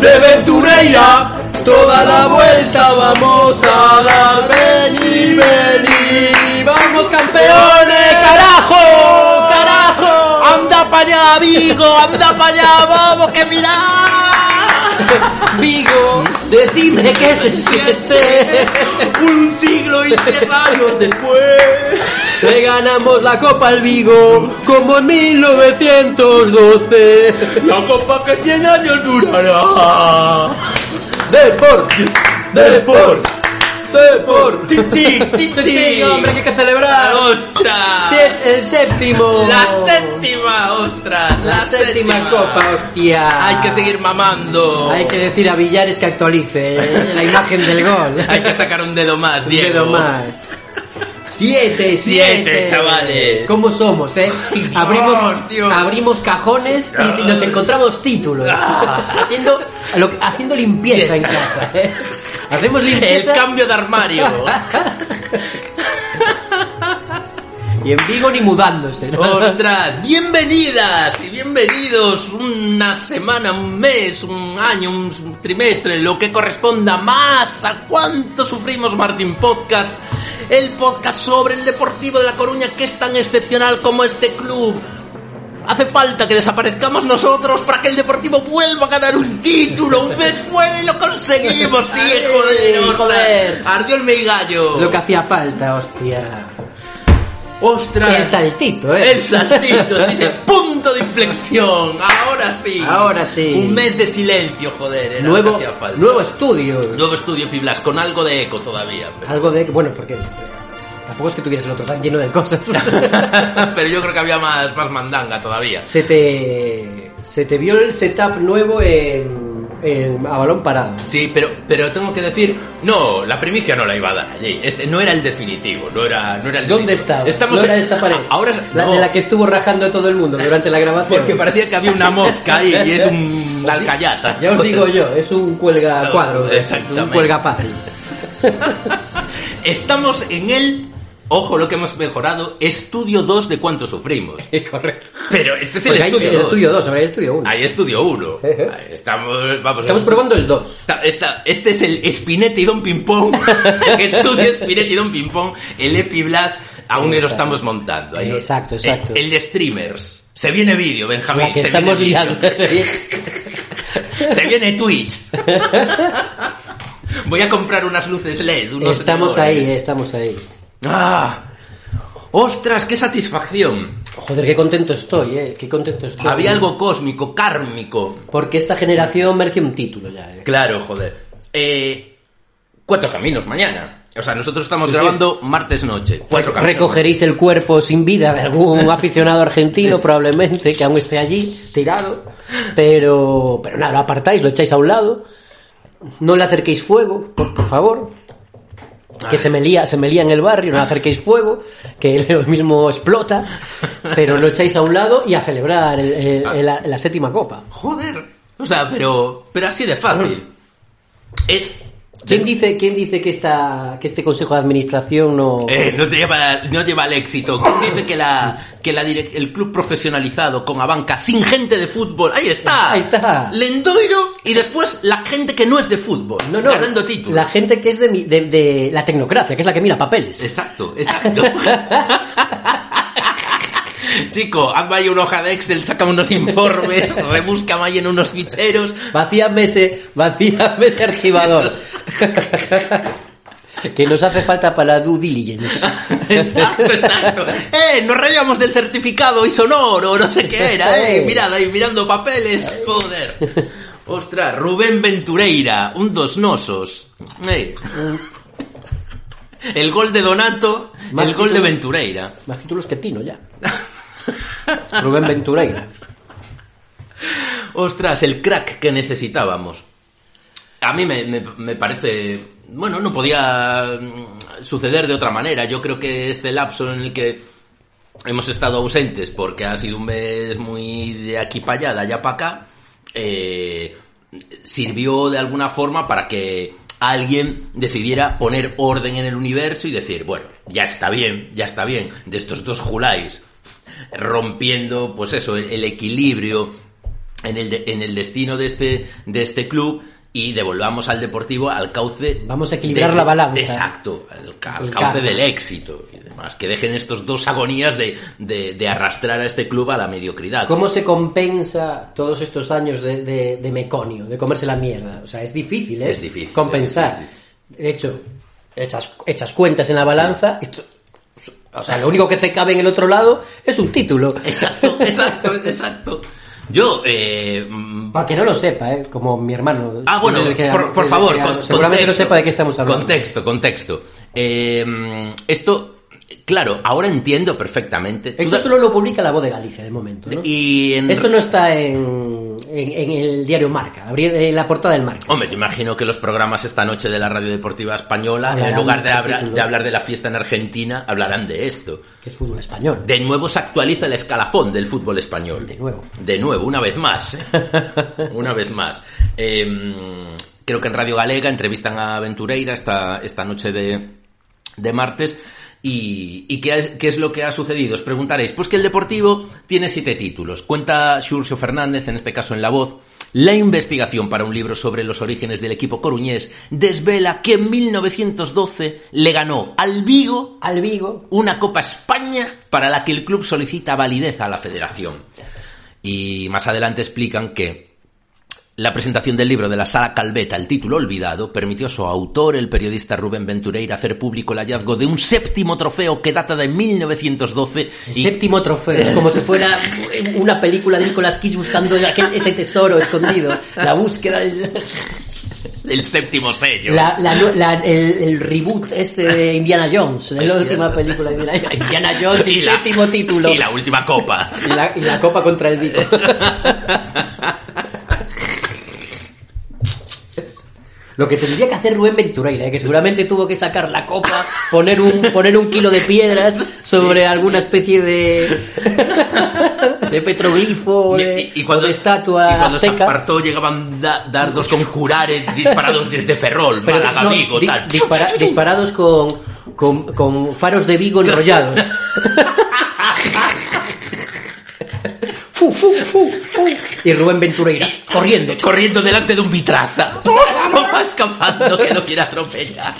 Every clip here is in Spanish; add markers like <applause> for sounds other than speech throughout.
de Ventureira toda la vuelta vamos a dar. Vení, vení, vamos campeones, carajo, carajo. ¡Anda para allá, Vigo! ¡Anda para allá! ¡Vamos, que mira! Vigo, decime qué se siente. Un siglo y diez años después. Le ganamos la Copa al Vigo como en 1912. La copa que 100 años durará. Deport, Deport, Deport. Chichi, chichi. Hombre, que hay que celebrar. ¡Ostras! El séptimo. La séptima, ostras. La séptima copa, hostia. Hay que seguir mamando. Hay que decir a Villares que actualice eh, la imagen del gol. Hay que sacar un dedo más, Un Diego. dedo más. Siete, Siete, siete. chavales. ¿Cómo somos, eh? <laughs> Abrimos, Dios. abrimos cajones y nos encontramos títulos. Ah. haciendo, lo- haciendo limpieza en casa, eh. <laughs> Hacemos El limpieza. cambio de armario. <laughs> Y en Vigo ni mudándose. ¿no? Ostras, bienvenidas y bienvenidos una semana, un mes, un año, un trimestre, lo que corresponda más a cuánto sufrimos Martín Podcast, el podcast sobre el Deportivo de La Coruña que es tan excepcional como este club. Hace falta que desaparezcamos nosotros para que el Deportivo vuelva a ganar un título. Un mes fuera y lo conseguimos. <laughs> Sí, joder, joder. Ardió el meigallo. Lo que hacía falta, hostia. Ostras. El saltito, eh. El saltito, sí, sí. Punto de inflexión. Ahora sí. Ahora sí. Un mes de silencio, joder. Era Nuevo, que falta. nuevo estudio. Nuevo estudio Piblas, con algo de eco todavía. Pero, Algo de... Bueno, porque... Tampoco es que tuvieras el otro tan lleno de cosas. <laughs> <laughs> pero yo creo que había más, más mandanga todavía. se te... Se te vio el setup nuevo en... a balón parado. Sí, pero, pero tengo que decir, no, la primicia no la iba a dar allí. Este no era el definitivo, no era, no era el ¿Dónde estaba? Estamos ¿No era en- esta pared? Ahora La no, de la que estuvo rajando todo el mundo durante la grabación. porque parecía que había una mosca ahí y es un <laughs> alcayata. Ya os digo yo, es un cuelga cuadro, es un cuelga fácil. <laughs> Estamos en el, ojo lo que hemos mejorado, estudio 2 de cuánto sufrimos. <laughs> Correcto. Pero este es el Porque hay estudio el 2. estudio 2, ahora hay estudio 1. Hay estudio 1. <laughs> Estamos, vamos, Estamos es- probando el 2. Esta- esta- este es el Spinetti Don Ping Pong. <laughs> estudio Spinetti Don Ping Pong. El Epiblas aún lo Exacto. estamos montando. ahí. Exacto, exacto. El, el de streamers. Se viene vídeo, Benjamín. La que se estamos viene liando. Se viene Twitch. Voy a comprar unas luces LED. Unos Estamos ahí, eh, estamos ahí. ¡Ah! ¡Ostras, qué satisfacción! Joder, qué contento estoy, eh. Qué contento estoy. Había algo cósmico, kármico. Porque esta generación merece un título ya, eh. Claro, joder. Eh, cuatro caminos mañana. O sea, nosotros estamos Sí, sí. grabando martes noche. Cuatro caminos. Recogeréis el cuerpo sin vida de algún <laughs> aficionado argentino, probablemente, que aún esté allí, tirado. Pero, pero nada, lo apartáis, lo echáis a un lado. No le acerquéis fuego, por, por favor. Que se me, lía, se me lía en el barrio, no acerquéis fuego, que <laughs> él mismo explota. Pero lo echáis a un lado y a celebrar el- el- el- la, la séptima copa. Joder. O sea, pero, pero así de fácil. Es. ¿Quién dice, quién dice que, esta, que este consejo de administración no... Eh, no, te lleva, no lleva al éxito. ¿Quién dice que, la, que la direc- el club profesionalizado con Abanca, sin gente de fútbol, ahí está. Ahí está. Lendoiro y después la gente que no es de fútbol, No, no, ganando títulos. la gente que es de, mi- de, de la tecnocracia, que es la que mira papeles. Exacto, exacto. <laughs> Chico, hazme ahí una hoja de Excel, saca unos informes, <laughs> rebúscame ahí en unos ficheros. Vacíame ese, vacíame ese archivador. que nos hace falta para la due diligence. Exacto, exacto. Eh, nos rayamos del certificado y sonoro, no sé qué era, eh. Mirad ahí mirando papeles, joder. Ostras, Rubén Ventureira, un dos nosos. Eh. El gol de Donato, Más el gol de. Ventureira. Más títulos que Tino ya. <laughs> <laughs> Rubén Ventureira. Ostras, el crack que necesitábamos. A mí me, parece... Bueno, no podía mm, suceder de otra manera. Yo creo que este lapso en el que hemos estado ausentes porque ha sido un mes muy de aquí para allá, de allá para acá, eh, sirvió de alguna forma para que alguien decidiera poner orden en el universo y decir, bueno, ya está bien, ya está bien, de estos dos Juláis rompiendo, pues eso, el, el equilibrio en el, de- en el destino de este, de este club y devolvamos al Deportivo al cauce... Vamos a equilibrar de- la balanza. Exacto, al, al cauce del éxito y demás. Que dejen estos dos agonías de, de, de arrastrar a este club a la mediocridad. ¿Cómo se compensa todos estos años de, meconio, de comerse la mierda? O sea, es difícil, ¿eh? Es difícil, Compensar. es De hecho, echas, echas cuentas en la balanza. esto- o sea, lo único que te cabe en el otro lado es un título. Exacto, <laughs> exacto, exacto. Yo, eh, mm, Para que no lo sepa, ¿eh? Como mi hermano. Ah, bueno, que- por, por desde favor, que- con- seguramente no sepa de qué estamos hablando. Contexto, contexto. Eh, esto, claro, ahora entiendo perfectamente. Esto solo lo publica La Voz de Galicia, de momento, ¿no? Y en... Esto no está en, en, en el diario Marca, habría en la portada del Marca. Hombre, yo imagino que los programas esta noche de la Radio Deportiva Española, Hablarán en lugar de, título. de hablar de la fiesta en Argentina, hablarán de esto. Que es fútbol español. De nuevo se actualiza el escalafón del fútbol español. De nuevo. De nuevo, una vez más. ¿eh? <laughs> una vez más. Eh, creo que en Radio Galega entrevistan a Aventureira esta, esta noche de, de martes. ¿Y, y qué, qué es lo que ha sucedido? Os preguntaréis. Pues que el Deportivo tiene siete títulos. Cuenta Xurxo Fernández, en este caso en La Voz. La investigación para un libro sobre los orígenes del equipo coruñés desvela que en 1912 le ganó al Vigo Al Vigo. una Copa España para la que el club solicita validez a la federación. Y más adelante explican que la presentación del libro de la Sala Calveta, el título olvidado, permitió a su autor, el periodista Rubén Ventureira, hacer público el hallazgo de un séptimo trofeo que data de 1912 El y séptimo trofeo, como si fuera una película de Nicolas Cage buscando aquel- ese tesoro escondido. La búsqueda, del- <laughs> el séptimo sello. la- la- la- el, el reboot este de Indiana Jones, de la última película de Indiana, Indiana Jones, Y el la- séptimo título. Y la última copa. Y la, y la copa contra el Vigo. <laughs> Lo que tendría que hacer Rubén Ventureira, ¿eh? que seguramente tuvo que sacar la copa, poner un, poner un kilo de piedras sobre alguna especie de, de petroglifo de, y, y cuando, de estatua y cuando se apartó llegaban da- dardos con curares disparados desde Ferrol, Pero Málaga, no, Vigo, di- tal. dispara- disparados con, con, con faros de Vigo enrollados. <laughs> Y Rubén Ventureira, corriendo. corriendo delante de un vitraza. No va escapando que lo quiere atropellar.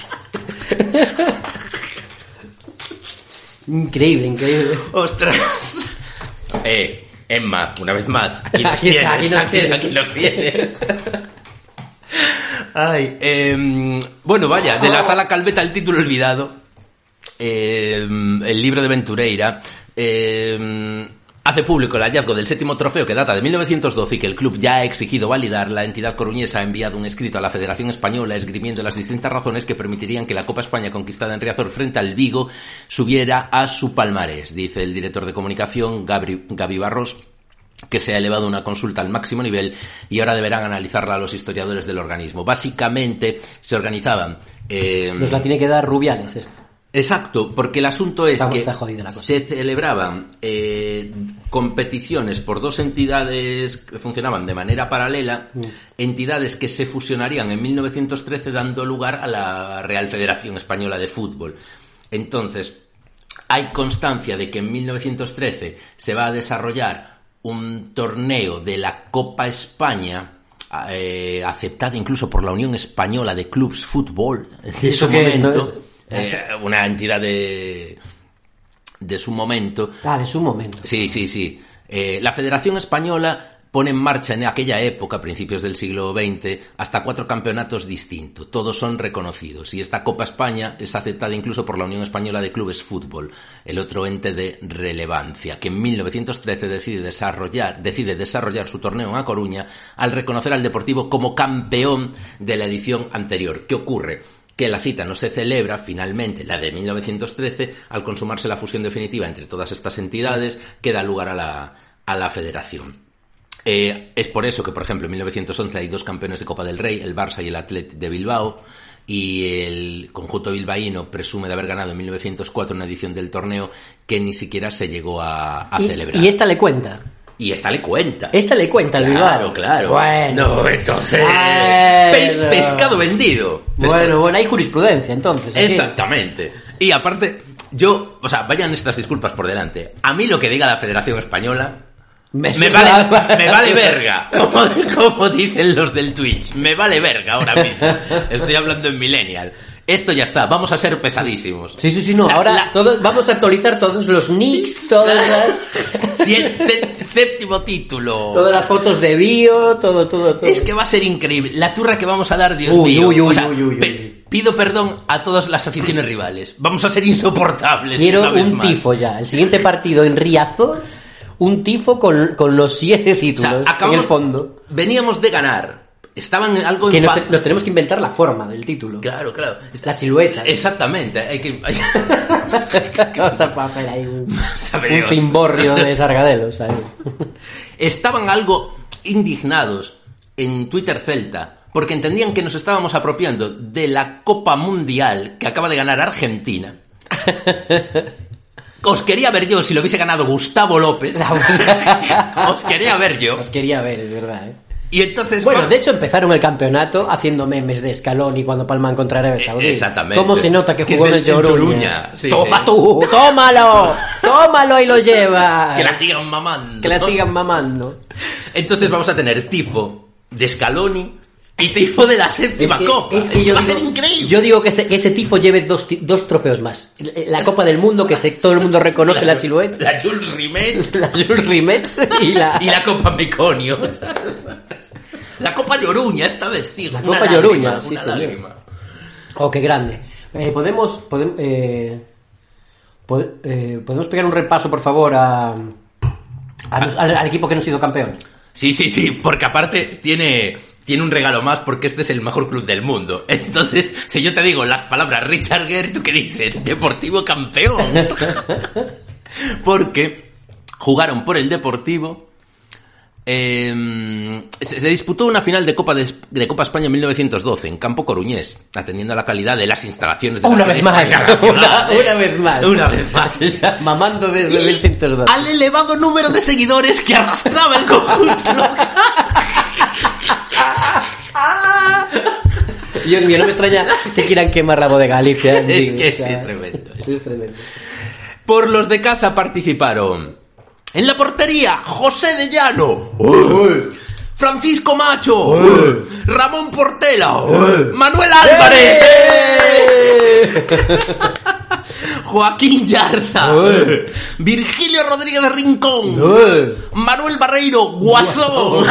Increíble, increíble. Ostras. Eh, Emma, una vez más, aquí <laughs> los Aquí está, tienes. aquí los Aquí, tienes. aquí los tienes. Ay, em, bueno, vaya, de la sala Calveta el título olvidado. Em, el libro de Ventureira. em, hace público el hallazgo del séptimo trofeo que data de 1912 y que el club ya ha exigido validar. La entidad coruñesa ha enviado un escrito a la Federación Española esgrimiendo las distintas razones que permitirían que la Copa España conquistada en Riazor frente al Vigo subiera a su palmarés, dice el director de comunicación Gabri, Gaby Barros que se ha elevado una consulta al máximo nivel y ahora deberán analizarla los historiadores del organismo. Básicamente se organizaban... eh, Nos la tiene que dar Rubiales esto. Exacto, porque el asunto es Está- que está se celebraban eh, competiciones por dos entidades que funcionaban de manera paralela, Mm. entidades que se fusionarían en 1913 dando lugar a la Real Federación Española de Fútbol. Entonces, hay constancia de que en 1913 se va a desarrollar un torneo de la Copa España eh, aceptada incluso por la Unión Española de Clubs Fútbol de ¿Eso su qué es, no? momento, eh, una entidad de de su momento Ah, de su momento. Sí, sí, sí. Eh, la Federación Española pone en marcha en aquella época, a principios del siglo XX, hasta cuatro campeonatos distintos. Todos son reconocidos. Y esta Copa España es aceptada incluso por la Unión Española de Clubes Fútbol, el otro ente de relevancia, que en 1913 decide desarrollar, decide desarrollar su torneo en A Coruña al reconocer al Deportivo como campeón de la edición anterior. ¿Qué ocurre? Que la cita no se celebra finalmente, la de 1913, al consumarse la fusión definitiva entre todas estas entidades, que da lugar a la, a la federación. Eh, es por eso que, por ejemplo, en 1911 hay dos campeones de Copa del Rey, el Barça y el Athletic de Bilbao, y el conjunto bilbaíno presume de haber ganado en 1904 una edición del torneo que ni siquiera se llegó a, a Y, celebrar. y esta le cuenta. Y esta le cuenta. Esta le cuenta al Claro, claro. Bueno. No, entonces. Bueno. pes- pescado vendido. Pescado- Bueno, bueno, hay jurisprudencia entonces. aquí. Exactamente. Y aparte, yo, o sea, vayan estas disculpas por delante. A mí lo que diga la Federación Española Me, me vale, me vale verga, como, como dicen los del Twitch. Me vale verga ahora mismo. <laughs> Estoy hablando en Millennial. Esto ya está, vamos a ser pesadísimos. Sí, sí, sí, no. O sea, Ahora la- todos, vamos a actualizar todos los nicks, todas las, <laughs> séptimo título. todas las fotos de bio, todo, todo, todo. Es que va a ser increíble. La turra que vamos a dar, Dios Uy, mío. uy, uy, O sea. Pido perdón a todas las aficiones rivales. Vamos a ser insoportables. Quiero una vez un más. tifo ya. El siguiente partido en Riazor, un tifo con, con los siete O títulos sea, en acabamos, el fondo. Veníamos de ganar. Estaban algo Que nos, fa- te- nos tenemos que inventar la forma del título. Claro, claro. La silueta. Exactamente. Hay <laughs> que. Vamos a hacer ahí un, <laughs> cimborrio de sargadelos. ahí. <laughs> Estaban algo indignados en Twitter Celta porque entendían que nos estábamos apropiando de la Copa Mundial que acaba de ganar Argentina. Os quería ver yo si lo hubiese ganado Gustavo López. Os quería ver yo. Os quería ver, es verdad. ¿eh? Y entonces. Bueno, de hecho empezaron el campeonato haciendo memes de escalón y cuando palman contra Arabia Saudí. exactamente. ¿Cómo se nota que jugó en el sí, Toma sí. tú, tómalo, tómalo y lo llevas. Que la sigan mamando. Que la sigan mamando. Entonces vamos a tener tifo de Scaloni y tifo de la séptima que- copa. es que yo va a ser increíble. Yo digo que ese, que ese tifo lleve dos, dos trofeos más. La Copa del Mundo, que se- todo el mundo reconoce la, silueta. La Jules Rimet <laughs> La Jules Rimet y la... <laughs> y la Copa Meconio. <laughs> La Copa Lloruña, esta vez sí. La Copa Lloruña, sí, señor. lágrima. Oh, qué grande. Eh, podemos, podem- eh, eh, podemos pegar un repaso, por favor, a, al, al equipo que nos hizo campeón. Sí, sí, sí, porque aparte tiene, tiene un regalo más porque este es el mejor club del mundo. <laughs> Entonces, si yo te digo las palabras Richard Gere, ¿tú qué dices? Deportivo campeón. <laughs> porque jugaron por el Deportivo. eh, se, se disputó una final de Copa, de, de Copa España en 1912 en Campo Coruñés, atendiendo a la calidad de las instalaciones de la Una vez más, <laughs> una, vez más. Una vez más. Mamando desde Y 1102. al elevado número de seguidores que arrastraba el conjunto local. Dios mío, no me extraña que quieran quemar la bodega Galicia. <laughs> Es que sí, es tremendo. Es tremendo. Por los de casa participaron. En la portería, José de Llano. Francisco Macho. Ramón Portela. Manuel Álvarez. <laughs> Joaquín Yarza. Virgilio Rodríguez de Rincón. Manuel Barreiro. Guasón.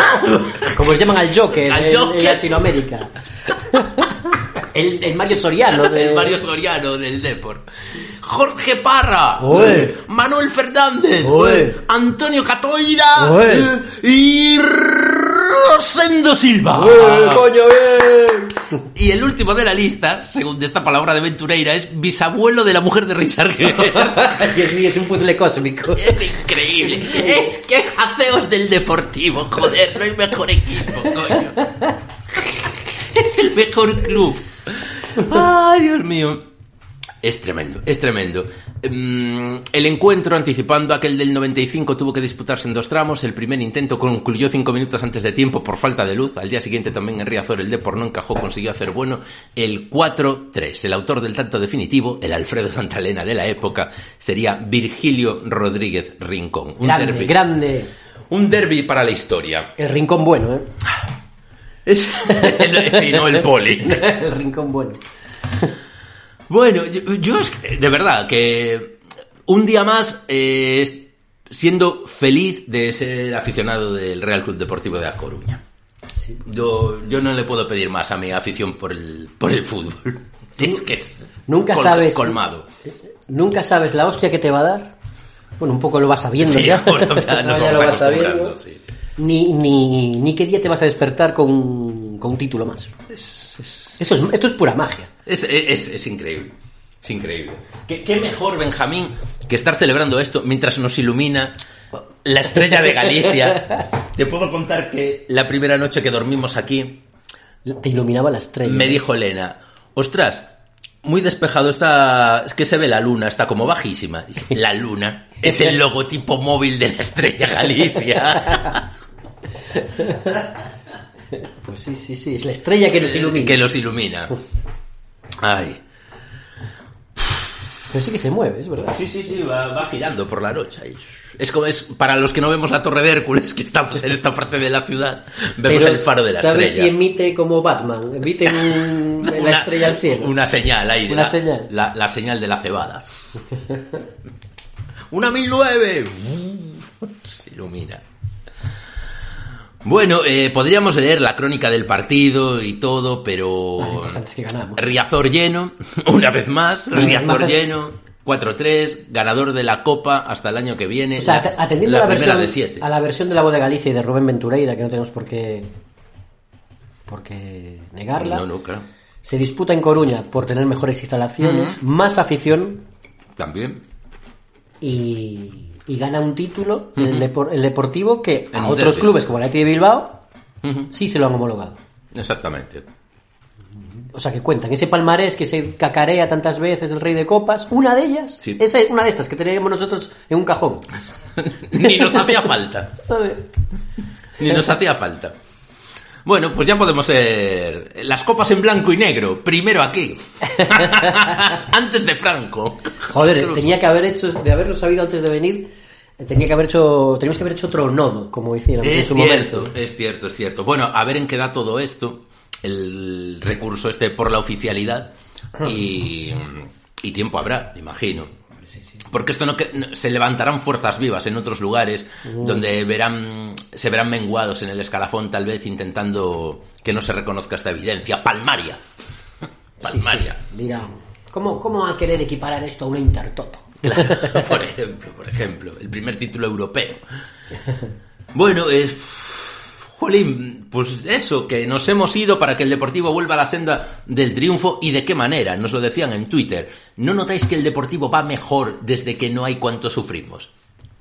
Como llaman al Joker, Al en- Joker. en Latinoamérica. El, el Mario Soriano. De... El Mario Soriano del Depor. Jorge Parra. Manuel Fernández. Antonio Catoira. Y Rosendo Silva. ¡Eh, coño, bien! Y el último de la lista, según esta palabra de Ventureira, es bisabuelo de la mujer de Richard Gere. <laughs> Dios mío, es un puzzle cósmico. Es increíble. Es que haceos del Deportivo, joder, no hay mejor equipo, coño. Es el mejor club. Ay, Dios mío. Es tremendo, es tremendo. Mm, el encuentro, anticipando aquel del 95, tuvo que disputarse en dos tramos. El primer intento concluyó cinco minutos antes de tiempo por falta de luz. Al día siguiente también en Riazor el Depor no encajó, consiguió hacer bueno el 4-3. El autor del tanto definitivo, el Alfredo Santalena de la época, sería Virgilio Rodríguez Rincón. Un Grande, derbi. grande. Un derby para la historia. El rincón bueno, ¿eh? Es... <laughs> sí, no el poli. <laughs> El rincón bueno. <laughs> Bueno, yo, yo es que, de verdad que un día más eh, siendo feliz de ser aficionado del Real Club Deportivo de A Coruña. Yo, yo no le puedo pedir más a mi afición por el, por el fútbol. Es que es Nunca col- sabes- colmado. Nunca sabes la hostia que te va a dar. Bueno, un poco lo vas sabiendo Sí, ya. <laughs> ahora ya <laughs> nos Ya vamos lo vas sabiendo. sí. Ni, ni, ni qué día te vas a despertar con, con un título más. Es, esto es pura magia. Es, es- es increíble. Es increíble. ¿Qué, qué mejor, Benjamín, que estar celebrando esto mientras nos ilumina la estrella de Galicia. <laughs> Te puedo contar que la primera noche que dormimos aquí, Te iluminaba la estrella. me dijo Elena, ostras, muy despejado está. Es que se ve la luna, está como bajísima. La luna es el <laughs> logotipo móvil de la estrella Galicia. <laughs> Pues sí, sí, sí, es la estrella que nos ilumina. que los ilumina. Ay. Pero sí que se mueve, es verdad. Sí, sí, sí, va, va girando por la noche. ahí. Es como es para los que no vemos la Torre de Hércules, que estamos en esta parte de la ciudad, vemos Pero, el faro de la ¿Sabes estrella. si emite como Batman? Emite un- <laughs> la estrella al cielo. Una señal ahí. Una la, señal. La, la señal de la cebada. una 1009. Se ilumina. Bueno, eh, podríamos leer la crónica del partido y todo, pero... Lo importante es que ganamos. Riazor lleno, <laughs> una vez más, Riazor lleno, 4-3, ganador de la Copa hasta el año que viene. O sea, la- atendiendo la a la, versión, de siete. a la versión de la voz de Galicia y de Rubén Ventureira, que no tenemos por qué, por qué negarla, No, no, claro. se disputa en Coruña por tener mejores instalaciones, más afición También. y, y gana un título, el, depor- el Deportivo, que En a otros derbi. clubes como el Athletic de Bilbao sí se lo han homologado. Exactamente. O sea, que cuentan ese palmarés que se cacarea tantas veces del Rey de Copas, una de ellas, Sí. es una de estas que teníamos nosotros en un cajón. <laughs> Ni nos hacía falta. Ni nos hacía falta. Bueno, pues ya podemos ser las copas en blanco y negro. Primero aquí. <laughs> Antes de Franco. Joder, tenía que haber hecho, de haberlo sabido antes de venir, tenía que haber hecho, teníamos que haber hecho otro nodo, como hicieron en Es su cierto, momento. es cierto, es cierto. Bueno, a ver en qué da todo esto. El recurso este por la oficialidad. Y, y tiempo habrá, imagino. Porque esto no, que- no- se levantarán fuerzas vivas en otros lugares donde verán se verán menguados en el escalafón tal vez intentando que no se reconozca esta evidencia palmaria. Palmaria. Dirán, ¿cómo, ¿cómo va a querer equiparar esto a un Intertoto? Claro, <laughs> por ejemplo, por ejemplo, el primer título europeo. Bueno, es Jolín, pues eso, que nos hemos ido para que el Deportivo vuelva a la senda del triunfo y de qué manera, nos lo decían en Twitter. ¿No notáis que el Deportivo va mejor desde que no hay cuanto sufrimos?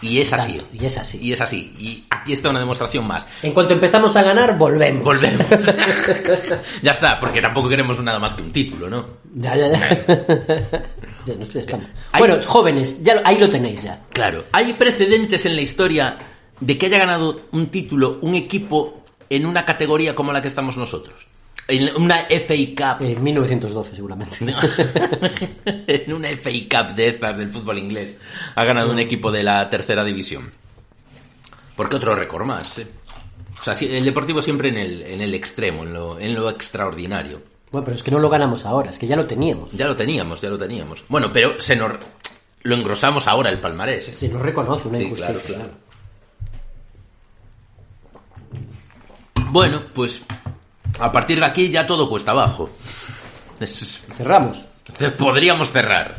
Y es así. Y es así. Y es así. Y aquí está una demostración más. En cuanto empezamos a ganar, volvemos. Volvemos. <laughs> ya está, porque tampoco queremos nada más que un título, ¿no? Ya, ya, ya. Nos estamos. Hay- Bueno, jóvenes, ya, ahí lo tenéis ya. Claro, hay precedentes en la historia de que haya ganado un título un equipo en una categoría como la que estamos nosotros. En una FA Cup. En 1912, seguramente. <laughs> en una FA Cup de estas del fútbol inglés ha ganado un equipo de la tercera división. Porque otro récord más, ¿eh? O sea, el Deportivo siempre en el, en el extremo, en lo, en lo extraordinario. Bueno, pero es que no lo ganamos ahora, es que ya lo teníamos. Ya lo teníamos, ya lo teníamos. Bueno, pero se nos lo engrosamos ahora el palmarés. Se nos reconoce una Sí, injusticia. claro, claro. Bueno, pues a partir de aquí ya todo cuesta abajo. Es- Cerramos. podríamos cerrar.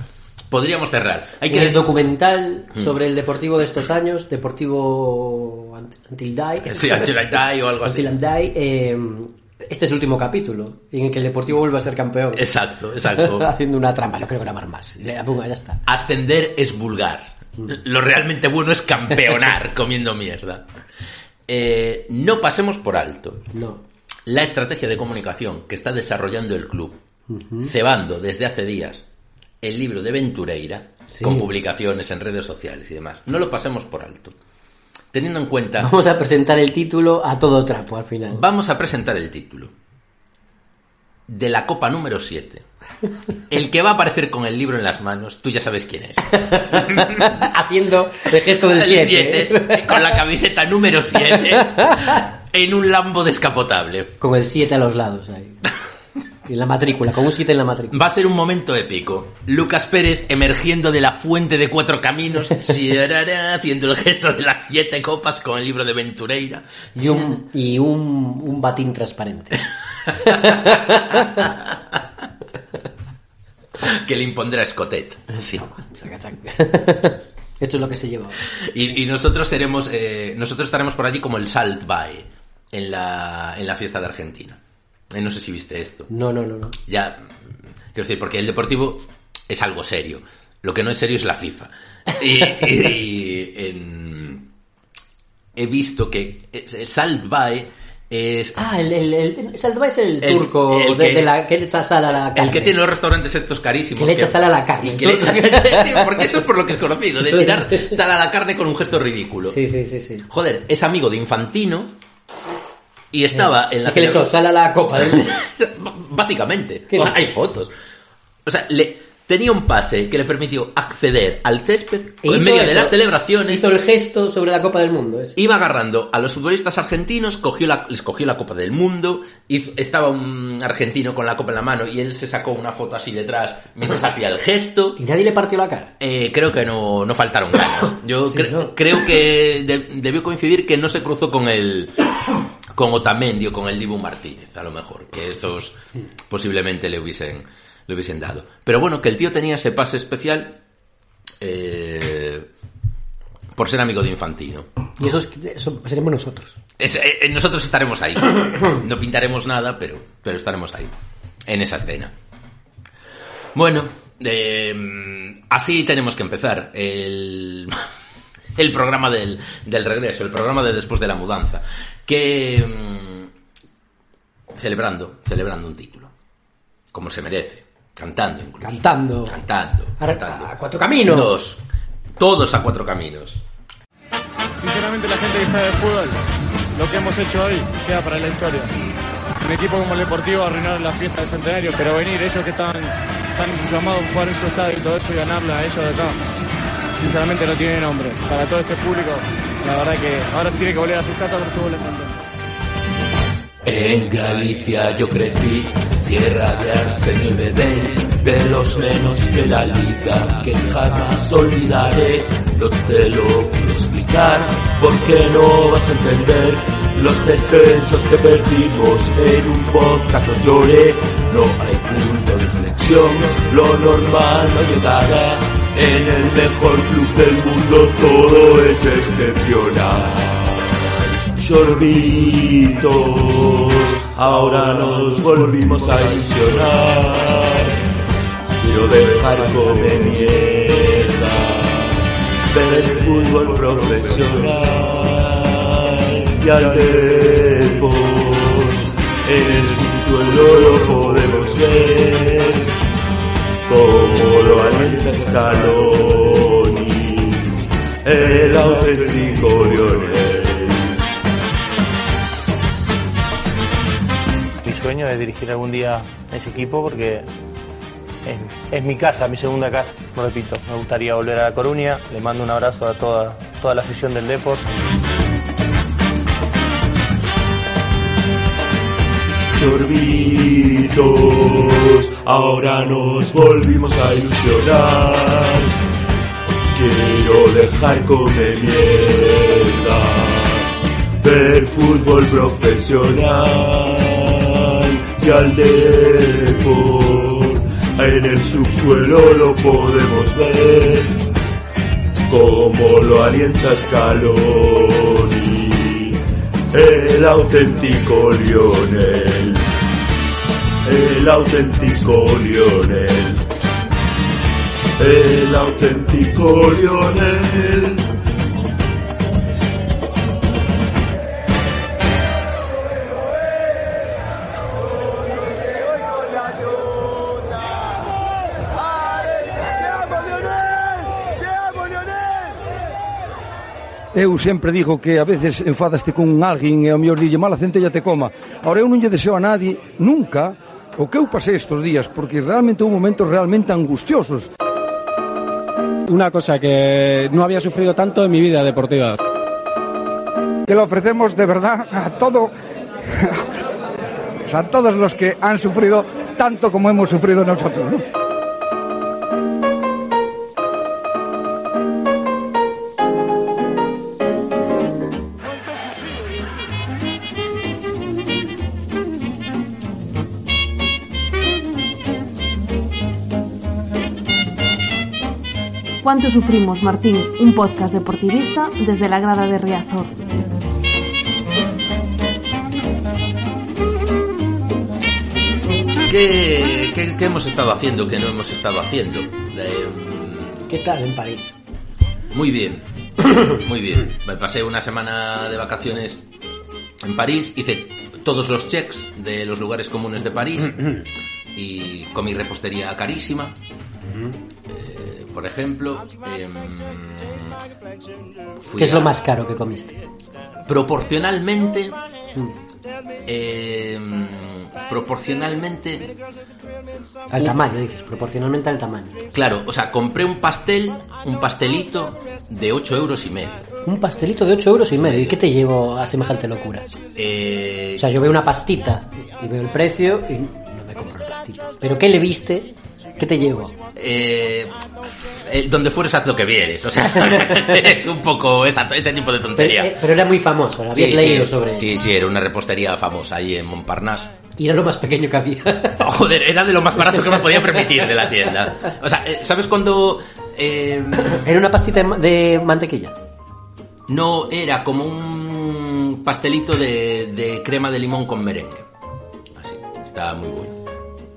Podríamos cerrar. Hay En el que documental Mm. sobre el deportivo de estos años, Deportivo Until Die. Sí, Until I Die o algo <laughs> así. Until I Die, eh, este es el último capítulo en el que el Deportivo vuelve a ser campeón. Exacto, exacto. <laughs> Haciendo una trampa, no quiero grabar más. Ya, ponga, ya está. Ascender es vulgar. Lo realmente bueno es campeonar <laughs> comiendo mierda. Eh, no pasemos por alto No. la estrategia de comunicación que está desarrollando el club, cebando desde hace días el libro de Ventureira, Sí. con publicaciones en redes sociales y demás. No lo pasemos por alto. Teniendo en cuenta, Vamos a presentar el título a todo trapo al final. vamos a presentar el título de la Copa número 7. El que va a aparecer con el libro en las manos, tú ya sabes quién es. <laughs> Haciendo el gesto del El 7. siete, con la camiseta número 7 en un lambo descapotable. Con el 7 a los lados ahí. <laughs> En la matrícula, con un 7 en la matrícula. Va a ser un momento épico. Lucas Pérez emergiendo de la fuente de cuatro caminos, <laughs> haciendo el gesto de las siete copas con el libro de Ventureira. Y un, y un, un batín transparente. <laughs> Que le impondrá Escotet. Sí. Esto es lo que se lleva. y nosotros seremos, eh, nosotros estaremos por allí como el Salt Bay en la, en la fiesta de Argentina. Eh, no sé si viste esto. No, no, no, no. Ya, quiero decir, porque el deportivo es algo serio. Lo que no es serio es la FIFA. Y, y en- he visto que el Salt Bae Es Ah, el, el, el, es el, es el El- turco el que- de la, que le echa sal a la carne. el que tiene los restaurantes estos carísimos. Que le echa sal a la carne, Y que le echa- <laughs> sí, porque eso es por lo que es conocido, de tirar <laughs> sal a la carne con un gesto ridículo. Sí, sí, sí, sí. Joder, es amigo de Infantino y estaba en la Es que le echó sal a la copa. del- <laughs> Básicamente. O sea, hay fotos. O sea, le tenía un pase que le permitió acceder al césped E en medio de eso, las celebraciones. Hizo el gesto sobre la Copa del Mundo. ese. Iba agarrando a los futbolistas argentinos, cogió la, les cogió la Copa del Mundo, hizo- estaba un argentino con la Copa en la mano y él se sacó una foto así detrás mientras hacía el gesto. <laughs> Y nadie le partió la cara. Eh, creo que no, no faltaron ganas. <laughs> Yo Sí, cre- ¿no? creo que de- debió coincidir que no se cruzó con el <coughs> con Otamendi o con el Dibu Martínez, a lo mejor, que esos posiblemente le hubiesen, le hubiesen dado. Pero bueno, que el tío tenía ese pase especial eh, por ser amigo de Infantino. Y eso, es- eso seremos nosotros. Es- eh, eh, nosotros estaremos ahí. <coughs> No pintaremos nada, pero, pero estaremos ahí. En esa escena. Bueno, eh, así tenemos que empezar. El, el programa del, del regreso, el programa de después de la mudanza. Que. mm, celebrando, celebrando un título. Como se merece. Cantando incluso. Cantando. Cantando. A- cantando. a cuatro caminos. Dos. Todos a cuatro caminos. Sinceramente la gente que sabe de fútbol, lo que hemos hecho hoy queda para la historia. Un equipo como el Deportivo arruinar la fiesta del centenario, pero venir ellos que están, están llamados a jugar en su estadio y todo eso y ganarle a ellos de acá, sinceramente no tiene nombre. Para todo este público, la verdad que ahora tiene que volver a sus casas por su gol En Galicia yo crecí, tierra de Arsenio y Bebel, de los menos que la liga, que jamás olvidaré. No te lo puedo explicar, porque no vas a entender los descensos que perdimos en un podcast. Lloré, no hay punto de inflexión, lo normal no llegará. En el mejor club del mundo todo es excepcional. Sorbitos, ahora nos volvimos a ilusionar. Quiero dejar comer mierda, ver el fútbol profesional y al deporte. En el subsuelo lo podemos ver, como lo Scaloni, el auténtico. Mi sueño es dirigir algún día ese equipo porque es, mi casa, mi segunda casa. Repito, me gustaría volver a La Coruña. Le mando un abrazo a toda, toda la afición del Deport. Ahora nos volvimos a ilusionar. Quiero dejar comer mierda, ver fútbol profesional y al deport. En el subsuelo lo podemos ver, como lo alienta Scaloni, el auténtico Lionel, el auténtico Lionel, el auténtico Lionel. Eu sempre digo que a veces enfadaste con alguén e ao mellor dille mala centella te coma. Ahora eu non lle deseo a nadie nunca o que eu pasei estos días porque realmente houve momentos realmente angustiosos. Una cosa que no había sufrido tanto en mi vida deportiva. Que lo ofrecemos de verdad a todo <laughs> a todos los que han sufrido tanto como hemos sufrido nosotros. ¿no? ¿Cuánto sufrimos, Martín? Un podcast deportivista desde la grada de Riazor. ¿Qué, qué, qué hemos estado haciendo que no hemos estado haciendo? Eh, ¿Qué tal en París? Muy bien, <coughs> muy bien. Me pasé una semana de vacaciones en París, hice todos los checks de los lugares comunes de París <coughs> y comí repostería carísima. Eh, por ejemplo, em, ¿Qué es a- lo más caro que comiste? proporcionalmente em, proporcionalmente Al Un- tamaño, dices, proporcionalmente al tamaño. claro o sea compré un pastel un pastelito de 8 euros y medio Un pastelito de 8 euros y medio. ¿Y qué te llevo a semejante locura? Eh, O sea, yo veo una pastita y veo el precio y no me compro la pastita. ¿Pero qué le viste? ¿Qué te llevo? eh, donde fueres haz lo que vieres o sea <laughs> es un poco esa- ese tipo de Pero, tontería eh, pero era muy famoso, lo Sí, habías leído sí, sobre sí, sí, era una repostería famosa ahí en Montparnasse. Y era lo más pequeño que había. Oh, <laughs> joder, era de lo más barato que me podía permitir de la <laughs> tienda. O sea, eh, ¿sabes cuando eh, era una pastita de ma- de mantequilla. no era como un pastelito de, de crema de limón con merengue? Así, está muy bueno.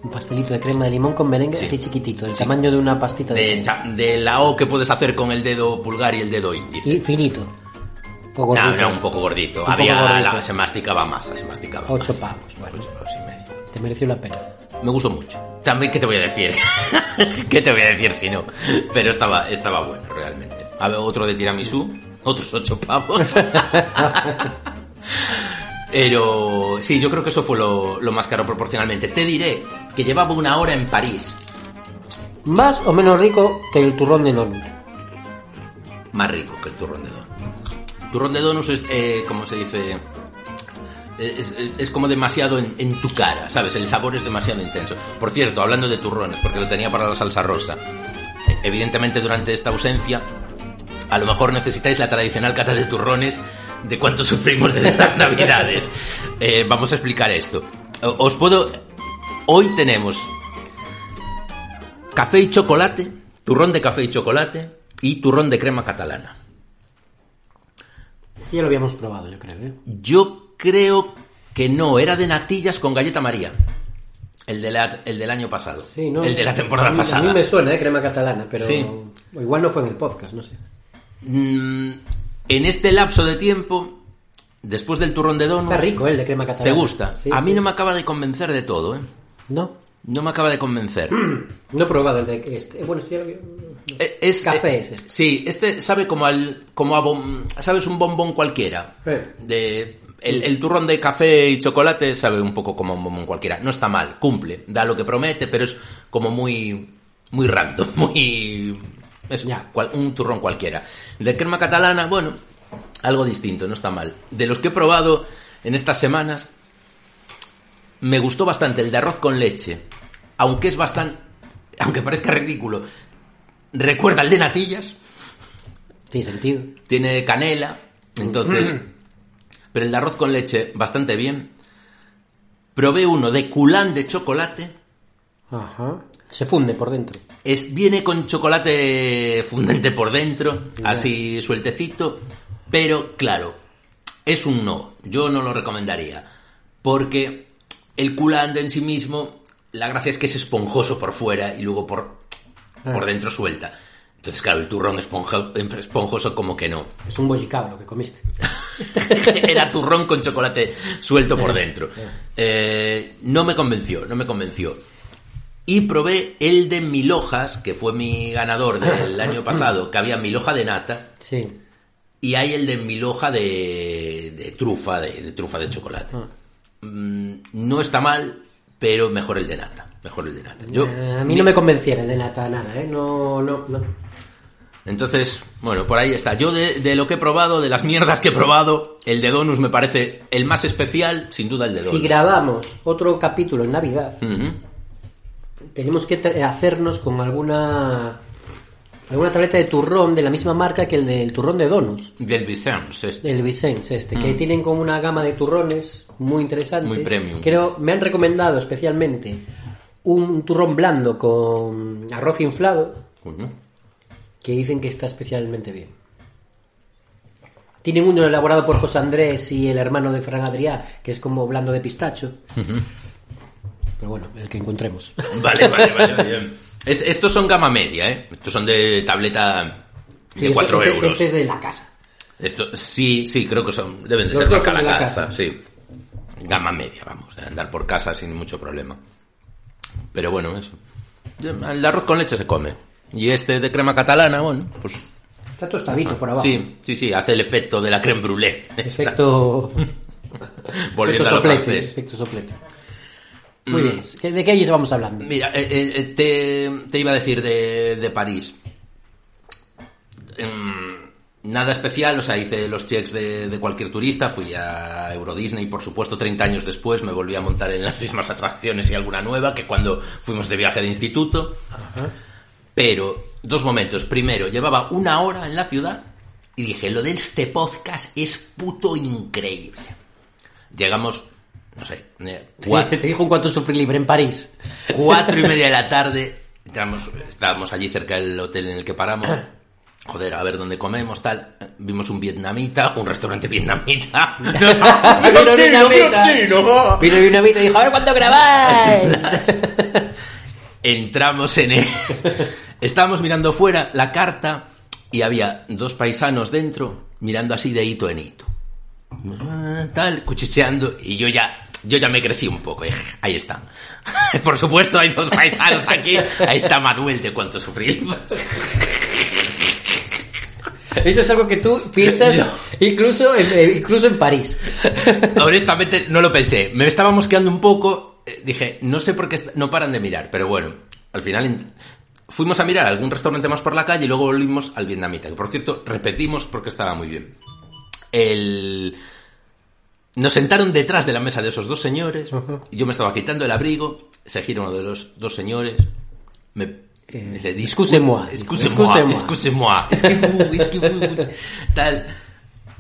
Un pastelito de crema de limón con merengue Sí. así chiquitito, del tamaño de una pastita de... De, cha- de la O que puedes hacer con el dedo pulgar y el dedo índice. Y finito. O gordito. no, un poco gordito. Un poco Había, gordito. la- se masticaba más, se masticaba Ocho más. pavos, bueno. Ocho pavos y medio. Te mereció la pena. Me gustó mucho. También, ¿qué te voy a decir? <laughs> ¿Qué te voy a decir si no? Pero estaba, estaba bueno, realmente. A ver, otro de tiramisú, otros ocho pavos. <laughs> <laughs> Pero sí, yo creo que eso fue lo, lo más caro proporcionalmente. Te diré que llevaba una hora en París. Más o menos rico que el turrón de donut. Más rico que el turrón de donuts. Turrón de donuts es, eh, como se dice, es, es- es como demasiado en, en tu cara, ¿sabes? El sabor es demasiado intenso. Por cierto, hablando de turrones, porque lo tenía para la salsa rosa. eh, Evidentemente, durante esta ausencia, a lo mejor necesitáis la tradicional cata de turrones de cuánto sufrimos desde las navidades. Eh, vamos a explicar esto. Os puedo... Hoy tenemos café y chocolate, turrón de café y chocolate y turrón de crema catalana. Este ya lo habíamos probado, yo creo. ¿eh? Yo creo que no, era de natillas con galleta María. El, de la- el del año pasado. Sí, ¿no? El de la temporada a mí, pasada. A mí me suena, ¿eh? Crema catalana, pero... Sí. igual no fue en el podcast, no sé. Mm, en este lapso de tiempo, después del turrón de donuts... Está rico, ¿eh? El de crema catalana. ¿Te gusta? Sí, a mí sí. no me acaba de convencer de todo, ¿eh? No, No me acaba de convencer. <clears throat> no he probado el de este. Bueno, lo había- Eh, es, Café ese. Sí, este sabe como al... Como a bom- ¿Sabes? Un bombón cualquiera. De... El, el turrón de café y chocolate sabe un poco como un bombón cualquiera. No está mal, cumple, da lo que promete, pero es como muy... Muy random, <laughs> muy... Eso, Ya. cual- un turrón cualquiera. De crema catalana, bueno, algo distinto, no está mal. De los que he probado en estas semanas, me gustó bastante el de arroz con leche, aunque es bastante, aunque parezca ridículo, recuerda el de natillas, Tiene sentido. tiene canela, entonces, pero el de arroz con leche bastante bien. Probé uno de culán de chocolate, Ajá. Se funde por dentro. Es, viene con chocolate fundente por dentro, así sueltecito, pero claro, es un no, yo no lo recomendaría, porque el culán de en sí mismo, la gracia es que es esponjoso por fuera y luego por, por dentro suelta. Entonces, claro, el turrón esponja- esponjoso como que no. Es un bollicao lo que comiste. <laughs> Era turrón con chocolate suelto por <laughs> dentro. Eh, no me convenció, no me convenció. Y probé el de mil hojas, que fue mi ganador del <laughs> año pasado, que había mil hoja de nata, Sí. y hay el de mil hoja de, de trufa, de, de trufa de chocolate. Mm, no está mal, pero mejor el de nata. Mejor el de nata. Yo, a mí no me convenciera el de nata nada, ¿eh? No, no, no. Entonces, bueno, por ahí está. Yo de, de lo que he probado, de las mierdas que he probado, el de Donus me parece el más especial, sin duda el de Donus. Si grabamos otro capítulo en Navidad. Tenemos que hacernos con alguna alguna tableta de turrón de la misma marca que el del turrón de donuts. Del Vicens, este. El Vicens este, que tienen como una gama de turrones muy interesantes. Muy premium. Creo, me han recomendado especialmente un turrón blando con arroz inflado, que dicen que está especialmente bien. Tienen uno elaborado por José Andrés y el hermano de Fran Adrià, que es como blando de pistacho. Pero bueno, el que encontremos. <laughs> Vale, vale, vale. vale. Es- estos son gama media, ¿eh? Estos son de tableta Sí, de 4 este- euros. Este es de la casa. Esto, sí, sí, creo que son, deben de Los ser la de la casa, casa. sí. gama media, vamos, de andar por casa sin mucho problema. Pero bueno, eso. El arroz con leche se come. Y este de crema catalana, bueno, pues Está tostadito por abajo. sí, sí, sí, hace el efecto de la creme brûlée. Efecto. <laughs> Volviendo efecto a lo soplete, francés. efecto soplete. Muy bien. ¿qué- ¿De qué vamos hablando? Mira, eh, eh, te, te iba a decir de, de París. Em, nada especial, o sea, hice los checks de, de cualquier turista, fui a Euro Disney, por supuesto, 30 años después me volví a montar en las <laughs> mismas atracciones y alguna nueva que cuando fuimos de viaje de instituto. Pero, dos momentos. Primero, llevaba una hora en la ciudad y dije, lo de este podcast es puto increíble. Llegamos, no sé, eh, cua- Te dijo un cuanto sufrir libre en París. cuatro y media de la tarde, entramos, estábamos allí cerca del hotel en el que paramos. <clears throat> Joder, a ver dónde comemos, tal. Vimos un vietnamita, un restaurante vietnamita. <laughs> Vino ¡Pero chino, vietnamita. chino! Vino mitad y dijo, a ver cuánto grabáis. <laughs> Entramos en el... <laughs> Estábamos mirando fuera la carta y había dos paisanos dentro mirando así de hito en hito. Tal, cuchicheando y yo ya... Yo ya me crecí un poco, eh, ahí están. <laughs> Por supuesto, hay dos paisanos aquí. Ahí está Manuel de cuánto sufrimos. <laughs> Eso es algo que tú piensas incluso, en, eh, incluso en París. <laughs> Honestamente, no lo pensé. Me estaba mosqueando un poco. eh, Dije, no sé por qué no paran de mirar, pero bueno, al final in- fuimos a mirar algún restaurante más por la calle y luego volvimos al vietnamita. Que por cierto, repetimos porque estaba muy bien. El... Nos sentaron detrás de la mesa de esos dos señores. y Yo me estaba quitando el abrigo. Se gira uno de los dos señores. Me, me dice, excusez-moi. Excusez-moi. Excusez-moi. <laughs> Es que vous, es que vous, Tal.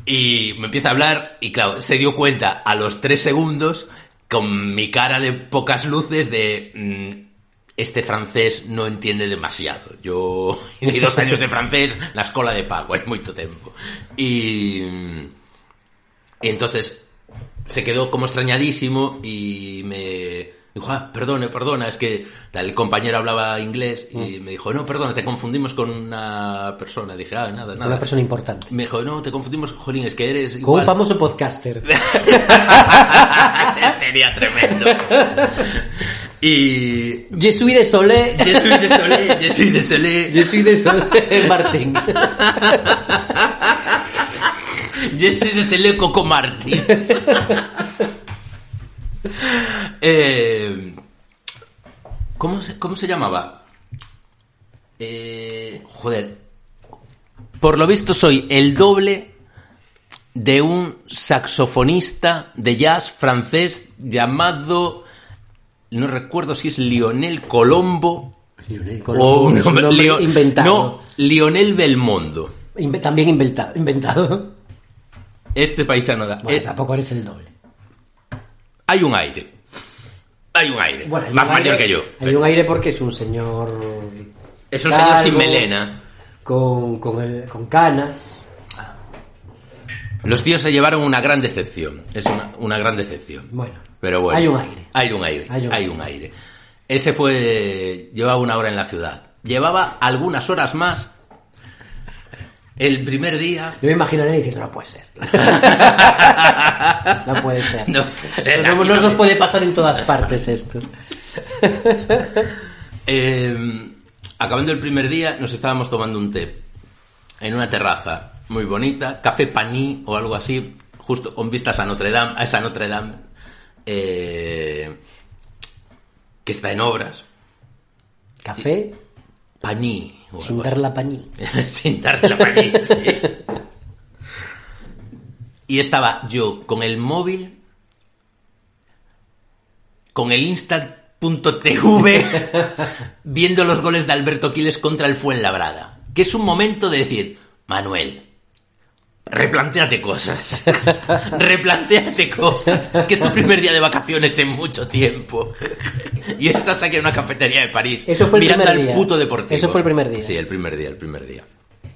Y me empieza a hablar y claro, se dio cuenta a los tres segundos con mi cara de pocas luces de... mm, este francés no entiende demasiado. Yo <laughs> he dos años de francés, la escuela de pago, hay mucho tiempo. Y, y entonces se quedó como extrañadísimo y me dijo, ah, perdone, perdona, es que el compañero hablaba inglés y me dijo, no, perdona, te confundimos con una persona. Dije, ah, nada, nada. Una persona importante. Me dijo, no, te confundimos, jolín, es que eres Con igual. un famoso podcaster. <laughs> Sería tremendo. Y... Je suis désolé. Je suis désolé, je suis désolé. Je suis désolé, Martín. <laughs> Je suis désolé, Coco Martins. <laughs> Eh, ¿cómo, se, ¿Cómo se llamaba? Eh, joder. Por lo visto soy el doble de un saxofonista de jazz francés llamado... No recuerdo si es Lionel Colombo Lionel o Colombo, es un nombre Leo- inventado. No, Lionel Belmondo. Inve- También inventado. inventado. Este paisano da... Bueno, eh, tampoco eres el doble. hay un aire. Hay un aire. Bueno, hay Más un mayor aire- que yo. Hay un aire porque es un señor. Es un señor sin melena. Con, con, el- con canas. Los tíos se llevaron una gran decepción. Es una, una gran decepción. Bueno, Pero bueno. hay un aire. Hay un aire. Hay un hay un aire. Ese fue. Llevaba una hora en la ciudad. Llevaba algunas horas más. El primer día. Yo me imagino a él diciendo, <laughs> no puede ser. no puede ser. No ser, no, nos puede pasar en todas partes esto. <laughs> Eh, acabando el primer día, nos estábamos tomando un té en una terraza muy bonita, café paní o algo así, justo con vistas a Notre Dame, a esa Notre Dame eh, que está en obras. Café Paní. sin dar la pañí. así. <laughs> sin darle la paní. <laughs> sí. Y estaba yo con el móvil, con el instant.tv, <laughs> viendo los goles de Alberto Quiles contra el Fuenlabrada. Que es un momento de decir, Manuel, replantéate cosas. <laughs> replantéate cosas. Que es tu primer día de vacaciones en mucho tiempo. y estás aquí en una cafetería de París. Eso fue el mirando primer al día. puto deportivo. Eso fue el primer día. Sí, el primer día, el primer día.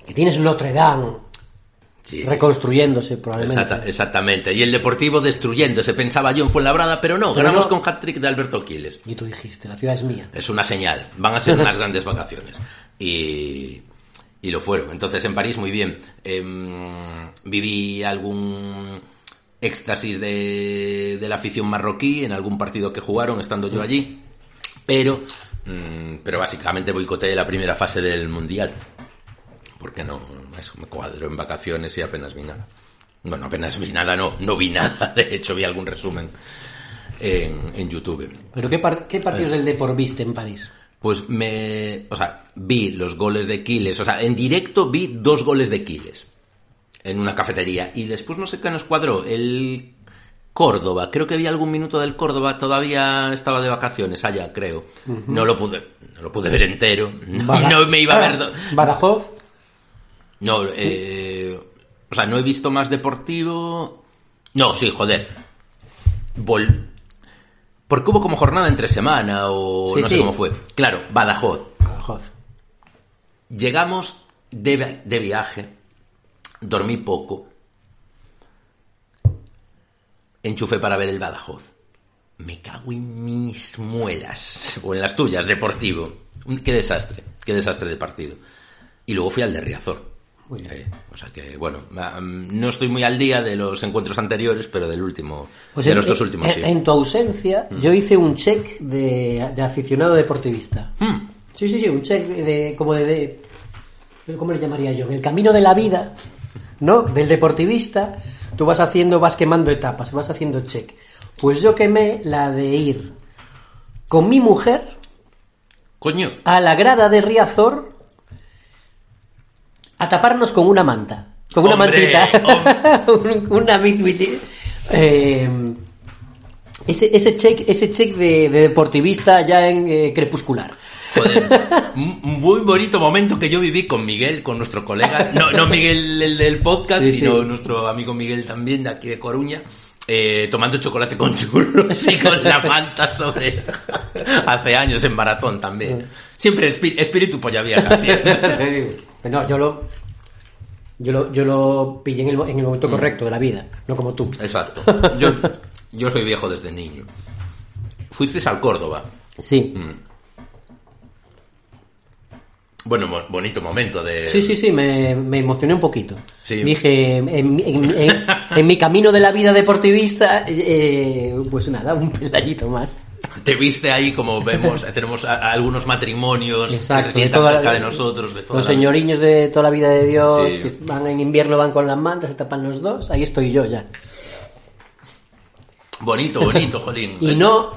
Que tienes Notre Dame Sí, sí. reconstruyéndose probablemente. Exacta- exactamente. Y el Deportivo destruyéndose, pensaba yo en Fuenlabrada, pero no, Pero ganamos no. con hat-trick de Alberto Quiles. Y tú dijiste, la ciudad es mía. Es una señal. Van a ser <laughs> unas grandes vacaciones. Y, y lo fueron. Entonces en París muy bien. Em, viví algún éxtasis de, de la afición marroquí en algún partido que jugaron estando yo allí, pero, mm, pero básicamente boicoteé la primera fase del Mundial, porque no, eso me cuadro en vacaciones y apenas vi nada. Bueno, apenas vi nada, no, no vi nada, <laughs> de hecho vi algún resumen en, en YouTube. ¿Pero qué, par- qué partidos del Depor viste en París? Pues me. O sea, vi los goles de Quiles. O sea, en directo vi dos goles de Quiles. En una cafetería. Y después no sé qué nos cuadró. El Córdoba. Creo que vi algún minuto del Córdoba. Todavía estaba de vacaciones allá, creo. No lo pude. No lo pude ver entero. <laughs> No, me iba a ver. Ah, Badajoz. No, eh, o sea, no he visto más deportivo. No, sí, joder. Vol... Porque hubo como jornada entre semana o Sí, no sé sí. cómo fue. Claro, Badajoz. Badajoz. Llegamos de, de viaje, dormí poco, enchufé para ver el Badajoz. Me cago en mis muelas, <laughs> o en las tuyas, deportivo. Qué desastre, qué desastre de partido. Y luego fui al de Riazor. Eh, o sea que, bueno, am, no estoy muy al día de los encuentros anteriores, pero del último, Pues de en, los dos en- últimos sí. Mm. En tu ausencia, yo hice un check de, de aficionado deportivista. Hmm. Sí, sí, sí, un check de, de- como de, de- ¿Cómo le llamaría yo? El camino de la vida, ¿no? Del deportivista, tú vas haciendo, vas quemando etapas, vas haciendo check. Pues yo quemé la de ir con mi mujer Coño, a la grada de Riazor a taparnos con una manta. Con una Hombre, mantita. Un- <laughs> una big eh, ese, ese check, ese check de, de deportivista ya en eh, crepuscular. Joder, <laughs> muy bonito momento que yo viví con Miguel, con nuestro colega, no, no Miguel el del podcast, Sí, sí. sino nuestro amigo Miguel también de aquí de Coruña, eh, tomando chocolate con churros y con la manta sobre... Hace años en maratón también. Siempre espíritu polla vieja, siempre. <laughs> no, yo lo, yo lo, yo lo pillé en el, en el momento correcto de la vida, no como tú. Exacto. Yo, <laughs> yo soy viejo desde niño. Fuiste al Córdoba. Sí. Bueno, mo- bonito momento de... Sí, sí, sí, me, me emocioné un poquito. Sí. Dije, en, en- en- en mi <laughs> camino de la vida deportivista, eh, pues nada, un peladito más. Te viste ahí como vemos, <laughs> tenemos a- a algunos matrimonios Exacto, que se de sientan toda- cerca de nosotros, de toda Los la- señoriños de toda la vida de Dios, Sí. que van en invierno, van con las mantas, se tapan los dos, ahí estoy yo ya. Bonito, <laughs> bonito, jolín. Y Eso. no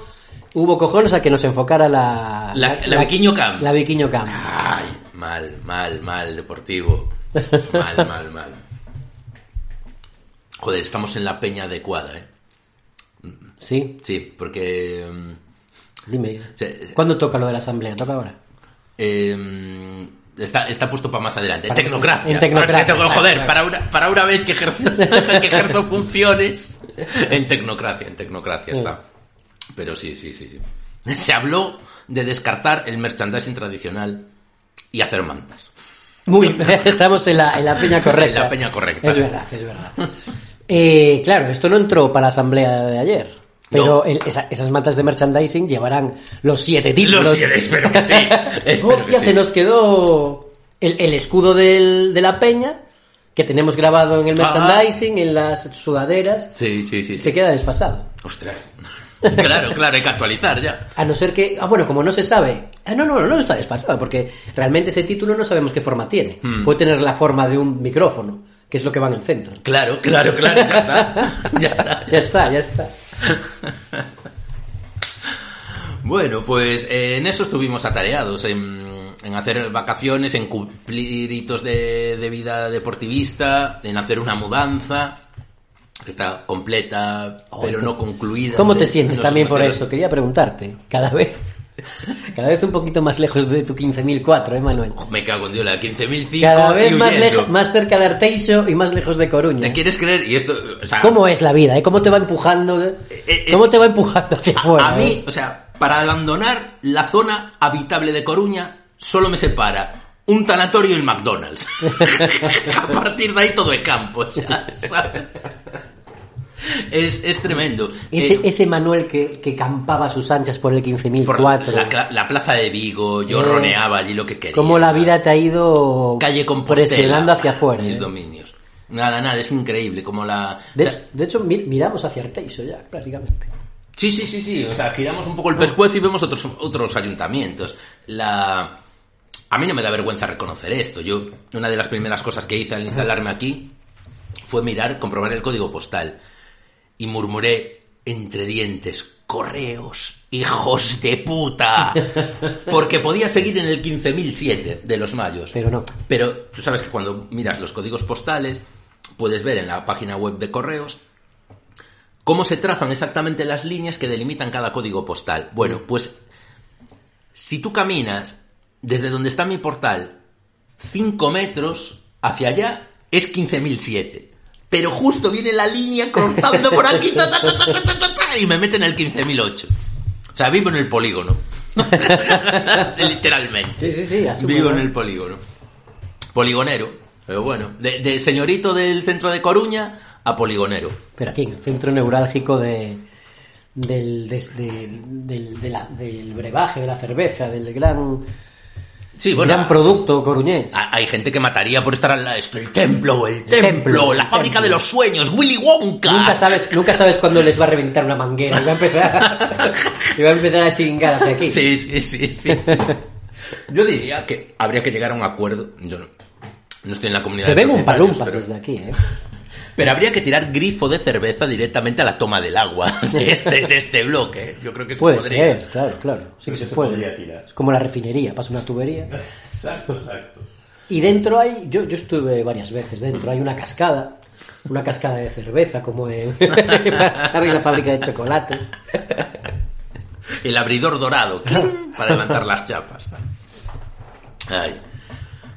hubo cojones a que nos enfocara la... La- la Viquiño Cam. La Viquiño Cam. Ay, mal, mal, mal, deportivo. <laughs> Mal, mal, mal. Joder, estamos en la peña adecuada, ¿eh? Sí, Sí, porque... mm, dime. ¿Cuándo toca lo de la asamblea? ¿Toca ahora? eh, está, está puesto para más adelante. Para- tecnocracia. en tecnocracia, Para- claro, joder, claro. Para, una, para una vez que ejerzo, <laughs> que ejerzo funciones en tecnocracia, en tecnocracia está. Pero sí, sí, sí, sí. Se habló de descartar el merchandising tradicional y hacer mantas. Muy, <laughs> estamos en la, en la peña correcta. <laughs> En la peña correcta. Es verdad, es verdad. Eh, claro, esto no entró para la asamblea de ayer. Pero No. el- esa- esas matas de merchandising llevarán los siete títulos. Los siete, espero que sí. <laughs> Espero que sí. se nos quedó el, el escudo del- de la peña que tenemos grabado en el merchandising, en las sudaderas. Sí, sí, sí. Se sí. queda desfasado. Ostras. Claro, claro, hay que actualizar ya. A no ser que. Ah, bueno, como no se sabe. Ah, no, no, no está desfasado, porque realmente ese título no sabemos qué forma tiene. Hmm. Puede tener la forma de un micrófono, que es lo que va en el centro. Claro, claro, claro, ya está. <laughs> Ya está. Ya está, ya está. <laughs> Bueno, pues eh, en eso estuvimos atareados, en, en hacer vacaciones, en cumplir hitos de, de vida deportivista, en hacer una mudanza, que está completa, pero no concluida. ¿Cómo te sientes también por eso? Quería preguntarte. Cada vez. <laughs> Cada vez un poquito más lejos de tu 15.004, ¿eh, Manuel? Me cago en Dios, la 15.005 Cada vez más, leja- más cerca de Arteixo y más lejos de Coruña. ¿Te quieres creer? Y esto, o sea, ¿Cómo es la vida? ¿eh? ¿Cómo te va empujando? eh, es- ¿Cómo te va empujando hacia afuera? A mí, eh? o sea, para abandonar la zona habitable de Coruña, solo me separa un tanatorio y el McDonald's. <laughs> a partir de ahí todo es campo, o sea, ¿sabes? <laughs> Es, es tremendo. Ese, Eh, ese Manuel que, que campaba a sus anchas por el por 15.004. la, la plaza de Vigo, yo Eh, roneaba allí lo que quería. Cómo la vida te ha ido Calle presionando hacia afuera. Mis eh? dominios. Nada, nada, es increíble como la... De, o sea, hecho, de hecho, mi- miramos hacia Arteixo ya, prácticamente. Sí, sí, sí, sí. O sea, giramos un poco el pescuezo y vemos otros, otros ayuntamientos. La... A mí no me da vergüenza reconocer esto. Yo, una de las primeras cosas que hice al instalarme aquí fue mirar, comprobar el código postal. Y murmuré entre dientes, correos, hijos de puta. <laughs> Porque podía seguir en el 15.007 de los mayos. Pero no. Pero tú sabes que cuando miras los códigos postales, puedes ver en la página web de correos cómo se trazan exactamente las líneas que delimitan cada código postal. Bueno, pues si tú caminas desde donde está mi portal 5 metros hacia allá, es 15.007. Pero justo viene la línea cortando por aquí ta, ta, ta, y me mete en el 15.008. O sea, vivo en el polígono. <laughs> Literalmente. Sí, sí, sí, Vivo en el polígono. Poligonero. Pero bueno, de, de señorito del centro de Coruña a poligonero. Pero aquí, en el centro neurálgico de, del, des- de- del, de la- del brebaje, de la cerveza, del gran, Sí, bueno, gran producto coruñés. ha- hay gente que mataría por estar al lado. Esto, el templo, el templo, templo, la el fábrica templo. de los sueños, Willy Wonka. Nunca sabes, nunca sabes cuándo les va a reventar una manguera y va a empezar, y <laughs> va a, empezar a chingar hacia aquí. Sí, sí, sí, sí. <laughs> Yo diría que habría que llegar a un acuerdo. Yo no, no estoy en la comunidad Se ven un palumpas pero- desde aquí, ¿eh? Pero habría que tirar grifo de cerveza directamente a la toma del agua <laughs> de este, de este bloque. Yo creo que se Puede podría. ser, claro, claro. Sí que se, se puede. podría tirar. Es como la refinería, pasa una tubería. <laughs> Exacto, exacto. Y dentro hay, yo, yo estuve varias veces, dentro hay una cascada, una cascada de cerveza, como en <laughs> Charlie la fábrica de chocolate. El abridor dorado para levantar las chapas. Ay.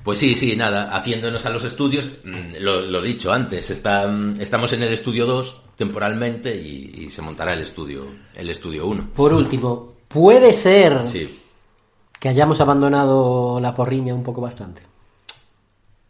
Pues sí, sí, nada, haciéndonos a los estudios, mm, lo, lo dicho antes, está, mm, estamos en el estudio 2 temporalmente y, y se montará el estudio el estudio 1. Por último, puede ser Sí. que hayamos abandonado la porriña un poco bastante.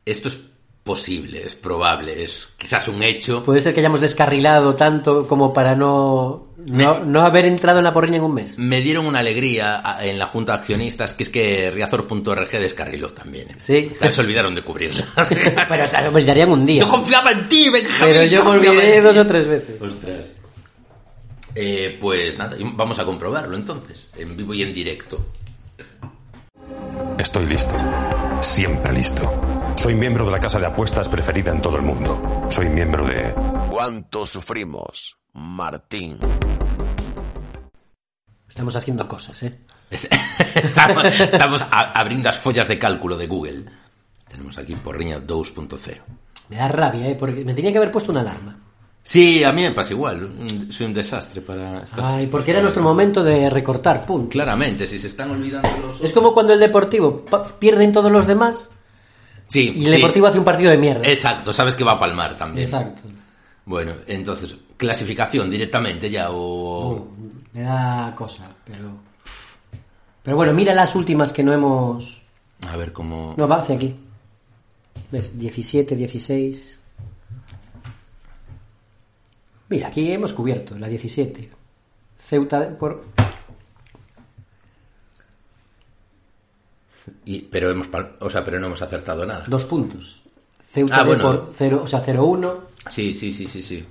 Esto es posible, es probable, es quizás un hecho. Puede ser que hayamos descarrilado tanto como para no, no, no haber entrado en la porriña en un mes. Me dieron una alegría en la junta de accionistas que es que Riazor.org descarriló también. ¿eh? Sí. Se olvidaron de cubrirla. <laughs> Pero o sea, lo darían un día. Yo confiaba en ti, Benjamín. Pero yo me confiaba olvidé dos o tres veces. Ostras. Eh, pues nada, vamos a comprobarlo entonces, en vivo y en directo. Estoy listo. Siempre listo. Soy miembro de la casa de apuestas preferida en todo el mundo. Soy miembro de... ¿Cuánto sufrimos, Martín? Estamos haciendo cosas, ¿eh? Es- <laughs> estamos estamos a- abriendo las follas de cálculo de Google. Tenemos aquí Porriña 2.0. Me da rabia, ¿eh? Porque me tenía que haber puesto una alarma. Sí, a mí me pasa igual. Soy un desastre para estas... Ay, porque era nuestro momento de recortar, punto. Claramente, si se están olvidando los... Es como cuando el Deportivo pierden todos los demás Sí, y el sí. Deportivo hace un partido de mierda. Exacto, sabes que va a palmar también. Exacto. Bueno, entonces, clasificación directamente ya o... Me da cosa, pero... Pero bueno, mira las últimas que no hemos... A ver cómo... No, va hacia aquí. ¿Ves? 17, 16... Mira, aquí hemos cubierto la 17. Ceuta por... Y- pero hemos o sea, pero no hemos acertado nada. Dos puntos. Ceuta Ah, bueno. por cero, o sea, 0-1. Sí, sí, sí, sí, sí.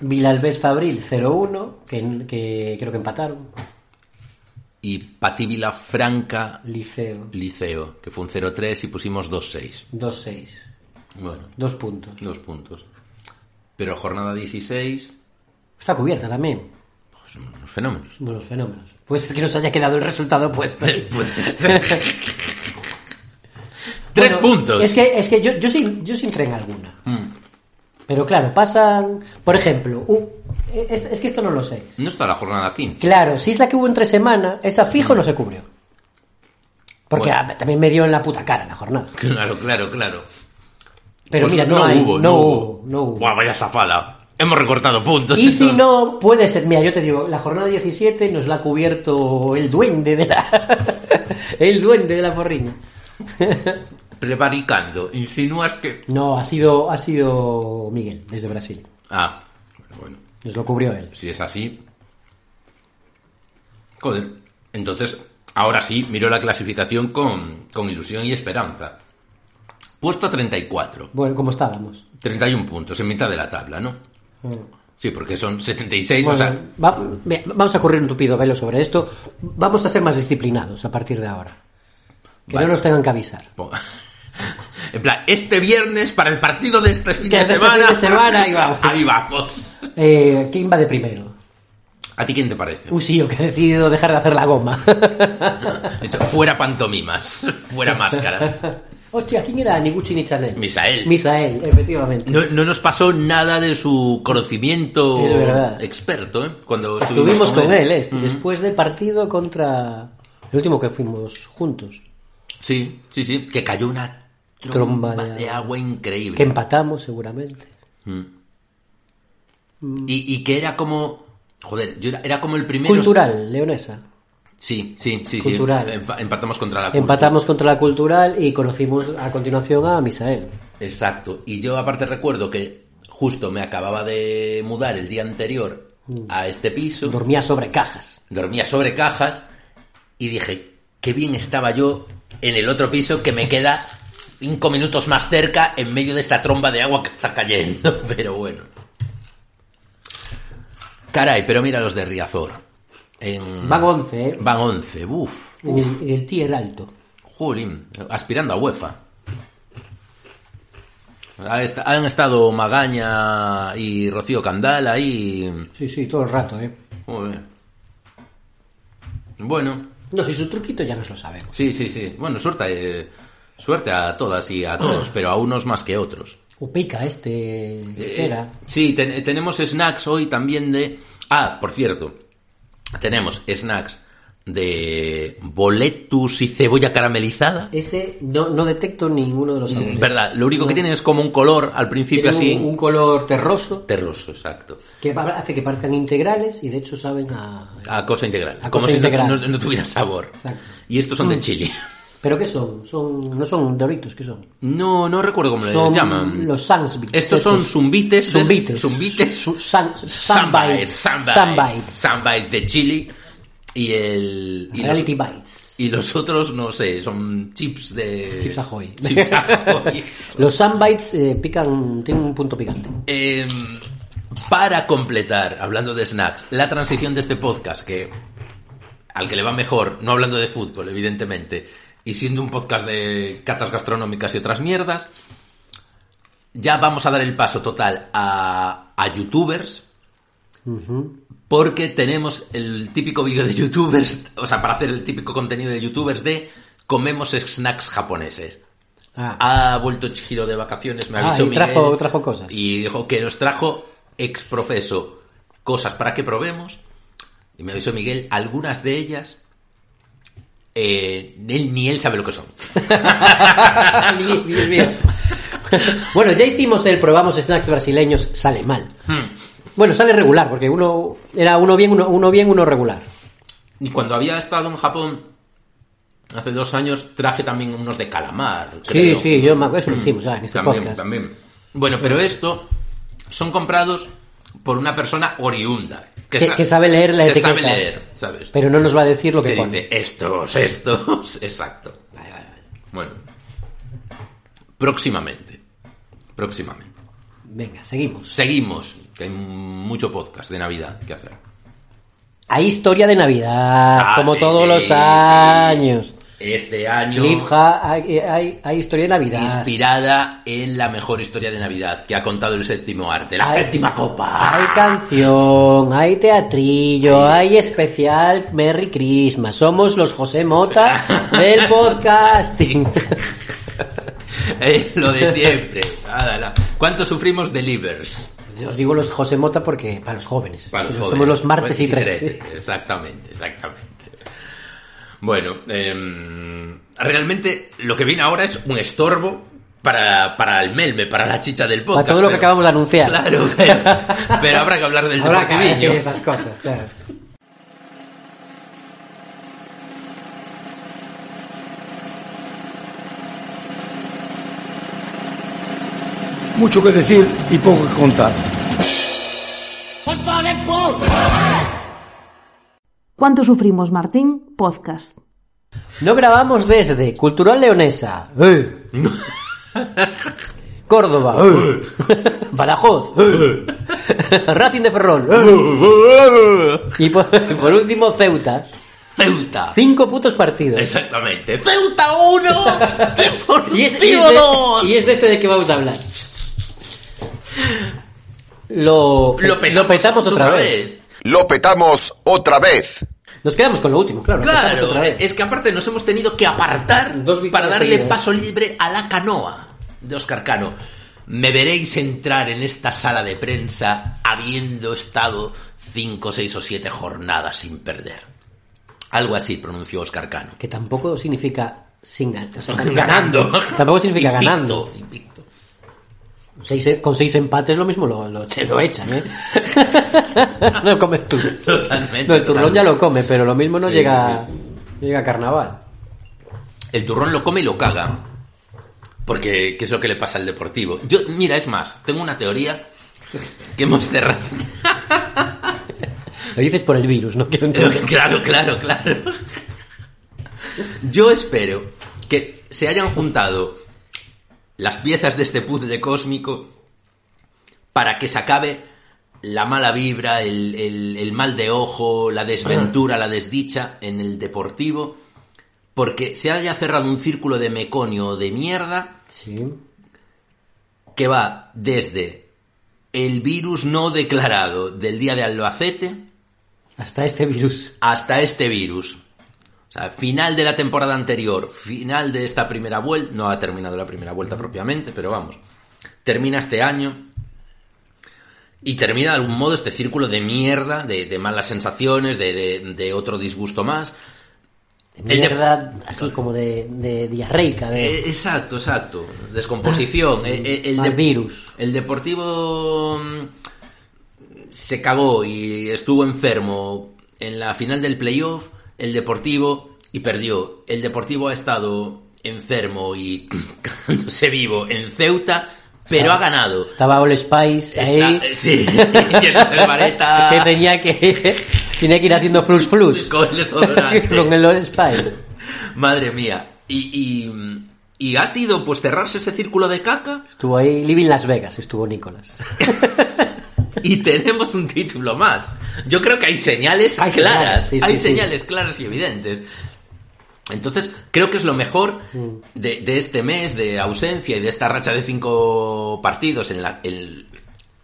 Vilalbés Fabril 0-1, que, que creo que empataron. Y Patíbila Franca Liceo Liceo, que fue un 0-3 y pusimos 2-6. 2-6. Bueno, Dos puntos. dos puntos. Pero jornada 16, Está cubierta también. Pues son unos fenómenos. Buenos fenómenos. Puede ser que nos haya quedado el resultado <laughs> ser. <laughs> Tres Bueno, puntos. Es que, es que yo, yo, sí, yo sí entré en alguna. Mm. Pero claro, pasan. Por ejemplo, uh, es, es que esto no lo sé. No está la jornada 15. Claro, si es la que hubo entre semana, esa fijo no se cubrió. Porque Bueno. también me dio en la puta cara la jornada. Claro, claro, claro. Pero Pues mira, no, hay, hubo, no hubo, no hubo. Buah, vaya zafada. Hemos recortado puntos. Y eso. si no, puede ser, mira, yo te digo, la jornada 17 nos la ha cubierto el duende de la <laughs> el duende de la porriña. <laughs> Prevaricando, insinúas que... No, ha sido ha sido Miguel desde Brasil. Ah, bueno, Nos lo cubrió él. si es así... Joder, entonces, ahora sí, miro la clasificación con, con ilusión y esperanza. puesto a 34. Bueno, como estábamos. 31 puntos, en mitad de la tabla, ¿no? Sí, porque son 76, Bueno, o sea... va- vamos a correr un tupido velo sobre esto. Vamos a ser más disciplinados a partir de ahora. Que Vale. no nos tengan que avisar. <laughs> En plan, este viernes para el partido de este fin de es este semana... fin de semana, ahí vamos. <laughs> Ahí vamos. Eh, ¿Quién va de primero? ¿A ti quién te parece? Un sío que ha decidido dejar de hacer la goma. <laughs> De hecho, fuera pantomimas, fuera máscaras. Hostia, ¿quién era? Ni Gucci ni Chanel. Misael. Misael, efectivamente. No, no nos pasó nada de su conocimiento Es experto, ¿eh? Cuando Estuvimos con él, ¿eh? Después del partido contra... El último que fuimos juntos. Sí, sí, sí. Que cayó una tromba, Tromba de, de agua increíble. Que empatamos seguramente. Mm. Y, y que era como... Joder, yo era, era como el primero... Cultural, leonesa. Sí, sí, sí. Cultural. Empa- empatamos contra la cultura. Empatamos contra la cultural y conocimos a continuación a Misael. Exacto. Y yo aparte recuerdo que justo me acababa de mudar el día anterior a este piso. Dormía sobre cajas. Dormía sobre cajas y dije, qué bien estaba yo en el otro piso que me queda cinco minutos más cerca en medio de esta tromba de agua que está cayendo. <laughs> Pero bueno. Caray, pero mira los de Riazor. En- Van 11, ¿eh? Van 11, uff. En el, en el tier alto. Jolín, aspirando a UEFA. Han estado Magaña y Rocío Candal ahí. Sí, sí, todo el rato, ¿eh? Joder. Bueno, No, si su truquito ya nos lo sabemos. sí, sí, sí. Bueno, suerte, eh, suerte a todas y a todos, pero a unos más que otros. O pica este... Eh, era. Sí, ten- tenemos snacks hoy también de... Ah, por cierto, tenemos snacks de boletus y cebolla caramelizada. Ese no, no detecto ninguno de los sabores. Verdad, lo único que No. tiene es como un color al principio así... un, un color terroso Terroso, exacto. que hace que parezcan integrales y de hecho saben a... A cosa integral. A como cosa si integral. No, no tuviera sabor. Exacto. Y estos son de Mm. chili. ¿Pero qué son? son no son doritos, ¿qué son? No, no recuerdo cómo Son les llaman. los Sansbits. Estos son zumbites. Zumbites. Zumbites. Sunbites. Sunbites. De chili. Y el... Y los, Reality Bites. y los otros, no sé, son chips de... Chips Ahoy. Chips <laughs> Ahoy. Los Sunbites eh, pican, tienen un punto picante. Em, para completar, hablando de snacks, la transición de este podcast, que al que le va mejor, no hablando de fútbol, evidentemente, y siendo un podcast de catas gastronómicas y otras mierdas, ya vamos a dar el paso total a, a youtubers, porque tenemos el típico vídeo de youtubers, o sea, para hacer el típico contenido de youtubers de comemos snacks japoneses. Ah. Ha vuelto Chihiro de vacaciones, me Ah, avisó y Miguel. trajo cosas. Y dijo que nos trajo ex profeso cosas para que probemos. Y me avisó Miguel, algunas de ellas, eh, él, ni él sabe lo que son. <laughs> Dios mío, bueno, ya hicimos el probamos snacks brasileños, sale mal. Hmm. Bueno, sale regular, porque uno era uno bien, uno, uno bien, uno regular. Y cuando había estado en Japón, hace dos años, traje también unos de calamar. Sí, creo. sí, yo me acuerdo, eso lo hicimos ya en este también, podcast. también. Bueno, pero esto son comprados por una persona oriunda. Que, Que- sa- que sabe leer la que etiqueta. sabe leer, ¿sabes? Pero no nos va a decir lo que pone. dice estos, estos, <laughs> exacto. Bueno, próximamente, próximamente. Venga, seguimos. Seguimos, que hay mucho podcast de Navidad que hacer. Hay historia de Navidad, Ah, como sí, todos sí, los años. Este año Cliffha, hay, hay, hay historia de Navidad. inspirada en la mejor historia de Navidad que ha contado el séptimo arte, la Hay- séptima copa. Hay canción, hay teatrillo, hay especial Merry Christmas. Somos los José Mota del <laughs> podcasting. <laughs> Eh, lo de siempre. ¿Cuánto sufrimos de livers? Os digo los José Mota porque para los jóvenes. Para los Somos jóvenes. los martes y Martes 13. Exactamente, exactamente. Bueno, em, realmente lo que viene ahora es un estorbo para, para el melme, para la chicha del podcast. Para todo lo que acabamos de anunciar. Claro, pero, pero habrá que hablar del Habrá que decir estas cosas, claro. Mucho que decir y poco que contar. ¿Cuánto sufrimos, Martín? Podcast. No grabamos desde Cultural Leonesa. Eh. <laughs> Córdoba. <laughs> Badajoz. <laughs> Racing de Ferrol. y por, por último, Ceuta. Ceuta. Cinco putos partidos. Exactamente. Ceuta 1, Y es, y, Deportivo es de, 2. y es de este de que vamos a hablar. Lo, Lo petamos, petamos otra vez. Lo petamos otra vez. Nos quedamos con lo último, claro. Claro, otra vez. es que aparte nos hemos tenido que apartar Dos para darle seguidas. paso libre a la canoa de Oscar Cano. Me veréis entrar en esta sala de prensa habiendo estado cinco, seis o siete jornadas sin perder. Algo así pronunció Oscar Cano. Que tampoco significa sin gan- o sea, <laughs> Ganando. Tampoco significa Invicto, ganando. invicto. Seis- con seis empates lo mismo lo, lo, lo echan, ¿eh? <laughs> no lo comes tú. Totalmente. No, el turrón totalmente. ya lo come, pero lo mismo no Sí, llega, sí, llega a carnaval. El turrón lo come y lo caga. Porque, ¿qué es lo que le pasa al deportivo? Yo, mira, es más, tengo una teoría que hemos cerrado. Lo dices por el virus, no quiero entender. <laughs> claro, claro, claro. Yo espero que se hayan juntado las piezas de este puzzle cósmico para que se acabe la mala vibra, el, el- el mal de ojo, la desventura, la desdicha en el deportivo, porque se haya cerrado un círculo de meconio de mierda Sí. que va desde el virus no declarado del día de Albacete Hasta este virus. hasta este virus. O sea, final de la temporada anterior, final de esta primera vuelta, no ha terminado la primera vuelta propiamente, pero vamos, termina este año y termina de algún modo este círculo de mierda, de, de malas sensaciones, de, de- de otro disgusto más. El mierda, así como de, de diarreica. De... Eh, exacto, exacto. Descomposición. <laughs> Eh, eh, el, Mal de- virus. El Deportivo mm, se cagó y estuvo enfermo en la final del playoff. El Deportivo y perdió. El Deportivo ha estado enfermo y cagándose vivo en Ceuta, pero ha ganado. Estaba All Spice ahí. Sí, sí, vareta. <laughs> que tenía que <laughs> tenía que ir haciendo flux flux <laughs> Con el desodorante. con el All Spice. Madre mía. Y, y, y ha sido pues cerrarse ese círculo de caca Estuvo ahí Living Las Vegas, estuvo Nicolás. <laughs> y tenemos un título más. Yo creo que hay señales Hay claras, señales, sí, hay sí, sí. señales claras y evidentes. Entonces, creo que es lo mejor Mm. de, de este mes de ausencia y de esta racha de cinco partidos en, la, en,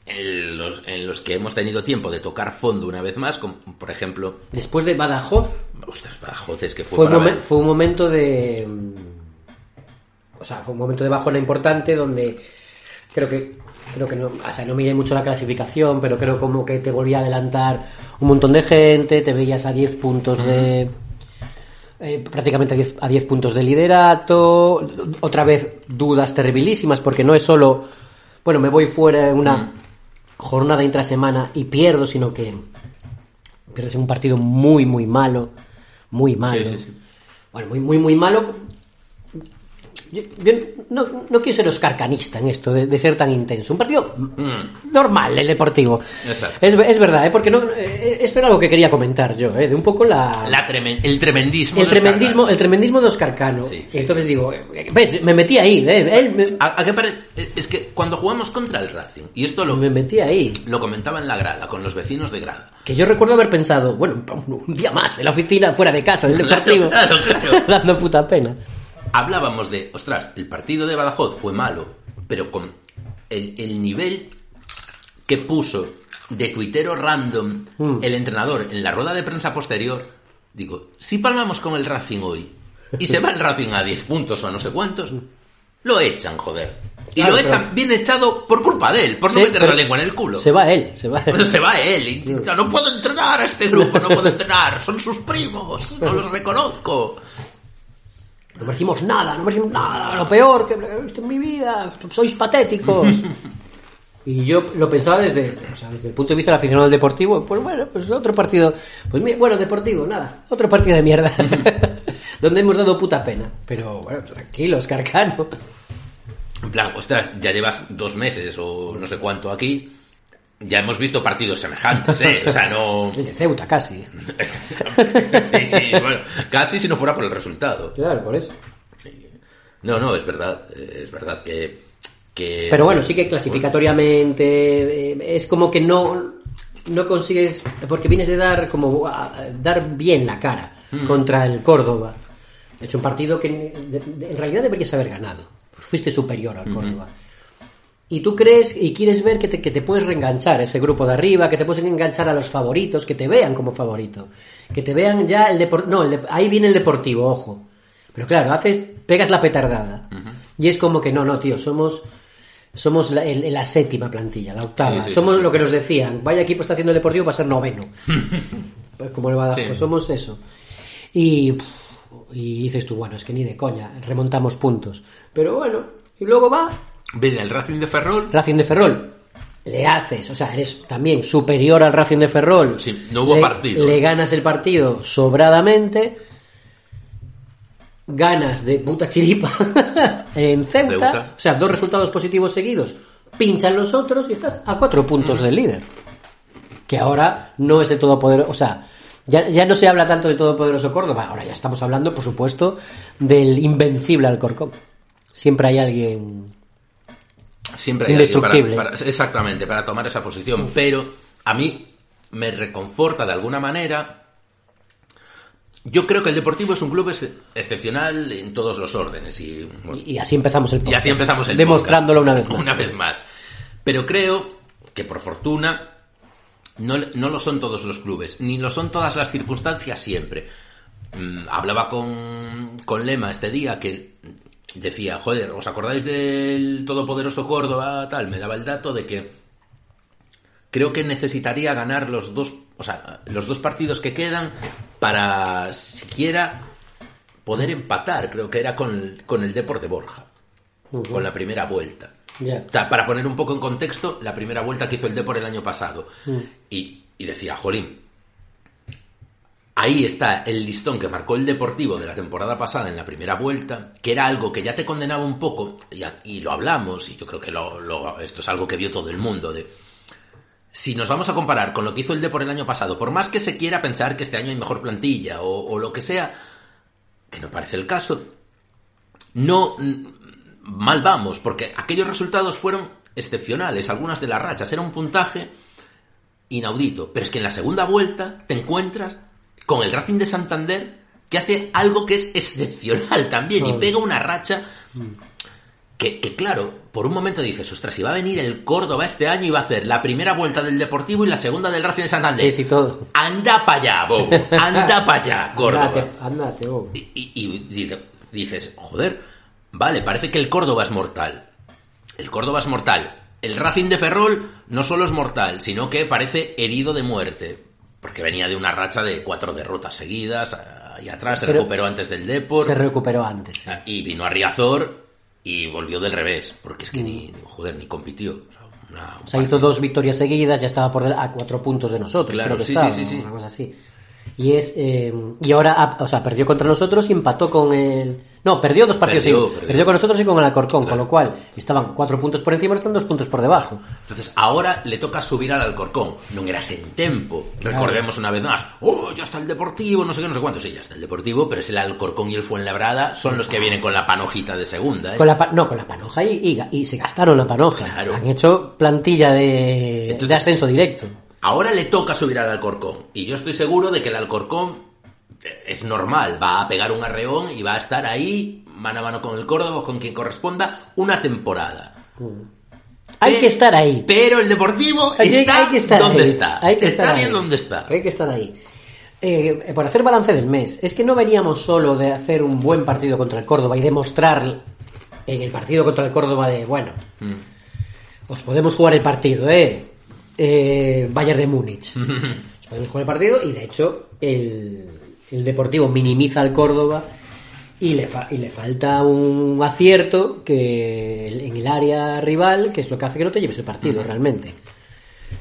en los, en los que hemos tenido tiempo de tocar fondo una vez más, como por ejemplo, Después de Badajoz ostras, Badajoz, es que fue, fue para momen- fue un momento de mm, o sea, fue un momento de bajona importante donde creo que creo que no, o sea, no miré mucho la clasificación, pero creo como que te volvía a adelantar un montón de gente, te veías a 10 puntos de eh, prácticamente a 10, a 10 puntos de liderato, otra vez dudas terribilísimas porque no es solo, bueno, me voy fuera en una jornada intrasemana y pierdo, sino que pierdes un partido muy, muy malo, muy malo. Sí, sí, sí. Bueno, muy, muy, muy malo. Yo, yo no, no quiero ser oscarcanista en esto de, de ser tan intenso. Un partido Mm, normal, el deportivo. Es, es verdad, ¿eh? porque no, eh, esto era algo que quería comentar yo, ¿eh? de un poco la, la tremen- el tremendismo. el de tremendismo, el tremendismo de Oscar Cano. Sí, entonces digo, ves, me metí ahí, ¿eh? Él me, ¿A, a qué pare- Es que cuando jugamos contra el Racing, y esto lo, me metí ahí. lo comentaba en la grada, con los vecinos de grada. Que yo recuerdo haber pensado, bueno, un, un día más en la oficina, fuera de casa, del <laughs> deportivo, Claro, claro. <laughs> dando puta pena. Hablábamos de, ostras, el partido de Badajoz fue malo, pero con el, el nivel que puso de tuitero random Mm. el entrenador en la rueda de prensa posterior, digo, si palmamos con el Racing hoy y se va el Racing a 10 puntos o a no sé cuántos, lo echan, joder. Y Claro, lo echan pero- bien echado por culpa de él, por no Sí, meter la lengua en el culo. Se va él, se va él. Pero se va él y no puedo entrenar a este grupo, no puedo entrenar, son sus primos, no los reconozco. No merecimos nada, no merecimos nada, lo peor que he visto en mi vida, sois patéticos. <laughs> Y yo lo pensaba desde, o sea, desde el punto de vista del aficionado al deportivo, pues bueno, pues otro partido, pues mi- bueno, deportivo, nada, otro partido de mierda, <laughs> donde hemos dado puta pena. Pero bueno, tranquilos, Carcano. En plan, ostras, ya llevas dos meses o no sé cuánto aquí, ya hemos visto partidos semejantes, ¿eh? O sea, no... <laughs> El de Ceuta casi. <laughs> sí, sí, bueno, casi si no fuera por el resultado. Claro, por eso. No, no, es verdad, es verdad que... que Pero bueno, sí que clasificatoriamente eh, es como que no, no consigues, porque vienes de dar como a- dar bien la cara Mm. contra el Córdoba. De hecho, un partido que en realidad deberías haber ganado. Fuiste superior al. Córdoba. Y tú crees y quieres ver que te, que te puedes reenganchar a ese grupo de arriba, que te puedes enganchar a los favoritos, que te vean como favorito. Que te vean ya el deportivo. No, el de- ahí viene el deportivo, ojo. Pero claro, haces, pegas la petardada. Y es como que no, no, tío, somos. Somos la, el- la séptima plantilla, la octava. Sí, sí, somos sí, lo que nos decían. Vaya equipo está haciendo el deportivo para ser noveno. <laughs> pues como le va a dar, pues somos eso. Y, y dices tú, bueno, es que ni de coña, remontamos puntos. Pero bueno, y luego va Viene el Racing de Ferrol. Racing de Ferrol. Le haces, o sea, eres también superior al Racing de Ferrol. Sí, no hubo le, partido. Le ganas el partido sobradamente. Ganas de puta chiripa <laughs> en Ceuta, Ceuta. O sea, dos resultados positivos seguidos. Pinchan los otros y estás a cuatro puntos del líder. Que ahora no es el todopoderoso. O sea, ya, ya no se habla tanto del todopoderoso Córdoba. Ahora ya estamos hablando, por supuesto, del invencible Alcorcón. Siempre hay alguien Siempre hay para- Indestructible. para- exactamente, para tomar esa posición. Pero a mí me reconforta de alguna manera. Yo creo que el Deportivo es un club ex- excepcional en todos los órdenes. Y, bueno, Y así empezamos el y podcast. así empezamos el Demostrándolo podcast. una vez <laughs> más. Una vez más. Pero creo que por fortuna no, no lo son todos los clubes, ni lo son todas las circunstancias siempre. Mm, hablaba con, con Lema este día que decía, joder, ¿os acordáis del todopoderoso Córdoba? Tal, me daba el dato de que creo que necesitaría ganar los dos, o sea, los dos partidos que quedan para siquiera poder empatar, creo que era con, con el Depor de Borja, con la primera vuelta. O sea, para poner un poco en contexto, la primera vuelta que hizo el Depor el año pasado. Mm. Y, y decía, jolín, ahí está el listón que marcó el Deportivo de la temporada pasada en la primera vuelta, que era algo que ya te condenaba un poco, y, lo hablamos, y yo creo que lo- esto es algo que vio todo el mundo, de si nos vamos a comparar con lo que hizo el Depor el año pasado, por más que se quiera pensar que este año hay mejor plantilla o, o lo que sea, que no parece el caso, no mm, mal vamos, porque aquellos resultados fueron excepcionales, algunas de las rachas, era un puntaje inaudito, pero es que en la segunda vuelta te encuentras con el Racing de Santander que hace algo que es excepcional también y pega una racha que, que, claro, por un momento dices, ostras, si va a venir el Córdoba este año y va a hacer la primera vuelta del Deportivo y la segunda del Racing de Santander. Sí, sí, todo. Anda para allá, bobo. Anda para allá, <laughs> Córdoba. Ándate, oh. Y, y- y dice- dices, joder, vale, parece que el Córdoba es mortal. El Córdoba es mortal. El Racing de Ferrol no solo es mortal, sino que parece herido de muerte. Porque venía de una racha de cuatro derrotas seguidas. Ahí atrás se Pero- recuperó antes del Depor. Se recuperó antes. sí. Y vino a Riazor y volvió del revés. Porque es que ni, joder, ni compitió. O sea, una- O sea, hizo dos victorias seguidas, ya estaba por a cuatro puntos de nosotros. Claro, creo que sí, estaba, sí, sí, sí. Una cosa así. Y es eh, y ahora, o sea, perdió contra nosotros y empató con el. No, perdió dos partidos. Perdió, sí. perdió. perdió con nosotros y con el Alcorcón, con lo cual estaban cuatro puntos por encima, están dos puntos por debajo. Entonces, ahora le toca subir al Alcorcón. No era en tempo. Recordemos una vez más. Oh, ya está el Deportivo, no sé qué, no sé cuánto. Sí, ya está el Deportivo, pero es el Alcorcón y el Fuenlabrada son los que vienen con la panojita de segunda. ¿eh? Con la pa- no, con la panoja y, y, y se gastaron la panoja. Claro. Han hecho plantilla de, Entonces- de ascenso directo. Ahora le toca subir al Alcorcón. Y yo estoy seguro de que el Alcorcón es normal. Va a pegar un arreón y va a estar ahí, mano a mano con el Córdoba, con quien corresponda, una temporada. Hay que estar ahí. Pero el Deportivo Hay está hay que estar donde ahí. está. Hay que está estar bien ahí. donde está. Hay que estar ahí. Eh, por hacer balance del mes, es que no veníamos solo de hacer un buen partido contra el Córdoba y demostrar en el partido contra el Córdoba de, bueno, Mm. os podemos jugar el partido, ¿eh? eh Bayern de Múnich. <laughs> Os podemos jugar el partido y de hecho el, el Deportivo minimiza al Córdoba y le, fa- y le falta un acierto que en el área rival, que es lo que hace que no te lleves el partido realmente.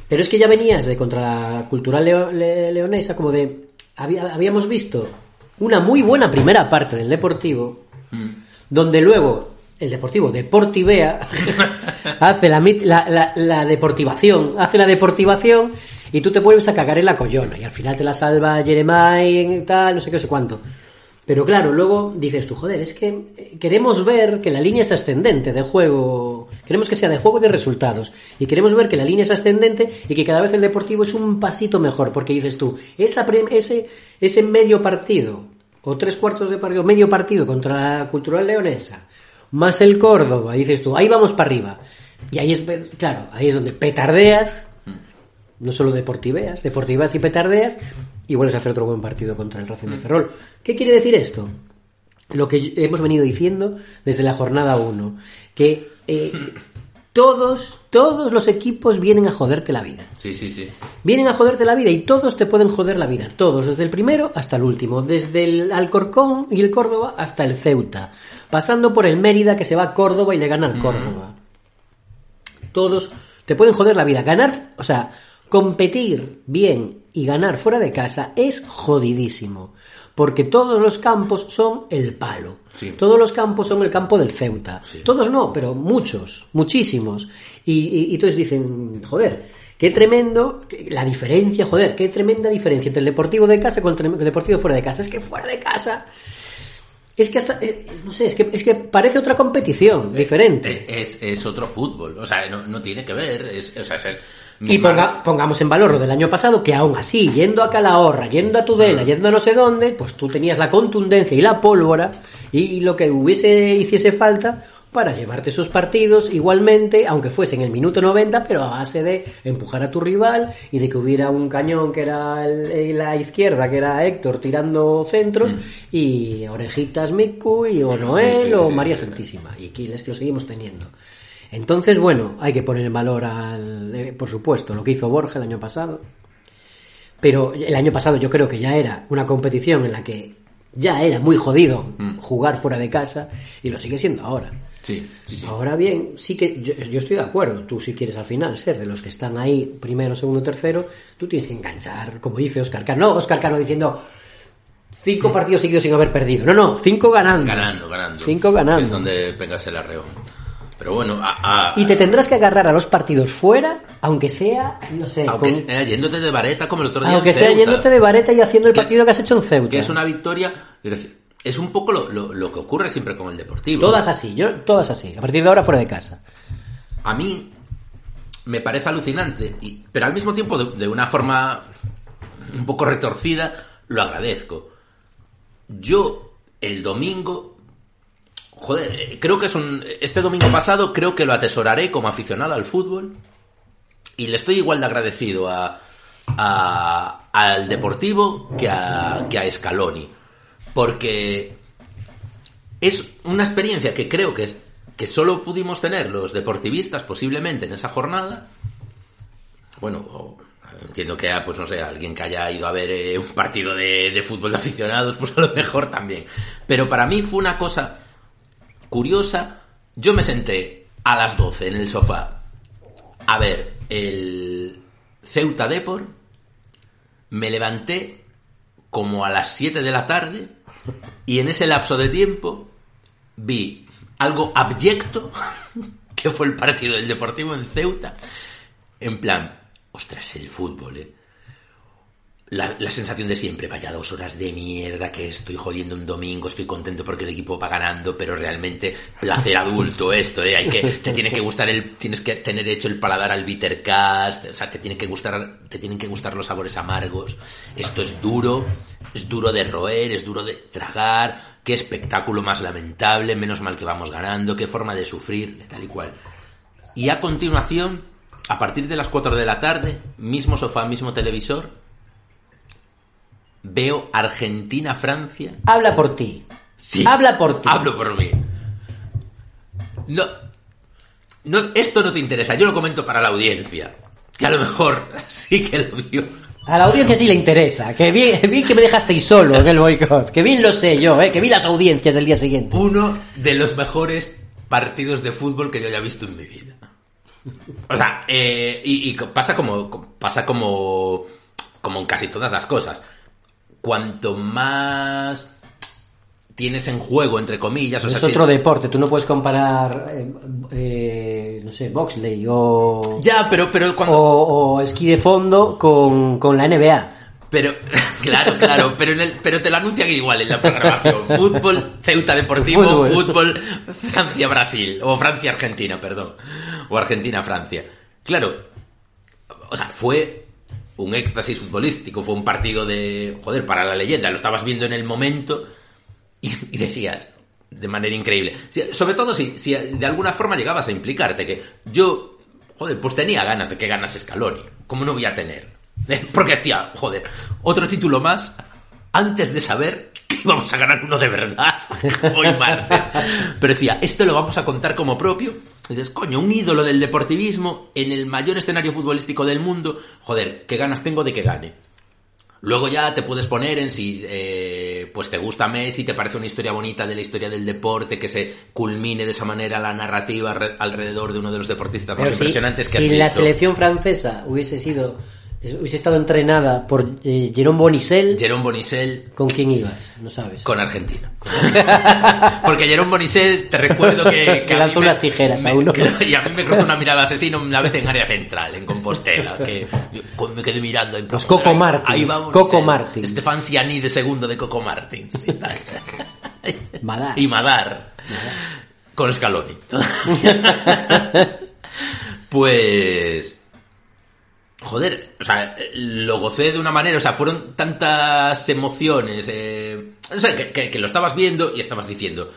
Pero es que ya venías de contra la cultural leo- le- leonesa, como de. había- habíamos visto una muy buena primera parte del Deportivo, donde luego el Deportivo deportivea, <laughs> hace la, la- la deportivación, hace la deportivación y tú te vuelves a cagar en la collona y al final te la salva Jeremiah y tal, no sé qué, no sé cuánto. Pero claro, luego dices tú, joder, es que eh, queremos ver que la línea es ascendente de juego, queremos que sea de juego y de resultados, y queremos ver que la línea es ascendente y que cada vez el Deportivo es un pasito mejor, porque dices tú, esa ese, ese medio partido, o tres cuartos de partido, medio partido contra la Cultural Leonesa, más el Córdoba, dices tú, ahí vamos para arriba. Y ahí es, claro, ahí es donde petardeas, no solo deportiveas, deportivas y petardeas, y vuelves a hacer otro buen partido contra el Racing de Ferrol. ¿Qué quiere decir esto? Lo que hemos venido diciendo desde la jornada 1, que eh, <laughs> todos, todos los equipos vienen a joderte la vida. Sí, sí, sí. Vienen a joderte la vida y todos te pueden joder la vida. Todos, desde el primero hasta el último. Desde el Alcorcón y el Córdoba hasta el Ceuta. Pasando por el Mérida que se va a Córdoba y le gana al Córdoba. Todos te pueden joder la vida. Ganar, o sea, competir bien y ganar fuera de casa es jodidísimo. Porque todos los campos son el palo. Sí. Todos los campos son el campo del Ceuta. Todos no, pero muchos, muchísimos. Y, y, y entonces dicen, joder, qué tremendo, la diferencia, joder, qué tremenda diferencia entre el deportivo de casa con el deportivo fuera de casa. Es que fuera de casa, es que hasta, eh, no sé, es que, es que parece otra competición, diferente. Es, es otro fútbol, o sea, no, no tiene que ver, es, o sea, es el- Y ponga- pongamos en valor lo del año pasado, que aún así, yendo a Calahorra, yendo a Tudela, yendo a no sé dónde, pues tú tenías la contundencia y la pólvora y, y lo que hubiese, hiciese falta para llevarte esos partidos igualmente, aunque fuese en el minuto 90, pero a base de empujar a tu rival y de que hubiera un cañón que era el- la izquierda, que era Héctor tirando centros, y orejitas Miku y o Noel Mm. sí, o sí, María. Santísima. Y aquí es que lo seguimos teniendo. Entonces, bueno, hay que poner en valor, al, eh, por supuesto, lo que hizo Borja el año pasado. Pero el año pasado yo creo que ya era una competición en la que ya era muy jodido jugar fuera de casa y lo sigue siendo ahora. Sí, sí, sí. Ahora bien, sí que yo, yo estoy de acuerdo. Tú si quieres al final ser de los que están ahí, primero, segundo, tercero, tú tienes que enganchar, como dice Oscar Cano. No, Oscar Cano diciendo cinco partidos seguidos sin haber perdido. No, no, cinco ganando. Ganando, ganando. Cinco ganando. Es donde vengas el arreo. Pero bueno, a, a- Y te tendrás que agarrar a los partidos fuera, aunque sea, no sé, aunque con- sea yéndote de vareta como el otro día. aunque en sea Ceuta, yéndote de vareta y haciendo el Que- partido que has hecho en Ceuta. Que es una victoria. es un poco lo, lo- lo que ocurre siempre con el deportivo. Todas así, yo, todas así. A partir de ahora fuera de casa. a mí me parece alucinante, y, pero al mismo tiempo de, de una forma un poco retorcida lo agradezco. Yo el domingo, joder, eh, creo que es un, este domingo pasado creo que lo atesoraré como aficionado al fútbol y le estoy igual de agradecido a, a- al Deportivo que a, que a Scaloni, porque es una experiencia que creo que, que solo pudimos tener los deportivistas posiblemente en esa jornada. Bueno, entiendo que pues no sé, alguien que haya ido a ver eh, un partido de, de fútbol de aficionados, pues a lo mejor también. Pero para mí fue una cosa curiosa. Yo me senté a las 12 en el sofá a ver el Ceuta Depor. Me levanté como a las 7 de la tarde y en ese lapso de tiempo vi algo abyecto <laughs> que fue el partido del Deportivo en Ceuta. En plan, ostras, el fútbol, ¿eh? La, la sensación de siempre, vaya dos horas de mierda que estoy jodiendo un domingo, estoy contento porque el equipo va ganando, pero realmente placer adulto esto, ¿eh? Hay que, te tiene que gustar el, tienes que tener hecho el paladar al bittercast, o sea, te tiene que gustar, te tienen que gustar los sabores amargos. Esto es duro, es duro de roer, es duro de tragar, qué espectáculo más lamentable, menos mal que vamos ganando, qué forma de sufrir, tal y cual. Y a continuación, a partir de las 4 de la tarde, mismo sofá, mismo televisor, veo Argentina-Francia. Habla por ti. Sí. Habla por ti. Hablo por mí. No, no, esto no te interesa, yo lo comento para la audiencia. Que a lo mejor <laughs> sí que lo vio. A la audiencia sí le interesa. Que bien, bien que me dejasteis solo en el boicot. Que bien lo sé yo, ¿eh? Que vi las audiencias del día siguiente. Uno de los mejores partidos de fútbol que yo haya visto en mi vida. O sea, eh, y, y pasa como pasa como como en casi todas las cosas. Cuanto más tienes en juego entre comillas, o es sea, si- otro deporte. Tú no puedes comparar, eh, eh, no sé, boxley o, ya, pero pero cuando o, o esquí de fondo con, con la NBA. Pero, <laughs> claro, claro, pero, en el, pero te lo anuncian igual en la programación. <laughs> Fútbol, Ceuta Deportivo, Fútbol. fútbol, Francia-Brasil, o Francia-Argentina, perdón, o Argentina-Francia. Claro, o sea, fue un éxtasis futbolístico, fue un partido de, joder, para la leyenda, lo estabas viendo en el momento y, decías, de manera increíble. Sobre todo si, si de alguna forma llegabas a implicarte, que yo, joder, pues tenía ganas de que ganase Scaloni, ¿cómo no voy a tener? <laughs> Porque decía, joder, otro título más antes de saber que íbamos a ganar uno de verdad <laughs> hoy martes. Pero decía, esto lo vamos a contar como propio. Dices, coño, un ídolo del deportivismo en el mayor escenario futbolístico del mundo. Joder, qué ganas tengo de que gane. Luego ya te puedes poner en si eh, pues te gusta Messi, te parece una historia bonita de la historia del deporte, que se culmine de esa manera la narrativa re- alrededor de uno de los deportistas Pero más si, impresionantes que si has la visto. selección francesa hubiese sido hubiese estado entrenada por eh, Jérôme Bonicel, Jerome Bonicel ¿con quién ibas? No sabes. con Argentina. <laughs> Porque Jerome Bonicel, te recuerdo que... <laughs> Que a lanzó unas tijeras a me- uno. Y a mí me cruzó una <laughs> mirada asesina una vez en área central, en Compostela, que yo me quedé mirando en Pues. Coco Martins, Ahí va Bonicel. Coco Martins. Estefan Ciani de segundo de Coco Martins. y tal. Madar. Y Madar. Con Scaloni. pues... Joder, o sea, lo gocé de una manera, o sea, fueron tantas emociones, eh, o sea, que, lo estabas viendo y estabas diciendo,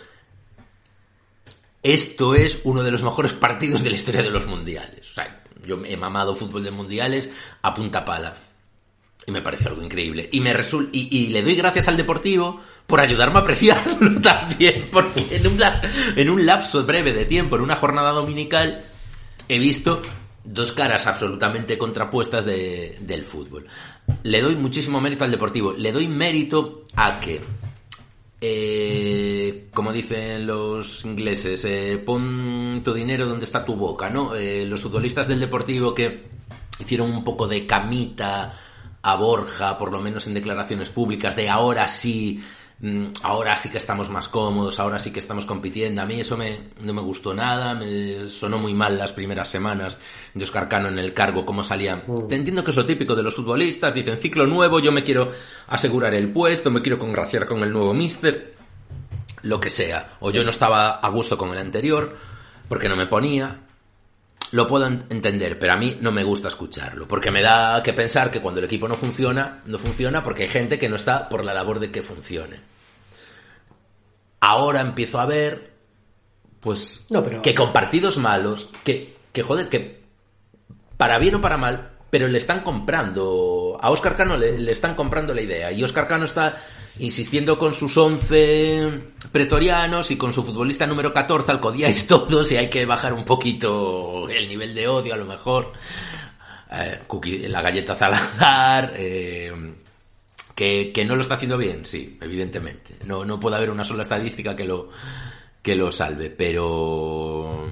esto es uno de los mejores partidos de la historia de los mundiales. O sea, yo he mamado fútbol de mundiales a punta pala. Y me pareció algo increíble. Y, me resul- y, le doy gracias al Deportivo por ayudarme a apreciarlo <laughs> también. Porque en un, en un lapso breve de tiempo, en una jornada dominical, he visto dos caras absolutamente contrapuestas de- del fútbol. Le doy muchísimo mérito al Deportivo. Le doy mérito a que, eh, como dicen los ingleses, eh, pon tu dinero donde está tu boca, ¿no? Eh, los futbolistas del Deportivo que hicieron un poco de camita a Borja, por lo menos en declaraciones públicas, de ahora sí, ahora sí que estamos más cómodos, ahora sí que estamos compitiendo. A mí eso me, no me gustó nada, me sonó muy mal las primeras semanas de Oscar Cano en el cargo, cómo salían. Te entiendo que es lo típico de los futbolistas, dicen ciclo nuevo, yo me quiero asegurar el puesto, me quiero congraciar con el nuevo míster, lo que sea. O yo no estaba a gusto con el anterior, porque no me ponía, lo puedo en- entender, pero a mí no me gusta escucharlo, porque me da que pensar que cuando el equipo no funciona, no funciona porque hay gente que no está por la labor de que funcione. Ahora empiezo a ver, pues, No, pero- que con partidos malos, que, que joder, que para bien o para mal, pero le están comprando, a Oscar Cano le, le están comprando la idea, y Oscar Cano está insistiendo con sus 11 pretorianos y con su futbolista número 14 al codiáis todos y hay que bajar un poquito el nivel de odio a lo mejor. Eh, Cookie- la galleta Salazar, eh, que, que no lo está haciendo bien, sí, evidentemente. No, no puede haber una sola estadística que lo, que lo salve, pero...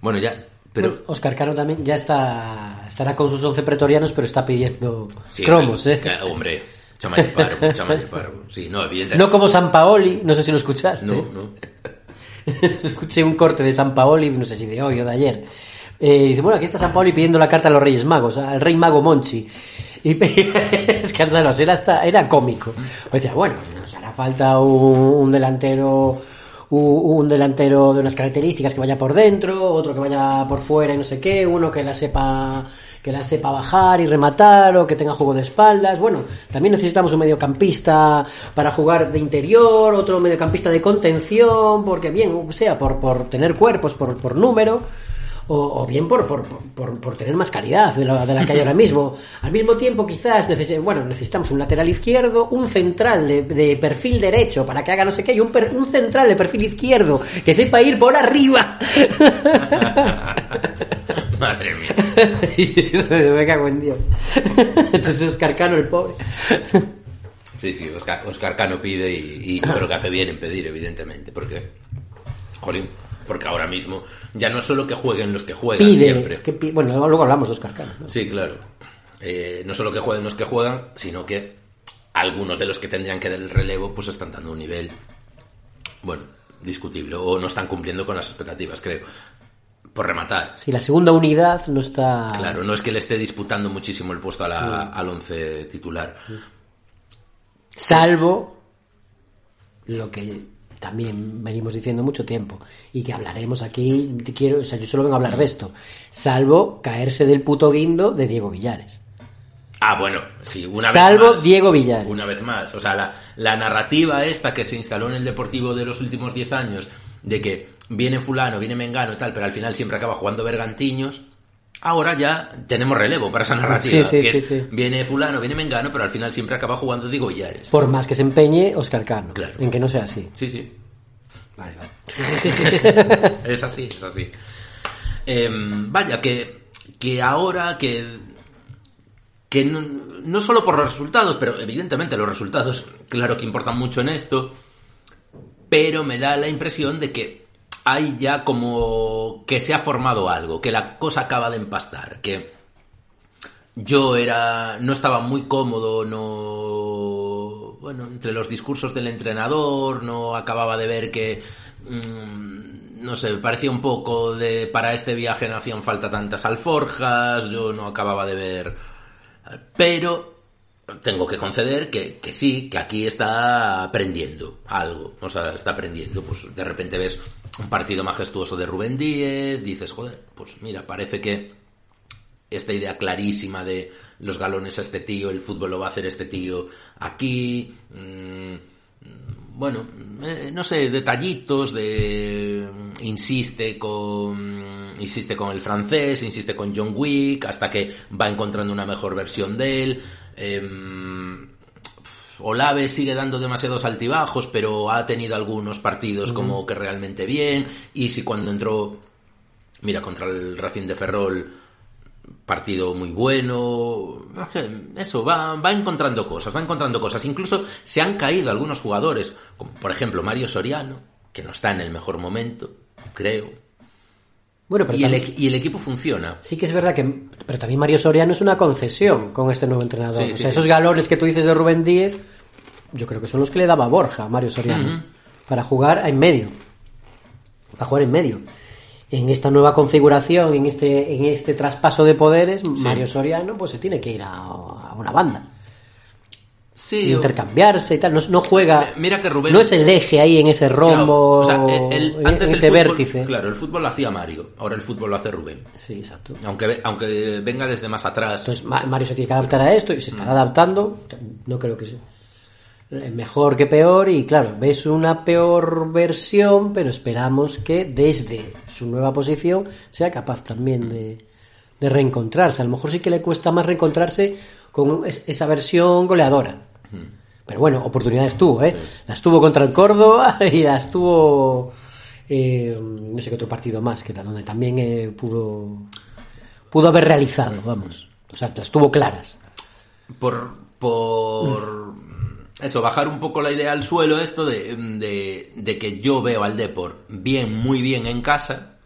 Bueno, ya... Pero, Oscar Cano también ya está estará con sus 11 pretorianos, pero está pidiendo Sí, cromos, ¿eh? que- hombre, chamalle parvo, <laughs> chamalle parvo. Sí, no, evidentemente. No como San Paoli, no sé si lo escuchaste. No, no. <laughs> Escuché un corte de San Paoli, no sé si de hoy o de ayer. Eh, dice, bueno, aquí está San Paoli pidiendo la carta a los Reyes Magos, al Rey Mago Monchi. <laughs> Y <laughs> es que no, era, hasta, era cómico. Pues decía, bueno, nos hará falta un, delantero un, delantero de unas características que vaya por dentro, otro que vaya por fuera y no sé qué, uno que la sepa que la sepa bajar y rematar o que tenga juego de espaldas. Bueno, también necesitamos un mediocampista para jugar de interior, otro mediocampista de contención, porque bien, sea por, por tener cuerpos, por, por número, o, o bien por, por, por, por tener más calidad de la, de la que hay ahora mismo. <laughs> Al mismo tiempo, quizás bueno, necesitamos un lateral izquierdo, un central de, de perfil derecho para que haga no sé qué, y un, per- un central de perfil izquierdo que sepa ir por arriba. <laughs> Madre mía. <laughs> Me cago en Dios. Entonces Oscar Cano, el pobre. Sí, sí, Oscar, Oscar Cano pide y, y yo creo que hace bien en pedir, evidentemente, porque, jolín, porque ahora mismo ya no es solo que jueguen los que juegan Pide. siempre. que bueno, luego hablamos de Oscar Cano. ¿no? Sí, claro. Eh, no solo que jueguen los que juegan, sino que algunos de los que tendrían que dar el relevo pues están dando un nivel, bueno, discutible, o no están cumpliendo con las expectativas, creo. por rematar. Si la segunda unidad no está... Claro, no es que le esté disputando muchísimo el puesto a la- al once titular. Salvo lo que también venimos diciendo mucho tiempo y que hablaremos aquí, quiero, o sea, yo solo vengo a hablar de esto, salvo caerse del puto guindo de Diego Villares. Ah, bueno, sí, una Salvo vez más. Diego Villares. Una vez más. O sea, la, la narrativa esta que se instaló en el Deportivo de los últimos 10 años, de que viene fulano, viene mengano y tal, pero al final siempre acaba jugando bergantiños, ahora ya tenemos relevo para esa narrativa. Sí, sí, que sí, es. Viene fulano, viene mengano, pero al final siempre acaba jugando Diego Villares. Por más que se empeñe Oscar Cano, Claro. en que no sea así. Sí, sí. Vale, vale. <laughs> es así, es así. Em, vaya, que, que ahora que que no, no solo por los resultados, pero evidentemente los resultados, claro que importan mucho en esto, pero me da la impresión de que hay ya como que se ha formado algo, que la cosa acaba de empastar, que yo era no estaba muy cómodo, no bueno, entre los discursos del entrenador, no acababa de ver que mm, no sé, parecía un poco de para este viaje no hacían falta tantas alforjas, yo no acababa de ver pero tengo que conceder que, que sí, que aquí está aprendiendo algo. O sea, está aprendiendo. Pues de repente ves un partido majestuoso de Rubén Díez, dices, joder, pues mira, parece que esta idea clarísima de los galones a este tío, el fútbol lo va a hacer este tío aquí. mm, bueno, eh, no sé, detallitos de insiste con insiste con el francés, insiste con John Wick hasta que va encontrando una mejor versión de él. Em, Olave sigue dando demasiados altibajos, pero ha tenido algunos partidos como que realmente bien. Y si cuando entró, mira, contra el Racing de Ferrol, partido muy bueno. No sé, Eso, va, va encontrando cosas, va encontrando cosas. Incluso se han caído algunos jugadores, como por ejemplo Mario Soriano, que no está en el mejor momento, creo. Bueno, pero Y el, también- equ- y el equipo funciona. Sí que es verdad que... Pero también Mario Soriano es una concesión con este nuevo entrenador. Sí, o sea, sí. esos galones que tú dices de Rubén Díez, yo creo que son los que le daba Borja a Mario Soriano. Para jugar en medio. Para jugar en medio. En esta nueva configuración, en este, en este traspaso de poderes, Mario Soriano pues se tiene que ir a, a una banda. Sí, intercambiarse y tal. No, no juega... Mira que Rubén- No es el eje ahí en ese rombo, Claro, o sea, el- el- en- antes en el ese fútbol- vértice. Claro, el fútbol lo hacía Mario, ahora el fútbol lo hace Rubén. Sí, exacto. Aunque, aunque venga desde más atrás. Entonces Ma- Mario se tiene que adaptar a esto y se estará adaptando. No creo que sea mejor que peor y claro, ves una peor versión, pero esperamos que desde su nueva posición sea capaz también de, de reencontrarse. A lo mejor sí que le cuesta más reencontrarse con es- esa versión goleadora. Pero bueno, oportunidades tuvo, ¿eh? Las tuvo contra el Córdoba <laughs> y las tuvo eh, no sé qué otro partido más, que donde también eh, pudo pudo haber realizado, vamos. O sea, las tuvo claras. por por eso bajar un poco la idea al suelo esto de, de, de que yo veo al Depor bien muy bien en casa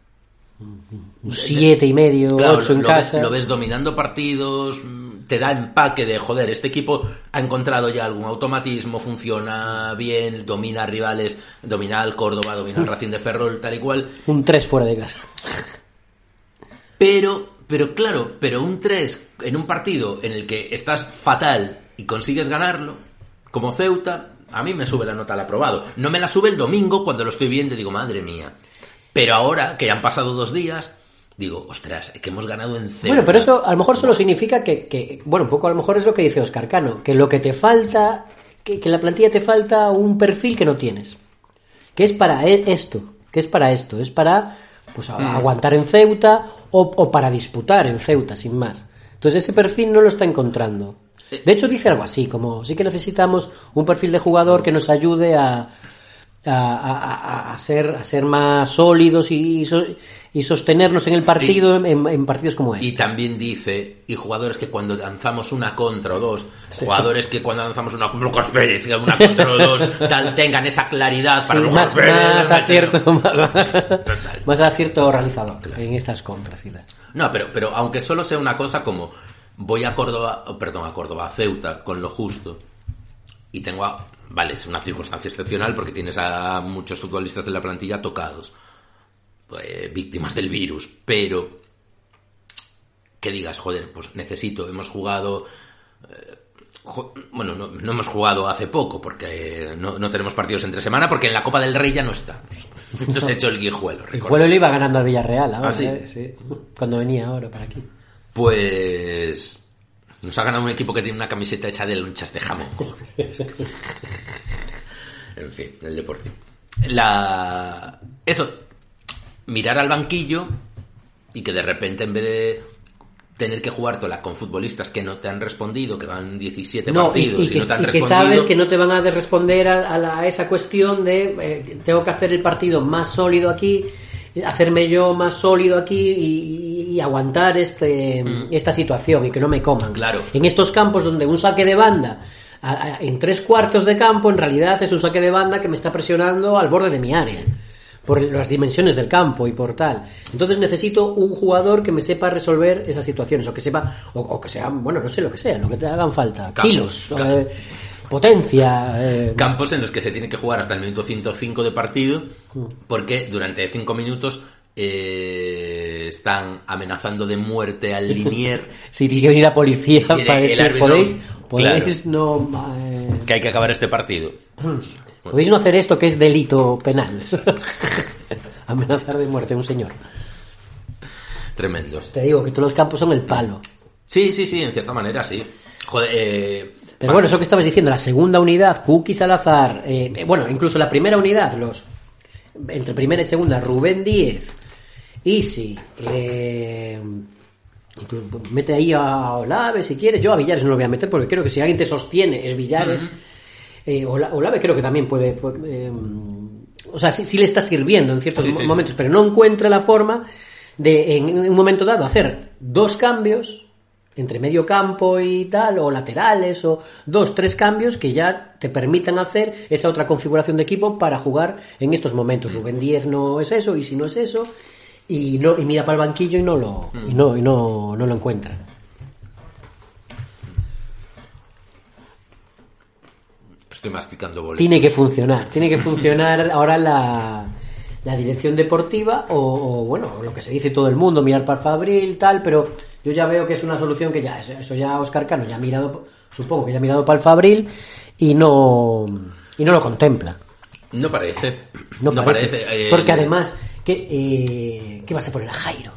Un siete y medio, Claro, ocho en lo, casa. Ves, lo ves dominando partidos te da empaque de joder este equipo ha encontrado ya algún automatismo funciona bien domina rivales domina al Córdoba domina al Racing de Ferrol tal y cual Un 3 fuera de casa. Pero, pero claro, pero un 3 en un partido en el que estás fatal y consigues ganarlo, como Ceuta, a mí me sube la nota al aprobado. No me la sube el domingo cuando lo estoy viendo y digo, madre mía. Pero ahora, que ya han pasado dos días, digo, ostras, que hemos ganado en Ceuta. Bueno, pero eso a lo mejor solo significa que, que- bueno, un poco a lo mejor es lo que dice Oscar Cano, que lo que te falta, que, que en la plantilla te falta un perfil que no tienes. Que es para e- esto, que es para esto, es para pues a- Mm. aguantar en Ceuta o, o para disputar en Ceuta, sin más. Entonces ese perfil no lo está encontrando. De hecho dice algo así, como sí que necesitamos un perfil de jugador que nos ayude a, a, a- a- ser, a ser más sólidos y, so- y sostenernos en el partido en, en partidos como este. Y también dice, y jugadores que cuando lanzamos una contra o dos, jugadores que cuando lanzamos una Lucas Pérez, una contra o dos, <laughs> tal, tengan esa claridad para Sí, Lucas más, Pérez, más acierto <laughs> más, más acierto realizador en estas contras y tal. No, pero, pero aunque solo sea una cosa como voy a Córdoba, perdón, a Córdoba, a Ceuta con lo justo y tengo a, vale, es una circunstancia excepcional porque tienes a muchos futbolistas de la plantilla tocados. eh, víctimas del virus, pero que digas, joder, pues necesito, hemos jugado... eh, jo- bueno, no, no hemos jugado hace poco porque eh, no, no tenemos partidos entre semana porque en la Copa del Rey ya no estamos. Entonces he hecho el guijuelo. El juego le iba ganando al Villarreal ahora, ¿Ah, sí? ¿eh? sí. Cuando venía ahora para aquí. Pues nos ha ganado un equipo que tiene una camiseta hecha de lonchas de jamón. en fin, el deportivo. La... Eso, mirar al banquillo y que de repente en vez de tener que jugártela con futbolistas que no te han respondido, que van 17 No, y, partidos y y, que, no te han y que respondido... sabes que no te van a de responder a, a la- a esa cuestión de eh, tengo que hacer el partido más sólido aquí, hacerme yo más sólido aquí y, y aguantar este, esta situación y que no me coman. Mm. Claro. En estos campos donde un saque de banda a- a- en tres cuartos de campo en realidad es un saque de banda que me está presionando al borde de mi área. Por las dimensiones del campo y por tal. Entonces necesito un jugador que me sepa resolver esas situaciones. O que sepa, o, o que sean, bueno, no sé lo que sea, lo que te hagan falta. Kilos, eh, potencia. eh, Campos en los que se tiene que jugar hasta el minuto 105 de partido porque durante 5 minutos eh, están amenazando de muerte al linier <laughs> si tiene que venir la policía el- para el decir, árbitro- podéis, claro. podéis no. eh, que hay que acabar este partido. <clears throat> podéis no hacer esto que es delito penal. <laughs> Amenazar de muerte a un señor. Tremendos. Te digo que todos los campos son el palo. Sí, sí, sí, en cierta manera, sí. Joder, eh, Pero bueno, eso que estabas diciendo, la segunda unidad, Cookie Salazar, eh, eh, bueno, incluso la primera unidad, los entre primera y segunda, Rubén Díez, Isi, eh, mete ahí a Olave si quieres, yo a Villares no lo voy a meter porque creo que si alguien te sostiene es Villares, Eh, Ola- Olave creo que también puede, puede, eh, o sea, sí, sí le está sirviendo en ciertos Sí, sí, sí. momentos, pero no encuentra la forma de en un momento dado hacer dos cambios entre medio campo y tal, o laterales, o dos, tres cambios que ya te permitan hacer esa otra configuración de equipo para jugar en estos momentos. Rubén 10 no es eso, y si no es eso, y no y mira para el banquillo y no lo, y no, y no, no lo encuentra. estoy masticando boletos. Tiene que funcionar, tiene que funcionar ahora la, la dirección deportiva o, o, bueno, lo que se dice todo el mundo, mirar para Fabril, tal, pero yo ya veo que es una solución que ya, eso, ya Oscar Cano ya ha mirado, supongo que ya ha mirado para el Fabril y no, y no lo contempla. No parece. No, No, parece. parece. eh, Porque además, ¿qué, eh, ¿qué vas a poner a Jairo?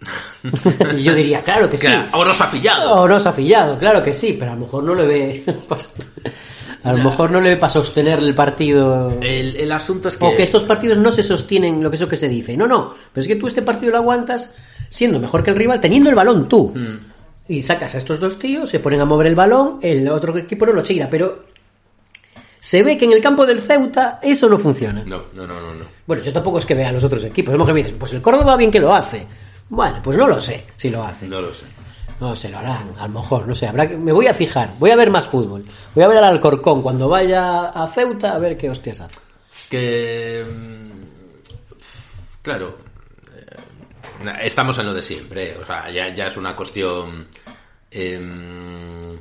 <laughs> yo diría, claro que sí. Afillado. Oros afillado, claro que sí, pero a lo mejor no le ve. A lo mejor no le ve para sostener el partido. El, el asunto es que. O que estos partidos no se sostienen, lo que eso que se dice. No, no, pero es que tú este partido lo aguantas siendo mejor que el rival, teniendo el balón tú. Mm. Y sacas a estos dos tíos, se ponen a mover el balón, el otro equipo no lo tira, pero se ve que en el campo del Ceuta eso no funciona. No, no, no, no. no. Bueno, yo tampoco es que vea a los otros equipos. A lo mejor me dicen, pues el Córdoba bien que lo hace. Bueno, pues no lo sé si lo hace. No lo sé. No sé, lo harán, a lo mejor, no sé, habrá que... me voy a fijar, voy a ver más fútbol. Voy a ver al Alcorcón cuando vaya a Ceuta a ver qué hostias hace. Que. mm, Claro. eh, Estamos en lo de siempre. eh, O sea, ya, es una cuestión. em,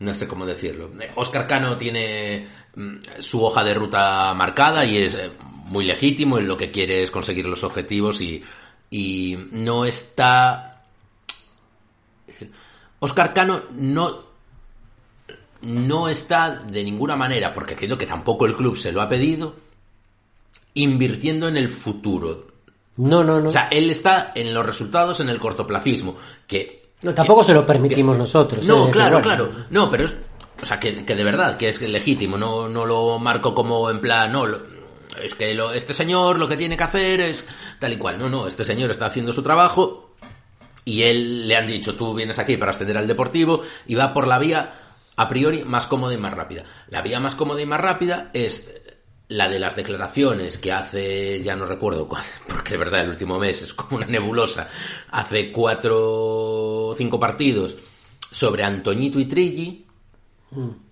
no sé cómo decirlo. Oscar Cano tiene mm, su hoja de ruta marcada y es eh, muy legítimo. En lo que quiere es conseguir los objetivos y no está. Oscar Cano no no está de ninguna manera, porque entiendo que tampoco el club se lo ha pedido, invirtiendo en el futuro. No, no, no. O sea, él está en los resultados, en el cortoplacismo, que... No, tampoco que- se lo permitimos nosotros. No, eh, claro, claro. No, pero es... O sea, que, que de verdad, que es legítimo, no, no lo marco como en plan, no, lo- es que lo- este señor lo que tiene que hacer es tal y cual. No, no, este señor está haciendo su trabajo y él le han dicho, tú vienes aquí para ascender al deportivo y va por la vía a priori más cómoda y más rápida. La vía más cómoda y más rápida es la de las declaraciones que hace, ya no recuerdo cuál, <laughs> porque de verdad el último mes es como una nebulosa, hace cuatro o cinco partidos sobre Antoñito y Trilli,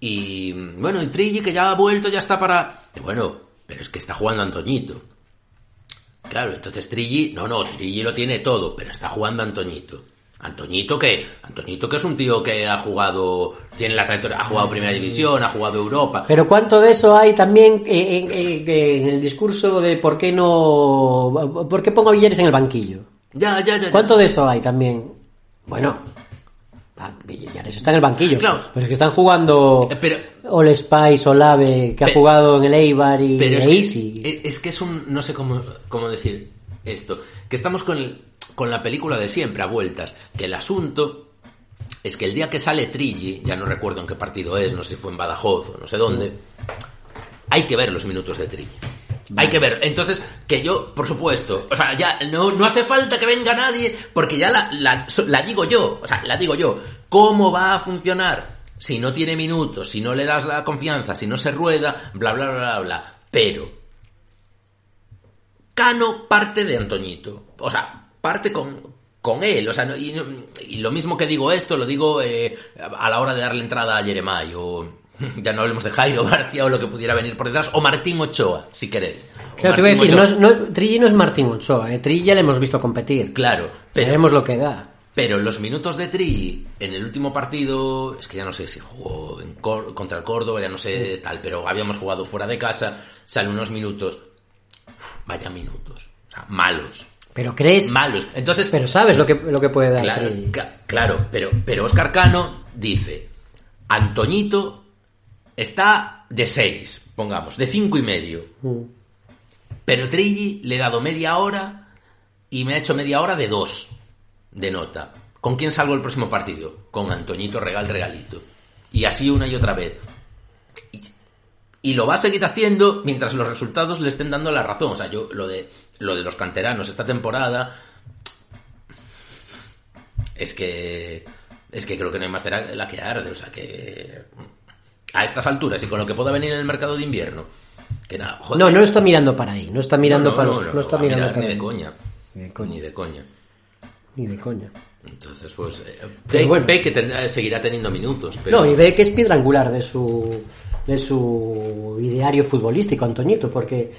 y bueno, y Trilli que ya ha vuelto, ya está para... Bueno, pero es que está jugando Antoñito. Claro, entonces Trilli, no, no, Trilli lo tiene todo, pero está jugando Antoñito. Antoñito que Antoñito que es un tío que ha jugado tiene la trayectoria, ha jugado Primera División, ha jugado Europa. Pero ¿cuánto de eso hay también en, en- en el discurso de por qué no... ¿Por qué pongo a Villares en el banquillo? Ya, ya, ya. ya. ¿Cuánto de eso hay también? Bueno, Villares está en el banquillo. Claro. Pero es que están jugando Eh, Pero All Spice, Olave, que ha jugado en el Eibar y Pero es que, Easy. es- es que es un. No sé cómo, cómo decir esto. Que estamos con, el- con la película de siempre, a vueltas. Que el asunto es que el día que sale Trilli, ya no recuerdo en qué partido es, no sé si fue en Badajoz o no sé dónde, hay que ver los minutos de Trilli. Hay que ver. Entonces, que yo, por supuesto, o sea, ya no, no hace falta que venga nadie, porque ya la, la, la digo yo, o sea, la digo yo. ¿Cómo va a funcionar? Si no tiene minutos, si no le das la confianza, si no se rueda, bla, bla, bla, bla, bla. Pero, Cano parte de Antoñito. O sea, parte con, con él. O sea, y, y lo mismo que digo esto, lo digo eh, a la hora de darle entrada a Jeremai. O <laughs> ya no hablemos de Jairo García o lo que pudiera venir por detrás. O Martín Ochoa, si queréis. Claro, te voy a decir, no es, no, Trilli no es Martín Ochoa, eh. Trilli ya le hemos visto competir. Claro, pero, Sabemos lo que da. pero los minutos de Tri en el último partido, es que ya no sé si jugó en Cor- contra el Córdoba, ya no sé tal, pero habíamos jugado fuera de casa, salen unos minutos. Vaya minutos. O sea, malos. Pero crees... Malos. Entonces, Pero sabes lo que, lo que puede dar Claro, Trilli. claro, pero, pero Oscar Cano dice, Antoñito está de 6, pongamos, de cinco y medio. Mm. Pero Trilli le he dado media hora y me ha hecho media hora de 2 de nota. ¿Con quién salgo el próximo partido? Con Antoñito Regal Regalito. Y así una y otra vez. Y, y lo va a seguir haciendo mientras los resultados le estén dando la razón. O sea, yo lo de, lo de los canteranos esta temporada es que es que creo que no hay más tela la que arde, o sea que a estas alturas y con lo que pueda venir en el mercado de invierno, que nada, joder. No, no está mirando para ahí. No está mirando no, para... no, No, no, no está mirando mirar para ni de coña, Ni de coña. ni de coña. Ni de coña. Entonces, pues eh, Pero ve, bueno. ve que tendrá, seguirá teniendo minutos, pero No, y ve que es piedra angular de su, de su ideario futbolístico, Antoñito, porque,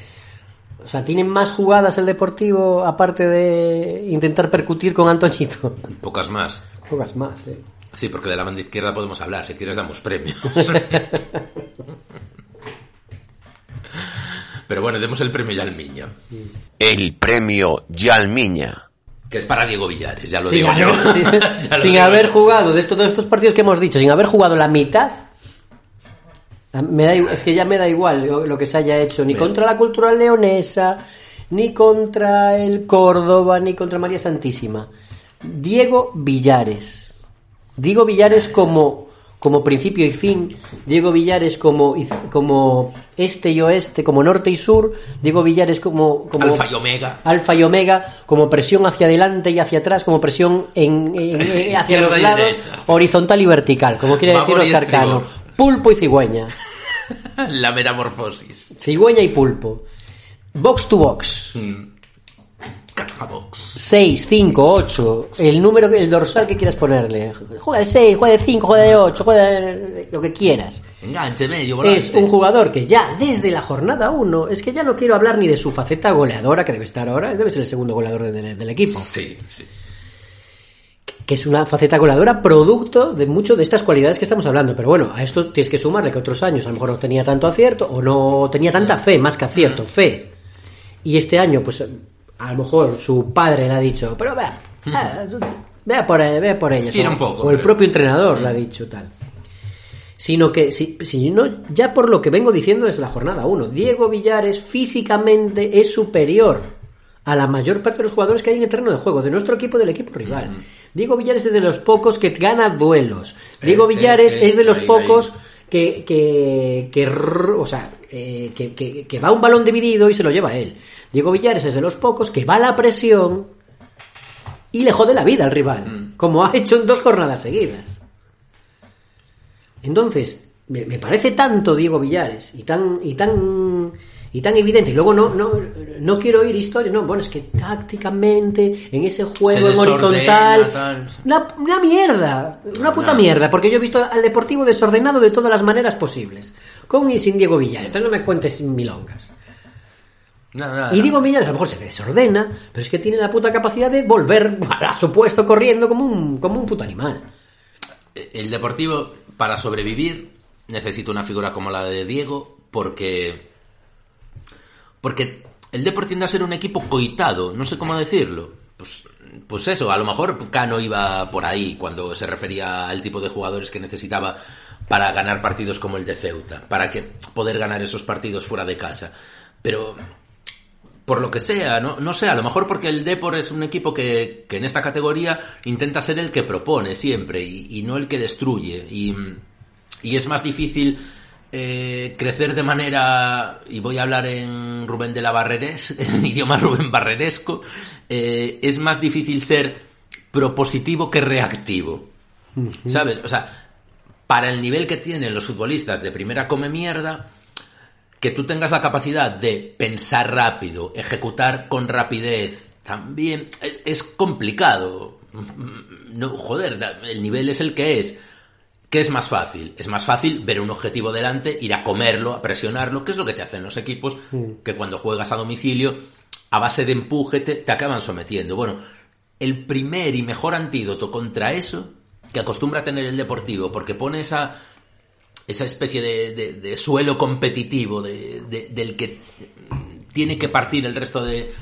o sea, tienen más jugadas el Deportivo aparte de intentar percutir con Antoñito. pocas más. Pocas más, eh. Sí, porque de la banda izquierda podemos hablar, si quieres damos premios. <laughs> Pero bueno, demos el premio ya al Miña, El premio Yalmiña. que es para Diego Villares, ya lo sin digo haber, yo. <laughs> sin- Ya <laughs> lo sin digo haber yo. jugado de estos, de estos partidos que hemos dicho, sin haber jugado la mitad, me da, es que ya me da igual lo, lo que se haya hecho, ni contra la cultural leonesa, ni contra el Córdoba, ni contra María Santísima. Diego Villares. Diego Villares como, como principio y fin, Diego Villares como, como este y oeste, como norte y sur, Diego Villares como, como Alfa y Omega. alfa y omega, como presión hacia adelante y hacia atrás, como presión en, en- en- <laughs> hacia los lados, derecha, sí. horizontal y vertical, como quiere decir Oscar Cano. estribor. Pulpo y cigüeña. <laughs> La metamorfosis. Cigüeña y pulpo. Box to box. Catabox. 6, 5, 8. El número, el dorsal que quieras ponerle. Juega de 6, juega de 5, juega de 8, juega de lo que quieras. Enganche, medio, volante. Es un jugador que ya desde la jornada 1, es que ya no quiero hablar ni de su faceta goleadora, que debe estar ahora, debe ser el segundo goleador del, del equipo. Sí, sí. que es una faceta coladora producto de mucho de estas cualidades que estamos hablando. Pero bueno, a esto tienes que sumarle que otros años a lo mejor no tenía tanto acierto o no tenía tanta fe, más que acierto, fe. Y este año, pues a lo mejor su padre le ha dicho, pero vea, ah, <laughs> vea por, vea por. Tira o, un poco, o el pero- propio entrenador le ha dicho tal. Sino que, si, si no, ya por lo que vengo diciendo desde la jornada 1, Diego Villares físicamente es superior a la mayor parte de los jugadores que hay en el terreno de juego, de nuestro equipo del equipo rival. Diego Villares es de los pocos que gana duelos. Diego eh, Villares eh, es de los ahí, pocos que, que, que o sea, eh, que, que- que va un balón dividido y se lo lleva él. Diego Villares es de los pocos que va a la presión y le jode la vida al rival, como ha hecho en dos jornadas seguidas. Entonces, me, me parece tanto Diego Villares y tan y tan y tan evidente. Y luego no no no quiero oír historia, no, bueno, es que tácticamente en ese juego en horizontal tal. una, una mierda, una puta no. mierda, porque yo he visto al Deportivo desordenado de todas las maneras posibles, con y sin Diego Villares. Entonces no me cuentes milongas. Y digo Villares, a lo mejor se desordena, pero es que tiene la puta capacidad de volver <laughs> a su puesto corriendo como un, como un puto animal. El Deportivo, para sobrevivir, necesita una figura como la de Diego, porque. Porque el Depor tiende a ser un equipo coitado, no sé cómo decirlo. Pues, pues eso, a lo mejor Cano iba por ahí cuando se refería al tipo de jugadores que necesitaba para ganar partidos como el de Ceuta, para que poder ganar esos partidos fuera de casa. Pero por lo que sea, no, no sé, a lo mejor porque el Depor es un equipo que, que en esta categoría intenta ser el que propone siempre y, y no el que destruye. Y, y es más difícil eh, crecer de manera, y voy a hablar en Rubén de la Barreres, <laughs> en idioma Rubén Barreresco, eh, es más difícil ser propositivo que reactivo. ¿Sabes? O sea, para el nivel que tienen los futbolistas de primera come mierda, que tú tengas la capacidad de pensar rápido, ejecutar con rapidez, también es, es complicado. No, joder, el nivel es el que es. ¿Qué es más fácil? Es más fácil ver un objetivo delante, ir a comerlo, a presionarlo, que es lo que te hacen los equipos que cuando juegas a domicilio, a base de empuje, te, te acaban sometiendo. Bueno, el primer y mejor antídoto contra eso que acostumbra a tener el deportivo, porque pone esa, esa especie de, de- de suelo competitivo de- de- del que tiene que partir el resto de,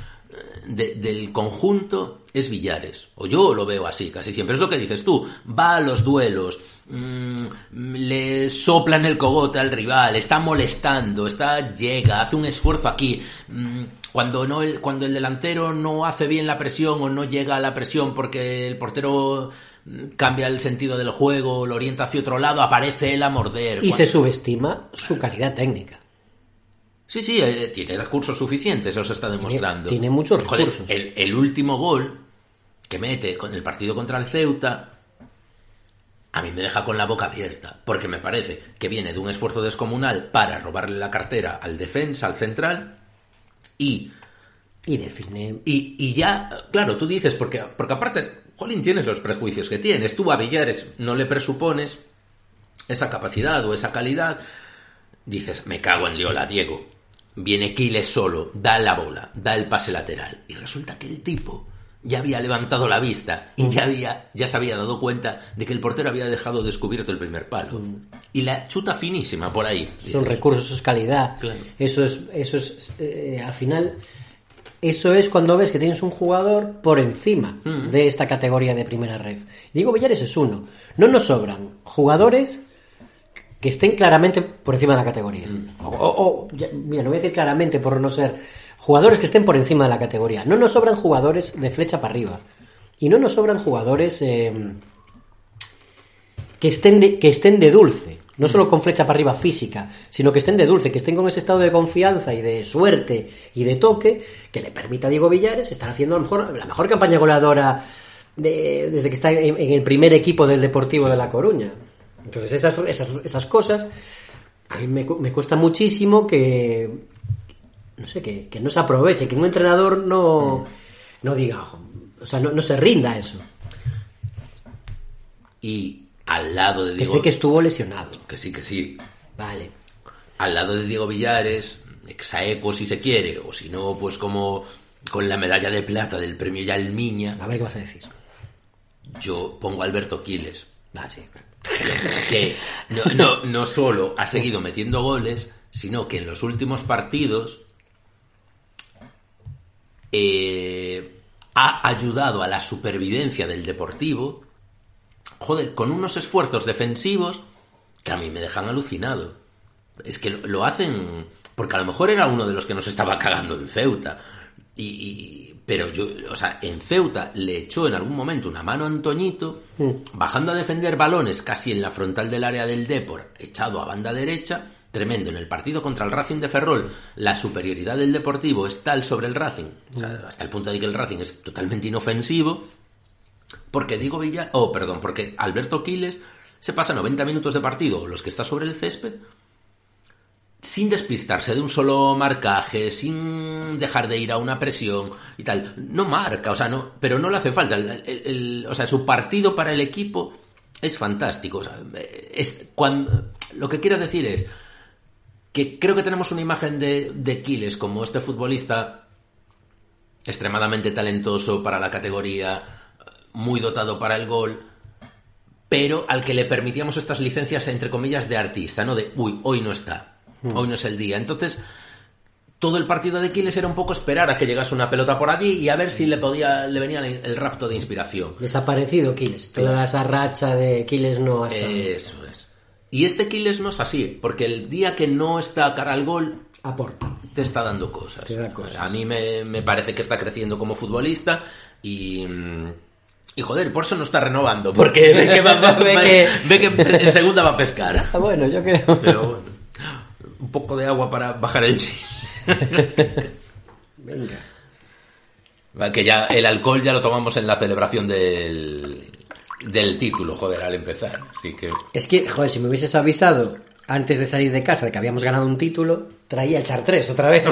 de- del conjunto, es Villares. O yo lo veo así, casi siempre. Es lo que dices tú. Va a los duelos, mm, le soplan el cogote al rival, está molestando, está llega, hace un esfuerzo aquí. mm, cuando, no el, cuando el delantero no hace bien la presión o no llega a la presión porque el portero cambia el sentido del juego, lo orienta hacia otro lado, aparece él a morder. Y se subestima su calidad técnica. Sí, sí, eh, tiene recursos suficientes, eso se está demostrando. tiene muchos Joder, recursos. el, el último gol que mete con el partido contra el Ceuta, a mí me deja con la boca abierta, porque me parece que viene de un esfuerzo descomunal para robarle la cartera al defensa, al central, y Y define. y, y ya, claro, tú dices, porque, porque aparte, Jolín, tienes los prejuicios que tienes. Tú a Villares no le presupones esa capacidad o esa calidad. Dices, me cago en Liola, Diego. Viene Quiles solo, da la bola, da el pase lateral. Y resulta que el tipo ya había levantado la vista y ya, había, ya se había dado cuenta de que el portero había dejado descubierto el primer palo. Y la chuta finísima por ahí. Son recursos, eso es calidad. Claro. Eso es, eso es eh, al final, eso es cuando ves que tienes un jugador por encima Mm. de esta categoría de primera ref. Diego Villares es uno. No nos sobran jugadores que estén claramente por encima de la categoría. Mm. O, o- o, ya- mira, no voy a decir claramente por no ser jugadores que estén por encima de la categoría. No nos sobran jugadores de flecha para arriba. Y no nos sobran jugadores eh, que estén de, que estén de dulce. No solo con flecha para arriba física, sino que estén de dulce, que estén con ese estado de confianza y de suerte y de toque que le permita a Diego Villares estar haciendo a lo mejor, la mejor campaña goleadora de- desde que está en, en el primer equipo del Deportivo de La Coruña. Entonces esas, esas, esas cosas a mí me, me cuesta muchísimo que no sé, que, que no se aproveche, que un entrenador no, no diga, o sea, no, no se rinda a eso. Y al lado de Que Diego... sé que estuvo lesionado. que sí, que sí. Vale. al lado de Diego Villares, exaequo si se quiere, o si no, pues como con la medalla de plata del premio Yalmiña, A ver qué vas a decir. yo pongo a Alberto Quiles, Ah, sí. que no, no, no solo ha seguido metiendo goles, sino que en los últimos partidos eh, ha ayudado a la supervivencia del Deportivo, joder, con unos esfuerzos defensivos que a mí me dejan alucinado. Es que lo, hacen porque a lo mejor era uno de los que nos estaba cagando en Ceuta. Y, y- pero yo, o sea, en Ceuta le echó en algún momento una mano a Antoñito, bajando a defender balones casi en la frontal del área del Depor, echado a banda derecha, tremendo. En el partido contra el Racing de Ferrol, la superioridad del Deportivo es tal sobre el Racing, o sea, hasta el punto de que el Racing es totalmente inofensivo, porque digo Villa, oh, perdón, porque Alberto Quiles se pasa 90 minutos de partido, los que está sobre el césped, sin despistarse de un solo marcaje, sin dejar de ir a una presión y tal. No marca, o sea, no, pero no le hace falta. O sea, su partido para el equipo es fantástico. o sea, es cuando, lo que quiero decir es, que creo que tenemos una imagen de, de Quiles como este futbolista extremadamente talentoso para la categoría, muy dotado para el gol, pero al que le permitíamos estas licencias, entre comillas, de artista, ¿no? De, uy, hoy no está, hoy no es el día. Entonces, todo el partido de Quiles era un poco esperar a que llegase una pelota por aquí y a ver si le podía le venía el, rapto de inspiración. Desaparecido Quiles. Toda esa racha de Quiles no ha estado. Eso es. Y este Quiles no es así, porque el día que no está cara al gol, Aporta. te está dando cosas. Te da cosas. A mí me, me parece que está creciendo como futbolista y... Y joder, por eso no está renovando, porque ve que, va- <laughs> va- Ve va- que- ve que en segunda va a pescar. Ah, bueno, yo creo. Pero bueno, un poco de agua para bajar el chile. <laughs> Venga. Que ya el alcohol ya lo tomamos en la celebración del, del título, joder, al empezar. Así que Es que, joder, si me hubieses avisado antes de salir de casa de que habíamos ganado un título, traía el Char 3 otra vez. <laughs>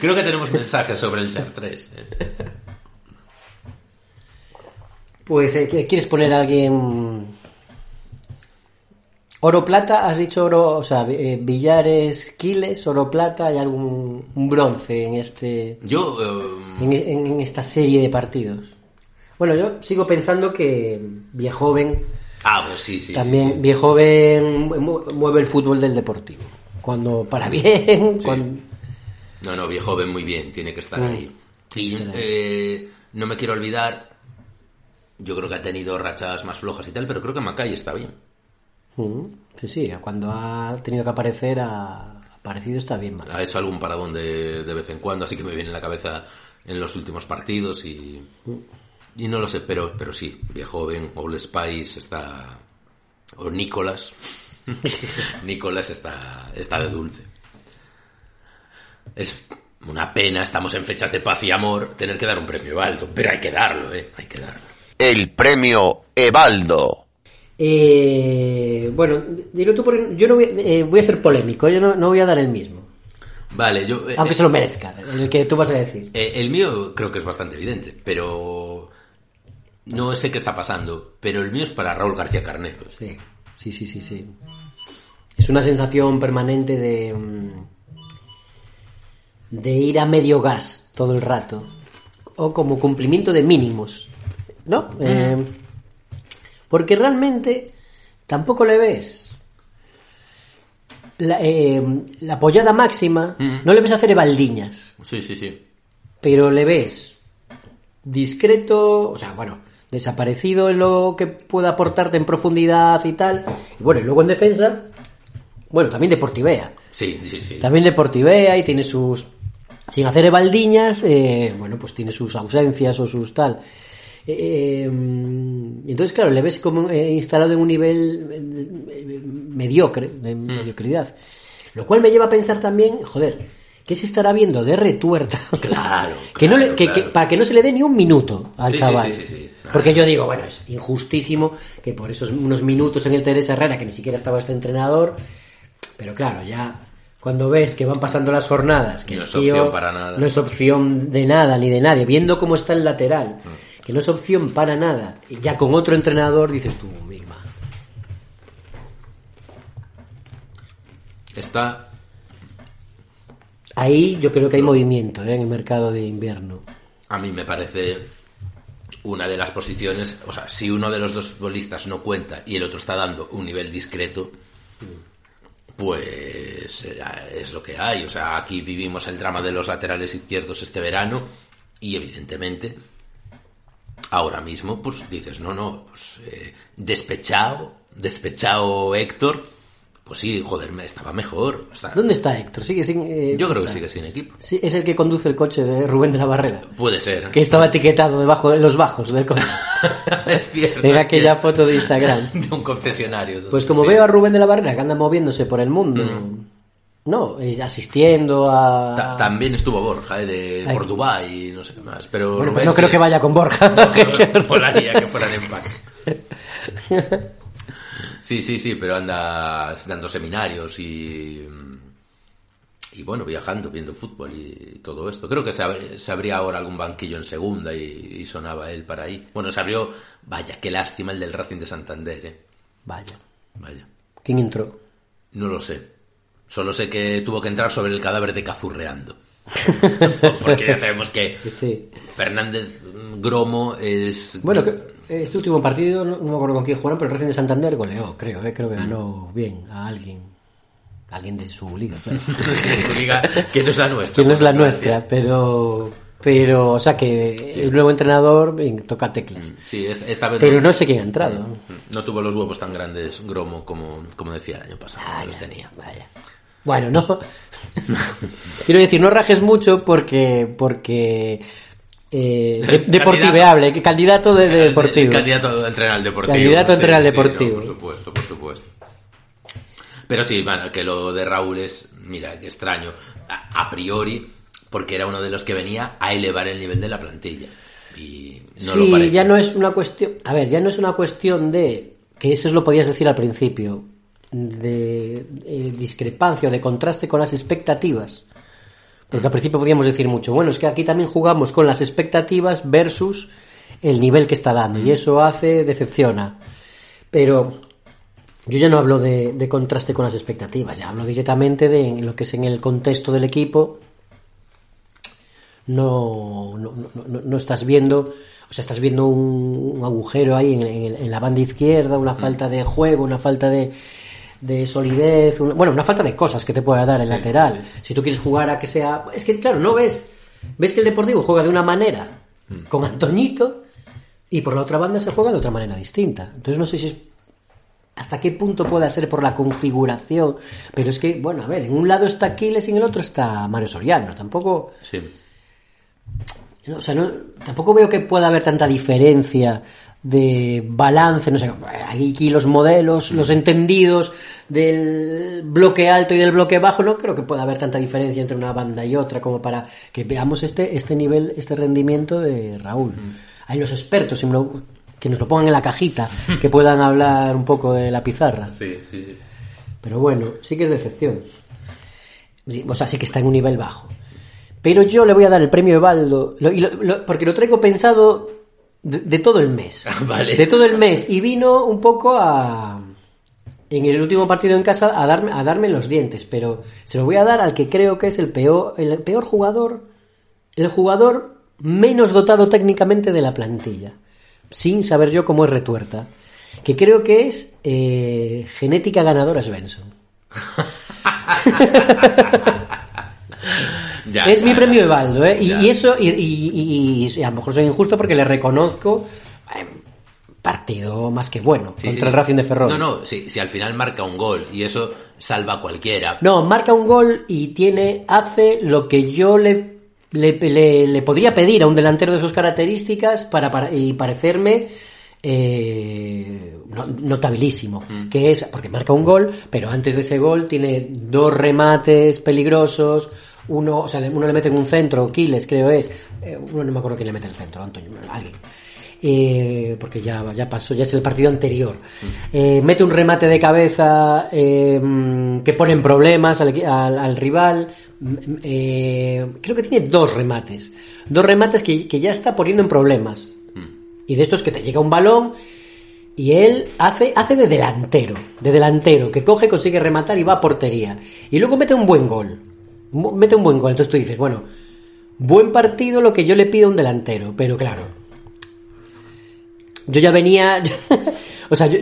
creo que tenemos mensajes sobre el Char 3. Pues, eh, ¿qué- ¿quieres poner a alguien? Oro plata, has dicho oro, o sea, eh, billares, quiles, oro plata, hay algún un bronce en este Yo, eh, en, en- en esta serie de partidos. Bueno, yo sigo pensando que Viejoven ah, pues sí, sí. también sí, sí. Viejoven mu- mueve el fútbol del Deportivo. Cuando para <laughs> bien, Sí. cuando- No, no, viejo ven muy bien, tiene que estar Mm. ahí. Y eh, no me quiero olvidar, yo creo que ha tenido rachas más flojas y tal, pero creo que Macay está bien. Mm, Sí, sí, cuando ha tenido que aparecer ha aparecido está bien. Ha hecho algún paradón de, de vez en cuando, así que me viene en la cabeza en los últimos partidos y, y no lo sé, pero, pero sí, viejo ven, Old Spice está... o Nicolás. <laughs> Nicolás está, está de dulce. Es una pena, estamos en fechas de paz y amor, tener que dar un premio alto, pero hay que darlo, ¿eh? Hay que darlo. El premio Ebaldo. Eh, bueno, dilo tú, porque yo no voy, eh, voy a ser polémico, yo no, no voy a dar el mismo, Vale, yo... eh, aunque eh, se lo merezca, el que tú vas a decir. Eh, el mío creo que es bastante evidente, pero no sé qué está pasando, pero el mío es para Raúl García Carneros. Sí, sí, sí, sí, sí. Es una sensación permanente de mm, de ir a medio gas todo el rato o como cumplimiento de mínimos, ¿no? Eh, porque realmente tampoco le ves la, eh, la apoyada máxima, no le ves hacer evaldiñas, Sí, sí, sí. pero le ves discreto, o sea, bueno, desaparecido en lo que pueda aportarte en profundidad y tal. Y bueno, y luego en defensa, bueno, también deportivea. Sí, sí, sí. También deportivea y tiene sus... Sin hacer evaldiñas, eh, bueno, pues tiene sus ausencias o sus tal. Eh, mm, entonces, claro, le ves como eh, instalado en un nivel eh, eh, mediocre, de mediocridad. Lo cual me lleva a pensar también, joder, ¿qué se estará viendo de retuerta? Claro, <laughs> que no le- claro, que- claro. que- para que no se le dé ni un minuto al Sí, chaval. sí, sí, sí. Porque yo digo, bueno, es injustísimo que por esos unos minutos en el Teresa Herrera, que ni siquiera estaba este entrenador, pero claro, ya cuando ves que van pasando las jornadas, que No es opción para nada. no es opción de nada ni de nadie, viendo cómo está el lateral, Mm. Que no es opción para nada, y ya con otro entrenador dices tú, misma. Está... Ahí yo creo que hay movimiento ¿eh? en el mercado de invierno. A mí me parece una de las posiciones, o sea, si uno de los dos futbolistas no cuenta y el otro está dando un nivel discreto, pues eh, es lo que hay. O sea, aquí vivimos el drama de los laterales izquierdos este verano y evidentemente ahora mismo pues dices, no, no, pues eh, despechado, despechado Héctor, pues sí, joder, estaba mejor. o sea, ¿Dónde está Héctor? Sigue sin, eh, Yo creo que sigue sin equipo. Sí, es el que conduce el coche de Rubén de la Barrera. Puede ser. Que estaba etiquetado debajo de los bajos del coche. <laughs> es cierto. en aquella cierto. foto de Instagram. <laughs> de un concesionario. Pues como Sí. veo a Rubén de la Barrera que anda moviéndose por el mundo, Mm. No, eh, asistiendo a... Ta- también estuvo Borja, eh, de, Ay. por Dubái y no sé qué más. Pero Bueno, pues no creo que vaya con Borja. No, no, <laughs> que fueran en pack. Sí, sí, sí, pero anda dando seminarios y. Y bueno, viajando, viendo fútbol y todo esto. Creo que se abría ahora algún banquillo en segunda y, y sonaba él para ahí. Bueno, se abrió. Vaya, qué lástima el del Racing de Santander, ¿eh? Vaya. Vaya. ¿Quién entró? No lo sé. Solo sé que tuvo que entrar sobre el cadáver de Cazurreando. <laughs> Porque ya sabemos que Sí. Fernández Gromo es... Bueno, que este último partido, no, me acuerdo con quién jugaron, pero el Racing de Santander goleó, creo, ¿eh? creo que ganó bien a alguien. A alguien de su liga. claro. <laughs> Su liga, que no es la nuestra. que no es la nuestra, pero. Pero, o sea que el nuevo entrenador toca teclas. Sí, es- esta vez Pero no sé quién ha entrado. No tuvo los huevos tan grandes Gromo como, como decía el año pasado. que los tenía. Bueno, no. <laughs> Quiero decir, no rajes mucho porque. porque eh, de- <laughs> deportiveable, candidato de, de deportivo. Candidato a entrenar al deportivo. Candidato a entrenar al sí, deportivo. no, por supuesto, por supuesto. Pero sí, bueno, que lo de Raúl es, mira, que extraño, a, a priori, porque era uno de los que venía a elevar el nivel de la plantilla. Y no lo sí, parece. ya no es una cuestión. A ver, ya no es una cuestión de. Que eso lo podías decir al principio. De eh, discrepancia o de contraste con las expectativas. Porque al principio podíamos decir mucho. Bueno, es que aquí también jugamos con las expectativas versus el nivel que está dando. Y eso hace, decepciona. Pero yo ya no hablo de, de contraste con las expectativas. Ya hablo directamente de lo que es en el contexto del equipo no, no, no, no- estás viendo, o sea, estás viendo un, un agujero ahí en, en- en la banda izquierda, una falta de juego, una falta de, de solidez, una- bueno, una falta de cosas que te pueda dar el lateral. Si tú quieres jugar a que sea, es que claro, no ves, ves que el Deportivo juega de una manera con Antoñito y por la otra banda se juega de otra manera distinta. Entonces no sé si es hasta qué punto puede ser por la configuración, pero es que, bueno, a ver, en un lado está Aquiles y en el otro está Mario Soriano, tampoco Sí. no, o sea, no- tampoco veo que pueda haber tanta diferencia de balance, no sé, aquí los modelos, los entendidos del bloque alto y del bloque bajo, no creo que pueda haber tanta diferencia entre una banda y otra como para que veamos este, este nivel, este rendimiento de Raúl. Hay los expertos, que nos lo pongan en la cajita, que puedan hablar un poco de la pizarra. Sí, sí, sí. Pero bueno, sí que es decepción. O sea, sí que está en un nivel bajo. Pero yo le voy a dar el premio lo- lo- porque lo traigo pensado de, de todo el mes. <laughs> Vale. De todo el mes. Y vino un poco a. En el último partido en casa a darme, a darme los dientes. Pero se lo voy a dar al que creo que es el peor, el peor jugador. El jugador menos dotado técnicamente de la plantilla. Sin saber yo cómo es retuerta. Que creo que es eh, genética ganadora Svensson. <laughs> <laughs> Ya, es mi premio. Evaldo, ¿eh? Y, eso, y, y- y- a lo mejor soy injusto porque le reconozco eh, partido más que bueno Sí, contra sí. el Racing de Ferrol. No, no, si, si al final marca un gol y eso salva a cualquiera. No, marca un gol y tiene, hace lo que yo le, le, le- le podría pedir a un delantero de sus características para, para- y parecerme eh, no- notabilísimo. Que es, porque marca un gol, pero antes de ese gol tiene dos remates peligrosos. Uno, o sea, uno le mete en un centro, Quiles creo es. eh, uno no me acuerdo quién le mete el centro, Antonio, alguien. Eh, porque ya, ya pasó, ya es el partido anterior. Eh, mete un remate de cabeza eh, mm, que pone en problemas al, al- al rival. Mm, creo que tiene dos remates. Dos remates que, que ya está poniendo en problemas. Y de estos que te llega un balón y él hace, hace de delantero, de delantero, que coge, consigue rematar y va a portería. Y luego mete un buen gol. Mete un buen gol. Entonces tú dices, bueno, buen partido lo que yo le pido a un delantero. Pero claro, yo ya venía. <laughs> o sea, yo,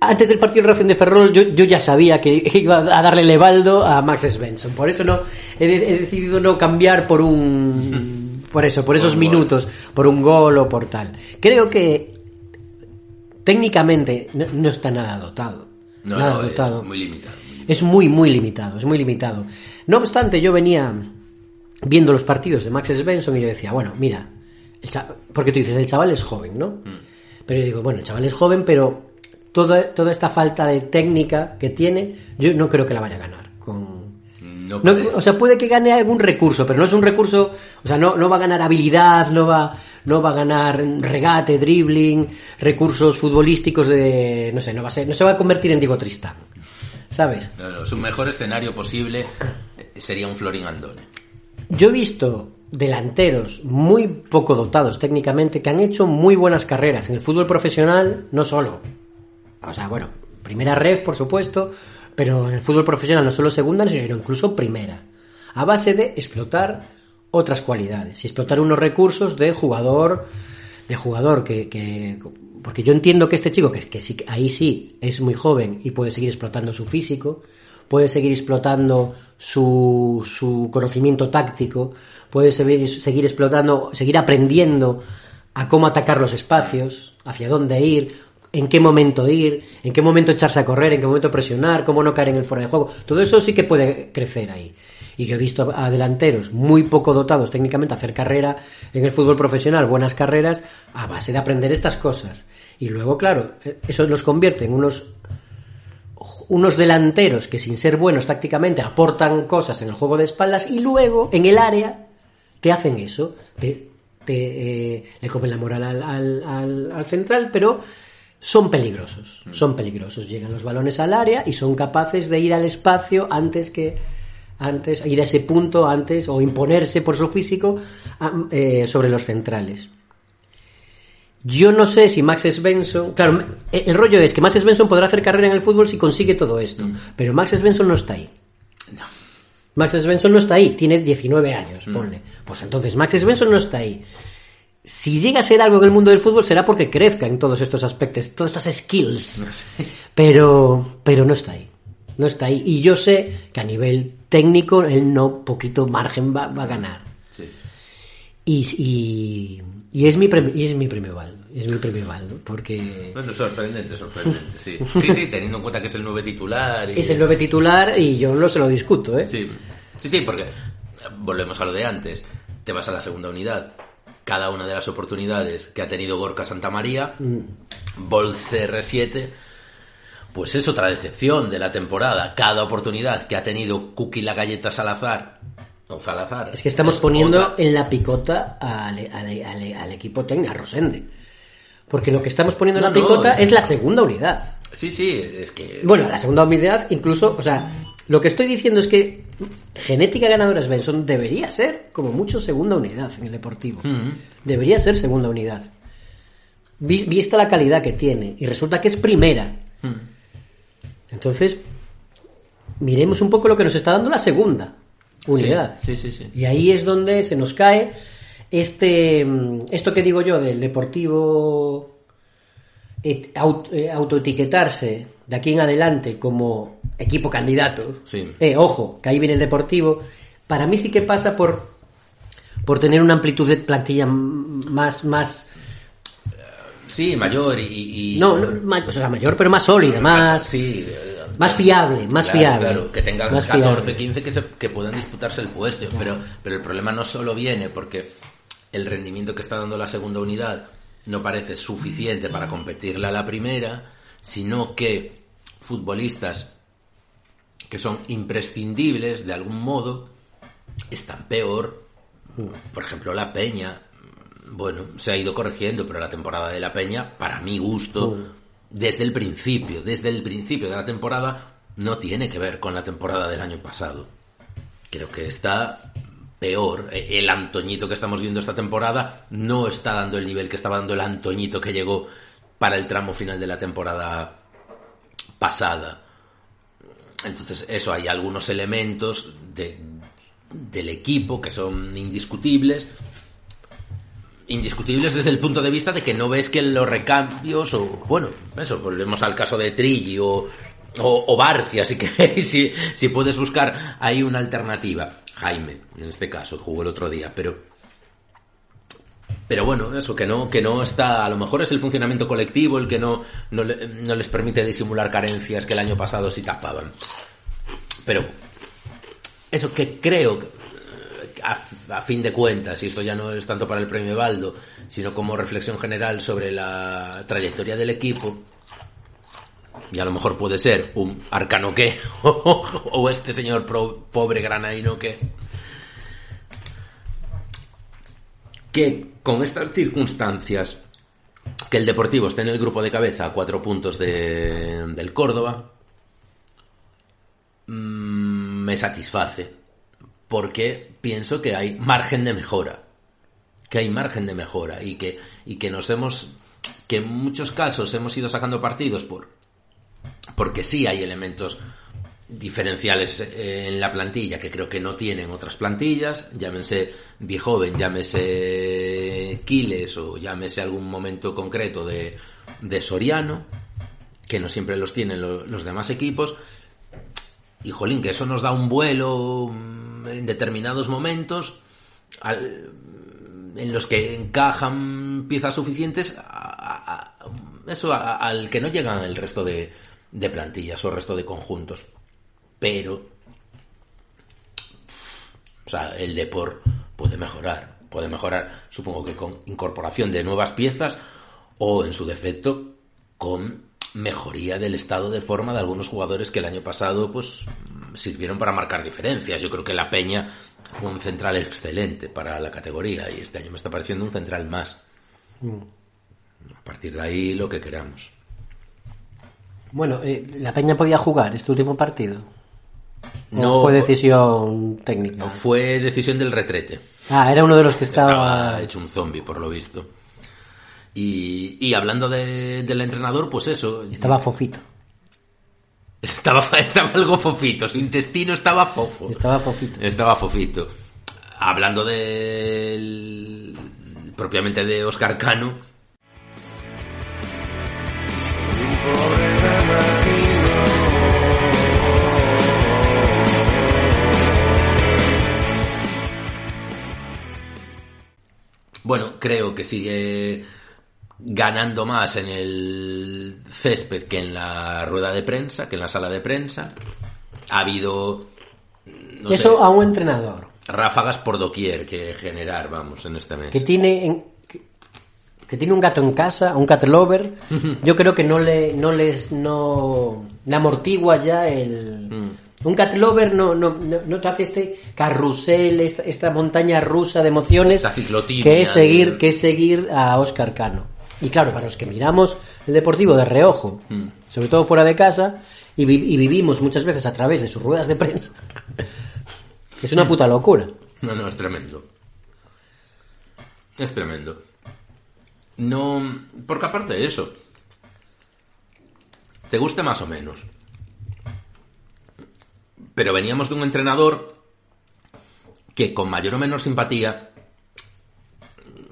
antes del partido del Racing de Ferrol, yo, yo ya sabía que <laughs> iba a darle Levaldo a Max Svensson. Por eso no he, de- he decidido no cambiar por un. <laughs> Por eso, por esos un gol. minutos, por un gol o por tal. Creo que técnicamente no, no está nada dotado. No, nada no, dotado. es muy limitado. Es muy, muy limitado, es muy limitado. No obstante, yo venía viendo los partidos de Max Svensson y yo decía, bueno, mira, el porque tú dices, el chaval es joven, ¿no? Pero yo digo, bueno, el chaval es joven, pero toda, toda esta falta de técnica que tiene, yo no creo que la vaya a ganar. Con... No No, o sea, puede que gane algún recurso, pero no es un recurso, o sea, no, no va a ganar habilidad, no va, no va a ganar regate, dribbling, recursos futbolísticos de, no sé, no va a ser, no se va a convertir en Diego Tristán, ¿sabes? no, no, su mejor escenario posible eh, sería un Florin Andone. Yo he visto delanteros muy poco dotados técnicamente que han hecho muy buenas carreras en el fútbol profesional, no solo. O sea, bueno, primera ref, por supuesto, pero en el fútbol profesional no solo segunda, sino incluso primera, a base de explotar otras cualidades y explotar unos recursos de jugador, de jugador que, que porque yo entiendo que este chico, que, que ahí sí es muy joven y puede seguir explotando su físico, puede seguir explotando su, su conocimiento táctico, puede seguir, seguir explotando, seguir aprendiendo a cómo atacar los espacios, hacia dónde ir, en qué momento ir, en qué momento echarse a correr, en qué momento presionar, cómo no caer en el fuera de juego. Todo eso sí que puede crecer ahí. Y yo he visto a delanteros muy poco dotados técnicamente hacer carrera en el fútbol profesional, buenas carreras, a base de aprender estas cosas. Y luego, claro, eso los convierte en unos unos delanteros que sin ser buenos tácticamente aportan cosas en el juego de espaldas y luego en el área te hacen eso, te, te eh, le comen la moral al, al, al, al central, pero son peligrosos, son peligrosos. Llegan los balones al área y son capaces de ir al espacio antes que antes ir a ese punto antes o imponerse por su físico a, eh, sobre los centrales. Yo no sé si Max Svensson. Claro, el rollo es que Max Svensson podrá hacer carrera en el fútbol si consigue todo esto. Mm. Pero Max Svensson no está ahí. No. Max Svensson no está ahí, tiene 19 años, mm. ponle. Pues entonces Max Svensson no está ahí. Si llega a ser algo en el mundo del fútbol será porque crezca en todos estos aspectos, todas estas skills. No sé. Pero, pero no está ahí. No está ahí. Y yo sé que a nivel técnico él no poquito margen va, va a ganar. Sí. Y, y, y, es mi premio, y es mi premio Baldo. Es mi premio Baldo. Porque. Bueno, sorprendente, sorprendente, sí. Sí, sí, teniendo en cuenta que es el nueve titular. Y... Es el nueve titular y yo no se lo discuto, ¿eh? Sí, sí, sí, porque volvemos a lo de antes. Te vas a la segunda unidad. Cada una de las oportunidades que ha tenido Gorka Santamaría, mm. Bol CR7 pues es otra decepción de la temporada. Cada oportunidad que ha tenido Cookie la galleta Salazar o Salazar. Es que estamos es poniendo otra. en la picota al, al, al, al equipo técnico, a Rosende. Porque lo que estamos poniendo en la picota no, es, es, la segunda unidad. Sí, sí, es que. Bueno, la segunda unidad, incluso, o sea, lo que estoy diciendo es que Genética Ganadora Svensson debería ser, como mucho, segunda unidad en el deportivo. Mm. Debería ser segunda unidad. Vista la calidad que tiene. Y resulta que es primera. Mm. Entonces, miremos un poco lo que nos está dando la segunda unidad. Sí, sí, sí. Y ahí es donde se nos cae este esto que digo yo del deportivo eh, autoetiquetarse de aquí en adelante como equipo candidato. Sí. Eh, ojo, que ahí viene el deportivo. Para mí sí que pasa por por tener una amplitud de plantilla más más Sí, mayor y... y... No, no, o sea, mayor, pero más sólida, más... más sí, más fiable, más claro, fiable. Claro, que tengas más 14, fiable. 15 que, se, que puedan disputarse el puesto. Claro. Pero, pero el problema no solo viene porque el rendimiento que está dando la segunda unidad no parece suficiente para competirle a la primera, sino que futbolistas que son imprescindibles de algún modo están peor. Por ejemplo, la Peña bueno, se ha ido corrigiendo, pero la temporada de la Peña, para mi gusto, uh. desde el principio, desde el principio de la temporada, no tiene que ver con la temporada del año pasado. Creo que está peor. El Antoñito que estamos viendo esta temporada no está dando el nivel que estaba dando el Antoñito que llegó para el tramo final de la temporada pasada. Entonces, eso, hay algunos elementos de, del equipo que son indiscutibles, indiscutibles desde el punto de vista de que no ves que los recambios o bueno eso volvemos al caso de Trilli o, Barcia si <laughs> queréis si, si puedes buscar ahí una alternativa Jaime en este caso jugó el otro día pero pero bueno, eso, que no, que no está, a lo mejor es el funcionamiento colectivo el que no, le, no les permite disimular carencias que el año pasado sí tapaban. Pero, eso que creo que a, fin de cuentas, y esto ya no es tanto para el premio Baldo, sino como reflexión general sobre la trayectoria del equipo, y a lo mejor puede ser un arcano que, <laughs> o este señor pobre granaino que, que con estas circunstancias, que el Deportivo esté en el grupo de cabeza a cuatro puntos de, del Córdoba, mmm, me satisface porque pienso que hay margen de mejora. Que hay margen de mejora y que, y que nos hemos. que en muchos casos hemos ido sacando partidos por. porque sí hay elementos diferenciales eh, en la plantilla que creo que no tienen otras plantillas, llámense Bijoven, llámese Quiles o llámese algún momento concreto de, de Soriano, que no siempre los tienen lo- los demás equipos. Y jolín, que eso nos da un vuelo mm, en determinados momentos al- en los que encajan piezas suficientes a- eso al que no llegan el resto de, de plantillas o el resto de conjuntos. Pero, o sea, el Depor puede mejorar, puede mejorar, supongo que con incorporación de nuevas piezas o, en su defecto, con mejoría del estado de forma de algunos jugadores que el año pasado, pues, sirvieron para marcar diferencias. Yo creo que la Peña fue un central excelente para la categoría y este año me está pareciendo un central más. A partir de ahí, lo que queramos. Bueno, eh, la Peña podía jugar este último partido. ¿O No, fue decisión técnica. Fue decisión del retrete. Ah, era uno de los que estaba. Estaba hecho un zombie, por lo visto. Y, y hablando de- del entrenador, pues eso. Estaba fofito. Estaba, <laughs> estaba algo fofito, su intestino estaba fofo. Estaba fofito. Estaba fofito. Hablando del. propiamente de Oscar Cano. Bueno, creo que sigue ganando más en el césped que en la rueda de prensa, que en la sala de prensa. Ha habido no Eso sé, a un entrenador ráfagas por doquier que generar, vamos, en este mes. que tiene en- que, que tiene un gato en casa, un cat lover, <laughs> yo creo que no le no les no le amortigua ya el Mm. un cat lover no, no, no, te hace este carrusel, esta, esta montaña rusa de emociones Esta que es seguir que es seguir a Oscar Cano. Y claro, para los que miramos el deportivo de reojo, Mm. sobre todo fuera de casa, y, vi- y vivimos muchas veces a través de sus ruedas de prensa, <laughs> es una puta locura. No, no, es tremendo. Es tremendo. No, porque aparte de eso, te guste más o menos. Pero veníamos de un entrenador que con mayor o menor simpatía,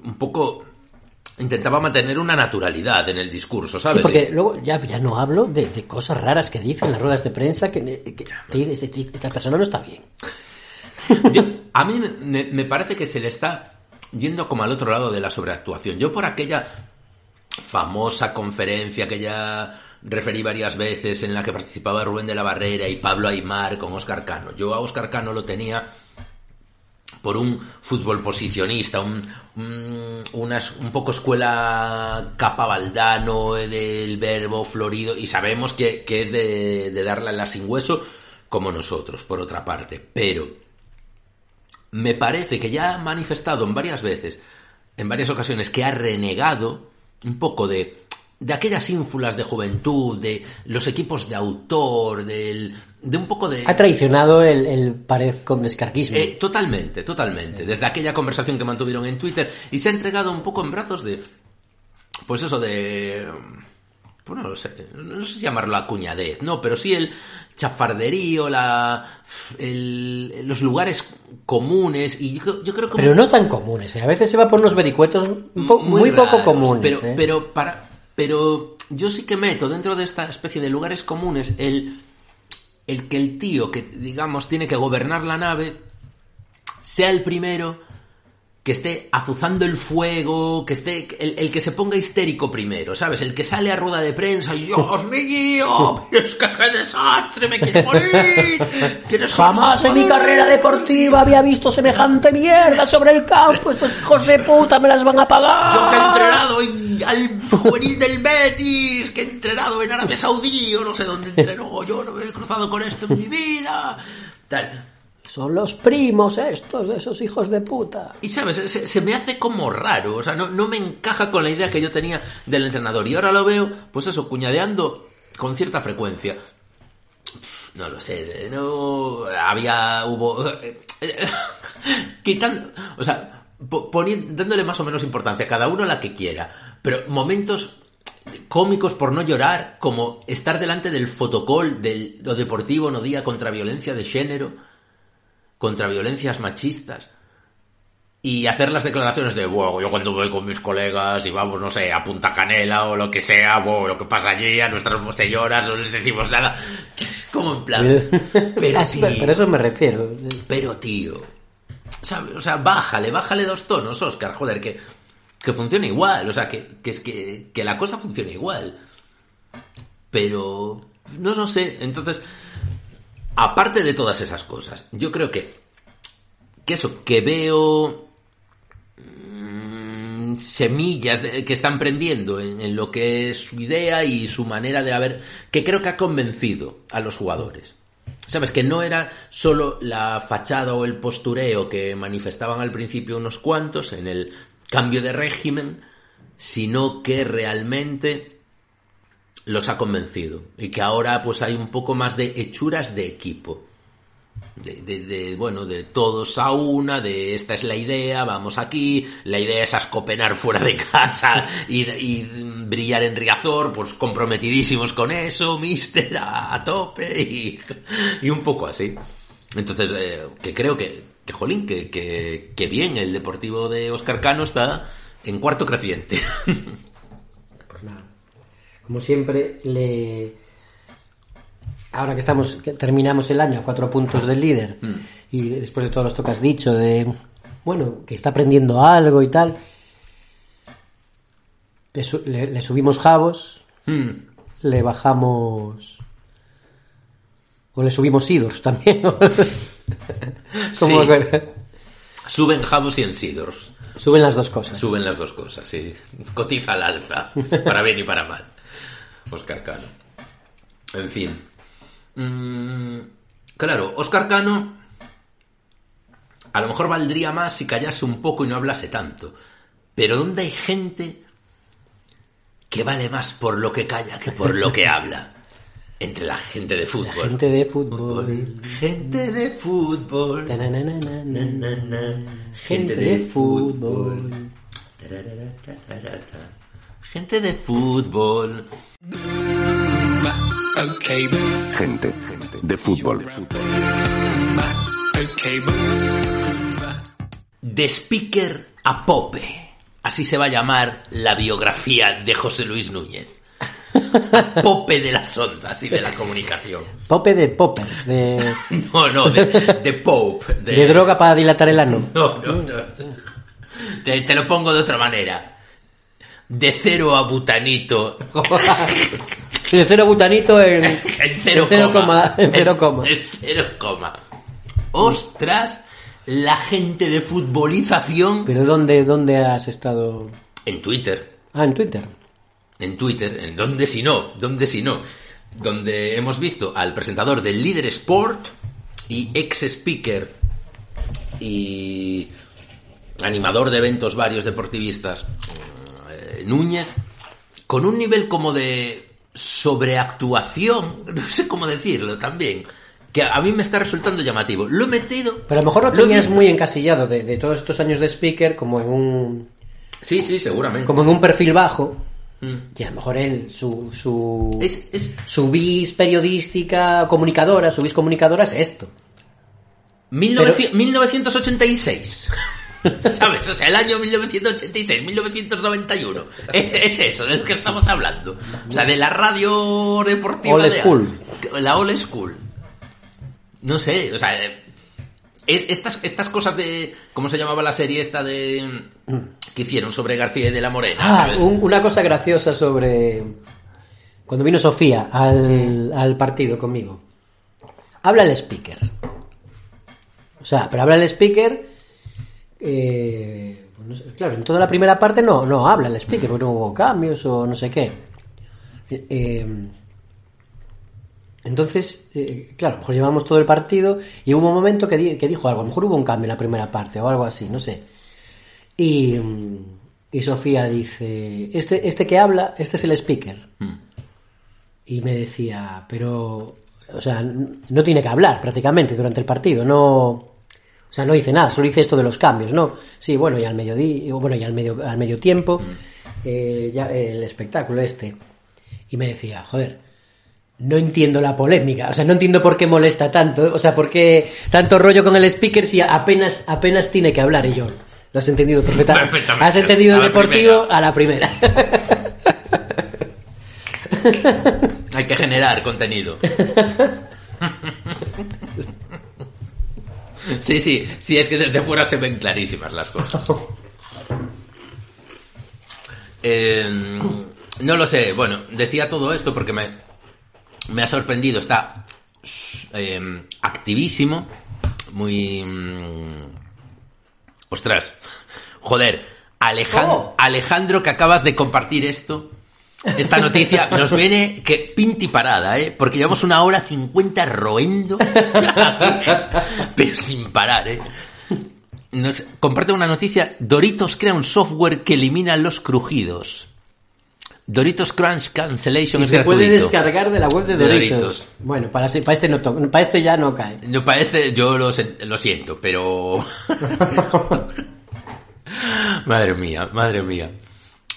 un poco intentaba mantener una naturalidad en el discurso, Sí, ¿sabes? porque luego ya, ya no hablo de, de cosas raras que dicen en las ruedas de prensa que, que, que dices, "Este- esta persona no está bien. <laughs> Yo- a mí me, me parece que se le está yendo como al otro lado de la sobreactuación. Yo por aquella famosa conferencia que ya referí varias veces en la que participaba Rubén de la Barrera y Pablo Aymar con Oscar Cano. Yo a Oscar Cano lo tenía por un fútbol posicionista, un, un, poco escuela capabaldano eh, del verbo florido, y sabemos que, que es de, de darla la sin hueso como nosotros, por otra parte. Pero me parece que ya ha manifestado en varias veces, en varias ocasiones, que ha renegado un poco de, de aquellas ínfulas de juventud, de los equipos de autor, del, de un poco de... Ha traicionado el, el pared con descarguismo. Eh, totalmente, totalmente. Desde aquella conversación que mantuvieron en Twitter y se ha entregado un poco en brazos de. Pues eso de. Bueno, no sé, no sé si llamarlo la cuñadez, no, pero sí el chafarderío, la, el- los lugares comunes y yo, yo creo que pero no tan comunes, ¿eh? a veces se va por unos vericuetos po- muy, poco raros, comunes. Pero, ¿eh? pero para, pero yo sí que meto dentro de esta especie de lugares comunes el, el que el tío que digamos tiene que gobernar la nave sea el primero que esté azuzando el fuego, que esté el, el que se ponga histérico primero, ¿sabes? El que sale a rueda de prensa y Dios mío, pero <laughs> es que qué desastre, me quiero morir. Jamás en mi salvador". carrera deportiva había visto semejante mierda sobre el campo. Estos hijos de puta me las van a pagar. Yo que he entrenado en, al juvenil del Betis, que he entrenado en Arabia Saudí, o no sé dónde entrenó, yo no me he cruzado con esto en mi vida. Tal. Son los primos estos, esos hijos de puta. Y sabes, se, se me hace como raro, o sea, no, no me encaja con la idea que yo tenía del entrenador. Y ahora lo veo, pues eso, cuñadeando con cierta frecuencia. No lo sé, no había, hubo... <laughs> quitando, o sea, po- poniendo, dándole más o menos importancia a cada uno la que quiera, pero momentos cómicos por no llorar, como estar delante del fotocol del, do Deportivo no día contra violencia de xénero, contra violencias machistas, y hacer las declaraciones de, bueno, yo cuando voy con mis colegas y vamos, no sé, a Punta Canela o lo que sea, bueno, lo que pasa allí, a nuestras señoras no les decimos nada. <laughs> Como en plan, <laughs> pero Ah, tío, pero eso me refiero. pero tío, ¿sabes? O sea, bájale, bájale dos tonos, Oscar, joder, que, que funcione igual, o sea, que, que es que, que la cosa funcione igual. Pero, no, no sé, entonces, aparte de todas esas cosas, yo creo que, que eso, que veo mm, semillas que están prendiendo en, en lo que es su idea y su manera de haber, que creo que ha convencido a los jugadores. Sabes que no era solo la fachada o el postureo que manifestaban al principio unos cuantos en el cambio de régimen, sino que realmente los ha convencido y que ahora pues hay un poco más de hechuras de equipo. De, de- de, bueno, de todos a una, de esta es la idea, vamos aquí, la idea es ascopenar fuera de casa y, brillar en Riazor, pues comprometidísimos con eso, mister, a, a tope y, y un poco así. Entonces, eh, que creo que, que jolín, que, que, que bien, el Deportivo de Oscar Cano está en cuarto creciente. <laughs> Como siempre, le. Ahora que estamos, que terminamos el año a cuatro puntos del líder Mm. y después de todo esto que has dicho de, bueno, que está aprendiendo algo y tal, le, su- le- le subimos jabos, Mm. le bajamos o le subimos idors también. <laughs> Como Sí. que- Suben Javos y Ensidors. Suben las dos cosas. Suben las dos cosas, sí. Cotiza al alza, para bien y para mal. Oscar Cano. En fin. Mm, claro, Oscar Cano a lo mejor valdría más si callase un poco y no hablase tanto. Pero ¿dónde hay gente que vale más por lo que calla que por lo que habla? <laughs> Entre la gente de fútbol. Gente de fútbol. Gente de fútbol. Gente de fútbol. Gente de fútbol. Gente de fútbol. De speaker a Pope. Así se va a llamar la biografía de José Luis Núñez. <laughs> Pope de las ondas y de la comunicación. Pope de Popper, de, <laughs> No, no, de, de Pope. De, de droga para dilatar el ano. <laughs> No, no, no. Te, te lo pongo de otra manera. De cero a butanito. <laughs> De cero butanito en, <laughs> En cero, en cero coma. coma. En cero coma. En cero coma. Ostras, la gente de futbolización Pero ¿dónde, ¿dónde has estado? en Twitter. Ah, en Twitter. En Twitter, en donde si no, donde si no. Donde hemos visto al presentador del Líder Sport y ex speaker y animador de eventos varios deportivistas, Núñez, con un nivel como de sobreactuación, <laughs> no sé cómo decirlo también, que a mí me está resultando llamativo. Lo he metido. Pero a lo mejor lo tenías muy encasillado de, de todos estos años de speaker como en un Sí, sí, seguramente. como en un perfil bajo. Mm. Y a lo mejor él, su, su, Es, es su bis periodística comunicadora, su bis comunicadora es esto. 1900 1986. <laughs> <laughs> ¿Sabes? O sea, el año 1986, 1991. Es, es eso, de lo que estamos hablando. O sea, de la radio deportiva. Old de- school. La old school. No sé, o sea, eh, eh, estas, estas cosas de. ¿Cómo se llamaba la serie esta de. que hicieron sobre García y de la Morena? Ah, ¿sabes? un- una cosa graciosa sobre cuando vino Sofía al, al partido conmigo. Habla el speaker. O sea, pero habla el speaker. Eh, pues no sé, claro, en toda la primera parte no, no habla el speaker, porque no hubo cambios o no sé qué. Eh, eh, entonces, eh, claro, a lo mejor llevamos todo el partido y hubo un momento que, di- que dijo algo, a lo mejor hubo un cambio en la primera parte o algo así, no sé. Y, mm, y Sofía dice, este, este que habla, este es el speaker. Y me decía, pero, o sea, no tiene que hablar prácticamente durante el partido, no, o sea, no dice nada, solo dice esto de los cambios, ¿no? Sí, bueno, y al mediodía, bueno, y al medio, al medio tiempo, eh, ya, el espectáculo este. Y me decía, joder, no entiendo la polémica. O sea, no entiendo por qué molesta tanto. O sea, por qué tanto rollo con el speaker si apenas, apenas tiene que hablar. Y yo, lo has entendido perfectamente. <laughs> Perfectamente. Has entendido el deportivo primera. a la primera. <laughs> Hay que generar contenido. <laughs> Sí, sí, sí, es que desde fuera se ven clarísimas las cosas. Eh, no lo sé, bueno, decía todo esto porque me, me ha sorprendido, está eh, activísimo, muy... mm, ostras, joder, Alejan- Oh. Alejandro que acabas de compartir esto, esta noticia nos viene que pinti parada, ¿eh? Porque llevamos una hora cincuenta roendo, pero sin parar, ¿eh? Nos comparte una noticia, Doritos crea un software que elimina los crujidos. Doritos Crunch Cancellation Y es se puede descargar de la web de Doritos. Doritos. Bueno, para, para este no para este ya no cae. No, para este yo lo, lo siento, pero... <laughs> madre mía, madre mía.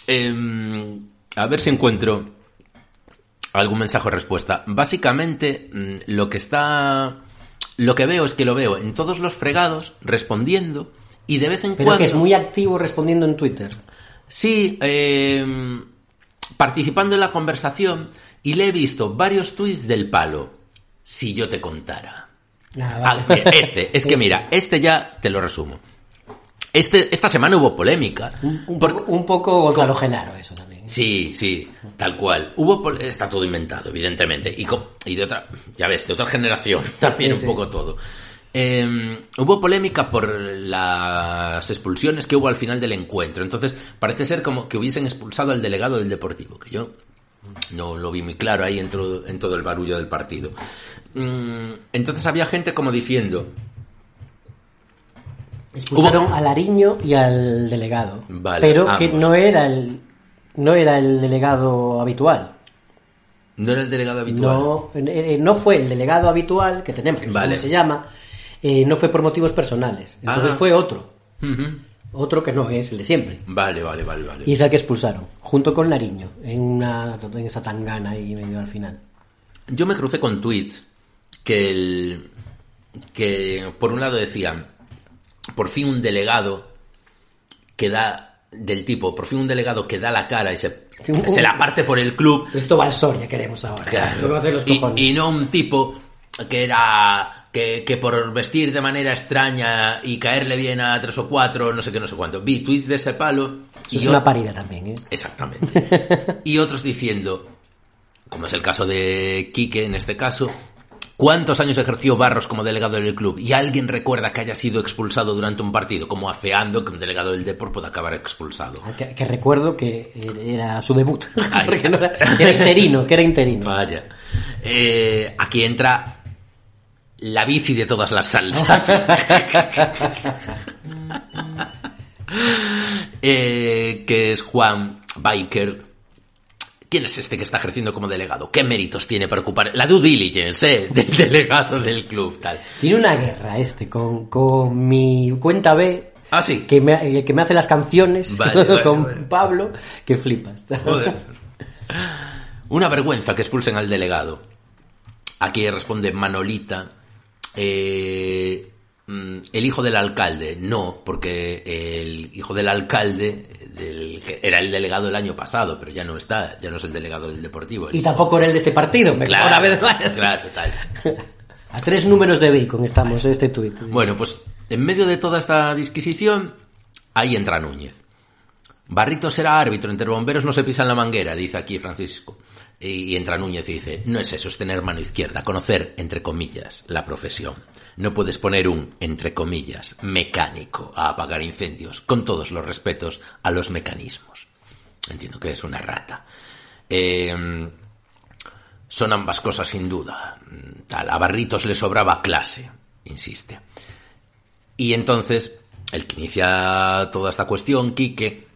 Em, a ver si encuentro algún mensaje o respuesta. Básicamente, mm, lo que está... Lo que veo es que lo veo en todos los fregados, respondiendo, y de vez en Pero cuando... que es muy activo respondiendo en Twitter. Sí, eh, participando en la conversación y le he visto varios tweets del palo. Si yo te contara. Ah, Ah, mira, este, es que <laughs> mira, este ya te lo resumo. Este, esta semana hubo polémica. un, Por- poco, un poco Gonzalo Genaro, eso también. ¿eh? Sí, sí, tal cual. Hubo está todo inventado, evidentemente. Y, y de otra, ya ves, de otra generación también sí, un sí. poco todo. Eh, hubo polémica por las expulsiones que hubo al final del encuentro. Entonces, parece ser como que hubiesen expulsado al delegado del Deportivo, que yo no lo vi muy claro ahí en todo, en todo el barullo del partido. Mm, entonces había gente como diciendo, Expulsaron al Ariño y al delegado. Vale, pero que ambos. no era el no era el delegado habitual. no era el delegado habitual. No, eh, no fue el delegado habitual que tenemos, que no sé Vale. cómo se llama, eh, no fue por motivos personales. Entonces Ah. fue otro. Otro que no es el de siempre. Vale, vale, vale, vale. Y es al que expulsaron, junto con Nariño, en una en esa tangana ahí medio al final. Yo me crucé con tweets que el que por un lado decían por fin un delegado que da del tipo, por fin un delegado que da la cara y se, se la parte por el club Esto va al Soria, queremos ahora. Claro. Los y, no un tipo que era que, que por vestir de manera extraña y caerle bien a tres o cuatro, no sé qué, no sé cuánto. Vi tweets de ese palo y es yo- una parida también, ¿eh? Exactamente. <laughs> y otros diciendo, como es el caso de Quique en este caso, ¿cuántos años ejerció Barros como delegado del club? Y alguien recuerda que haya sido expulsado durante un partido, como afeando que un delegado del Depor pueda acabar expulsado. Que, que recuerdo que era su debut. <laughs> <laughs> Porque no era, que era interino, que era interino. Vaya. Eh, aquí entra la bici de todas las salsas. <laughs> Eh, que es Juan Biker. ¿Quién es este que está ejerciendo como delegado? ¿Qué méritos tiene para ocupar la due diligence eh, del <laughs> delegado del club? Tal. Tiene una guerra este con, con mi cuenta B. Ah, sí. Que me, eh, que me hace las canciones Vale, <laughs> vale, con vale. Pablo, que flipas. Joder. <laughs> Una vergüenza que expulsen al delegado. Aquí responde Manolita. eh, el hijo del alcalde. No, porque el hijo del alcalde del, era el delegado el año pasado, pero ya no está, ya no es el delegado del Deportivo. Y hijo- tampoco era el de este partido. me- Claro, una vez más. claro, tal. <laughs> A tres números de bacon estamos este tuit. Bueno, pues en medio de toda esta disquisición, ahí entra Núñez. Barrito será árbitro, entre bomberos no se pisan la manguera, dice aquí Francisco. Y entra Núñez y dice, no es eso, es tener mano izquierda, conocer, entre comillas, la profesión. No puedes poner un, entre comillas, mecánico a apagar incendios, con todos los respetos a los mecanismos. Entiendo que es una rata. Eh, son ambas cosas sin duda. Tal, a Barritos le sobraba clase, insiste. Y entonces, el que inicia toda esta cuestión, Quique,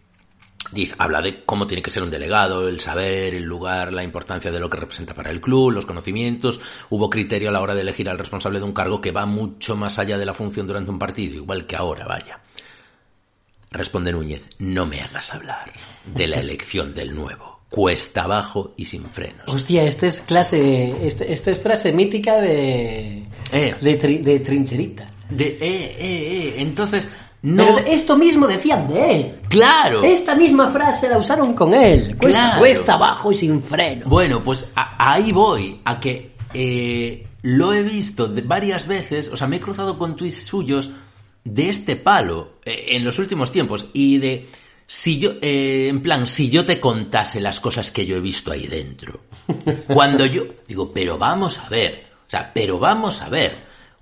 dice, habla de cómo tiene que ser un delegado, el saber, el lugar, la importancia de lo que representa para el club, los conocimientos. Hubo criterio a la hora de elegir al responsable de un cargo que va mucho más allá de la función durante un partido, igual que ahora, vaya. Responde Núñez, no me hagas hablar de la elección del nuevo. Cuesta abajo y sin frenos. Hostia, esta es clase, esta, esta es frase mítica de, Eh. de, tri- de trincherita. De, eh, eh, eh. Entonces, no... Pero esto mismo decían de él. ¡Claro! Esta misma frase la usaron con él. Cuesta, Claro. cuesta abajo y sin freno. Bueno, pues a- ahí voy, a que eh, lo he visto varias veces, o sea, me he cruzado con tweets suyos de este palo eh, en los últimos tiempos y de si yo, eh, en plan, si yo te contase las cosas que yo he visto ahí dentro. <laughs> Cuando yo, digo, pero vamos a ver, o sea, pero vamos a ver,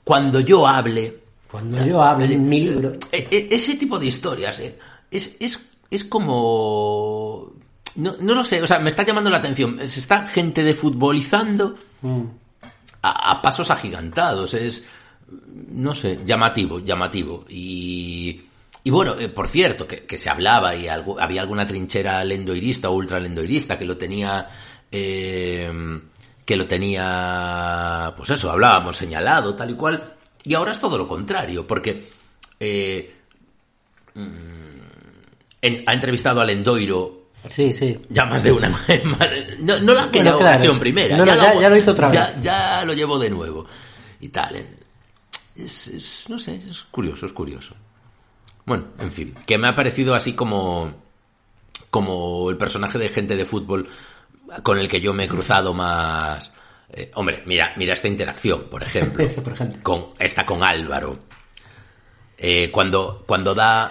cuando yo hable, Cuando yo hablo en mi libro. e- e- ese tipo de historias eh, es, es, es como... No, no lo sé, o sea, me está llamando la atención. Se está gente de futbolizando a, a pasos agigantados. Es, no sé, llamativo, llamativo. Y, y bueno, eh, por cierto, que, que se hablaba y algo- había alguna trinchera lendoirista o ultra lendoirista que lo tenía... eh, que lo tenía, pues eso, hablábamos señalado, tal y cual, y ahora es todo lo contrario, porque eh, mm, en- ha entrevistado al Lendoiro Sí, sí. ya más de una <laughs> no, no la Bueno, aquella claro. ocasión primera No, no, ya- ya lo hizo otra ya, vez. ya lo llevo de nuevo y tal es, es- no sé es curioso es curioso bueno en fin que me ha parecido así como como el personaje de gente de fútbol con el que yo me he cruzado más eh, hombre mira mira esta interacción por ejemplo <laughs> Ese, por ejemplo. con esta con Álvaro Eh, cuando cuando da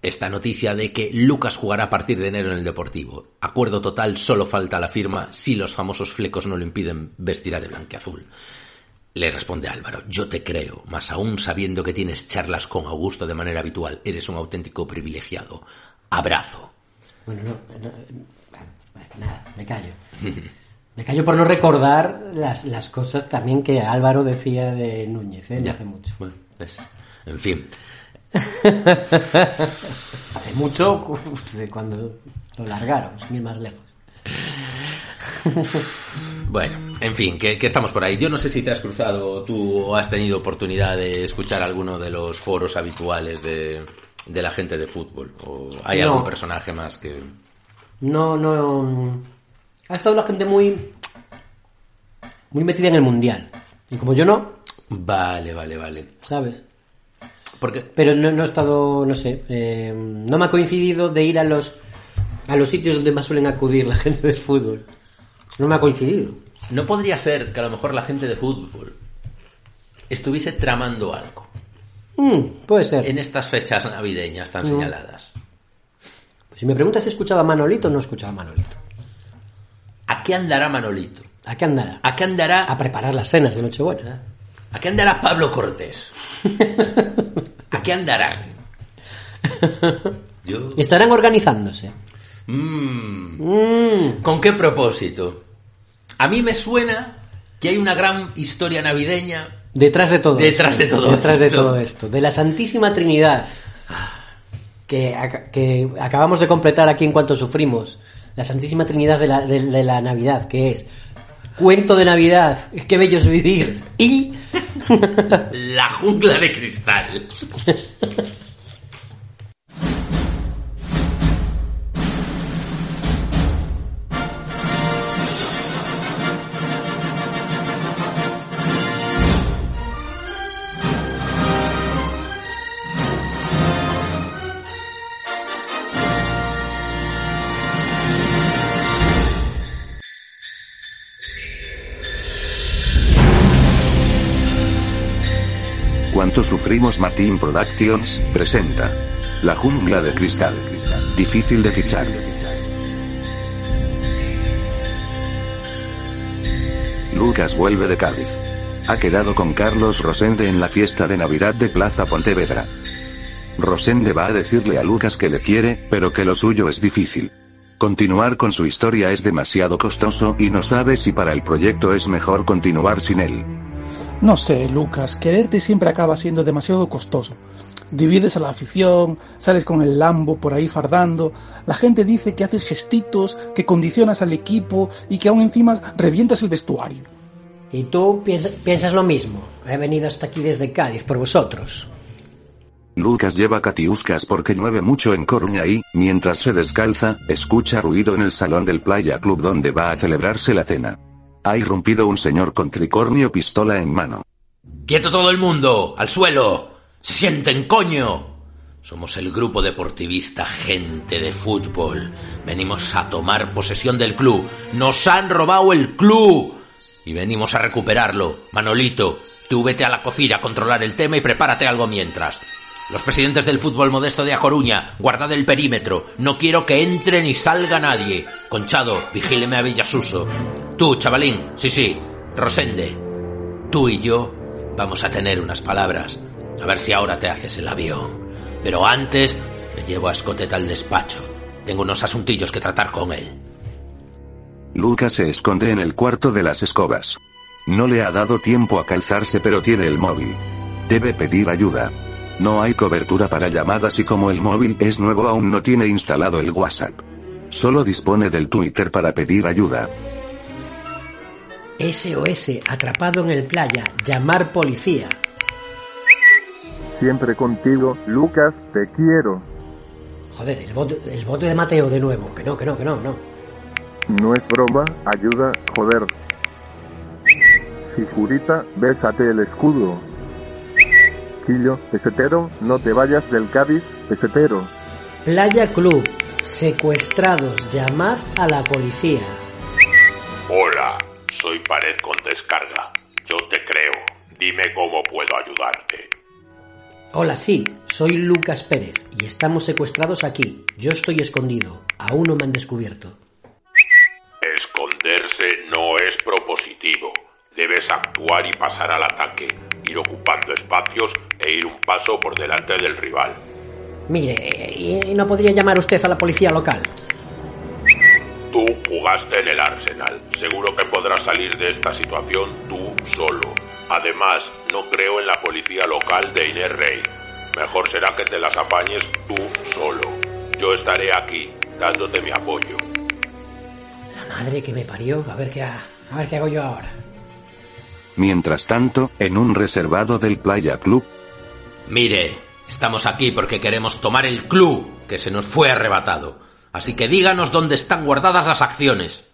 esta noticia de que Lucas jugará a partir de enero en el Deportivo. Acuerdo total, solo falta la firma. Si los famosos flecos no lo impiden, vestirá de blanqueazul. Le responde Álvaro, yo te creo, mas aún sabiendo que tienes charlas con Augusto de manera habitual, eres un auténtico privilegiado. Abrazo. Bueno, no, no, nada, me callo. <laughs> Me callo por no recordar las, las cosas también que Álvaro decía de Núñez, ¿eh? Ya. hace mucho. Bueno, es- en fin. <laughs> Hace mucho de cuando lo largaron, sin ir más lejos. <laughs> Bueno, en fin, que, que estamos por ahí. Yo no sé si te has cruzado tú o has tenido oportunidad de escuchar alguno de los foros habituales de, de la gente de fútbol. ¿O hay No. algún personaje más que...? No, no. Ha estado la gente muy. muy metida en el mundial. Y como yo no, Vale, vale, vale. ¿sabes? Porque Pero no, no he estado, no sé, eh, no me ha coincidido de ir a los a los sitios donde más suelen acudir la <laughs> gente de fútbol. No me ha coincidido. no podría ser que a lo mejor la gente de fútbol estuviese tramando algo Mm, puede ser. en estas fechas navideñas tan No. señaladas. Pues si me preguntas si escuchaba a Manolito, no escuchaba a Manolito. ¿A qué andará Manolito? ¿A qué andará? ¿A qué andará, A preparar las cenas de Nochebuena. ¿a qué andará Pablo Cortés? ¿A qué andará? <laughs> Yo... Estarán organizándose. Mm. Mm, ¿Con qué propósito? A mí me suena que hay una gran historia navideña. detrás de todo Detrás esto. de todo Detrás de todo esto. De la Santísima Trinidad. Que acabamos de completar aquí en cuanto sufrimos. La Santísima Trinidad de la, de- de la Navidad, que es cuento de Navidad, qué bello es vivir. Y La jungla de cristal. <laughs> sufrimos Martín Productions, presenta. La jungla de cristal. Difícil de fichar. Lucas vuelve de Cádiz. Ha quedado con Carlos Rosende en la fiesta de Navidad de Plaza Pontevedra. Rosende va a decirle a Lucas que le quiere, pero que lo suyo es difícil. Continuar con su historia es demasiado costoso y no sabe si para el proyecto es mejor continuar sin él. No sé, Lucas, quererte siempre acaba siendo demasiado costoso. Divides a la afición, sales con el Lambo por ahí fardando, la gente dice que haces gestitos, que condicionas al equipo y que aún encima revientas el vestuario. Y tú piensa- piensas lo mismo. He venido hasta aquí desde Cádiz por vosotros. Lucas lleva catiuscas porque llueve mucho en Coruña y, mientras se descalza, escucha ruido en el salón del Playa Club donde va a celebrarse la cena. Ha irrumpido un señor con tricornio pistola en mano. ¡Quieto todo el mundo! ¡Al suelo! ¡Se sienten, coño! Somos el grupo deportivista Gente de Fútbol. Venimos a tomar posesión del club. ¡Nos han robado el club! Y venimos a recuperarlo. Manolito, tú vete a la cocina a controlar el tema y prepárate algo mientras. Los presidentes del fútbol modesto de A Coruña, guardad el perímetro. No quiero que entre ni salga nadie. Conchado, vigíleme a Villasuso. Tú, chavalín, sí, sí, Rosende. Tú y yo vamos a tener unas palabras. A ver si ahora te haces el avión. Pero antes me llevo a Escotet al despacho. Tengo unos asuntillos que tratar con él. Lucas se esconde en el cuarto de las escobas. No le ha dado tiempo a calzarse pero tiene el móvil. Debe pedir ayuda. No hay cobertura para llamadas y como el móvil es nuevo aún no tiene instalado el WhatsApp. Solo dispone del Twitter para pedir ayuda. SOS, atrapado en el playa, llamar policía. Siempre contigo, Lucas, te quiero. Joder, el bote, el bote de Mateo de nuevo. Que no, que no, que no, no. No es broma, ayuda, joder. Figurita, bésate el escudo. Quillo, pesetero, no te vayas del Cádiz, pesetero. Playa Club, secuestrados, llamad a la policía. Hola, soy Pared con descarga. Yo te creo. Dime cómo puedo ayudarte. Hola, sí, soy Lucas Pérez y estamos secuestrados aquí. Yo estoy escondido. Aún no me han descubierto. Esconderse no es propositivo. Debes actuar y pasar al ataque, ir ocupando espacios e ir un paso por delante del rival. Mire, ¿y no podría llamar usted a la policía local? Tú jugaste en el Arsenal. Seguro que podrás salir de esta situación tú solo. Además, no creo en la policía local de Inés Rey. Mejor será que te las apañes tú solo. Yo estaré aquí, dándote mi apoyo. La madre que me parió. A ver qué, ha- a ver qué hago yo ahora. Mientras tanto, en un reservado del Playa Club, Mire, estamos aquí porque queremos tomar el club que se nos fue arrebatado. Así que díganos dónde están guardadas las acciones.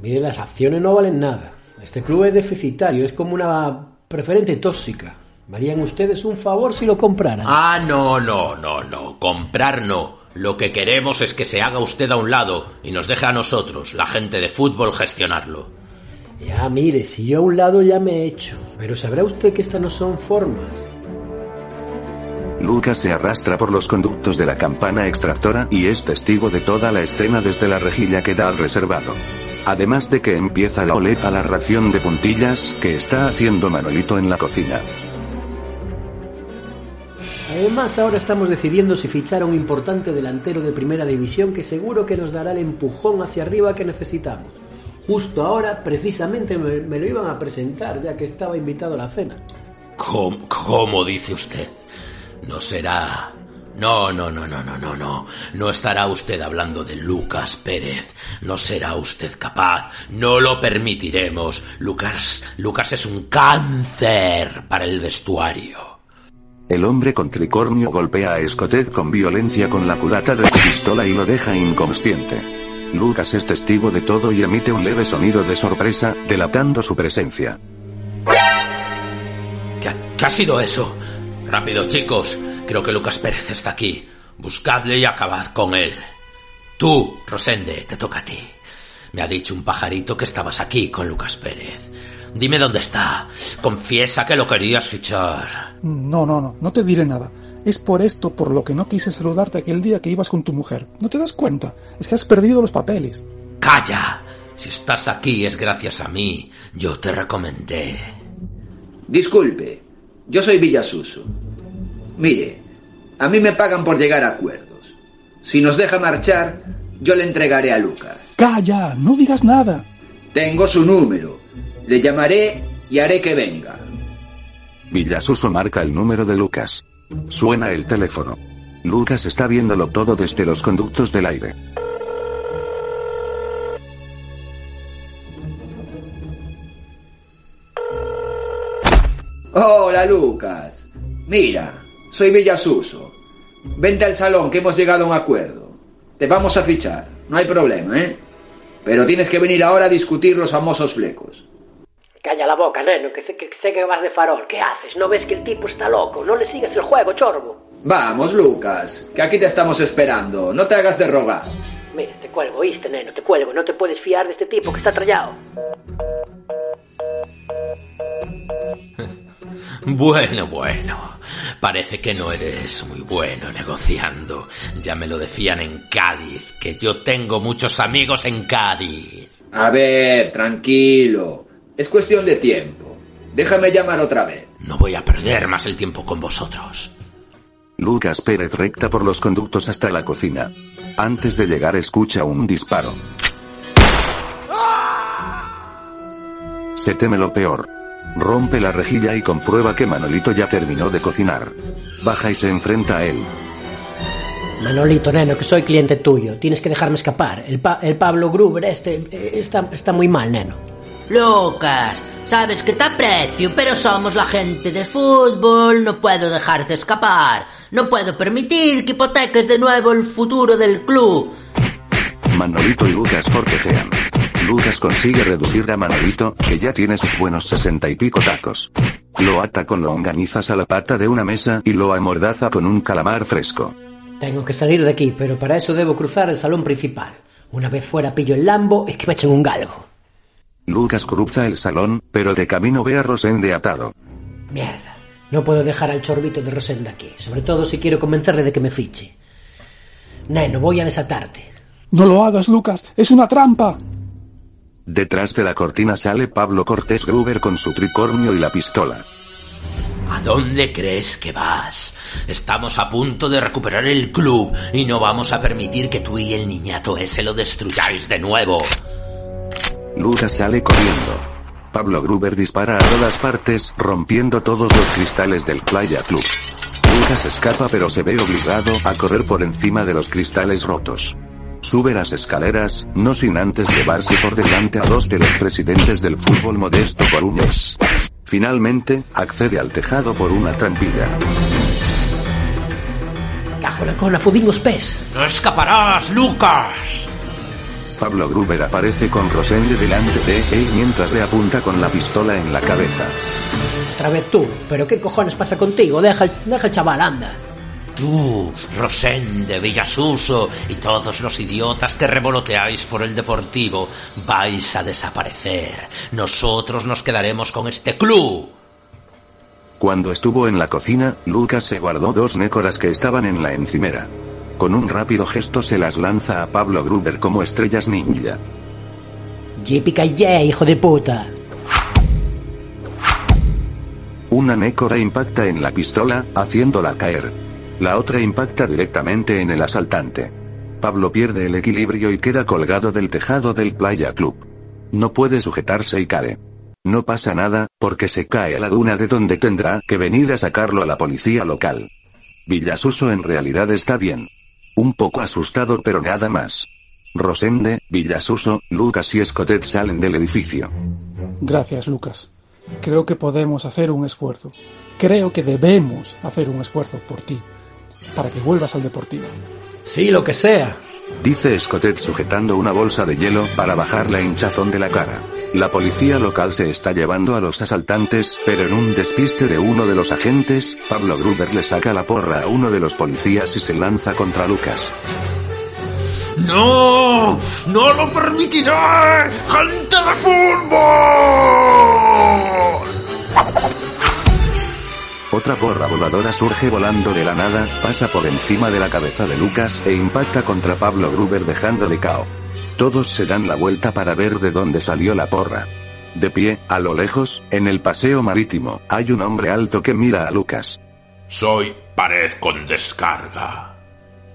Mire, las acciones no valen nada. Este club es deficitario, es como una preferente tóxica. Me harían ustedes un favor si lo compraran. Ah, no, no, no, no. Comprar no. Lo que queremos es que se haga usted a un lado y nos deje a nosotros, la gente de fútbol, gestionarlo. Ya, mire, si yo a un lado ya me he hecho. Pero sabrá usted que estas no son formas. Lucas se arrastra por los conductos de la campana extractora y es testigo de toda la escena desde la rejilla que da al reservado. Además de que empieza la oler a la ración de puntillas que está haciendo Manolito en la cocina. Además, ahora estamos decidiendo si fichar a un importante delantero de primera división que seguro que nos dará el empujón hacia arriba que necesitamos. Justo ahora, precisamente, me, me lo iban a presentar, ya que estaba invitado a la cena. ¿Cómo, cómo dice usted? No será... No, no, no, no, no, no, no. No estará usted hablando de Lucas Pérez. No será usted capaz. No lo permitiremos. Lucas, Lucas es un cáncer para el vestuario. El hombre con tricornio golpea a Escotet con violencia con la culata de su pistola y lo deja inconsciente. Lucas es testigo de todo y emite un leve sonido de sorpresa, delatando su presencia. ¿Qué, ha- qué ha sido eso? Rápido, chicos. Creo que Lucas Pérez está aquí. Buscadle y acabad con él. Tú, Rosende, te toca a ti. Me ha dicho un pajarito que estabas aquí con Lucas Pérez. Dime dónde está. Confiesa que lo querías fichar. No, no, no, no te diré nada. Es por esto por lo que no quise saludarte aquel día que ibas con tu mujer. ¿No te das cuenta? Es que has perdido los papeles. ¡Calla! Si estás aquí es gracias a mí. Yo te recomendé. Disculpe, yo soy Villasuso. Mire, a mí me pagan por llegar a acuerdos. Si nos deja marchar, yo le entregaré a Lucas. Calla, no digas nada. Tengo su número. Le llamaré y haré que venga. Villasuso marca el número de Lucas. Suena el teléfono. Lucas está viéndolo todo desde los conductos del aire. Hola, Lucas. Mira, soy Villasuso. Vente al salón que hemos llegado a un acuerdo. Te vamos a fichar, no hay problema, ¿eh? Pero tienes que venir ahora a discutir los famosos flecos. Calla la boca, neno, que sé, que sé que vas de farol. ¿Qué haces? ¿No ves que el tipo está loco? No le sigas el juego, chorbo. Vamos, Lucas, que aquí te estamos esperando. No te hagas de rogar. Mira, te cuelgo, ¿oíste, neno? Te cuelgo. No te puedes fiar de este tipo que está trallado. <laughs> Bueno, bueno. Parece que no eres muy bueno negociando. Ya me lo decían en Cádiz, que yo tengo muchos amigos en Cádiz. A ver, tranquilo. Es cuestión de tiempo. Déjame llamar otra vez. No voy a perder más el tiempo con vosotros. Lucas Pérez recta por los conductos hasta la cocina. Antes de llegar escucha un disparo. Se teme lo peor. Rompe la rejilla y comprueba que Manolito ya terminó de cocinar. Baja y se enfrenta a él. Manolito, neno, que soy cliente tuyo. Tienes que dejarme escapar. El, Pa- el Pablo Gruber este eh, está, está muy mal, neno. Lucas, sabes que te aprecio, pero somos la gente de fútbol, no puedo dejarte escapar. No puedo permitir que hipoteques de nuevo el futuro del club. Manolito y Lucas forcejean. Lucas consigue reducir a Manolito, que ya tiene sus buenos sesenta y pico tacos. Lo ata con longanizas a la pata de una mesa y lo amordaza con un calamar fresco. Tengo que salir de aquí, pero para eso debo cruzar el salón principal. Una vez fuera pillo el Lambo y que me echen un galgo. Lucas cruza el salón, pero de camino ve a Rosende atado. Mierda. No puedo dejar al chorbito de Rosenda aquí, sobre todo si quiero convencerle de que me fiche. Neno, voy a desatarte. No lo hagas, Lucas. Es una trampa. Detrás de la cortina sale Pablo Cortés Gruber con su tricornio y la pistola. ¿A dónde crees que vas? Estamos a punto de recuperar el club y no vamos a permitir que tú y el niñato ese lo destruyáis de nuevo. Lucas sale corriendo. Pablo Gruber dispara a todas partes, rompiendo todos los cristales del Playa Club. Lucas escapa pero se ve obligado a correr por encima de los cristales rotos. Sube las escaleras, no sin antes llevarse por delante a dos de los presidentes del fútbol modesto coruñés. Finalmente, accede al tejado por una trampilla. Cajo la cona, fudín os pés. ¡No escaparás, Lucas! Pablo Gruber aparece con Rosende delante de él mientras le apunta con la pistola en la cabeza. Otra vez tú. ¿Pero qué cojones pasa contigo? Deja, el- deja el chaval, anda. Tú, Rosende, Villasuso y todos los idiotas que revoloteáis por el deportivo vais a desaparecer. Nosotros nos quedaremos con este club. Cuando estuvo en la cocina, Lucas se guardó dos nécoras que estaban en la encimera. Con un rápido gesto se las lanza a Pablo Gruber como estrellas ninja. Yippee hijo de puta. Una nécora impacta en la pistola, haciéndola caer. La otra impacta directamente en el asaltante. Pablo pierde el equilibrio y queda colgado del tejado del Playa Club. No puede sujetarse y cae. No pasa nada, porque se cae a la duna de donde tendrá que venir a sacarlo a la policía local. Villasuso en realidad está bien. Un poco asustado pero nada más. Rosende, Villasuso, Lucas y Escotet salen del edificio. Gracias, Lucas. Creo que podemos hacer un esfuerzo. Creo que debemos hacer un esfuerzo por ti, para que vuelvas al deportivo. Sí, lo que sea. Dice Scottet sujetando una bolsa de hielo para bajar la hinchazón de la cara. La policía local se está llevando a los asaltantes, pero en un despiste de uno de los agentes, Pablo Gruber le saca la porra a uno de los policías y se lanza contra Lucas. ¡No! ¡No lo permitiré! ¡Gente de fútbol! Otra porra voladora surge volando de la nada, pasa por encima de la cabeza de Lucas e impacta contra Pablo Gruber dejándole cao. Todos se dan la vuelta para ver de dónde salió la porra. De pie, a lo lejos, en el paseo marítimo, hay un hombre alto que mira a Lucas. Soy pared con descarga.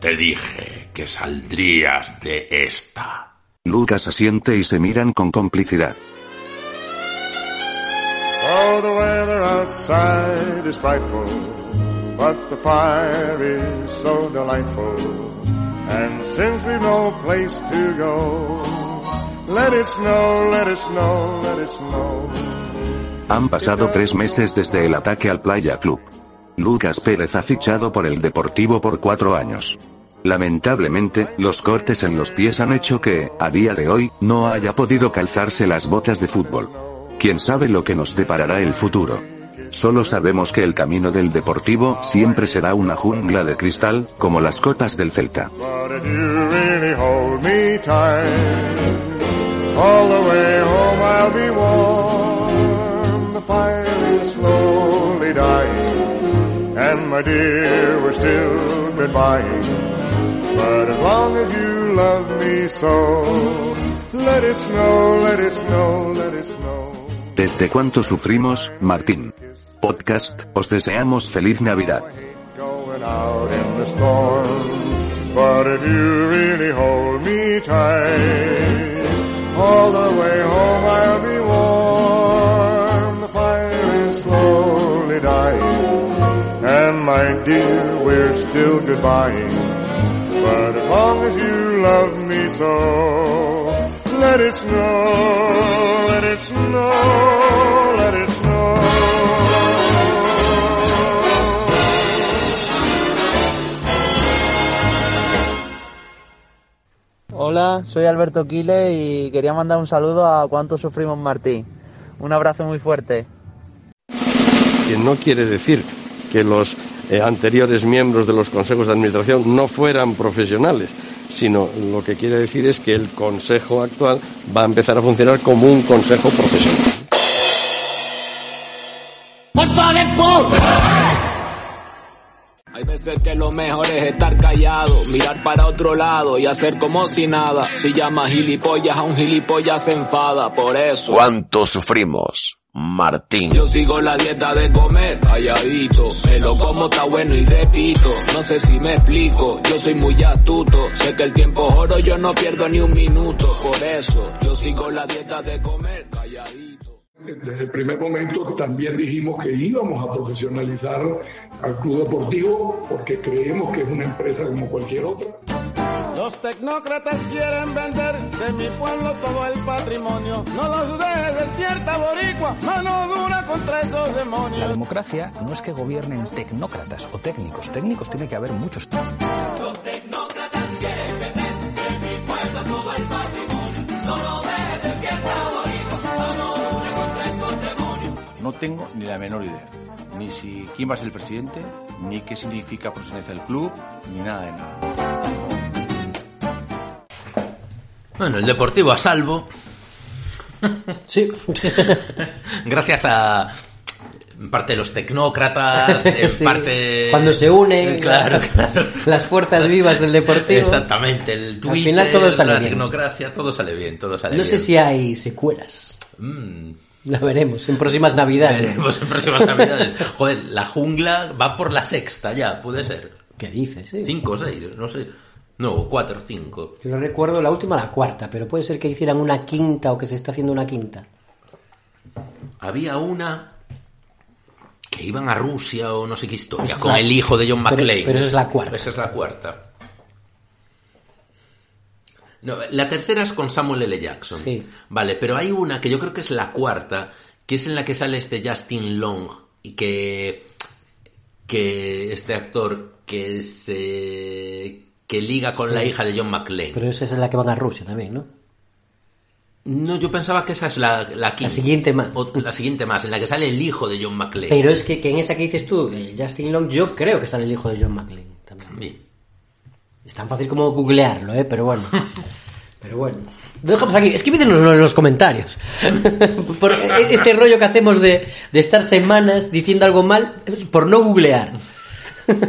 Te dije que saldrías de esta. Lucas asiente y se miran con complicidad. The weather outside is frightful, but the fire is so delightful. And since we've no place to go, let it snow, let it snow, let it snow. Han pasado tres meses desde el ataque al Playa Club. Lucas Pérez ha fichado por el Deportivo por cuatro años. Lamentablemente, los cortes en los pies han hecho que, a día de hoy, no haya podido calzarse las botas de fútbol. ¿Quién sabe lo que nos deparará el futuro? Solo sabemos que el camino del Deportivo siempre será una jungla de cristal, como las cotas del Celta. But as long as you love me so, let it snow, let it snow, let it. ¿Desde cuánto sufrimos, Martín? Podcast, os deseamos feliz Navidad. But as long as you love me so, let it it snow, let it snow. Hola, soy Alberto Quile y quería mandar un saludo a Cuánto Sufrimos Martín. Un abrazo muy fuerte. que no quiere decir que los eh, anteriores miembros de los consejos de administración no fueran profesionales, sino lo que quiere decir es que el consejo actual va a empezar a funcionar como un consejo profesional. ¡Fuerza de Hay veces que lo mejor es estar callado, mirar para otro lado y hacer como si nada. Si llamas gilipollas a un gilipollas se enfada, por eso. ¿Cuánto sufrimos? Martín. Yo sigo la dieta de comer calladito, me lo como está bueno y repito, no sé si me explico, yo soy muy astuto, sé que el tiempo oro, yo no pierdo ni un minuto, por eso yo sigo la dieta de comer calladito. Desde el primer momento también dijimos que íbamos a profesionalizar al club deportivo porque creemos que es una empresa como cualquier otra. Los tecnócratas quieren vender de mi pueblo todo el patrimonio. No los dejes despierta, boricua, mano dura contra esos demonios. La democracia no es que gobiernen tecnócratas o técnicos. Técnicos tiene que haber muchos. Los tecnócratas quieren vender de mi pueblo todo el patrimonio, no lo tengo ni la menor idea. Ni si quién va a ser el presidente, ni qué significa profesionalizar el club, ni nada de nada. Bueno, el Deportivo a salvo. Sí. <laughs> Gracias a en parte los tecnócratas, en Sí. parte... Cuando se unen Claro, claro. las fuerzas vivas del deportivo. Exactamente, el Twitter, final todo sale la bien. tecnocracia, todo sale bien, todo sale No bien. sé si hay secuelas. Mm. <laughs> La veremos en próximas navidades. Veremos en próximas navidades. <laughs> Joder, la jungla va por la sexta ya, puede ser. ¿Qué dices? Sí. Cinco o seis, no sé. No, cuatro, cinco. Yo no recuerdo la última, la cuarta, pero puede ser que hicieran una quinta o que se está haciendo una quinta. Había una que iban a Rusia o no sé qué historia, con el hijo de John pero- McClane. pero esa es la cuarta. Esa es la cuarta. No, la tercera es con Samuel L. Jackson. Sí. Vale, pero hay una que yo creo que es la cuarta, que es en la que sale este Justin Long y que que este actor que se que liga con Sí. la hija de John McClane. Pero esa es la que van a Rusia también, ¿no? No, yo pensaba que esa es la, la quinta. siguiente más. O la siguiente más, en la que sale el hijo de John McClane. Pero es que, que en esa que dices tú, de Justin Long, yo creo que sale el hijo de John McClane también. También. Es tan fácil como googlearlo, ¿eh? Pero bueno. <laughs> Pero bueno. Lo dejamos aquí. Escríbenos en los comentarios. <laughs> por este rollo que hacemos de, de estar semanas diciendo algo mal por no googlear. <laughs>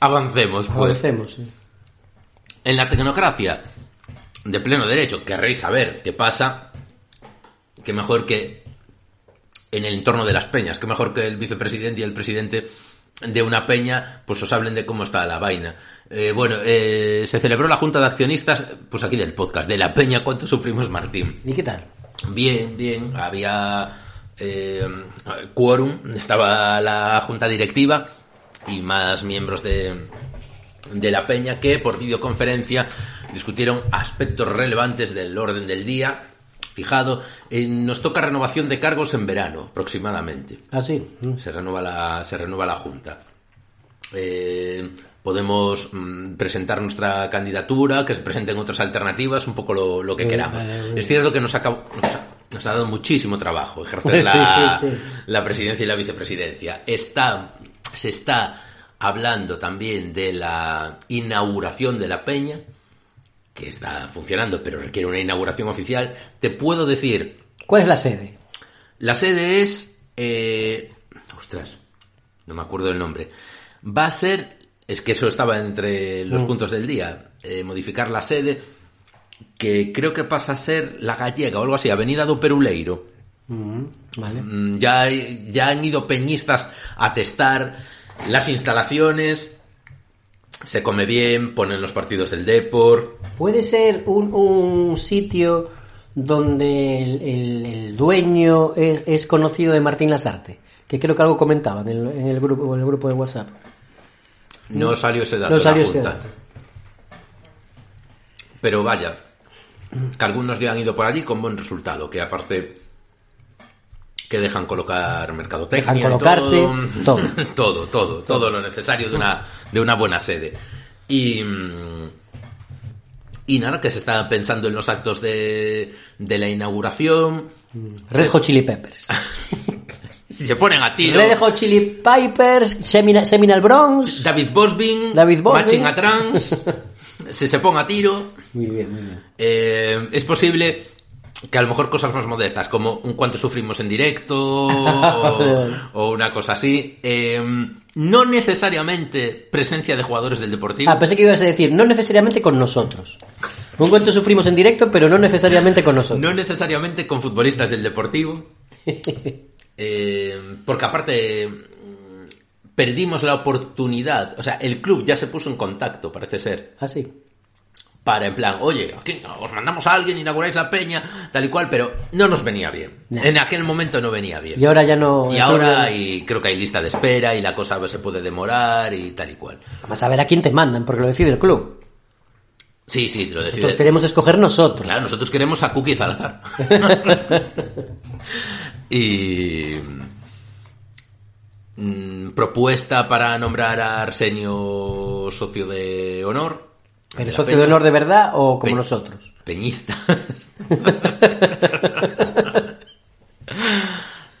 Avancemos, pues. Avancemos. En la tecnocracia de pleno derecho, querréis saber qué pasa, que mejor que en el entorno de las peñas, que mejor que el vicepresidente y el presidente de una peña, pues os hablen de cómo está la vaina. Eh, bueno, eh, se celebró la Junta de Accionistas, pues aquí del podcast, de la peña, ¿cuánto sufrimos, Martín? ¿Y qué tal? Bien, bien, había eh, quórum, estaba la junta directiva y más miembros de, de la peña que por videoconferencia discutieron aspectos relevantes del orden del día fijado. Eh, nos toca renovación de cargos en verano, aproximadamente. Ah, sí. Se renueva la, se renueva la Junta. Eh, podemos mm, presentar nuestra candidatura, que se presenten otras alternativas, un poco lo, lo que Sí, queramos. es cierto que nos, ha, nos ha dado muchísimo trabajo ejercer <laughs> la, Sí, sí, sí. la presidencia y la vicepresidencia. Está, se está hablando también de la inauguración de la peña, que está funcionando, pero requiere una inauguración oficial. Te puedo decir, ¿Cuál es la sede? la sede es... eh, ostras, no me acuerdo del nombre. Va a ser... Es que eso estaba entre los Mm. puntos del día. eh, modificar la sede, que creo que pasa a ser la gallega o algo así, Avenida do Peruleiro. Mm, vale. Mm, Ya, ya han ido peñistas a testar las instalaciones. Se come bien, ponen los partidos del Depor. Puede ser un, un sitio donde el, el- el dueño es, es conocido de Martín Lasarte, que creo que algo comentaban en el, en el grupo en el grupo de WhatsApp. No salió ese dato No salió la ese Junta. dato. Pero vaya, que algunos ya han ido por allí con buen resultado, que aparte que dejan colocar mercadotecnia Dejan colocarse <laughs> todo, todo, todo, todo lo necesario de una, de una buena sede. Y, mm, y nada, que se está pensando en los actos de, de la inauguración. Red Hot Chili Peppers. <laughs> Si se ponen a tiro. Red Hot Chili Pipers, Semina- Seminal Bronx. David Bosbin, David Bosbin. Matching a Trans, <laughs> si se ponga a tiro. Muy bien, muy bien. Eh, es posible que a lo mejor cosas más modestas, como un cuánto sufrimos en directo o, <laughs> o una cosa así. eh, no necesariamente presencia de jugadores del Deportivo. Ah, pensé que ibas a decir, no necesariamente con nosotros. Un cuento sufrimos en directo, pero no necesariamente con nosotros. No necesariamente con futbolistas del Deportivo. <laughs> Eh, porque aparte mm, perdimos la oportunidad. O sea, el club ya se puso en contacto, parece ser. Ah, sí. Para en plan, oye, aquí os mandamos a alguien, inauguráis la peña, tal y cual, pero no nos venía bien. No. En aquel momento no venía bien. Y ahora ya no... Y ahora y creo que hay lista de espera y la cosa se puede demorar y tal y cual. Vamos a ver a quién te mandan, porque lo decide el club. Sí, sí, lo Nosotros decide. queremos escoger nosotros. Claro, nosotros queremos a Cookie Salazar. <laughs> <laughs> y mm, propuesta para nombrar a Arsenio socio de honor. ¿Pero socio Peña. de honor de verdad o como Pe- nosotros? Peñista. <laughs>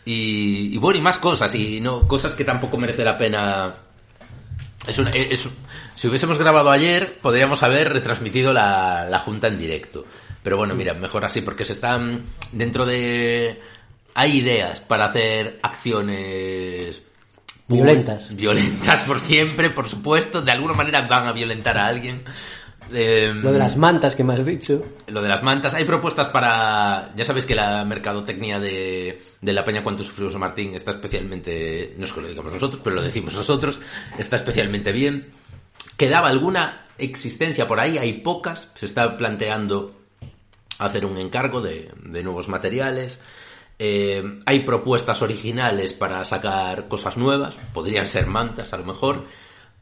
y, y bueno, y más cosas, y no cosas que tampoco merece la pena. Es una- es- si hubiésemos grabado ayer, podríamos haber retransmitido la, la junta en directo. Pero bueno, mira, mejor así, porque se están dentro de. Hay ideas para hacer acciones Violentas. Violentas por siempre, por supuesto. De alguna manera van a violentar a alguien. Em, Lo de las mantas que me has dicho. lo de las mantas. Hay propuestas para. Ya sabéis que la mercadotecnia de, de la Peña Cuánto Sufrimos Martín está especialmente. No es que lo digamos nosotros, pero lo decimos nosotros. Está especialmente bien. Quedaba alguna existencia por ahí, hay pocas. Se está planteando hacer un encargo de, de nuevos materiales. Eh, hay propuestas originales para sacar cosas nuevas, podrían ser mantas a lo mejor.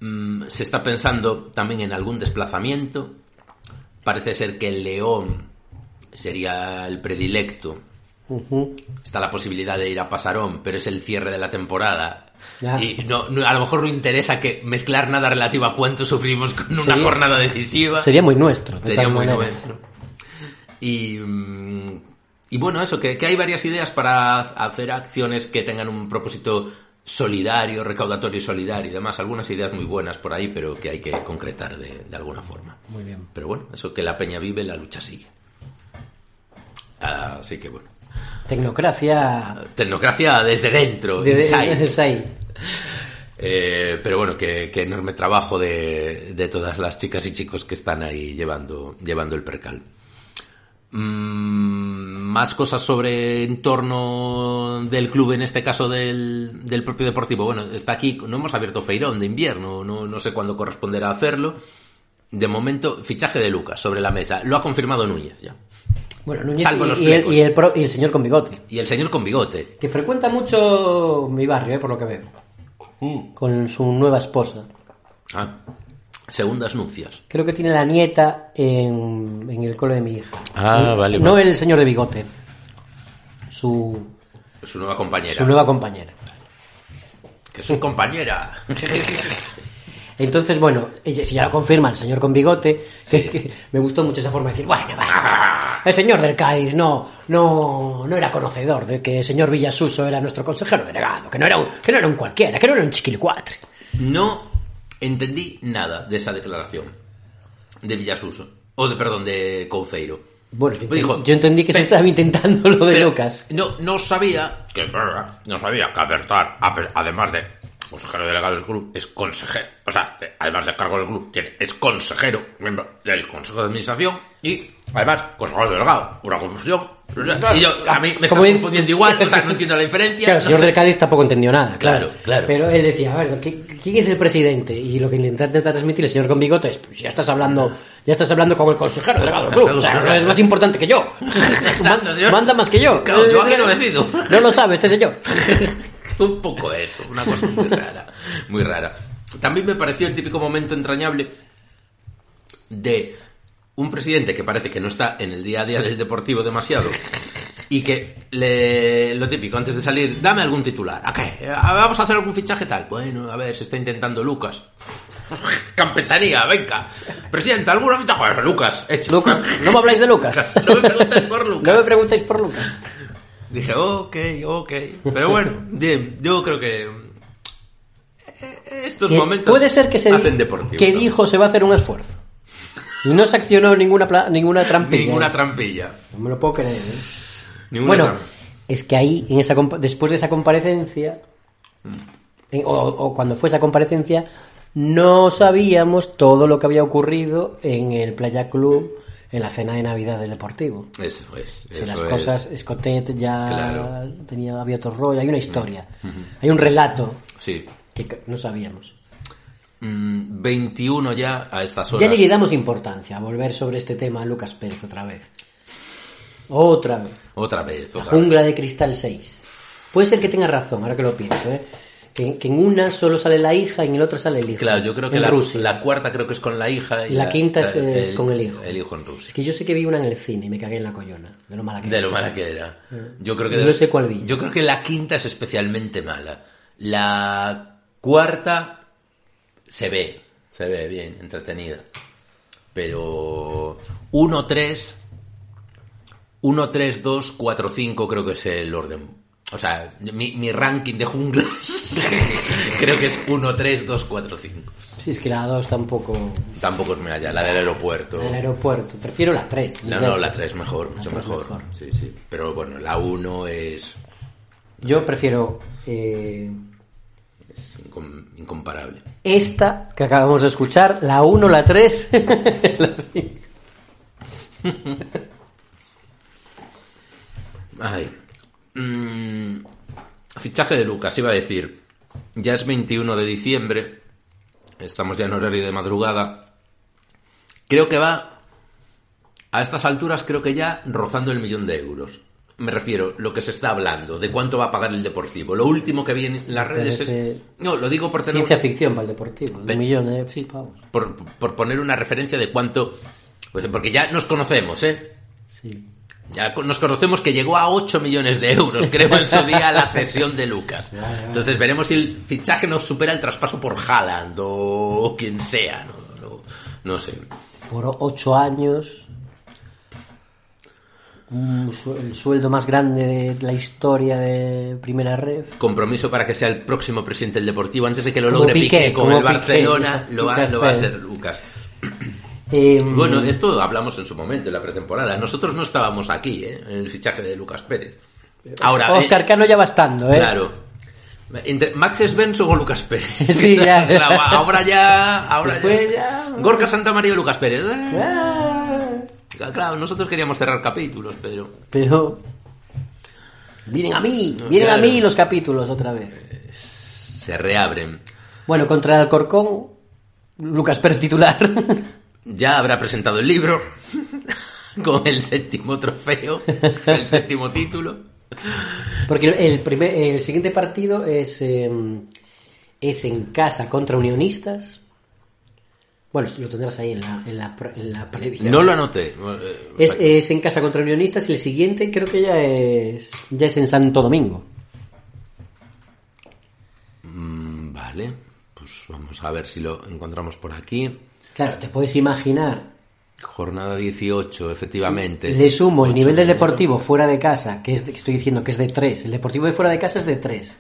Mm, se está pensando también en algún desplazamiento. Parece ser que el León sería el predilecto. Está la posibilidad de ir a Pasarón, pero es el cierre de la temporada. Ya. Y no, no- a lo mejor no interesa que mezclar nada relativo a cuánto sufrimos con una Sería- jornada decisiva. Sería muy nuestro. de Sería muy manera. nuestro. Y, mm, y bueno, eso, que, que hay varias ideas para hacer acciones que tengan un propósito solidario, recaudatorio y solidario y demás. Algunas ideas muy buenas por ahí, pero que hay que concretar de, de alguna forma. Muy bien. Pero bueno, eso que la peña vive, la lucha sigue. Así que bueno. Tecnocracia. Tecnocracia desde dentro, de- inside. <laughs> ahí. Eh, pero bueno, que, que enorme trabajo de, de todas las chicas y chicos que están ahí llevando, llevando el percal. Mm, más cosas sobre entorno del club, en este caso del, del propio deportivo. Bueno, está aquí, no hemos abierto Feirón de invierno, no, no sé cuándo corresponderá hacerlo. De momento, fichaje de Lucas sobre la mesa. Lo ha confirmado Núñez ya. Bueno, Núñez Salvo y, los y el, flecos. y el pro- y el señor con bigote. Y el señor con bigote. Que frecuenta mucho mi barrio, eh, por lo que veo. Con su nueva esposa. Ah, segundas nupcias. Creo que tiene la nieta en, en el cole de mi hija. Ah, Y- vale, No vale. el señor de bigote. su, Su nueva compañera. su nueva compañera. Que es un compañera. <laughs> Entonces, bueno, si ya lo confirma el señor con bigote, que, <laughs> que me gustó mucho esa forma de decir, bueno, va, el señor del Cádiz no, no, no era conocedor de que el señor Villasuso era nuestro consejero delegado, que no era un, que no era un cualquiera, que no era un chiquilicuatre. No entendí nada de esa declaración de Villasuso. O de, perdón, de Couceiro. Bueno, yo, Dijo, yo entendí que se estaba intentando lo de Lucas. No, no sabía que no sabía que Abertar, además de consejero delegado del club, es consejero, o sea, eh, además del cargo del club, tiene, es consejero, miembro del consejo de administración y además consejero delegado, una confusión. Y yo, a mí me está confundiendo igual, o sea, no entiendo la diferencia. Claro, el señor del Cádiz tampoco entendió nada. Claro, Claro, claro. Pero él decía, a ver, ¿qué- ¿quién es el presidente? Y lo que intenta intenta transmitir el señor con bigote es, pues ya estás hablando, ya estás hablando con el consejero delegado del club. O sea, no es más importante que yo. Exacto, señor. Manda más que yo. Claro, yo aquí no decido. No lo sabe este señor. <laughs> Un poco eso, una cosa muy rara, muy rara. También me pareció el típico momento entrañable de un presidente que parece que no está en el día a día del deportivo demasiado y que le, lo típico, antes de salir, dame algún titular. ¿A qué? ¿A- ¿Vamos a hacer algún fichaje tal? Bueno, a ver, se está intentando Lucas. <laughs> Campechanía, venga. Presidente, ¿alguna fichaje? Lucas, hecho. Lucas, no me habláis de Lucas. <laughs> No me preguntéis por Lucas. No me preguntéis por Lucas. Dije, ok, ok. Pero bueno, bien, yo creo que eh, estos momentos puede ser que se hacen deportivo. que ¿no? dijo se va a hacer un esfuerzo. Y no se accionó ninguna ninguna trampilla. Ninguna ¿eh? trampilla. No me lo puedo creer. ¿eh? Ninguna bueno, es que ahí, en esa después de esa comparecencia, Mm. eh, o, o cuando fue esa comparecencia, no sabíamos todo lo que había ocurrido en el Playa Club en la cena de Navidad del Deportivo. Eso es. Eso las es. cosas, Escotet ya Claro. tenía, había otro rollo, hay una historia, Ujú. hay un relato Sí. que no sabíamos. Mm, 21 ya a estas Ya horas. ni le damos importancia a volver sobre este tema a Lucas Pérez otra vez. Otra vez. Otra vez, La otra jungla de cristal 6. Puede ser que tenga razón, ahora que lo pienso, ¿eh? Que, que en una solo sale la hija y en el otro sale el hijo. Claro, yo creo que la, la cuarta creo que es con la hija. Y la quinta es- es con el hijo. El hijo en Rusia. Es que yo sé que vi una en el cine y me cagué en la collona, de lo mala que De era. lo mala que era. Eh. Yo creo que No sé cuál vi. Yo creo que la quinta es especialmente mala. La cuarta se ve, se ve bien, entretenida. Pero 1 3 1 3 2 4 5 creo que es el orden. O sea, mi, mi ranking de junglas <laughs> creo que es 1 3 2 4 5. Sí, es que la 2 tampoco... Tampoco es me halla, la del aeropuerto. El aeropuerto. Prefiero la 3. No, no, la 3 mejor, mucho tres mejor. Sí, sí. Pero bueno, la 1 es Yo prefiero eh, incom- incomparable. esta que acabamos de escuchar, la 1, la 3. <laughs> Ay. Mm, fichaje de Lucas, iba a decir. Ya es 21 de diciembre. Estamos ya en horario de madrugada. Creo que va. A estas alturas, creo que ya rozando el millón de euros. Me refiero, lo que se está hablando, de cuánto va a pagar el Deportivo. Lo último que vi en las redes Parece es. No, lo digo por tener. Ciencia ficción para el deportivo. Un Ven. millón de pavos. Por, por poner una referencia de cuánto. Pues porque ya nos conocemos, ¿eh? Sí. Ya nos conocemos que llegó a 8 millones de euros, creo, en su <laughs> día la cesión de Lucas. Entonces veremos si el fichaje nos supera el traspaso por Haaland o quien sea. No, no, no sé. Por 8 años. El sueldo más grande de la historia de Primera Red. Compromiso para que sea el próximo presidente del Deportivo. Antes de que lo Como logre Piqué, Piqué, con el Piqué, Barcelona, lo va, lo va a ser Lucas. Eh, <clears throat> Bueno, esto hablamos en su momento, en la pretemporada. Nosotros no estábamos aquí, ¿eh? En el fichaje de Lucas Pérez. Ahora, Oscar Cano ya va estando, ¿eh? Claro. Entre Max Svensson o Lucas Pérez. <laughs> Sí, ya. <laughs> Ahora ya. Ahora ya. ya. Gorka Santamaría o Lucas Pérez. ¿eh? Claro, nosotros queríamos cerrar capítulos, pero. Pero. Vienen a mí, vienen a mí los capítulos otra vez. Se reabren. Bueno, contra el Alcorcón, Lucas Pérez titular. <laughs> Ya habrá presentado el libro. <laughs> Con el séptimo trofeo. El séptimo título. Porque el, primer, el siguiente partido es, eh, es en casa contra Unionistas. Bueno, lo tendrás ahí en la, en la, en la previa. No lo anoté. Eh, Es, es en casa contra Unionistas y el siguiente creo que ya es ya es en Santo Domingo. mm, Vale, pues vamos a ver si lo encontramos por aquí. Claro, te puedes imaginar. Jornada 18, efectivamente. Le sumo el 8 nivel de del. Deportivo fuera de casa, que es de- que estoy diciendo que es de 3. El Deportivo de fuera de casa es de 3.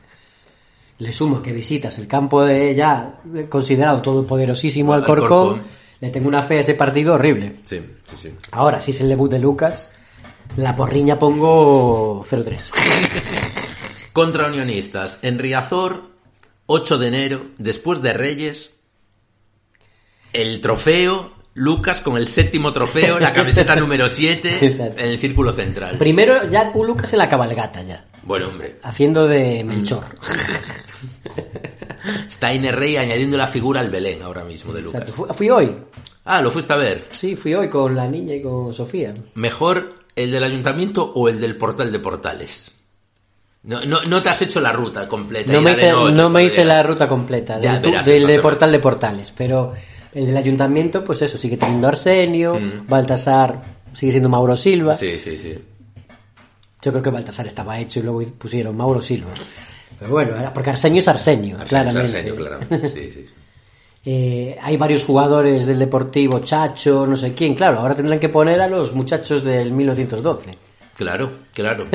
Le sumo que visitas el campo de ya considerado todopoderosísimo Alcorcón. Alcorcón. Le tengo una fe a ese partido horrible. Sí, sí, sí. Ahora, si es el debut de Lucas, la porriña pongo 0-3. <laughs> Contra Unionistas, en Riazor, 8 de enero, después de Reyes, el trofeo, Lucas con el séptimo trofeo, la camiseta <laughs> número 7 Exacto. en el círculo central. Primero ya Lucas en la cabalgata ya, Bueno, hombre, haciendo de Melchor. <laughs> está Iner Rey añadiendo la figura al Belén ahora mismo de Lucas. Exacto. Fui hoy, Ah, lo fuiste a ver. sí, fui hoy con la niña y con Sofía. ¿Mejor el del ayuntamiento o el del portal de portales? No, no, no te has hecho la ruta completa. No me de hice, noche, no me cuando hice llegas. la ruta completa Ya del, verás de portal de portales, pero el del ayuntamiento, pues eso, sigue teniendo Arsenio, Baltasar sigue siendo Mauro Silva. Mm. Sí, sí, sí. Yo creo que Baltasar estaba hecho y luego pusieron Mauro Silva. Pero bueno, porque Arsenio es Arsenio, Arsenio es claramente. Arsenio, claramente. Sí, sí. <laughs> Eh, hay varios jugadores del Deportivo, Chacho, no sé quién, claro, ahora tendrán que poner a los muchachos del 1912. Claro, claro.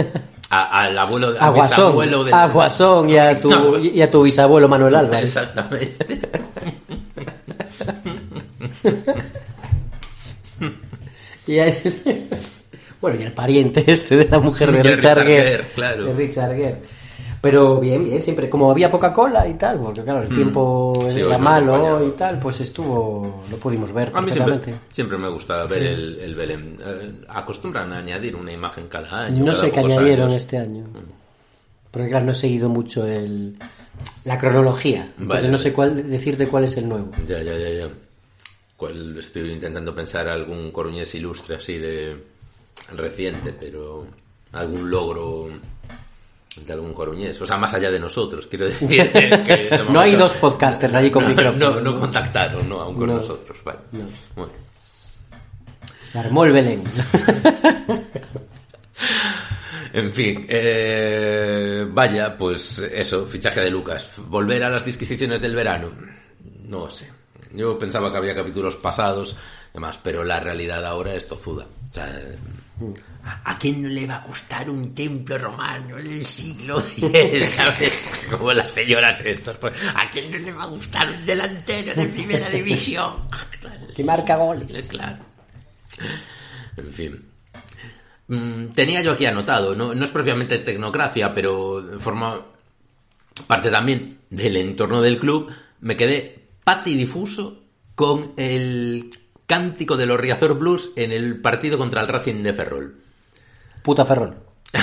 A- al abuelo, A <laughs> Guasón, del- a Guasón y a tu, No. y a tu bisabuelo Manuel Álvarez. Exactamente. <laughs> Y bueno, y el pariente ese de la mujer de Richard, Richard Gere. Claro. De Richard Gere. Pero bien, bien, siempre, como había poca cola y tal, porque claro, el Mm. tiempo Sí, era malo y tal, pues estuvo, lo pudimos ver A mí siempre, siempre me gusta ver Sí. el, el Belén. Eh, acostumbran a añadir una imagen cada año. No cada sé qué añadieron años. este año. Porque claro, no he seguido mucho el, la cronología. Entonces Vale, no sé cuál decirte cuál es el nuevo. Ya, ya, ya, ya. Cuál- estoy intentando pensar algún coruñés ilustre así de reciente, pero algún logro de algún coruñés. O sea, más allá de nosotros, quiero decir. que <laughs> de No hay dos podcasters allí con no, micrófono. No, no contactaron, ¿no? Aún con No. nosotros. Vale. No. Bueno. Se armó el Belén. <laughs> En fin, eh, vaya, pues eso, fichaje de Lucas. Volver a las disquisiciones del verano, no sé. Yo pensaba que había capítulos pasados, demás, pero la realidad ahora es tozuda. O sea, ¿a, a quién no le va a gustar un templo romano del siglo X, <laughs> ¿sabes? Como las señoras estas. pues, ¿A quién no le va a gustar un delantero de primera división? <laughs> que marca goles. Claro. En fin. Mm, Tenía yo aquí anotado, no, no es propiamente tecnocracia, pero forma parte también del entorno del club. Me quedé patidifuso con el cántico de los Riazor Blues en el partido contra el Racing de Ferrol. Puta Ferrol. <laughs>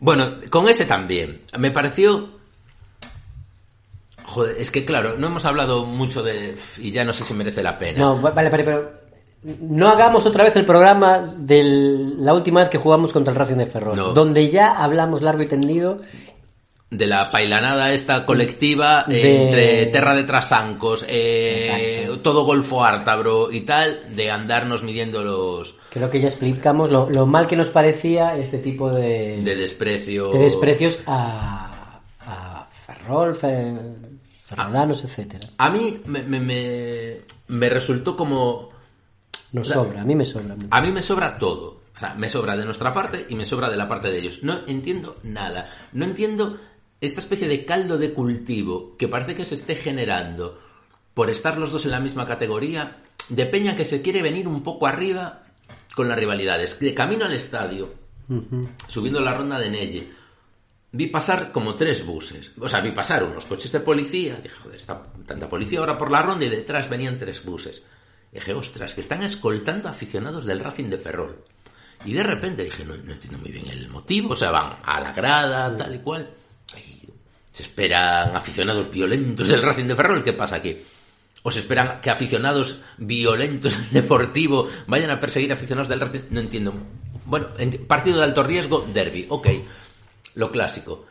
Bueno, con ese también. Me pareció. Joder, es que claro, no hemos hablado mucho de. Y ya no sé si merece la pena. No, vale, vale, pero no hagamos otra vez el programa de la última vez que jugamos contra el Racing de Ferrol, No. donde ya hablamos largo y tendido de la pailanada esta colectiva eh, De- entre Terra de Trasancos, eh, todo Golfo Ártabro y tal, de andarnos midiendo los Creo que ya explicamos lo, lo mal que nos parecía este tipo de, de desprecio. de desprecios a, a Ferrol, Fe- Ferrolanos, etcétera. A mí me, me, me, me resultó como... Nos sobra, a mí me sobra. mucho. A mí me sobra todo. O sea, me sobra de nuestra parte y me sobra de la parte de ellos. No entiendo nada. No entiendo esta especie de caldo de cultivo que parece que se esté generando por estar los dos en la misma categoría de Peña que se quiere venir un poco arriba con las rivalidades. De camino al estadio, subiendo la ronda de Nelle, vi pasar como tres buses. O sea, vi pasar unos coches de policía. Dije, joder, está tanta policía ahora por la ronda y detrás venían tres buses. Dije, ostras, que están escoltando aficionados del Racing de Ferrol. Y de repente dije, no, no entiendo muy bien el motivo. O sea, van a la grada, tal y cual. Ay, se esperan aficionados violentos del Racing de Ferrol. ¿Qué pasa aquí? ¿O se esperan que aficionados violentos del Deportivo vayan a perseguir aficionados del Racing? No entiendo. Bueno, partido de alto riesgo, derby, ok. Lo clásico.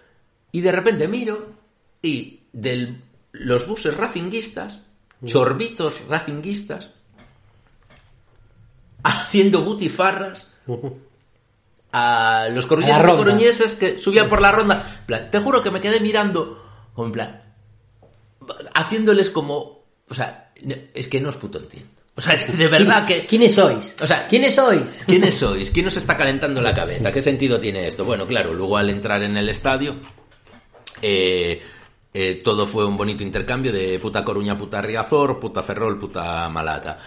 Y de repente miro y de los buses racinguistas chorbitos racinguistas haciendo butifarras <laughs> a los A coruñeses y coruñesas que subían por la ronda. Plan, te juro que me quedé mirando, como en plan, haciéndoles como, o sea, es que no os puto entiendo. O sea, de verdad que... ¿Quiénes sois? O sea, ¿Quiénes sois? ¿Quiénes sois? ¿Quién os está calentando la cabeza? ¿Qué sentido tiene esto? Bueno, claro, luego al entrar en el estadio, eh, eh, todo fue un bonito intercambio de puta Coruña, puta Riazor, puta Ferrol, puta Malata.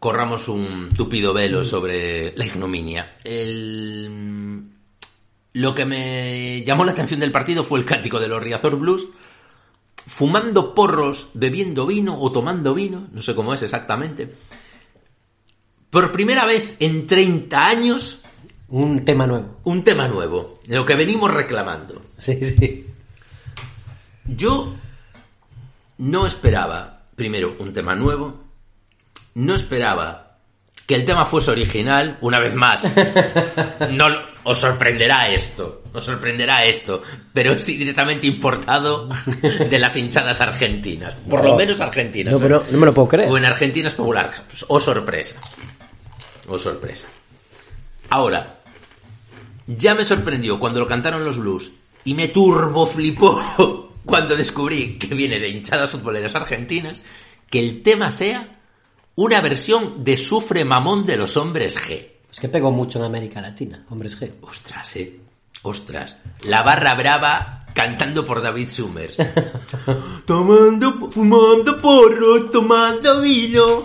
Corramos un tupido velo sobre la ignominia. El- Lo que me llamó la atención del partido fue el cántico de los Riazor Blues, fumando porros, bebiendo vino o tomando vino, no sé cómo es exactamente. Por primera vez en 30 años, Un tema nuevo. un tema nuevo, de lo que venimos reclamando. Sí, sí. Yo no esperaba, primero, un tema nuevo, no esperaba que el tema fuese original, una vez más. <laughs> No os sorprenderá esto, os sorprenderá esto, pero es directamente importado de las hinchadas argentinas, por lo No. menos argentinas. No, pero no me lo puedo creer. O en Argentina es popular. O sorpresa. O sorpresa. Ahora, ya me sorprendió cuando lo cantaron los blues y me turbo flipó <laughs> cuando descubrí que viene de hinchadas futboleras argentinas que el tema sea una versión de Sufre Mamón de los hombres G. Es que pegó mucho en América Latina, hombres G. Ostras, eh. Ostras. La barra brava cantando por David Summers. <laughs> tomando, fumando porros, tomando vino.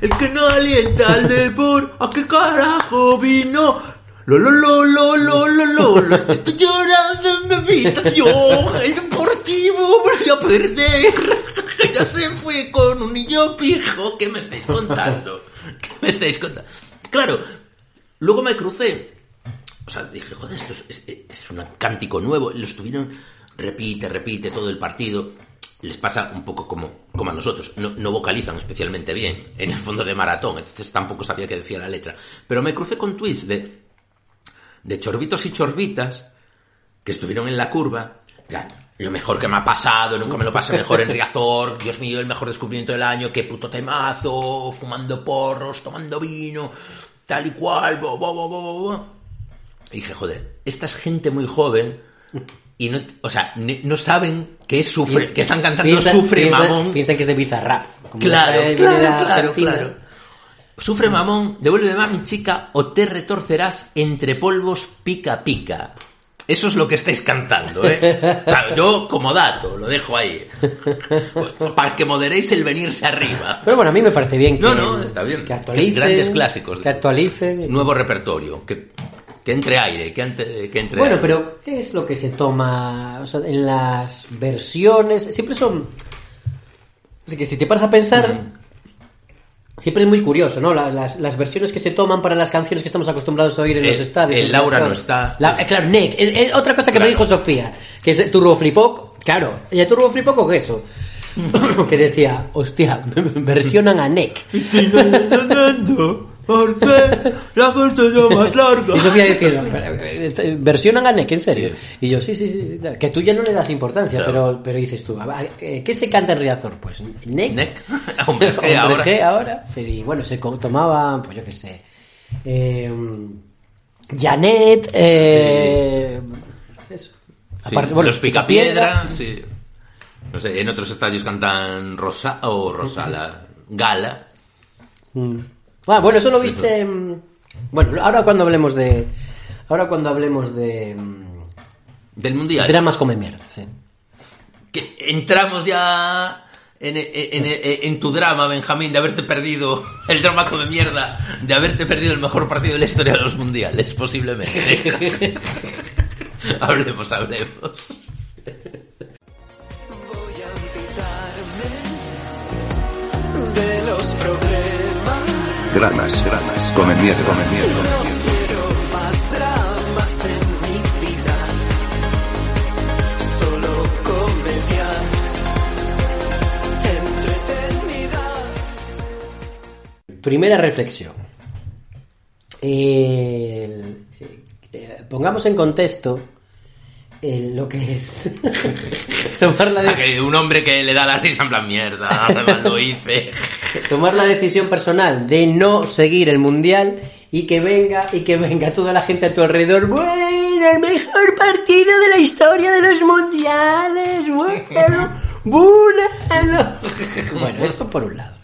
El que no alienta al deporte. ¿A qué carajo vino? Lo, lo, lo, lo, lo, lo, lo. Estoy llorando en mi habitación. El deportivo voy a perder. Ya se fue con un niño pijo. ¿Qué me estáis contando? ¿Qué me estáis contando? Claro, luego me crucé o sea, dije, joder, esto es, es- es un cántico nuevo. Lo estuvieron, repite, repite todo el partido. Les pasa un poco como, como a nosotros. No, no vocalizan especialmente bien en el fondo de maratón. Entonces tampoco sabía qué decía la letra. Pero me crucé con tweets de, de chorbitos y chorbitas que estuvieron en la curva. Ya, lo mejor que me ha pasado, nunca me lo pasé mejor en Riazor. <laughs> Dios mío, el mejor descubrimiento del año. Qué puto temazo. Fumando porros, tomando vino, tal y cual. bo, bo, bo, bo. Y dije, joder, esta es gente muy joven y no, o sea, no saben que es sufre, que están cantando sufre mamón. Piensan que es de Bizarrap. Claro, claro, claro, claro. Sufre mamón, devuélveme a mi chica o te retorcerás entre polvos pica pica. Eso es lo que estáis cantando, ¿eh? O sea, yo como dato, lo dejo ahí. Pues, para que moderéis el venirse arriba. Pero bueno, a mí me parece bien que, No, no, está bien. que actualicen. Grandes clásicos. Que actualicen. Nuevo repertorio. Que, que entre aire, que, ante- que entre Bueno, aire. pero ¿qué es lo que se toma o sea, en las versiones? Siempre son... Así que si te paras a pensar, siempre es muy curioso, ¿no? La- Las, las versiones que se toman para las canciones que estamos acostumbrados a oír en El- los estadios. el Laura no está. La- eh, claro, Nick. eh, eh, otra cosa que me Claro. dijo Sofía, que es Turbo Flipó, claro, ella Turbo Flipó con eso. <laughs> que decía, hostia, <laughs> versionan a Nick. Porque la cosa más larga. Y Sofía diciendo, <laughs> "Pero, eh, versionan a Nick, en serio. Y yo, sí, sí, sí, sí, que tú ya no le das importancia, Claro. pero, pero dices tú, a- a- eh, ¿qué se canta en Riazor? Pues Nick. Nick. <laughs> Hombre, <laughs> G Hombres ahora. Ahora. Y bueno, se co- tomaba, pues yo qué sé, eh, Janet, eh, eso. Sí, Aparte, bueno, los picapiedra, sí. No sé, en otros estadios cantan Rosa o Rosala, Gala. Mm. Ah, bueno, eso lo viste. Bueno, ahora cuando hablemos de. Ahora cuando hablemos de. mm, Del Mundial. Dramas come mierda, sí. Que entramos ya en, en- en- en tu drama, Benjamín, de haberte perdido el drama come mierda, de haberte perdido el mejor partido de la historia de los mundiales, posiblemente. <laughs> hablemos, hablemos. de los problemas. Dramas, dramas, come mierda, come mierda. No quiero más dramas en mi vida. Solo comedias entretenidas. Primera reflexión. El- eh, pongamos en contexto el- lo que es <laughs> tomar la, de- que un hombre que le da la risa en plan mierda, mal lo hice. <laughs> <laughs> tomar la decisión personal de no seguir el mundial y que venga y que venga toda la gente a tu alrededor. Bueno, el mejor partido de la historia de los mundiales. Bueno, <laughs> bueno. <laughs> Bueno, eso por un lado.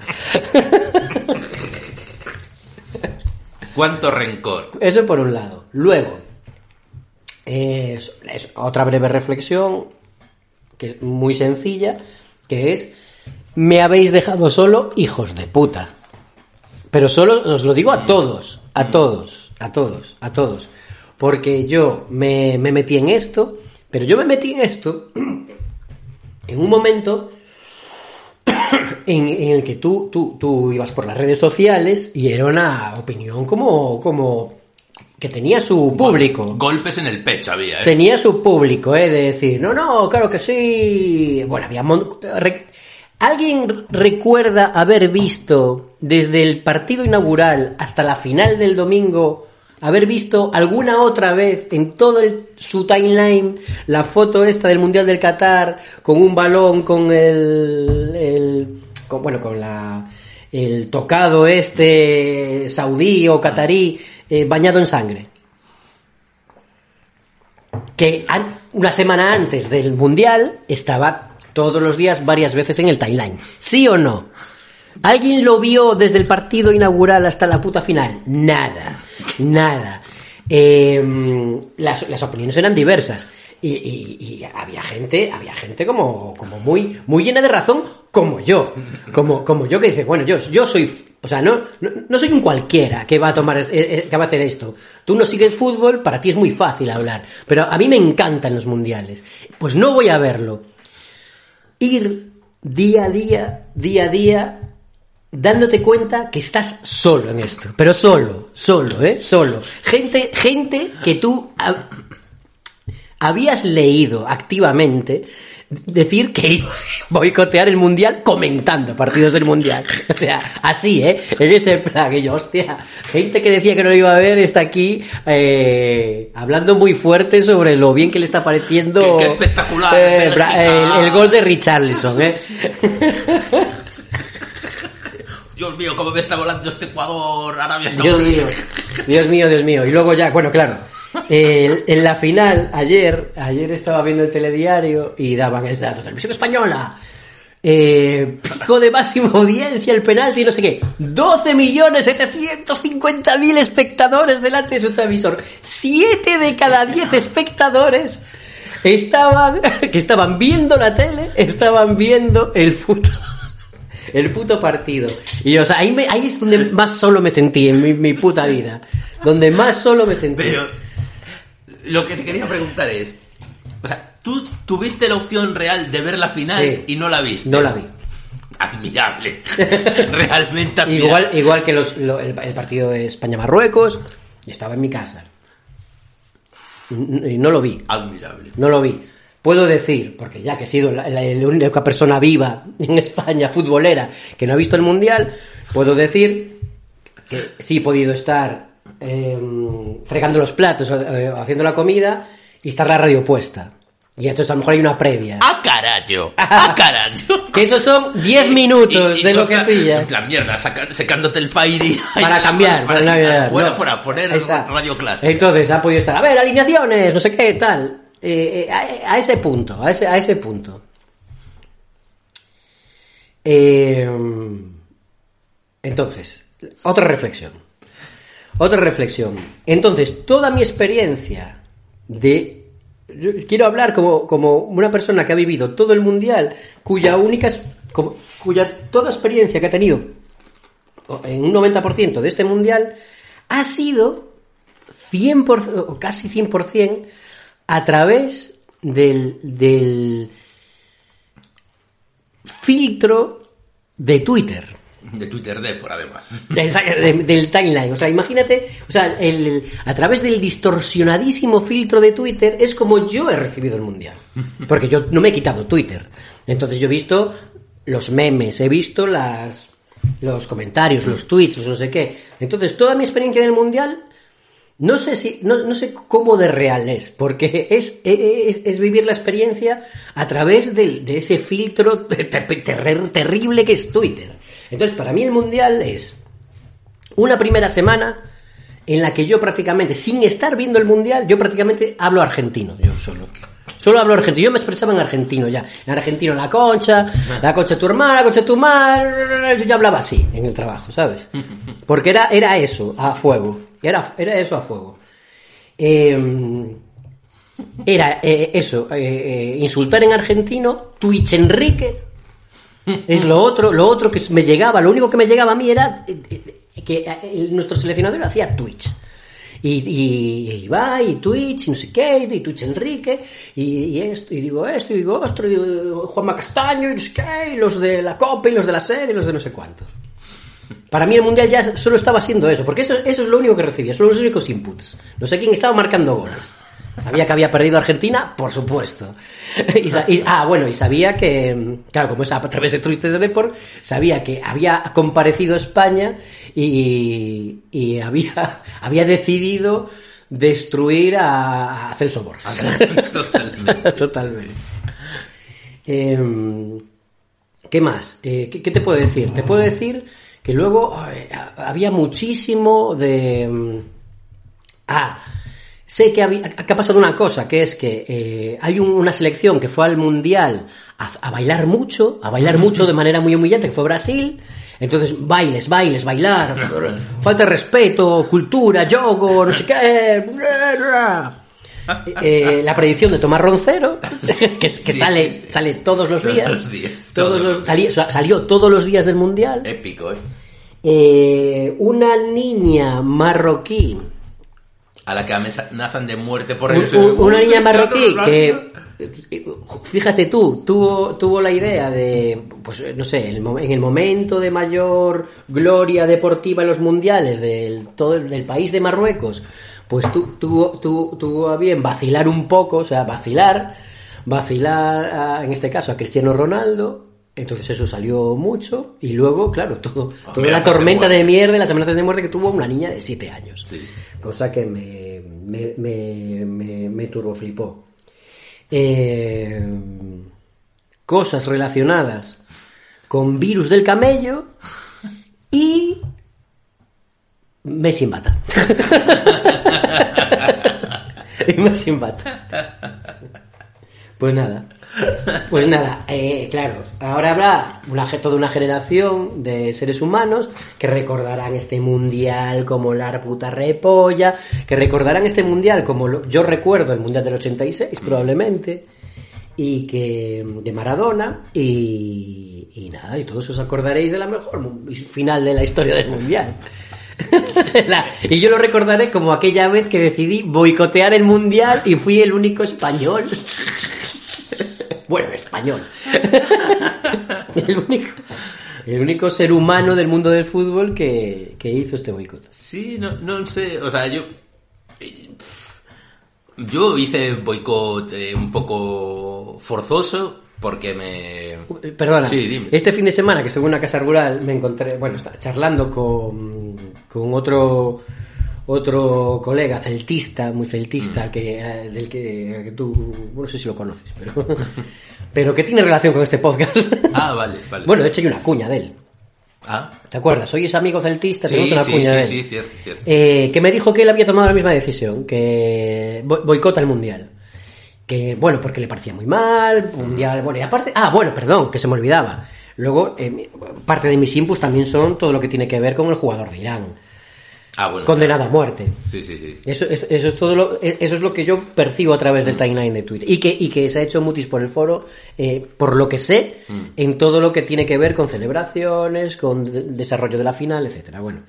¿Cuánto rencor? Eso por un lado. Luego, es, es otra breve reflexión, que es muy sencilla, que es, me habéis dejado solo, hijos de puta. Pero solo os lo digo a todos, a todos, a todos, a todos. Porque yo me, me metí en esto, pero yo me metí en esto <clears throat> en un momento <clears throat> en, en el que tú, tú, tú ibas por las redes sociales y era una opinión como, como que tenía su público. Golpes en el pecho había, ¿eh? Tenía su público, ¿eh? De decir, no, no, claro que sí. Bueno, había... mon- ¿Alguien recuerda haber visto desde el partido inaugural hasta la final del domingo, haber visto alguna otra vez en todo su timeline la foto esta del Mundial del Qatar con un balón con el... bueno, con la... El tocado este saudí o catarí eh, bañado en sangre que una semana antes del Mundial estaba todos los días varias veces en el timeline. ¿Sí o no? ¿Alguien lo vio desde el partido inaugural hasta la puta final? Nada, nada. Eh, las, las opiniones eran diversas. Y, y- había gente, había gente como, como muy, muy llena de razón, como yo. Como, como yo que dice, bueno, yo, yo soy, o sea, no, no, no soy un cualquiera que va a tomar, que va a hacer esto. Tú no sigues fútbol, para ti es muy fácil hablar. Pero a mí me encantan los mundiales. Pues no voy a verlo. Ir día a día, día a día, dándote cuenta que estás solo en esto. Pero solo, solo, ¿eh? Solo. Gente, gente que tú ha- habías leído activamente decir que iba a boicotear el mundial comentando partidos del mundial. O sea, así, ¿eh? En ese plan, que yo, hostia, gente que decía que no lo iba a ver está aquí eh, hablando muy fuerte sobre lo bien que le está pareciendo Qué- qué espectacular, eh, el, el gol de Richarlison, ¿eh? Dios mío, cómo me está volando este Ecuador, Arabia Dios Saudí. mío, Dios mío, Dios mío. Y luego ya, bueno, claro. Eh, en la final, ayer, ayer estaba viendo el telediario y daban el dato. Televisión española. Eh, pico de máxima audiencia, el penalti no sé qué. 12.750.000 espectadores delante de su televisor. 7 de cada 10 espectadores estaban, que estaban viendo la tele, estaban viendo el puto, el puto partido. Y o sea, ahí, me- ahí es donde más solo me sentí en mi, mi puta vida. Donde más solo me sentí. Pero lo que te quería preguntar es, o sea, tú tuviste la opción real de ver la final Sí. y no la viste. No la vi. Admirable. <laughs> Realmente admirable. Igual, igual que los- lo- el, el partido de España-Marruecos, estaba en mi casa. Y no lo vi. Admirable. No lo vi. Puedo decir, porque ya que he sido la, la- la única persona viva en España, futbolera, que no ha visto el Mundial, puedo decir que sí he podido estar eh, fregando los platos, eh, haciendo la comida y estar la radio puesta. Y entonces a lo mejor hay una previa. ¡Ah, carajo! ¡Ah, <laughs> carajo! Que esos son 10 minutos Y- y de lo que pillas. En plan, mierda, saca- secándote el ahí Para cambiar, para para quitar, fuera, no. fuera, poner radio clásica. Entonces ha podido estar, a ver, alineaciones, no sé qué, tal. Eh, eh, a, a ese punto, a ese, a ese punto. Eh, entonces, otra reflexión. Otra reflexión. Entonces, toda mi experiencia de... quiero hablar como, como una persona que ha vivido todo el mundial, cuya única... cuya toda experiencia que ha tenido en un 90% de este mundial ha sido 100% o casi 100% a través del, del filtro de Twitter. De Twitter de por además. De de- del timeline. O sea, imagínate, o sea, el- a través del distorsionadísimo filtro de Twitter es como yo he recibido el mundial. Porque yo no me he quitado Twitter. Entonces yo he visto los memes, he visto las los comentarios, los tweets, los no sé qué. Entonces toda mi experiencia del mundial No sé si, no, no sé cómo de real es, porque es, es, es vivir la experiencia a través del- de ese filtro te- te- terrer- terrible que es Twitter. Entonces, para mí el mundial es una primera semana en la que yo prácticamente, sin estar viendo el mundial, yo prácticamente hablo argentino, yo solo. Solo hablo argentino, yo me expresaba en argentino ya. En argentino la concha, la concha de tu hermana, la concha de tu madre, yo ya hablaba así en el trabajo, ¿sabes? <laughs> Porque era, era eso, a fuego. Era, era eso a fuego. Eh, era eh, eso, eh, eh, insultar en argentino, Twitch Enrique, es lo otro, lo otro que me llegaba, lo único que me llegaba a mí era eh, eh, que eh, nuestro seleccionador hacía Twitch. Y, y, y Ibai, y Twitch, y no sé qué, y Twitch Enrique, y, esto, y digo esto, y digo ostro, y Juanma Castaño, y no sé qué, y los de la Copa, y los de la serie, y los de no sé cuántos. Para mí el Mundial ya solo estaba siendo eso, porque eso, eso es lo único que recibía, son los únicos inputs. No sé quién estaba marcando goles. Sabía que había perdido Argentina, por supuesto. Y sa- y- ah, bueno, y sabía que, claro, como es a través de Twitter de Deport, sabía que había comparecido España y, y había, <laughs> había decidido destruir a, a Celso Borges. <laughs> Totalmente. Totalmente. Em, ¿Qué más? Eh, ¿qué, qué te puedo decir? Te puedo decir que luego eh, había muchísimo de... mm, Ah, sé que, había, que ha pasado una cosa, que es que eh, hay un- una selección que fue al Mundial a, a bailar mucho, a bailar <laughs> mucho de manera muy humillante, que fue Brasil. Entonces, bailes, bailes, bailar, <laughs> falta de respeto, cultura, yogo, no sé qué. Eh, la predicción de Tomás Roncero, <laughs> que, que Sí, sale, sí, sí. sale todos los Todos días. los días, todos todos. los- salí- salió todos los días del Mundial. Épico, ¿eh? Eh, una niña marroquí A la que amenazan de muerte por Un- una niña marroquí que fíjate tú tuvo tuvo la idea de pues no sé el en el momento de mayor gloria deportiva en los mundiales del todo el- del país de Marruecos pues tu- tuvo tu- tuvo a bien vacilar un poco o sea vacilar vacilar a- en este caso a Cristiano Ronaldo entonces eso salió mucho y luego claro todo toda la de tormenta de, mierda las amenazas de muerte que tuvo una niña de 7 años. Sí. Cosa que me, me, me, me, me turboflipó. Eh, cosas relacionadas con virus del camello y Messi en bata. y Messi en bata. Pues nada. Pues nada, eh, claro, ahora habrá una, toda una generación de seres humanos que recordarán este mundial como la puta repolla, que recordarán este mundial como lo- yo recuerdo el mundial del 86 probablemente, y que de Maradona, y, y nada, y todos os acordaréis de la mejor final de la historia del mundial. <laughs> O sea, y yo lo recordaré como aquella vez que decidí boicotear el mundial y fui el único español. Bueno, español. <laughs> El único, el único ser humano del mundo del fútbol que, que hizo este boicot. Sí, no, no sé, o sea, yo... Yo hice boicot eh, un poco forzoso porque me... Perdona, Sí, dime. este fin de semana que estuve en una casa rural me encontré, bueno, estaba charlando con, con otro otro colega celtista, muy Mm. celtista, que, eh, del que, que tú, no sé si lo conoces, pero, <laughs> pero que tiene relación con este podcast. Ah, vale, vale. <laughs> Bueno, de hecho hay una cuña de él. Ah. ¿Te acuerdas? Soy ese amigo celtista, Sí, tenemos una sí, cuña sí, de él. sí, cierto, cierto. Eh, que me dijo que él había tomado la misma decisión, que bo- boicota el mundial. Que, bueno, porque le parecía muy mal, mundial, bueno, y aparte, ah, bueno, perdón, que se me olvidaba. Luego, eh, parte de mis inputs también son todo lo que tiene que ver con el jugador de Irán, Ah, bueno. condenado a muerte. Sí, sí, sí. Eso, es- eso es todo lo, eh, eso es lo que yo percibo a través del timeline de Twitter. Y que, y que se ha hecho mutis por el foro, eh, por lo que sé, Mm. en todo lo que tiene que ver con celebraciones, con de- desarrollo de la final, etcétera. Bueno.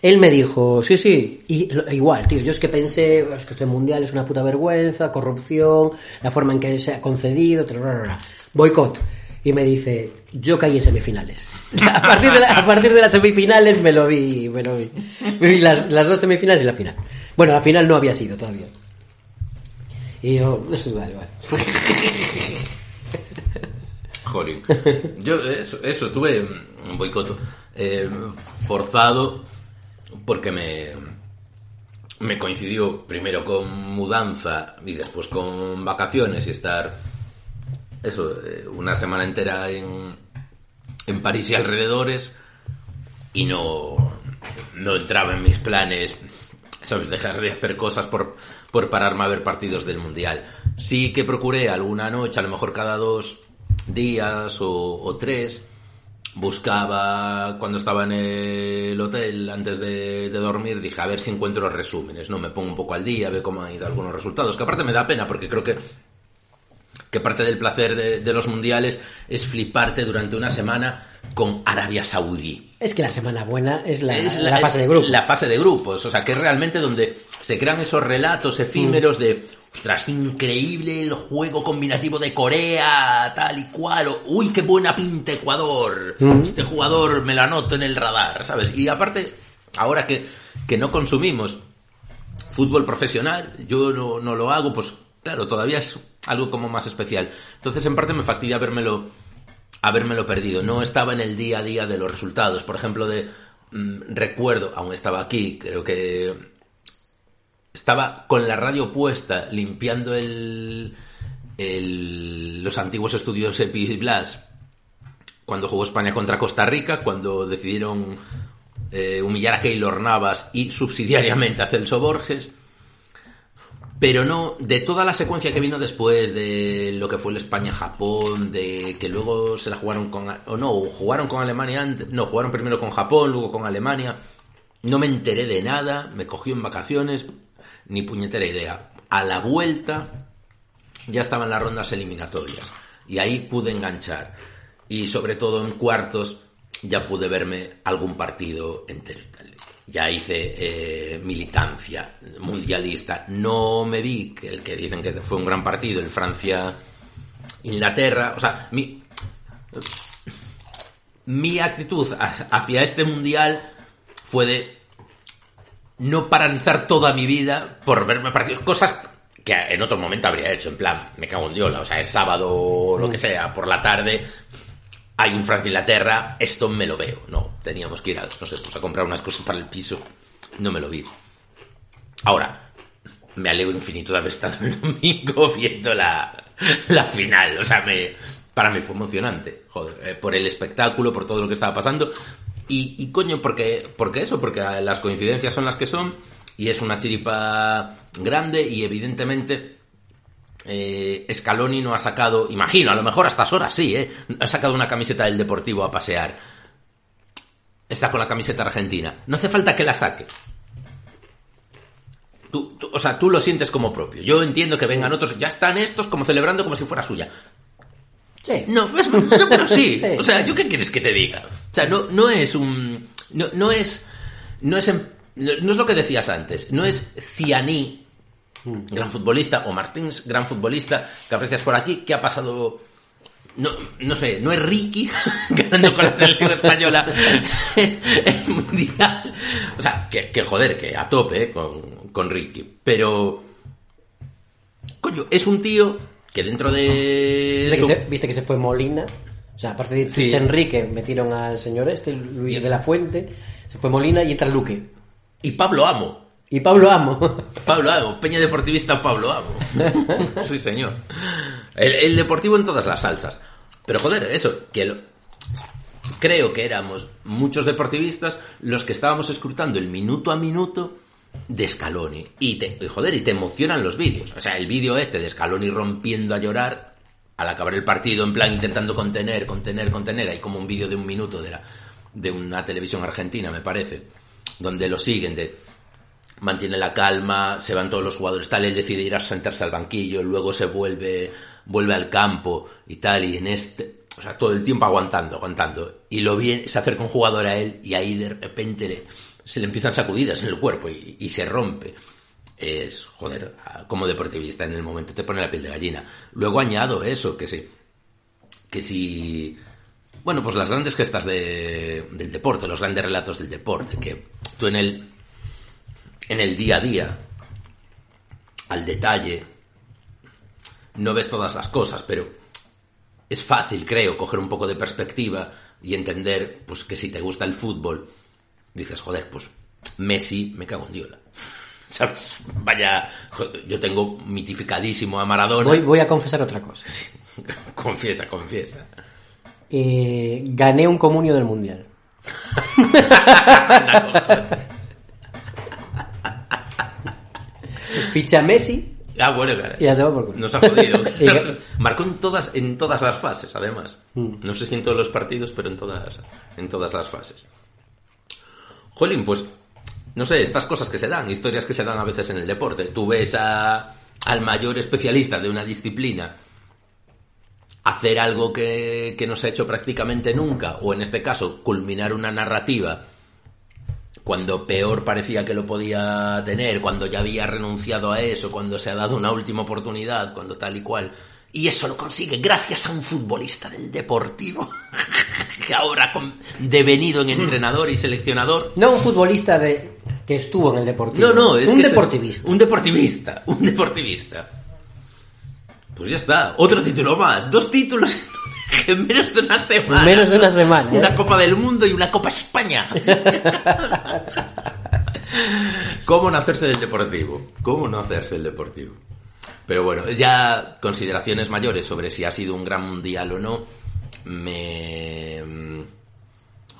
Él me dijo, sí, sí, y igual, tío, yo es que pensé, es que este mundial es una puta vergüenza, corrupción, la forma en que se ha concedido, tra, tra, tra, tra. boicot. Y me dice, yo caí en semifinales. <laughs> A partir de, a partir de las semifinales me lo vi, me lo vi. Me vi las, las dos semifinales y la final. Bueno, la final no había sido todavía. Y yo, vale, vale. <laughs> Jolín. Yo eso, eso tuve un boicot eh, forzado porque me me coincidió primero con mudanza y después con vacaciones y estar eso, eh, una semana entera en, en París y alrededores y no, no entraba en mis planes, ¿sabes? Dejar de hacer cosas por, por pararme a ver partidos del Mundial. Sí que procuré alguna noche, a lo mejor cada dos días o, o tres, buscaba cuando estaba en el hotel antes de, de dormir, dije a ver si encuentro resúmenes, ¿no? Me pongo un poco al día, veo cómo han ido algunos resultados, que aparte me da pena porque creo que que parte del placer de, de los mundiales es fliparte durante una semana con Arabia Saudí. Es que la semana buena es la, Es la fase de grupo. La fase de grupos, o sea, que es realmente donde se crean esos relatos efímeros de, ostras, increíble el juego combinativo de Corea, tal y cual, o, uy, qué buena pinta Ecuador, Mm. este jugador me lo anoto en el radar, ¿sabes? Y aparte, ahora que, que no consumimos fútbol profesional, yo no, no lo hago, pues claro, todavía es algo como más especial. Entonces, en parte me fastidia habérmelo, habérmelo perdido. No estaba en el día a día de los resultados. Por ejemplo, de mm, recuerdo, aún estaba aquí, creo que estaba con la radio puesta limpiando el, los antiguos estudios Epi Blas cuando jugó España contra Costa Rica, cuando decidieron eh, humillar a Keylor Navas y subsidiariamente a Celso Borges. Pero no, de toda la secuencia que vino después de lo que fue el España-Japón, de que luego se la jugaron con, o no, jugaron con Alemania antes, no, jugaron primero con Japón, luego con Alemania, no me enteré de nada, me cogió en vacaciones, ni puñetera idea. A la vuelta ya estaban las rondas eliminatorias y ahí pude enganchar. Y sobre todo en cuartos ya pude verme algún partido entero. y. Ya hice eh, militancia mundialista. No me vi que el que dicen que fue un gran partido, el Francia-Inglaterra. O sea, mi, mi actitud ha- hacia este mundial fue de no paralizar toda mi vida por verme partidos. Cosas que en otro momento habría hecho, en plan, me cago en Diola, o sea, es sábado o lo que sea, por la tarde, hay un Francia-Inglaterra, esto me lo veo. No, teníamos que ir a, no sé, pues a comprar unas cosas para el piso, no me lo vi. Ahora, me alegro infinito de haber estado el domingo <laughs> viendo la, la final, o sea, me, para mí fue emocionante, joder, eh, por el espectáculo, por todo lo que estaba pasando. Y, y coño, porque, porque eso, porque las coincidencias son las que son, y es una chiripa grande, y evidentemente eh, Scaloni no ha sacado, imagino, a lo mejor a estas horas sí, ¿eh? ha sacado una camiseta del Deportivo a pasear. Está con la camiseta argentina. No hace falta que la saque. Tú, tú- o sea, tú lo sientes como propio. Yo entiendo que vengan otros, ya están estos como celebrando como si fuera suya. Sí. No, pero <laughs> sí. O sea, ¿yo qué quieres que te diga? O sea, no, no es un. No, no es. No es, no es lo que decías antes. No es Cianí, gran futbolista, o Martins, gran futbolista, que aprecias por aquí, que ha pasado. No, no sé, no es Ricky <laughs> ganando con la selección española <laughs> el mundial. O sea, que, que joder, que a tope eh, con, con Ricky. Pero. Coño, es un tío que dentro de. ¿Viste que, se, viste que se fue Molina? O sea, aparte de Sí. Tuch Enrique, metieron al señor este, Luis de la Fuente, se fue Molina y entra Luque. Y Pablo Amo. Y Pablo Amo. <laughs> Pablo Amo, Peña Deportivista Pablo Amo. <laughs> sí, señor. El, el deportivo en todas las salsas. Pero joder, eso, que lo- creo que éramos muchos deportivistas los que estábamos escrutando el minuto a minuto de Scaloni. Y, te, y, joder, y te emocionan los vídeos. O sea, el vídeo este de Scaloni rompiendo a llorar al acabar el partido, en plan intentando contener, contener, contener. Hay como un vídeo de un minuto de, la, de una televisión argentina, me parece, donde lo siguen de mantiene la calma, se van todos los jugadores, tal, él decide ir a sentarse al banquillo, luego se vuelve, vuelve al campo y tal, y en este, o sea, todo el tiempo aguantando, aguantando. Y lo bien, se acerca un jugador a él y ahí de repente le- se le empiezan sacudidas en el cuerpo y, y se rompe. Es, joder, como deportivista en el momento te pone la piel de gallina. Luego añado eso, que sí, que si, bueno, pues las grandes gestas de, del deporte, los grandes relatos del deporte, que tú en el, en el día a día, al detalle, no ves todas las cosas, pero es fácil, creo, coger un poco de perspectiva y entender, pues, que si te gusta el fútbol, dices, joder, pues, Messi, me cago en Diola. <laughs> ¿Sabes? Vaya, yo tengo mitificadísimo a Maradona. Voy, voy a confesar otra cosa. <laughs> Confiesa, confiesa. Eh, gané un comunio del mundial. <laughs> Ficha Messi Ah, bueno, cara. y a tomar por culo. Nos ha jodido. <laughs> <laughs> Marcó en todas, en todas las fases, además. Mm. No sé si en todos los partidos, pero en todas, en todas las fases. Jolín, pues, no sé, estas cosas que se dan, historias que se dan a veces en el deporte. Tú ves a, al mayor especialista de una disciplina hacer algo que, que no se ha hecho prácticamente nunca, o en este caso, culminar una narrativa cuando peor parecía que lo podía tener, cuando ya había renunciado a eso, cuando se ha dado una última oportunidad, cuando tal y cual. Y eso lo consigue gracias a un futbolista del Deportivo, <laughs> que ahora ha con- devenido en entrenador y seleccionador. No un futbolista de que estuvo en el deportivo. No, no, es un que deportivista. un deportivista, un deportivista. Pues ya está, otro título más, dos títulos <laughs> en menos de una semana. En menos de una semana, ¿eh? Una Copa del Mundo y una Copa España. <laughs> ¿Cómo no hacerse del deportivo? ¿Cómo no hacerse del deportivo? Pero bueno, ya consideraciones mayores sobre si ha sido un gran mundial o no, me...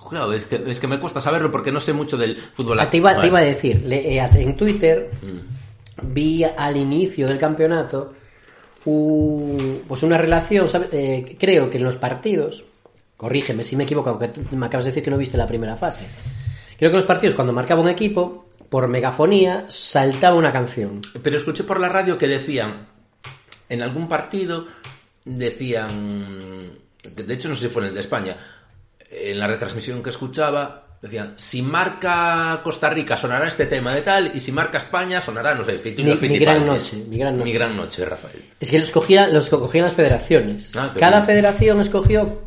Claro, es que, es que me cuesta saberlo porque no sé mucho del fútbol. Ah, te, iba, te iba a decir, le- eh, en Twitter Mm. vi al inicio del campeonato un- pues una relación. Eh, creo que en los partidos, corrígeme si me equivoco, aunque me acabas de decir que no viste la primera fase. Creo que en los partidos cuando marcaba un equipo, por megafonía saltaba una canción. Pero escuché por la radio que decían, en algún partido, decían, de hecho no sé si fue en el de España, en la retransmisión que escuchaba, decían, si marca Costa Rica sonará este tema de tal, y si marca España sonará, no sé, Mi- mi gran noche, mi gran noche. Mi gran noche, Rafael. Es que los cogían, los cogían las federaciones. Ah, Cada bien. federación escogió,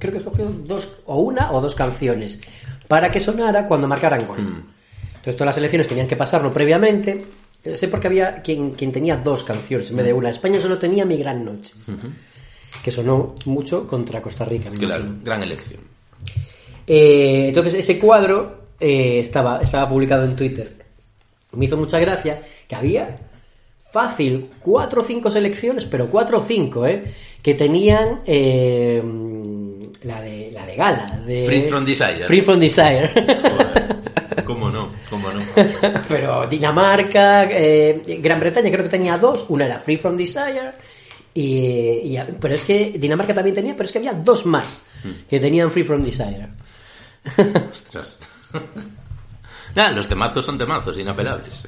creo que escogió dos, o una o dos canciones, para que sonara cuando marcaran gol. Mm. Entonces todas las elecciones tenían que pasarlo previamente. Eh, Sé porque había quien, quien tenía dos canciones en vez de una. España solo tenía Mi Gran Noche, que sonó mucho contra Costa Rica. Claro, gran elección. Eh, entonces ese cuadro eh, estaba, estaba publicado en Twitter. Me hizo mucha gracia que había fácil cuatro o cinco selecciones, pero cuatro o cinco, ¿eh? Que tenían eh, la de la de gala, de Free from Desire. Free from Desire. ¿Cómo no? ¿Cómo no? <laughs> pero Dinamarca, eh, Gran Bretaña creo que tenía dos, una era Free from Desire y, y- pero es que Dinamarca también tenía, pero es que había dos más que tenían Free from Desire. Ostras. <laughs> Nada, los temazos son temazos inapelables.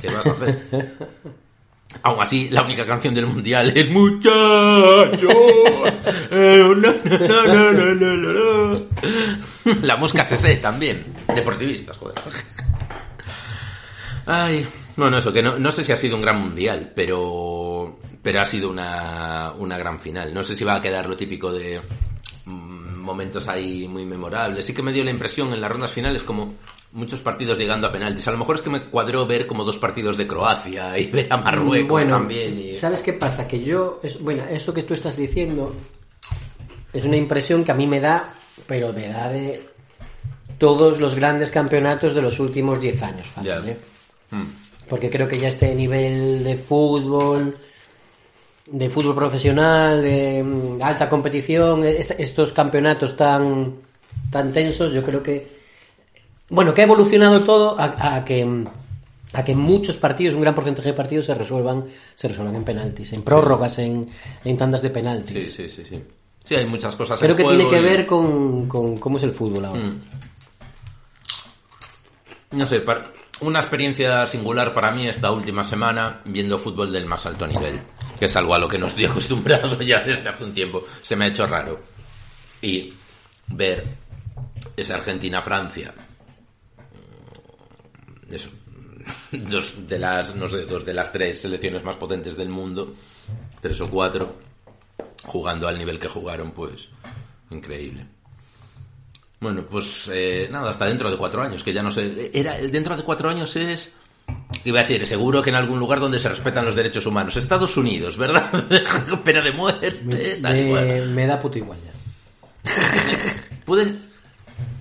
¿Qué vas a hacer? Aún así, la única canción del mundial es Muchacho. Eh, la mosca CC también. Deportivistas, joder. Ay, bueno, eso, que no, no, sé si ha sido un gran mundial, pero, pero ha sido una, una gran final. No sé si va a quedar lo típico de momentos ahí muy memorables. Sí que me dio la impresión en las rondas finales como muchos partidos llegando a penaltis. A lo mejor es que me cuadró ver como dos partidos de Croacia y <laughs> ver a Marruecos Bueno, también. y- ¿Sabes qué pasa? Que yo, es, bueno, eso que tú estás diciendo es una impresión que a mí me da, pero me da de todos los grandes campeonatos de los últimos 10 años, fácil. ¿eh? Mm. Porque creo que ya este nivel de fútbol, de fútbol profesional, de mm, alta competición, est- estos campeonatos tan, tan tensos, yo creo que, bueno, que ha evolucionado todo a, a que a que muchos partidos, un gran porcentaje de partidos se resuelvan, se resuelvan en penaltis, en prórrogas, en, en tandas de penaltis. Sí, sí, sí, sí. Sí, hay muchas cosas Creo en que juego tiene que y- ver con, con cómo es el fútbol ahora. Mm. No sé, para- una experiencia singular para mí esta última semana viendo fútbol del más alto nivel, que es algo a lo que no estoy <laughs> acostumbrado ya desde hace un tiempo. Se me ha hecho raro. Y ver esa Argentina-Francia, mm, eso, <laughs> dos de las, no sé, dos de las tres selecciones más potentes del mundo, tres o cuatro, jugando al nivel que jugaron, pues increíble. Bueno, pues eh, nada, hasta dentro de cuatro años, que ya no sé. Era, dentro de cuatro años es. Iba a decir, seguro que en algún lugar donde se respetan los derechos humanos. Estados Unidos, ¿verdad? <laughs> Pena de muerte, tal y Me, cual. me da puto igual ya. <laughs> Puede.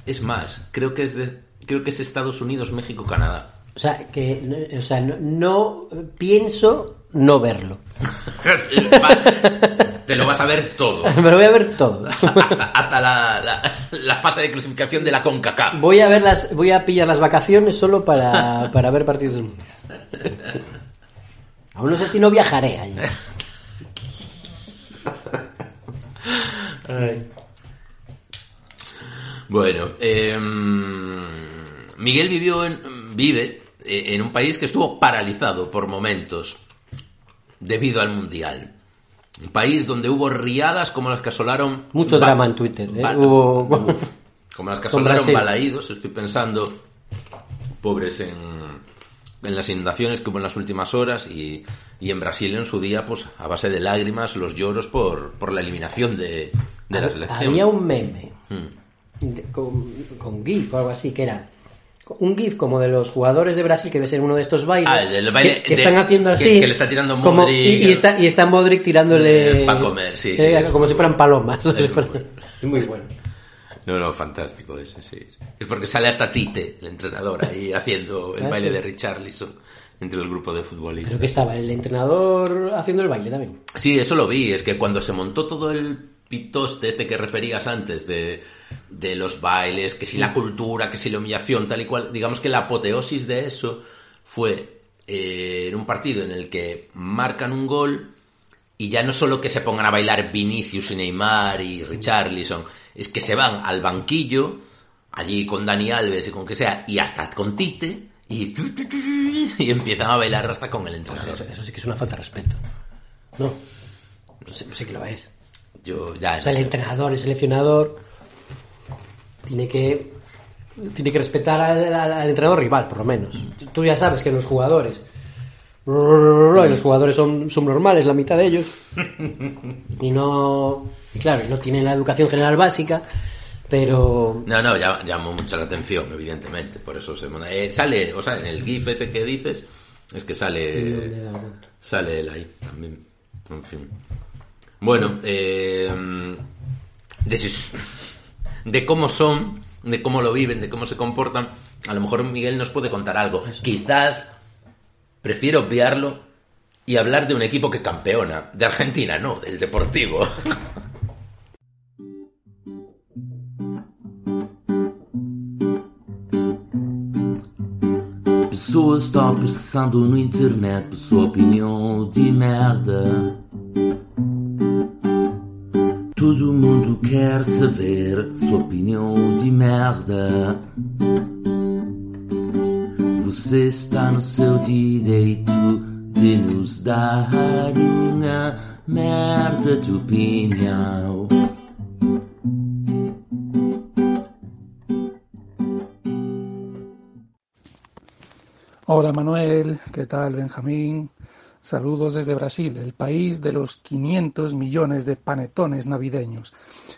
Es más, creo que es de. Creo que es Estados Unidos, México, Canadá. O sea, que o sea, no, no pienso no verlo. <laughs> Te lo vas a ver todo. Me lo voy a ver todo. hasta hasta la, la- la fase de clasificación de la CONCACAF. Voy a ver las, voy a pillar las vacaciones solo para, para ver partidos del mundial. <laughs> Aún no sé si no viajaré allí. Bueno, eh, Miguel vivió en, vive eh, en un país que estuvo paralizado por momentos debido al Mundial. Un país donde hubo riadas como las que asolaron... Mucho drama en Twitter. ¿eh? Ba- Hubo- <laughs> Uf, como las que asolaron balaídos, estoy pensando, pobres en, en las inundaciones que hubo en las últimas horas y, y en Brasil en su día, pues a base de lágrimas, los lloros por, por la eliminación de, de la selección. Había un meme Mm. con, con GIF o algo así, que era un GIF como de los jugadores de Brasil, que debe ser uno de estos bailes, Ah, el del baile que, que de- están haciendo así. que le está tirando como- Modric. y, y está, y está Modric tirándole. Eh, pa' comer, sí, sí. eh, Como si fueran palomas. Es <laughs> Es muy bueno. No, no, fantástico ese, sí. Es porque sale hasta Tite, el entrenador, ahí <laughs> haciendo el Ah, baile sí. de Richarlison entre el grupo de futbolistas. Creo que estaba el entrenador haciendo el baile también. Sí, eso lo vi. Es que cuando se montó todo el pitoste este que referías antes de, de los bailes, que si la cultura, que si la humillación, tal y cual, digamos que la apoteosis de eso fue eh, en un partido en el que marcan un gol y ya no solo que se pongan a bailar Vinicius y Neymar y Richarlison, es que se van al banquillo, allí con Dani Alves y con que sea, y hasta con Tite, y, y empiezan a bailar hasta con el entrenador. Eso, eso sí que es una falta de respeto. No. No sé, que lo es. Yo ya O sea, el entrenador, el seleccionador, tiene que tiene que respetar al, al- al entrenador rival, por lo menos. Tú ya sabes que los jugadores y los jugadores son subnormales, la mitad de ellos, y no, y claro, no tienen la educación general básica, pero No, no, llama, llamó mucho la atención, evidentemente. Por eso se eh, sale, o sea, en el GIF ese que dices, es que sale. Sale él ahí también. En fin. Bueno, eh, de, de cómo son, de cómo lo viven, de cómo se comportan, a lo mejor Miguel nos puede contar algo. Quizás prefiero obviarlo y hablar de un equipo que campeona. De Argentina, no, del Deportivo. <laughs> Pessoas estão pesquisando no internet por sua opinião de merda. Todo mundo quer saber sua opinião de merda. Está no seu direito de nos dar uma merda de opinião. Hola Manuel, ¿qué tal Benjamín? Saludos desde Brasil, el país de los 500 millones de panetones navideños.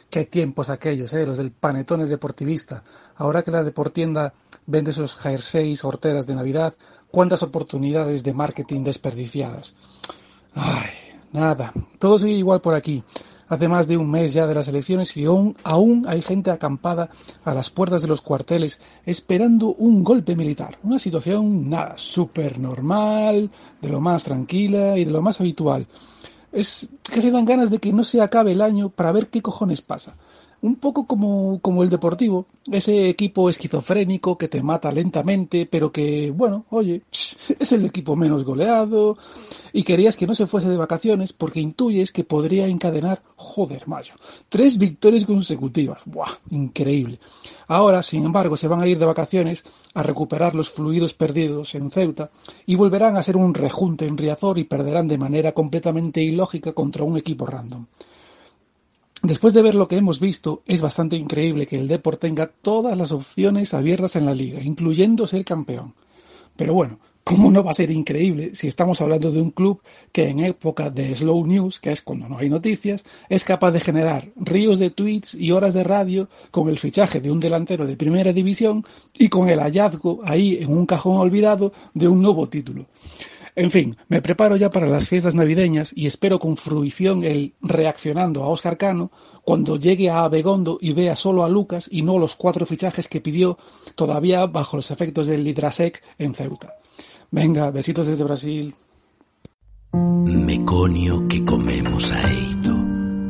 Qué tiempos aquellos, ¿eh? los del panetones deportivista. Ahora que la deportienda vende esos jerseys, horteras de Navidad, cuántas oportunidades de marketing desperdiciadas. Ay, nada, todo sigue igual por aquí. Hace más de un mes ya de las elecciones y aún, aún hay gente acampada a las puertas de los cuarteles esperando un golpe militar. Una situación, nada, súper normal, de lo más tranquila y de lo más habitual. Es que se dan ganas de que no se acabe el año para ver qué cojones pasa. Un poco como, como el Deportivo, ese equipo esquizofrénico que te mata lentamente, pero que, bueno, oye, <laughs> es el equipo menos goleado y querías que no se fuese de vacaciones porque intuyes que podría encadenar, joder, mayo, tres victorias consecutivas. ¡Buah! Increíble. Ahora, sin embargo, se van a ir de vacaciones a recuperar los fluidos perdidos en Ceuta y volverán a ser un rejunte en Riazor y perderán de manera completamente ilógica contra un equipo random. Después de ver lo que hemos visto, es bastante increíble que el Deport tenga todas las opciones abiertas en la liga, incluyendo ser campeón. Pero bueno, ¿cómo no va a ser increíble si estamos hablando de un club que en época de slow news, que es cuando no hay noticias, es capaz de generar ríos de tweets y horas de radio con el fichaje de un delantero de primera división y con el hallazgo ahí en un cajón olvidado de un nuevo título? En fin, me preparo ya para las fiestas navideñas y espero con fruición el reaccionando a Óscar Cano cuando llegue a Abegondo y vea solo a Lucas y no los cuatro fichajes que pidió todavía bajo los efectos del Lidrasec en Ceuta. Venga, besitos desde Brasil. Meconio que comemos a eito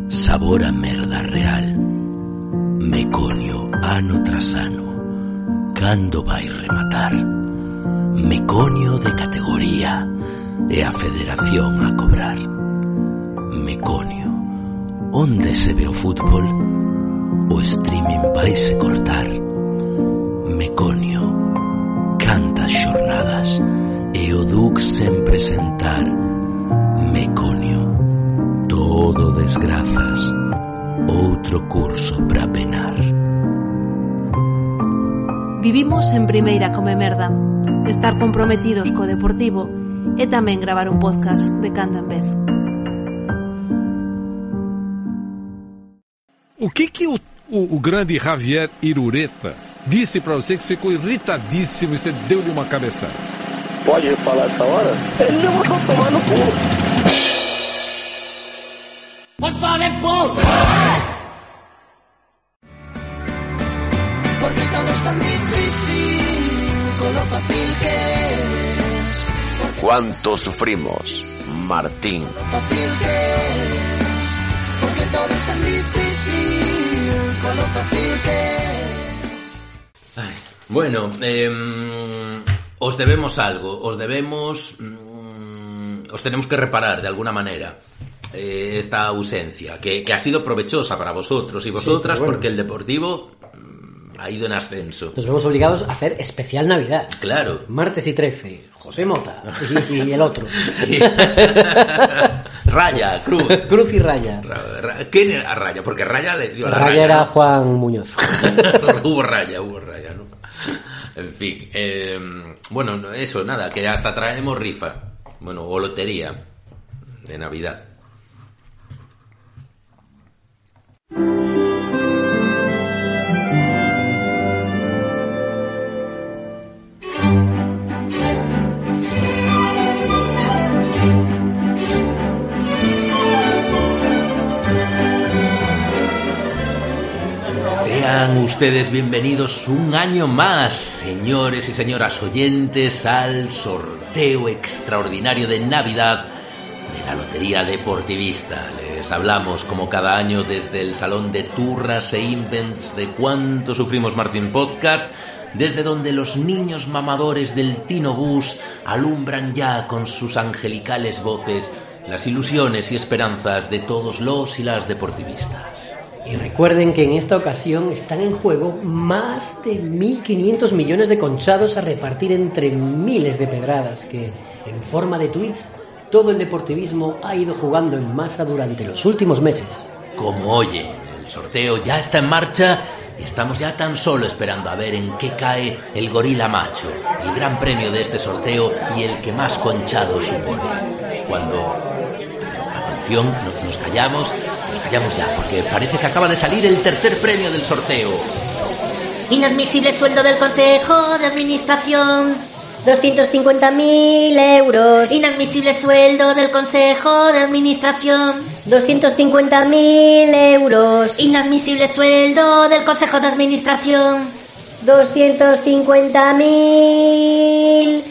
Sabor a merda real Meconio ano tras ano Cando vai rematar Meconio de categoría e a federación a cobrar. Meconio, onde se ve o fútbol, o streaming vaise cortar. Meconio, cantas xornadas e o Dux sempre sentar. Meconio, todo desgrazas, outro curso para penar. Vivimos en primeira come merda Estar comprometidos co deportivo E tamén gravar un podcast de cando en vez O que que o, o, o grande Javier Irureta disse para você que ficou irritadíssimo e você deu-lhe uma cabeçada? Pode falar essa hora? Ele não vai tomar no cu. ¡Por favor, Porque fácil que es. Bueno, eh, os debemos algo, os debemos... mm, os tenemos que reparar de alguna manera eh, esta ausencia, que, que ha sido provechosa para vosotros y vosotras, bueno. porque el Deportivo ha ido en ascenso. Nos vemos obligados a hacer especial Navidad. Claro. Martes y 13, José Mota y, y el otro. <laughs> <laughs> Raya, Cruz. <laughs> Cruz y Raya. Ra- Ra- ¿Quién era Raya? Porque Raya le dio a la Raya Raya. era. Juan Muñoz. hubo Raya, hubo Raya, ¿no? En fin, eh, bueno, no, eso, nada, que hasta traemos rifa, bueno, o lotería de Navidad. Sean ustedes bienvenidos un año más, señores y señoras oyentes, al sorteo extraordinario de Navidad de la Lotería Deportivista. Les hablamos como cada año desde el Salón de Turras e Invents de Cuánto Sufrimos Martín Podcast, desde donde los niños mamadores del Tino Bus alumbran ya con sus angelicales voces las ilusiones y esperanzas de todos los y las deportivistas. Y recuerden que en esta ocasión están en juego más de 1.500 millones de conchados a repartir entre miles de pedradas que, en forma de tweets, todo el deportivismo ha ido jugando en masa durante los últimos meses. Como oye, el sorteo ya está en marcha y estamos ya tan solo esperando a ver en qué cae el gorila macho, el gran premio de este sorteo y el que más conchado supone. Cuando, atención, nos, callamos, callamos ya, porque parece que acaba de salir el tercer premio del sorteo. Inadmisible sueldo del Consejo de Administración. 250.000 euros. Inadmisible sueldo del Consejo de Administración. 250.000 euros. Inadmisible sueldo del Consejo de Administración. 250.000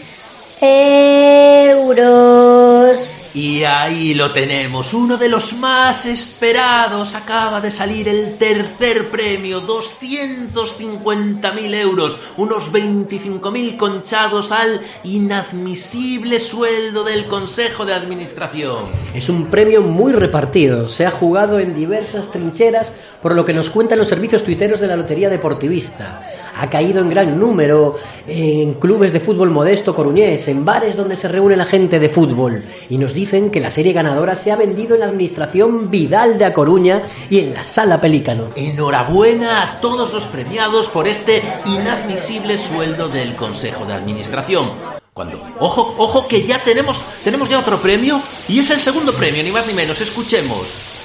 euros. Y ahí lo tenemos, uno de los más esperados. Acaba de salir el tercer premio, 250.000 euros, unos 25.000 conchados al inadmisible sueldo del Consejo de Administración. Es un premio muy repartido, se ha jugado en diversas trincheras, por lo que nos cuentan los servicios tuiteros de la Lotería Deportivista. Ha caído en gran número en clubes de fútbol modesto coruñés, en bares donde se reúne la gente de fútbol. Y nos dicen que la serie ganadora se ha vendido en la Administración Vidal de A Coruña y en la Sala Pelícano. Enhorabuena a todos los premiados por este inadmisible sueldo del Consejo de Administración. Cuando, ojo, ojo que ya tenemos, tenemos ya otro premio y es el segundo premio, ni más ni menos. Escuchemos.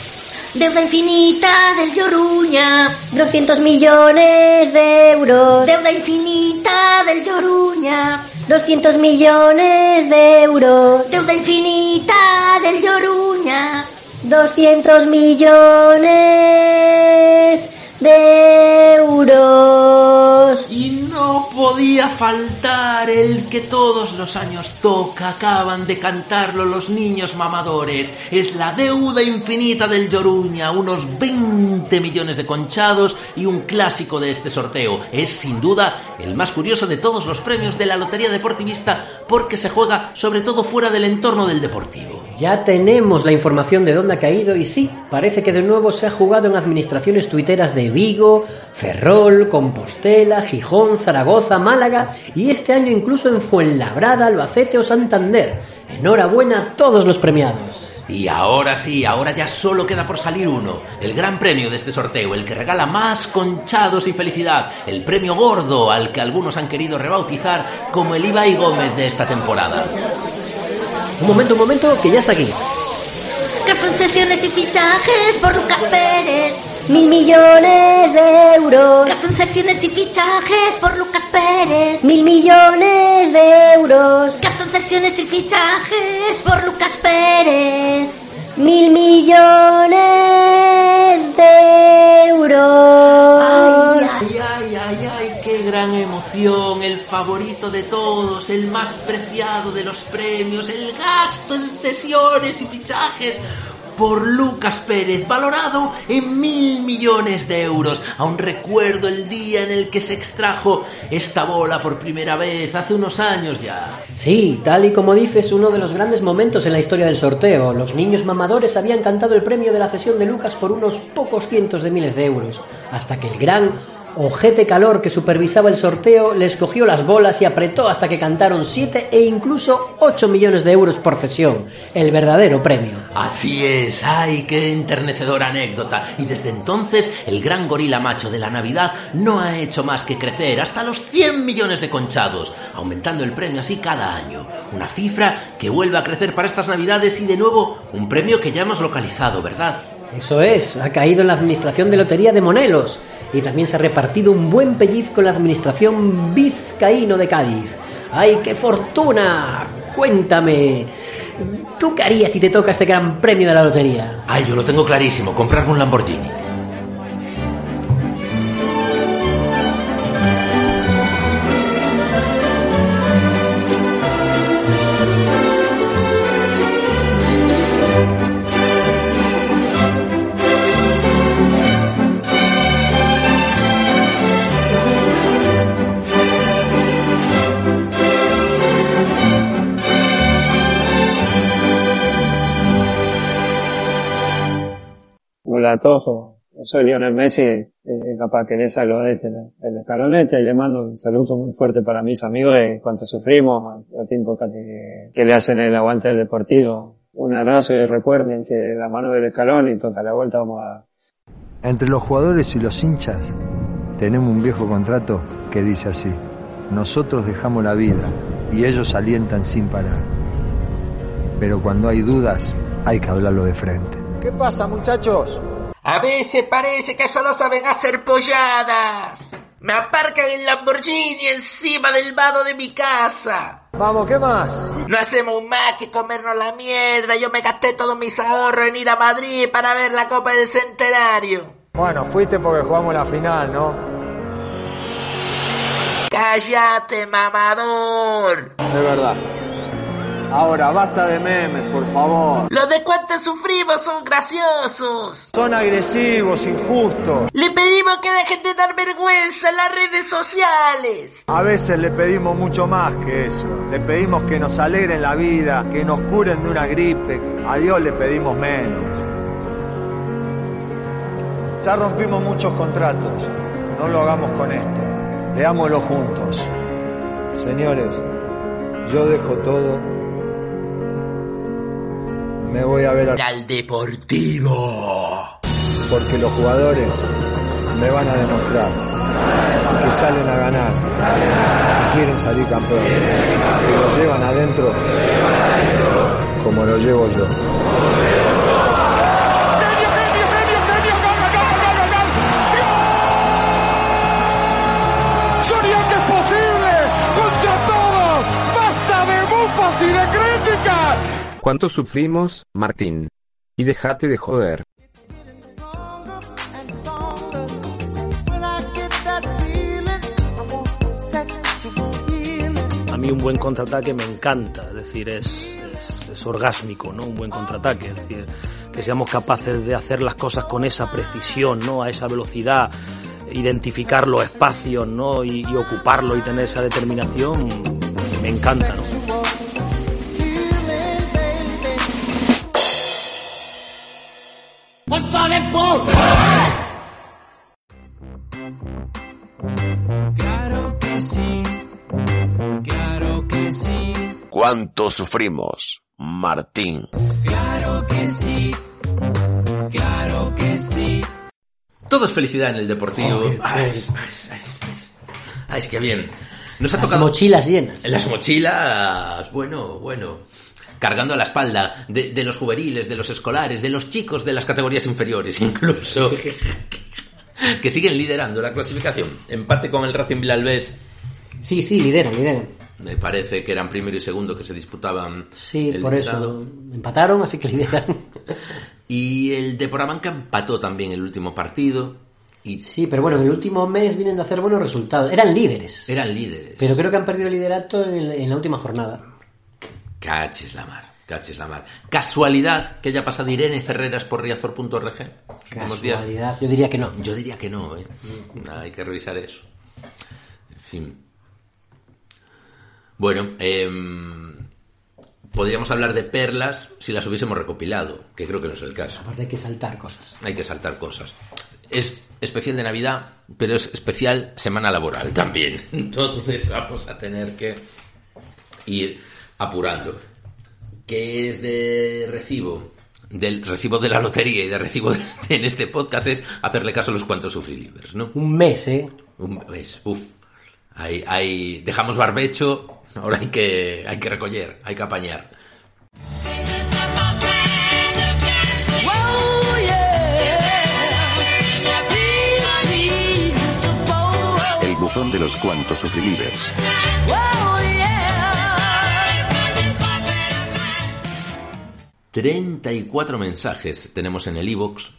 Deuda infinita del Lloruña. 200 millones de euros. Deuda infinita del Lloruña. 200 millones de euros. Deuda infinita del Lloruña. 200 millones de euros. Y no podía faltar el que todos los años toca, acaban de cantarlo los niños mamadores. Es la deuda infinita del Lloruña, unos 20 millones de conchados y un clásico de este sorteo. Es sin duda el más curioso de todos los premios de la Lotería Deportivista porque se juega sobre todo fuera del entorno del deportivo. Ya tenemos la información de dónde ha caído y sí, parece que de nuevo se ha jugado en administraciones tuiteras de Vigo, Ferrol, Compostela, Gijón, Zaragoza, Málaga y este año incluso en Fuenlabrada, Albacete o Santander. Enhorabuena a todos los premiados. Y ahora sí, ahora ya solo queda por salir uno, el gran premio de este sorteo, el que regala más conchados y felicidad, el premio gordo al que algunos han querido rebautizar como el Ibai Gómez de esta temporada. Un momento, un momento, que ya está aquí. ¿Qué concesiones y fichajes por Lucas Pérez? Mil millones de euros. ¿Qué concesiones y fichajes por Lucas Pérez? Mil millones de euros. ¿Qué concesiones y fichajes por Lucas Pérez? Mil millones de euros. Ay, ay, ay, ay, ay, qué gran emoción, el favorito de todos, el más preciado de los premios, el gasto en cesiones y fichajes por Lucas Pérez, valorado en mil millones de euros. Aún recuerdo el día en el que se extrajo esta bola por primera vez, hace unos años ya. Sí, tal y como dices, uno de los grandes momentos en la historia del sorteo. Los niños mamadores habían cantado el premio de la cesión de Lucas por unos pocos cientos de miles de euros, hasta que el gran ojete calor que supervisaba el sorteo les cogió las bolas y apretó hasta que cantaron 7 e incluso 8 millones de euros por cesión, el verdadero premio. Así es, ay, qué enternecedora anécdota. Y desde entonces el gran gorila macho de la Navidad no ha hecho más que crecer hasta los 100 millones de conchados, aumentando el premio así cada año. Una cifra que vuelve a crecer para estas Navidades y de nuevo un premio que ya hemos localizado, ¿verdad? Eso es, ha caído en la administración de lotería de Monelos y también se ha repartido un buen pellizco en la administración vizcaíno de Cádiz. ¡Ay, qué fortuna! Cuéntame, ¿tú qué harías si te toca este gran premio de la lotería? Ay, yo lo tengo clarísimo, comprarme un Lamborghini. Todos, soy Lionel Messi, eh, capaz que le saco de este, el escalonete y le mando un saludo muy fuerte para mis amigos de cuánto sufrimos, el tiempo que, que le hacen el aguante del deportivo. Un abrazo y recuerden que la mano del escalón y toda la vuelta vamos a... Entre los jugadores y los hinchas tenemos un viejo contrato que dice así, nosotros dejamos la vida y ellos alientan sin parar. Pero cuando hay dudas hay que hablarlo de frente. ¿Qué pasa, muchachos? A veces parece que solo saben hacer polladas. Me aparcan el Lamborghini encima del vado de mi casa. Vamos, ¿qué más? No hacemos más que comernos la mierda. Yo me gasté todos mis ahorros en ir a Madrid para ver la Copa del Centenario. Bueno, fuiste porque jugamos la final, ¿no? Cállate, mamador. Es verdad. Ahora, basta de memes, por favor. Los de cuánto sufrimos son graciosos. Son agresivos, injustos. Le pedimos que dejen de dar vergüenza en las redes sociales. A veces le pedimos mucho más que eso. Le pedimos que nos alegren la vida, que nos curen de una gripe. A Dios le pedimos menos. Ya rompimos muchos contratos. No lo hagamos con este. Leámoslo juntos. Señores, yo dejo todo me voy a ver al, al deportivo. Porque los jugadores me van a demostrar que salen a ganar, que quieren salir campeones, que lo llevan adentro como lo llevo yo. así de crítica. ¿Cuánto sufrimos, Martín? Y dejate de joder. A mí un buen contraataque me encanta, es decir, es, es, orgásmico, ¿no? Un buen contraataque, es decir, que seamos capaces de hacer las cosas con esa precisión, ¿no? A esa velocidad, identificar los espacios, ¿no? Y, y ocuparlo y tener esa determinación, me encanta, ¿no? Claro que sí, claro que sí, ¿Cuánto sufrimos, Martín? claro que sí, claro que sí. Todo es felicidad en el deportivo. Oh, qué ay, bien. ay, ay, ay. Ay, es que bien. Nos ha Las tocado. mochilas llenas. Las mochilas, bueno, bueno. Cargando a la espalda de, de los juveniles, de los escolares, de los chicos de las categorías inferiores, <laughs> incluso. que siguen liderando la clasificación. Empate con el Racing Vilalbés. Sí, sí, lideran, lideran. Me parece que eran primero y segundo que se disputaban. Sí, el por eso empataron, así que lideran. <laughs> Y el Deporabanca empató también el último partido. Y Sí, pero bueno, en el último mes vienen de hacer buenos resultados. Eran líderes, eran líderes. pero creo que han perdido el liderato en, en la última jornada. Cachis la mar, cachis la mar. Casualidad que haya pasado Irene Ferreras por riazor.org. Casualidad, yo diría que no. Yo diría que no, ¿eh? Hay que revisar eso. En fin. Bueno, em, podríamos hablar de perlas si las hubiésemos recopilado, que creo que no es el caso. Aparte hay que saltar cosas. Hay que saltar cosas. Es especial de Navidad, pero es especial semana laboral también. <laughs> Entonces vamos a tener que ir apurando. ¿Qué es de recibo? Del recibo de la lotería y de recibo de este- en este podcast es hacerle caso a los cuantos sufrilivers, ¿no? Un mes, ¿eh? Un mes, uf. Hay, hay, dejamos barbecho, ahora hay que, hay que recoger, hay que apañar. El buzón de los cuantos sufrilivers. Treinta y cuatro mensajes tenemos en el iBox.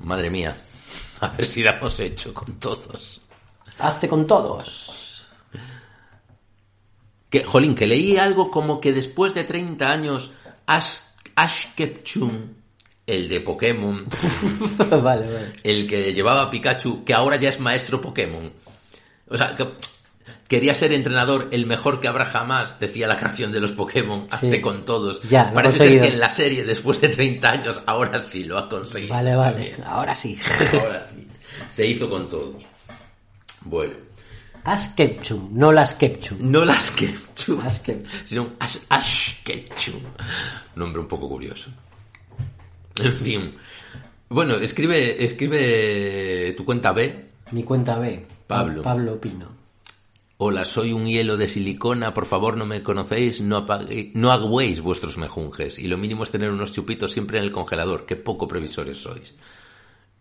Madre mía, <laughs> a ver si damos hecho con todos. Hazte con todos. Que, jolín, que leí algo como que después de 30 años Ash, Ash Ketchum, el de Pokémon, <laughs> vale, vale. el que llevaba a Pikachu, que ahora ya es maestro Pokémon. O sea, que quería ser entrenador el mejor que habrá jamás, decía la canción de los Pokémon, hazte Sí. con todos. Ya, Parece ser que en la serie, después de 30 años, ahora sí lo ha conseguido. Vale, vale. Ahora sí. <laughs> Ahora sí. Se hizo con todos. Bueno. Ash Ketchum, no las Ketchum. No las Ketchum, Ash Ketchum. sino Ash, Ash Ketchum. Nombre un poco curioso. En fin. Bueno, escribe, escribe tu cuenta B. Mi cuenta B. Pablo. Pablo Pino. Hola, soy un hielo de silicona, por favor no me conocéis, no, apague- no aguéis vuestros mejunjes. Y lo mínimo es tener unos chupitos siempre en el congelador, que poco previsores sois.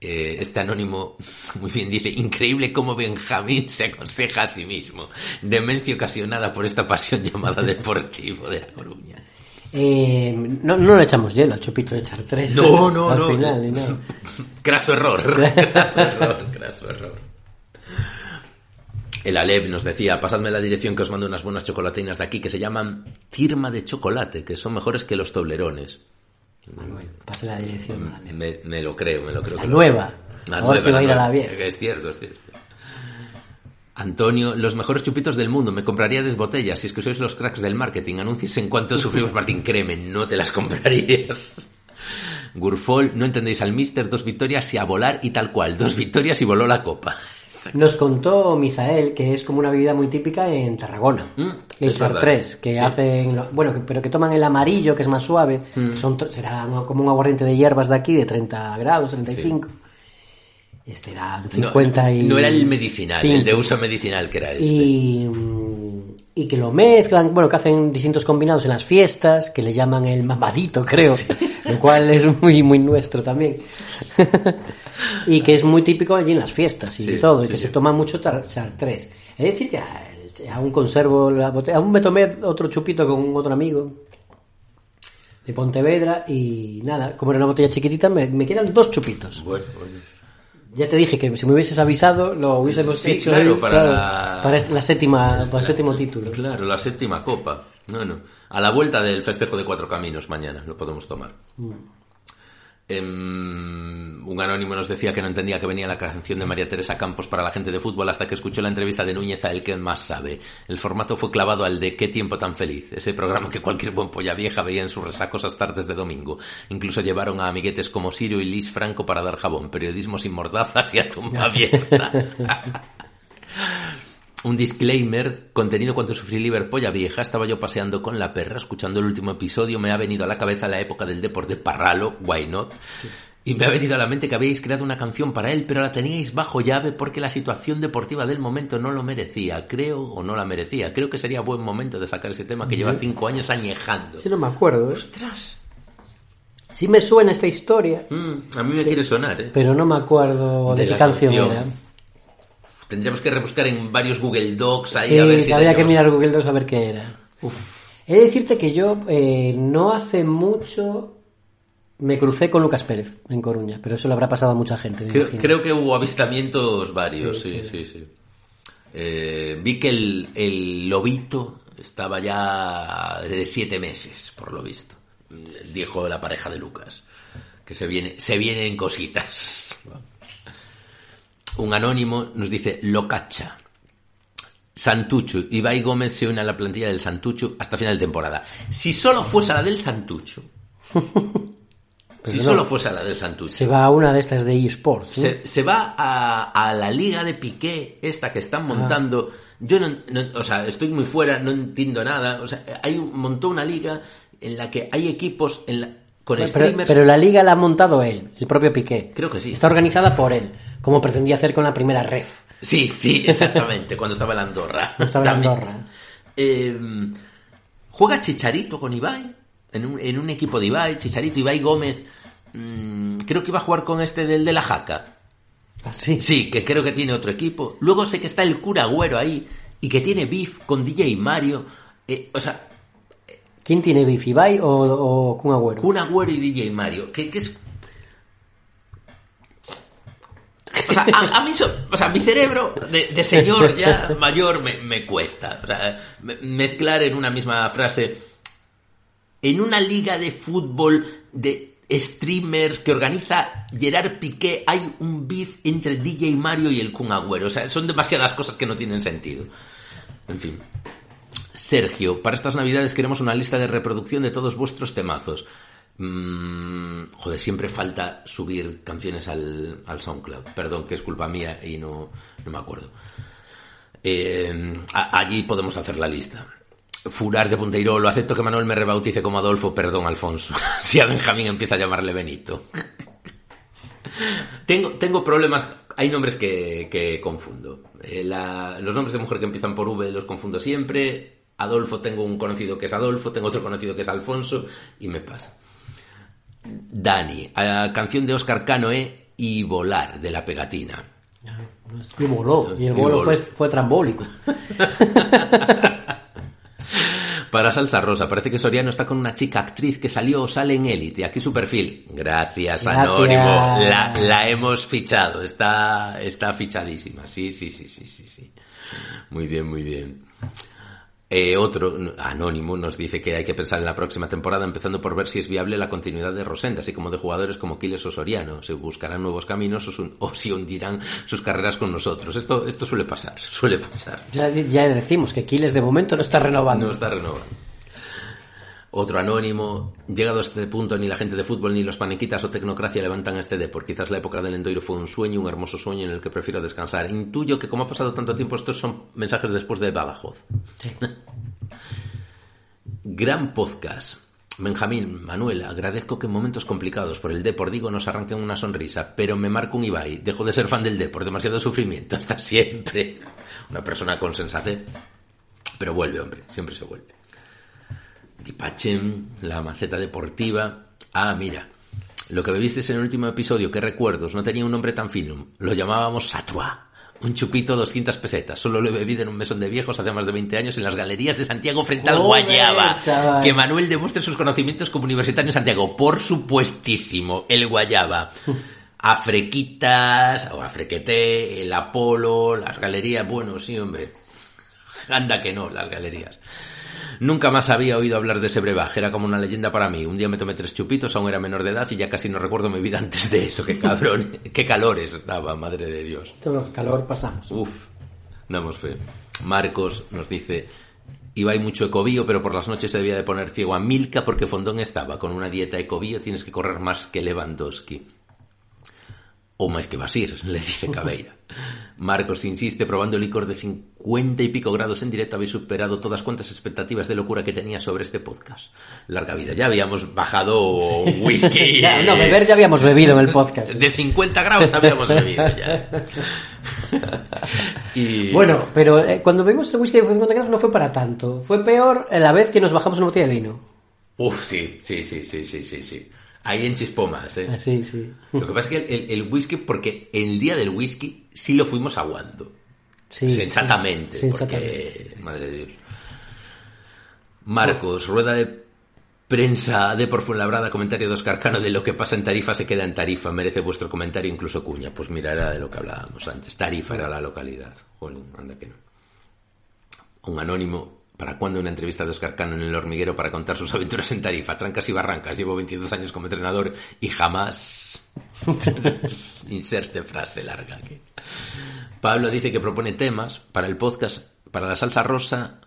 Eh, este anónimo <laughs> muy bien dice, increíble cómo Benjamín se aconseja a sí mismo. Demencia ocasionada por esta pasión llamada deportivo de La Coruña. Eh, no, no le echamos hielo a Chupito de echar tres. No, no, Al no. final, nada. <laughs> <laughs> Craso error. Craso error, craso error. El Aleb nos decía, pasadme la dirección que os mando unas buenas chocolatinas de aquí que se llaman firma de chocolate, que son mejores que los toblerones. Manuel, pase la dirección. Me, me lo creo, me lo creo. La que lo- nueva. La va a ir a la vieja. Es cierto, es cierto. Antonio, los mejores chupitos del mundo. Me compraría 10 botellas. Si es que sois los cracks del marketing. Anuncios en cuanto sufrimos Martín. Créeme, no te las comprarías. Gurfol, no entendéis al mister. Dos victorias y a volar y tal cual. Dos victorias y voló la copa. Nos contó Misael que es como una bebida muy típica en Tarragona. Mm, el verdad. Chartres, que Sí. hacen, bueno, que- pero que toman el amarillo, que es más suave, Mm. que son, será como un aguardiente de hierbas de aquí, de 30 grados, 35. Este era No, 50 y... no era el medicinal, el cinco. de uso medicinal que era este. Y, mm, y que lo mezclan, bueno, que hacen distintos combinados en las fiestas, que le llaman el mamadito, creo, lo cual es muy, muy nuestro también. <laughs> y que es muy típico allí en las fiestas y Sí, todo, y sí, que sí. se toma mucho chartrés. Es decir, que Aún conservo la botella. Aún me tomé otro chupito con otro amigo de Pontevedra y nada, como era una botella chiquitita, me, me quedan dos chupitos. Bueno, bueno. Ya te dije que si me hubieses avisado, lo hubiésemos Sí, hecho claro, para la- para este- la séptima, para el séptimo título. Claro, la séptima copa. Bueno, a la vuelta del festejo de Cuatro Caminos mañana lo podemos tomar. Mm. Em, un anónimo nos decía que no entendía que venía la canción de María Teresa Campos para la gente de fútbol hasta que escuchó la entrevista de Núñez a el que más sabe. El formato fue clavado al de Qué tiempo tan feliz, ese programa que cualquier buen polla vieja veía en sus resacosas tardes de domingo. Incluso llevaron a amiguetes como Sirio y Liz Franco para dar jabón, periodismo sin mordazas y a tumba <laughs> abierta. Un disclaimer, contenido cuando sufrí Liverpool polla vieja, estaba yo paseando con la perra, escuchando el último episodio, me ha venido a la cabeza la época del deporte de Parralo, why not? Y me ha venido a la mente que habíais creado una canción para él, pero la teníais bajo llave porque la situación deportiva del momento no lo merecía, creo, o no la merecía. Creo que sería buen momento de sacar ese tema que lleva cinco años añejando. Sí, no me acuerdo. ¿eh? Sí me suena esta historia, Mm, a mí me quiere sonar, ¿eh? pero no me acuerdo de, De qué la canción, canción. era. Tendríamos que rebuscar en varios Google Docs ahí Sí, a ver si habría que mirar Google Docs a ver qué era. He de decirte que yo eh, no hace mucho me crucé con Lucas Pérez en Coruña, pero eso le habrá pasado a mucha gente. me Creo, que hubo avistamientos varios, sí, Sí, sí, sí. Eh, vi que el, el lobito estaba ya de siete meses, por lo visto. Dijo la pareja de Lucas. Que se viene, se vienen cositas. Un anónimo nos dice, lo cacha. Santucho, Ibai Gómez se une a la plantilla del Santucho hasta final de temporada. Si solo fuese la del Santucho, <laughs> si no. solo fuese la del Santucho, Se va a una de estas de eSports. se, se va a, a la liga de Piqué, esta que están montando. Yo no, no- o sea, estoy muy fuera, no entiendo nada. O sea, hay un, montó una liga en la que hay equipos en la- con pero, streamers. pero la liga la ha montado él, el propio Piqué. Creo que sí. Está organizada por él, como pretendía hacer con la primera ref. Sí, sí, <laughs> exactamente, cuando estaba en Andorra. No estaba en. Andorra. Eh, juega Chicharito con Ibai, en un, en un equipo de Ibai, Chicharito, Ibai Gómez. mm, creo que iba a jugar con este del de la Jaca. sí? Sí, que creo que tiene otro equipo. Luego sé que está el cura Agüero ahí y que tiene beef con DJ Mario. Eh, o sea, ¿Quién tiene beef, Ibai o, o Kun Agüero? Kun Agüero y DJ Mario. Que, que es... O sea, a, a mí, o sea, mi cerebro de, de señor ya mayor me, me cuesta. O sea, me- mezclar en una misma frase. En una liga de fútbol de streamers que organiza Gerard Piqué hay un beef entre DJ Mario y el Kun Agüero. O sea, son demasiadas cosas que no tienen sentido. En fin. Sergio, para estas navidades queremos una lista de reproducción de todos vuestros temazos. Mm, joder, siempre falta subir canciones al, al SoundCloud. Perdón, que es culpa mía y no, no me acuerdo. Eh, allí podemos hacer la lista. Furar de Punteirolo, acepto que Manuel me rebautice como Adolfo, perdón Alfonso. <laughs> si a Benjamín empieza a llamarle Benito. <laughs> tengo, tengo problemas, hay nombres que, que confundo. Eh, los nombres de mujer que empiezan por V los confundo siempre. Adolfo tengo un conocido que es Adolfo, tengo otro conocido que es Alfonso y me pasa. Dani, a canción de Oscar Canoe y Volar de la pegatina. Y voló. Y el vuelo fue, fue trambólico. <laughs> Para Salsa Rosa, parece que Soriano está con una chica actriz que salió o sale en Élite. Aquí su perfil. Gracias, Gracias. Anónimo. La, la hemos fichado. Está, está fichadísima. Sí, sí, sí, sí, sí, sí. Muy bien, muy bien. Eh, otro, Anónimo, nos dice que hay que pensar en la próxima temporada, empezando por ver si es viable la continuidad de Rosenda, así como de jugadores como Quiles o Soriano. Se buscarán nuevos caminos o, su- <laughs> o si hundirán sus carreras con nosotros. Esto, esto suele pasar, <laughs> suele pasar. Ya, ya decimos que Kiles de momento no está renovando. No está renovando. Otro anónimo, llegado a este punto, ni la gente de fútbol, ni los panequitas o tecnocracia levantan este depor. Quizás la época del Endoiro fue un sueño, un hermoso sueño en el que prefiero descansar. Intuyo que como ha pasado tanto tiempo, estos son mensajes después de Badajoz. <laughs> Gran podcast. Benjamín, Manuel, agradezco que en momentos complicados por el Depor digo nos arranquen una sonrisa, pero me marco un Ibai. Dejo de ser fan del Depor, demasiado sufrimiento, <laughs> hasta siempre. Una persona con sensatez. Pero vuelve, hombre, siempre se vuelve. Tipachem, la maceta deportiva. Ah, mira. Lo que bebisteis en el último episodio, qué recuerdos, no tenía un nombre tan fino. Lo llamábamos Satua. Un chupito, 200 pesetas. Solo lo he bebido en un mesón de viejos hace más de 20 años en las galerías de Santiago frente al Guayaba. chaval. Que Manuel demuestre sus conocimientos como universitario en Santiago. Por supuestísimo, el Guayaba. <laughs> Afrequitas, o Afrequete, el Apolo, las galerías. Bueno, sí, hombre. Anda que no, las galerías. Nunca más había oído hablar de ese brebaje, era como una leyenda para mí. Un día me tomé tres chupitos, aún era menor de edad y ya casi no recuerdo mi vida antes de eso. Qué cabrón, <laughs> qué calores daba, madre de Dios. Todo el calor pasamos. Uf, damos fe. Marcos nos dice, iba hay mucho ecobío, pero por las noches se debía de poner ciego a Milka porque Fondón estaba. Con una dieta ecobío tienes que correr más que Lewandowski. O más que Basir, <laughs> le dice Cabeira. Marcos insiste, probando licor de 50 y pico grados en directo, habéis superado todas cuantas expectativas de locura que tenía sobre este podcast. Larga vida. Ya habíamos bajado <laughs> whisky. Ya, no, beber ya habíamos bebido en el podcast. De 50 grados habíamos bebido ya. <laughs> y... Bueno, pero eh, cuando bebimos el whisky de 50 grados no fue para tanto. Fue peor la vez que nos bajamos una botella de vino. Uf, sí, sí, sí, sí, sí, sí, sí. Ahí en Chispomas, ¿eh? Ah, Sí, sí. Lo que pasa es que el, el whisky, porque el día del whisky sí lo fuimos aguando. Sí, Sensatamente. sí, porque, madre de Dios. Marcos, rueda de prensa de por Fuenlabrada, comentario de Oscar Cano de lo que pasa en Tarifa se queda en Tarifa. Merece vuestro comentario, incluso cuña. Pues mira, era de lo que hablábamos antes. Tarifa era la localidad. Jolín, anda que no. Un anónimo. ¿Para cuándo una entrevista de Oscar Cano en el hormiguero para contar sus aventuras en Tarifa? Trancas y barrancas. Llevo 22 años como entrenador y jamás. <laughs> Inserte frase larga. Pablo dice que propone temas para el podcast, para la salsa rosa.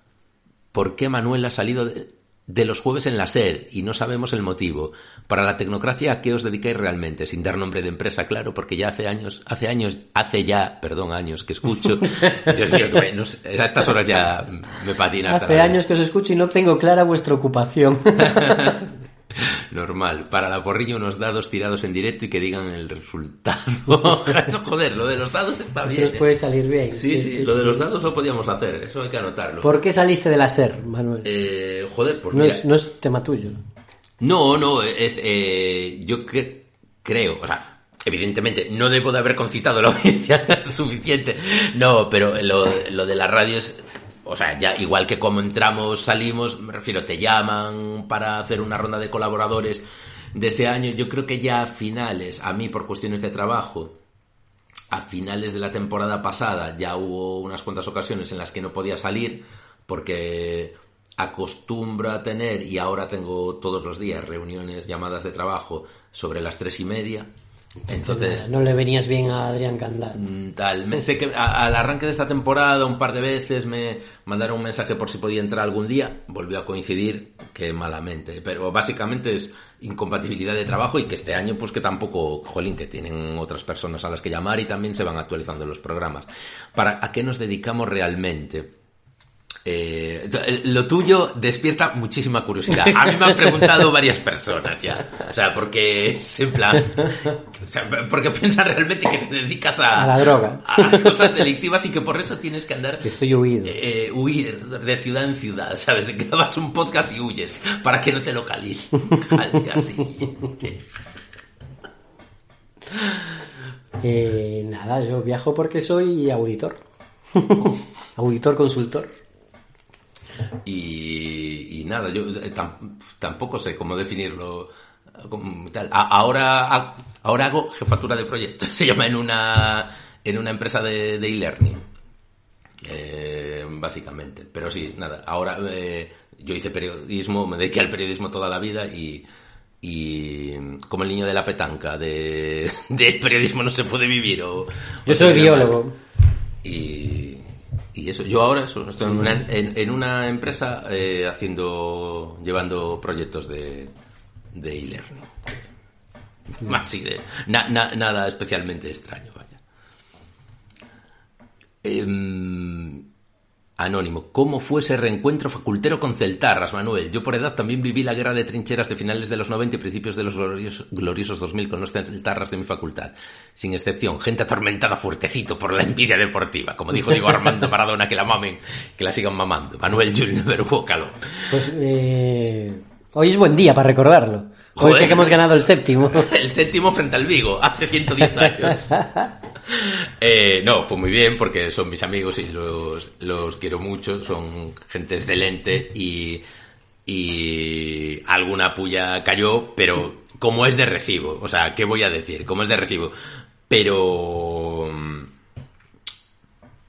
¿Por qué Manuel ha salido de, de los jueves en la SER y no sabemos el motivo? Para la tecnocracia, ¿a qué os dedicáis realmente? Sin dar nombre de empresa, claro, porque ya hace años, hace años, hace ya, perdón, años que escucho. <laughs> Dios mío, que me- no sé, a estas horas ya me patina hasta Hace años que os escucho y no tengo clara vuestra ocupación. <laughs> <laughs> Normal. Para la porrilla unos dados tirados en directo y que digan el resultado. <laughs> Joder, lo de los dados está Eso bien. os ¿eh? puede salir bien. Sí, sí, lo de los dados lo podíamos hacer, eso hay que anotarlo. ¿Por qué saliste de la SER, Manuel? Eh, joder, pues no, mira. es, no es tema tuyo. No, no, es, eh, yo cre- creo, o sea, evidentemente no debo de haber concitado la <laughs> audiencia suficiente, no, pero lo, lo de la radio es, o sea, ya igual que como entramos, salimos, me refiero, te llaman para hacer una ronda de colaboradores de ese año, yo creo que ya a finales, a mí por cuestiones de trabajo, a finales de la temporada pasada ya hubo unas cuantas ocasiones en las que no podía salir porque acostumbro a tener y ahora tengo todos los días reuniones, llamadas de trabajo sobre las tres y media. Entonces, no le venías bien a Adrián Candal. Mm, tal. Me- sé que a- al arranque de esta temporada un par de veces me mandaron un mensaje por si podía entrar algún día. Volvió a coincidir que malamente. Pero básicamente es incompatibilidad de trabajo y que este año pues que tampoco, jolín, que tienen otras personas a las que llamar y también se van actualizando los programas. ¿Para a qué nos dedicamos realmente? Eh, lo tuyo despierta muchísima curiosidad. A mí me han preguntado varias personas ya. O sea, porque es en plan. o sea, porque piensan realmente que te dedicas a, A la droga. a cosas delictivas y que por eso tienes que andar. Estoy huido. eh, huir de ciudad en ciudad, ¿sabes? Grabas un podcast y huyes para que no te localicen. Siguiente. Eh, nada, yo viajo porque soy auditor. <laughs> auditor consultor. Y, y nada, yo eh, tam- tampoco sé cómo definirlo. como tal. Ahora, ahora hago jefatura de proyectos. <laughs> Se llama en una, en una empresa de de e-learning. Eh, básicamente. Pero sí, nada. Ahora eh, yo hice periodismo, me dediqué al periodismo toda la vida y, y como el niño de la petanca, de, <laughs> de periodismo no se puede vivir. O, Yo soy biólogo. Y, y eso, yo ahora eso, estoy en una, en, en una empresa eh, haciendo, llevando proyectos de de e-learning. <laughs> Así de, na- na- nada especialmente extraño, vaya. Em, Anónimo, ¿cómo fue ese reencuentro facultero con Celtarras, Manuel? Yo por edad también viví la guerra de trincheras de finales de los 90 y principios de los gloriosos, gloriosos 2000 con los Celtarras de mi facultad. Sin excepción, gente atormentada fuertecito por la envidia deportiva. Como dijo Diego Armando Maradona, que la mamen, que la sigan mamando. Manuel Junior Verbuócalo. Pues eh, hoy es buen día para recordarlo. Hoy Joder. que hemos ganado el séptimo. <laughs> El séptimo frente al Vigo, hace 110 años. <laughs> Eh, no, fue muy bien porque son mis amigos y los, los quiero mucho, son gente excelente y, y alguna puya cayó, pero como es de recibo, o sea, ¿qué voy a decir? Como es de recibo, pero...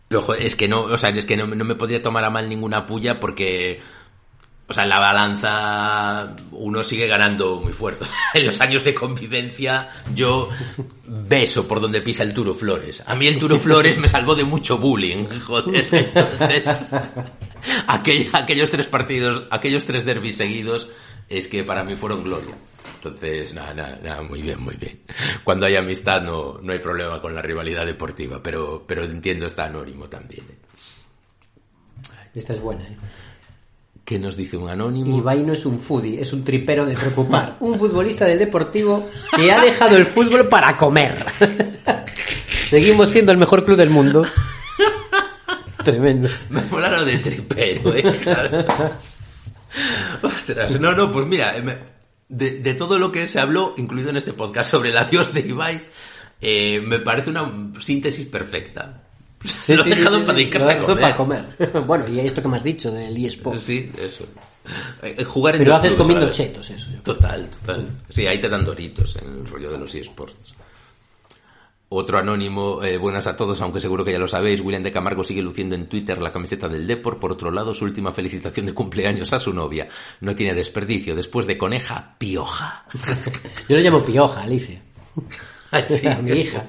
pero, joder, es que no, o sea, es que no, no me podría tomar a mal ninguna puya porque o sea, en la balanza uno sigue ganando muy fuerte. <laughs> En los años de convivencia yo beso por donde pisa el Turo Flores. A mí el Turo Flores me salvó de mucho bullying, <laughs> joder. Entonces, <laughs> aquel- aquellos tres partidos, aquellos tres derbis seguidos, es que para mí fueron gloria. Entonces, nada, nada, nada, muy bien, muy bien. Cuando hay amistad no, no hay problema con la rivalidad deportiva, pero, pero entiendo esta anónimo también. ¿eh? Esta es buena, ¿eh? ¿Qué nos dice un anónimo? Ibai no es un foodie, es un tripero de preocupar. <laughs> Un futbolista del Deportivo que ha dejado el fútbol para comer. <laughs> Seguimos siendo el mejor club del mundo. <laughs> Tremendo. Me molaron de tripero, eh. Ostras, no, no, pues mira, eh, de todo lo que se habló, incluido en este podcast, sobre el adiós de Ibai, eh, me parece una síntesis perfecta. <laughs> Sí, lo he sí, dejado sí, para dedicarse Lo a comer. para comer. <laughs> Bueno, y esto que me has dicho del eSports. Sí, eso. Eh, eh, Jugar en Pero dos haces clubes comiendo chetos, eso. Total, total. Sí, ahí te dan doritos en el rollo de los eSports. Otro anónimo, eh, buenas a todos, aunque seguro que ya lo sabéis, William de Camargo sigue luciendo en Twitter la camiseta del Depor. Por otro lado, su última felicitación de cumpleaños a su novia. No tiene desperdicio. Después de coneja, pioja. Yo le llamo Pioja, Alicia. <laughs> Ay, sí. A mi hija.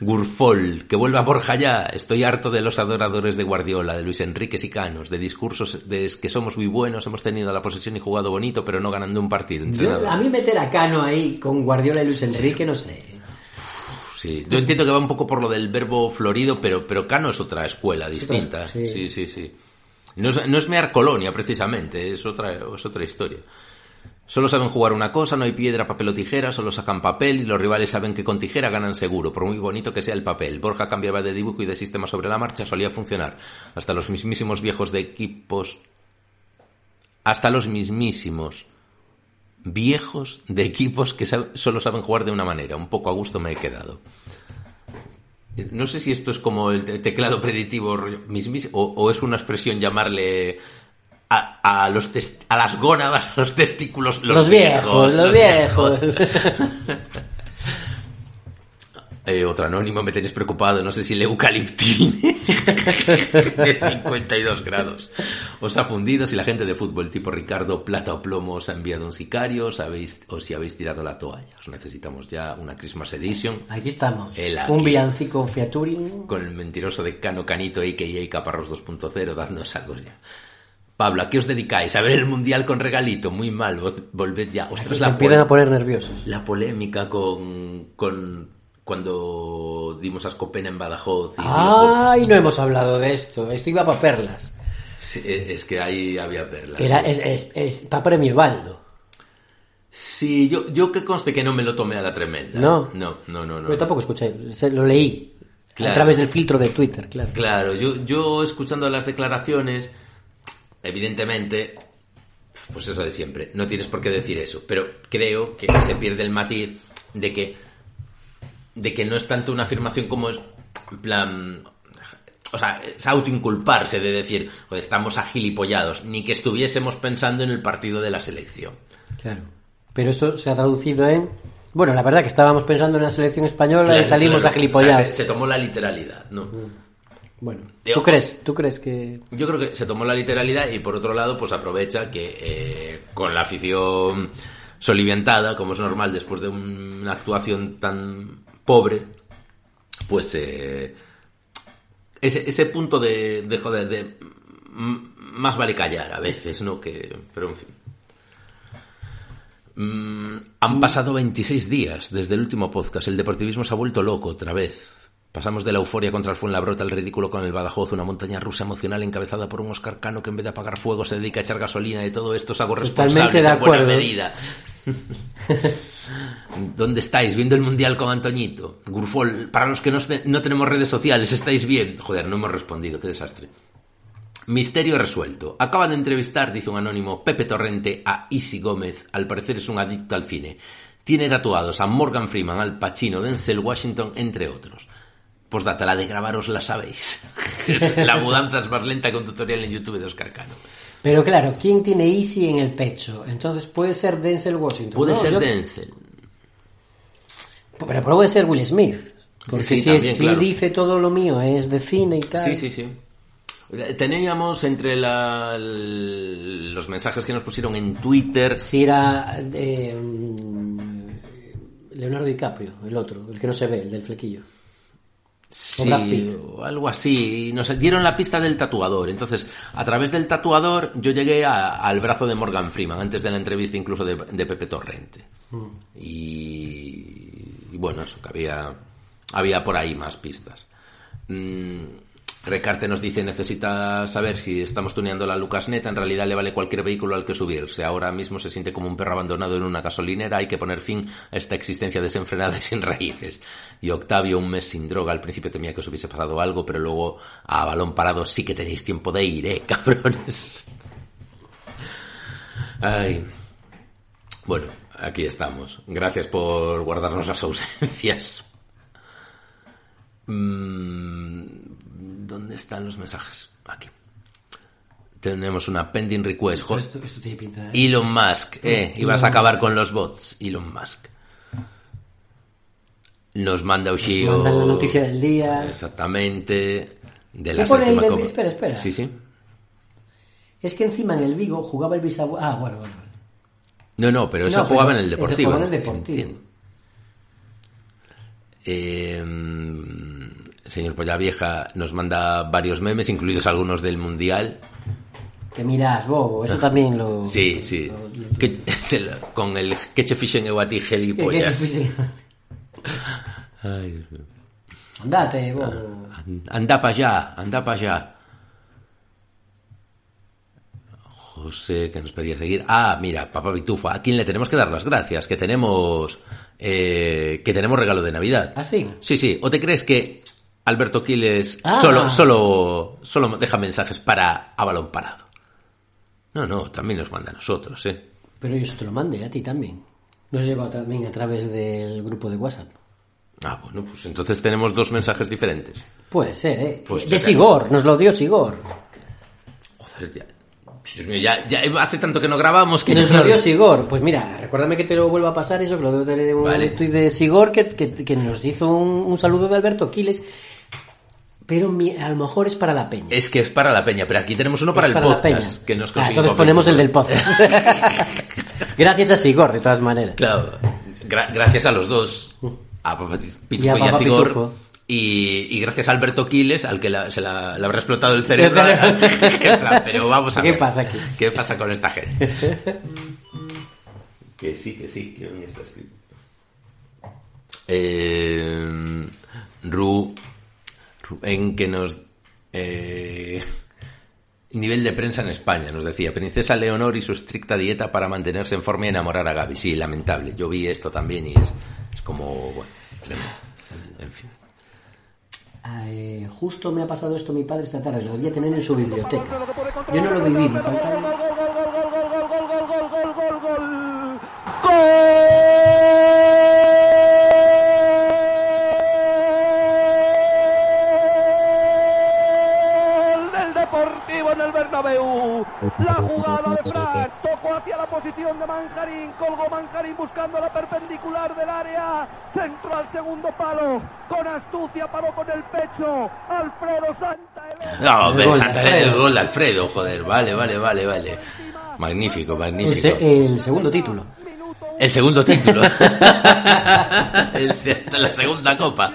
Gurfol, que vuelva Borja ya. Estoy harto de los adoradores de Guardiola, de Luis Enrique y Canos, de discursos de que somos muy buenos, hemos tenido la posesión y jugado bonito, pero no ganando un partido. Yo- a mí meter a Cano ahí con Guardiola y Luis Enrique, no sé. Sí, yo entiendo que va un poco por lo del verbo florido, pero, pero Cano es otra escuela distinta. sí. Sí, sí, sí. No es, no es mear colonia, precisamente, es otra, es otra historia. Solo saben jugar una cosa, no hay piedra, papel o tijera, solo sacan papel y los rivales saben que con tijera ganan seguro, por muy bonito que sea el papel. Borja cambiaba de dibujo y de sistema sobre la marcha, solía funcionar. Hasta los mismísimos viejos de equipos... Hasta los mismísimos viejos de equipos que solo saben jugar de una manera. Un poco a gusto me he quedado. No sé si esto es como el te- teclado predictivo o es una expresión llamarle a, a los a las gónadas, a <laughs> los testículos, los, Los viejos, los viejos. <laughs> Eh, otro anónimo, me tenéis preocupado, no sé si el eucaliptine <laughs> de 52 grados os ha fundido, si la gente de fútbol tipo Ricardo Plata o Plomo os ha enviado un sicario, os habéis, o si habéis tirado la toalla. Os necesitamos ya una Christmas Edition. Aquí estamos. Aquí. Un villancico Fiaturing. Con el mentiroso de Cano Canito, a.k.a. Caparros 2.0, dadnos algo ya. Pablo, ¿a qué os dedicáis? ¿A ver el Mundial con regalito? Muy mal, volved ya. Ostras, Se la, empiezan a poner nerviosos. la polémica con, con cuando dimos a Scopena en Badajoz. Y dijo- Ay, no hemos hablado de esto. Esto iba para perlas. Sí, es que ahí había perlas. Era, es, es, es para premio Baldo. Sí, yo, yo que conste que no me lo tomé a la tremenda. No. No, no, no. no. Yo tampoco escuché, se- lo leí. Claro. A través del filtro de Twitter, claro. Claro, yo, yo escuchando las declaraciones, evidentemente, pues eso de siempre, no tienes por qué decir eso, pero creo que se pierde el matiz de que, de que no es tanto una afirmación como es, plan, o sea, es autoinculparse de decir, joder, estamos agilipollados, ni que estuviésemos pensando en el partido de la selección. Claro. Pero esto se ha traducido en. Bueno, la verdad que estábamos pensando en la selección española y salimos claro. a gilipollados. O sea, se, se tomó la literalidad, ¿no? Bueno, Yo- ¿tú crees? ¿Tú crees que.? Yo creo que se tomó la literalidad y por otro lado, pues aprovecha que eh, con la afición soliviantada, como es normal después de un- una actuación tan pobre, pues eh, ese, ese punto de, de joder, de más vale callar a veces, ¿no? Que, pero en fin. Mm, han pasado 26 días desde el último podcast. El deportivismo se ha vuelto loco otra vez. Pasamos de la euforia contra el Fuenlabrota al ridículo con el Badajoz, una montaña rusa emocional encabezada por un Oscar Cano que en vez de apagar fuego se dedica a echar gasolina de todo esto. Es algo responsable, en buena medida. <laughs> ¿Dónde estáis? ¿Viendo el Mundial con Antoñito? Gurfol, para los que no, no tenemos redes sociales, ¿estáis bien? Joder, no hemos respondido, qué desastre. Misterio resuelto. Acaba de entrevistar, dice un anónimo, Pepe Torrente a Isi Gómez. Al parecer es un adicto al cine. tiene tatuados a Morgan Freeman, Al Pacino, Denzel Washington, entre otros. Pues data, la de grabaros la sabéis. <laughs> la mudanza es más lenta un tutorial en YouTube de Oscar Cano. Pero claro, ¿quién tiene Easy en el pecho? Entonces puede ser Denzel Washington. Puede ¿no? ser Yo- Denzel. Pero puede ser Will Smith. Porque Sí, si, también, claro. dice todo lo mío es de cine y tal. Sí, sí, sí. Teníamos entre la- los mensajes que nos pusieron en Twitter. Si era eh, mm, Leonardo DiCaprio, el otro, el que no se ve, el del flequillo. Sí, o algo así. Y nos dieron la pista del tatuador. Entonces, a través del tatuador, yo llegué a- al brazo de Morgan Freeman, antes de la entrevista incluso de, de Pepe Torrente. Mm. Y, y bueno, eso, que había, había por ahí más pistas. Mm, Recarte nos dice, necesita saber si estamos tuneando la Lucas Neta, en realidad le vale cualquier vehículo al que subirse. Ahora mismo se siente como un perro abandonado en una gasolinera, hay que poner fin a esta existencia desenfrenada y sin raíces. Y Octavio, un mes sin droga, al principio temía que os hubiese pasado algo, pero luego a balón parado sí que tenéis tiempo de ir, eh, cabrones. Ay. Bueno, aquí estamos. Gracias por guardarnos las ausencias. Mm, ¿Dónde están los mensajes? Aquí. Tenemos una pending request. Jo- Esto, esto tiene pinta de... Elon Musk, eh, Elon ibas a acabar Musk. con los bots. Elon Musk. Nos manda Ushio. mandan la noticia del día. Exactamente. De ¿Qué la séptima espera, espera. Sí, sí. Es que encima en el Vigo jugaba el bisabuelo... Ah, bueno, bueno. No, no, pero eso No, jugaba en el ese Deportivo. jugaba en el Deportivo. Entiendo. Eh, señor Polla Vieja nos manda varios memes, incluidos algunos del Mundial. Que miras, bobo, eso también lo... Sí, sí. Que- <laughs> con el que che fixen eu a ti Que- que gilipollas. Ay, Dios mío. Andate, bobo. Anda para allá, anda para allá. José, que nos pedía seguir. Ah, mira, papá Bitufa, a quien le tenemos que dar las gracias, que tenemos eh, que tenemos regalo de Navidad. ¿Ah, sí? Sí, sí. ¿O te crees que Alberto Quiles Ah. solo, solo, solo deja mensajes para a balón parado? No, no, también nos manda a nosotros, ¿eh? Pero yo te lo mandé a ti también. Nos llegó también a través del grupo de WhatsApp. Ah, bueno, pues entonces tenemos dos mensajes diferentes. Puede ser, ¿eh? Pues de. Sigor, nos lo dio Sigor. Joder, ya, Dios mío, ya, ya hace tanto que no grabamos que Nos lo dio Sigor. Pues mira, recuérdame que te lo vuelva a pasar eso, que lo debo tener en un Vale. tuit de Sigor que, que- que nos hizo un, un saludo de Alberto Quiles. Pero mi- a lo mejor es para la peña. Es que es para la peña, pero aquí tenemos uno para Es el para la podcast. peña. Que nos Ah, entonces ponemos el del podcast. <laughs> Gracias a Sigor, de todas maneras. Claro, gra- gracias a los dos, a Pitufo Y a y a Papá Sigor, Pitufo. y, y gracias a Alberto Quiles, al que la- se la, le habrá explotado el <laughs> cerebro. <laughs> Pero vamos a ¿Qué ver. pasa aquí? ¿Qué pasa con esta gente? que sí, que sí, que bien está escrito. Eh, Ru, en que nos... eh, nivel de prensa en España, nos decía. Princesa Leonor y su estricta dieta para mantenerse en forma y enamorar a Gaby. Sí, lamentable. Yo vi esto también y es, es como... Bueno, tremendo. En fin. Eh, justo me ha pasado esto mi padre esta tarde, lo debía tener en su biblioteca. Yo no lo viví, me faltaba... Gol Bernabéu. La jugada de Frank tocó hacia la posición de Manjarín, colgó Manjarín buscando la perpendicular del área, centro al segundo palo, con astucia paró con el pecho, Alfredo Santa Elena. No, El pero gol de Santa el gol de Alfredo, joder. Vale, vale, vale, vale. Magnífico, magnífico. el segundo título. El segundo título. <laughs> La segunda copa.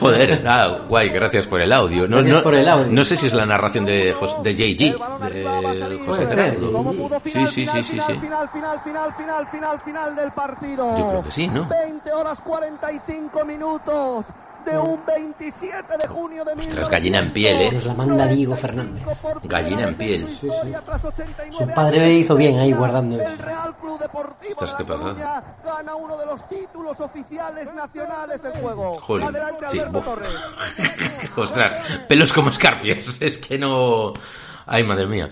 Joder, ah, guay, gracias por el audio. No, Gracias no, por el audio. no sé si es la narración de, Jos- de JG, de José Gerardo. Sí, sí, sí, sí, sí. Final, final, final, final, final, final del partido. Yo creo que sí, ¿no? 20 horas 45 minutos de un 27 de junio de Ostras, gallina en piel, Nos eh. la manda Diego Fernández. Gallina en piel. Su padre hizo bien ahí guardando eso. Ostras, qué pasa. Gana uno de los títulos oficiales nacionales del juego. Jolín, Adelante, sí. <laughs> Ostras, pelos como escarpias. <laughs> Es que no. Ay, madre mía.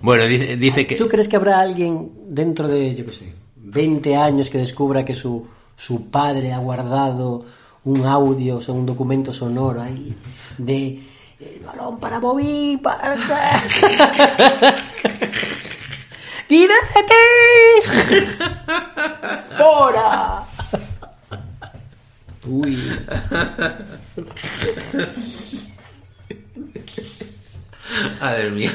Bueno, dice, dice que. ¿Tú crees que habrá alguien dentro de, yo qué sé, 20 años que descubra que su, su padre ha guardado un audio, o un documento sonoro ahí de el balón para Bobby, para... ¡Guídate! <laughs> ¡Fora! <laughs> Uy. <laughs> Madre mía.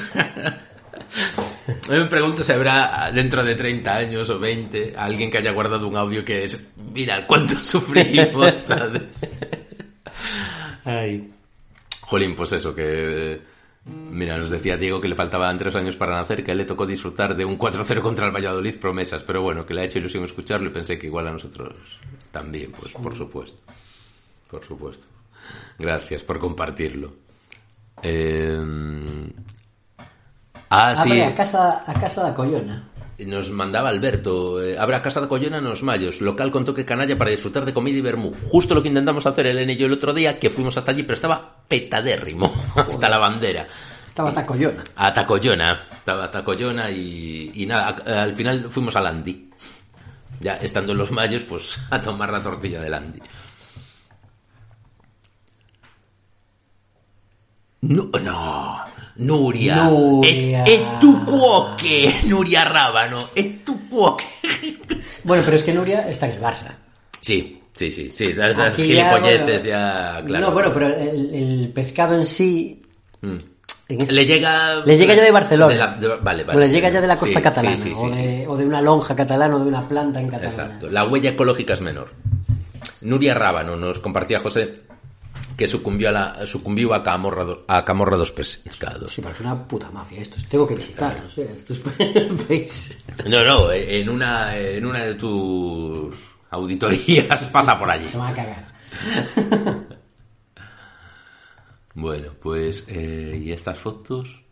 <laughs> Me pregunto si habrá dentro de 30 años o 20 alguien que haya guardado un audio que es, mira, cuánto <laughs> sufrimos, ¿sabes? Ay. Jolín, pues eso, que... Mira, nos decía Diego que le faltaban tres años para nacer, que a él le tocó disfrutar de un 4-0 contra el Valladolid, promesas, pero bueno, que le ha hecho ilusión escucharlo y pensé que igual a nosotros también, pues por supuesto. Por supuesto. Gracias por compartirlo. Eh... Ah, Ah, sí. vai, a casa, a casa da Collona. Nos mandaba Alberto, eh, habrá casa de Collona en los mayos, local con toque canalla para disfrutar de comida y vermú. Justo lo que intentamos hacer Elena y yo el otro día, que fuimos hasta allí, pero estaba petadérrimo, <laughs> hasta la bandera. Estaba hasta Collona. A Tacollona, estaba Tacollona y, y nada, a- al final fuimos a Landi. Ya estando en los mayos, pues <laughs> a tomar la tortilla de Landi. No, no, Nuria. Nuria. E, e tu cuoque, <laughs> Nuria Rábano, e tu cuoque. <laughs> Bueno, pero es que Nuria está en el Barça. Sí, sí, sí, sí, las, las Aquí ya, gilipolleces bueno, ya, claro. No, bueno, pero el, el pescado en sí. Mm. en este- Le llega... Le llega ya de Barcelona. de la- de- vale, vale. Bueno, le llega ya de la costa Sí, catalana. sí, sí, o, sí, de, sí. o de una lonja catalana o de una planta en catalana. Exacto. La huella ecológica es menor. Nuria Rábano nos compartía José que sucumbió a la sucumbió a Camorra, a Camorra dos pescados. Sí, parece una puta mafia esto. Tengo que visitarlos, eh. Estos <laughs> países. No, no, en una en una de tus auditorías <laughs> pasa por allí. Se van a cagar. <laughs> Bueno, pues eh, y estas fotos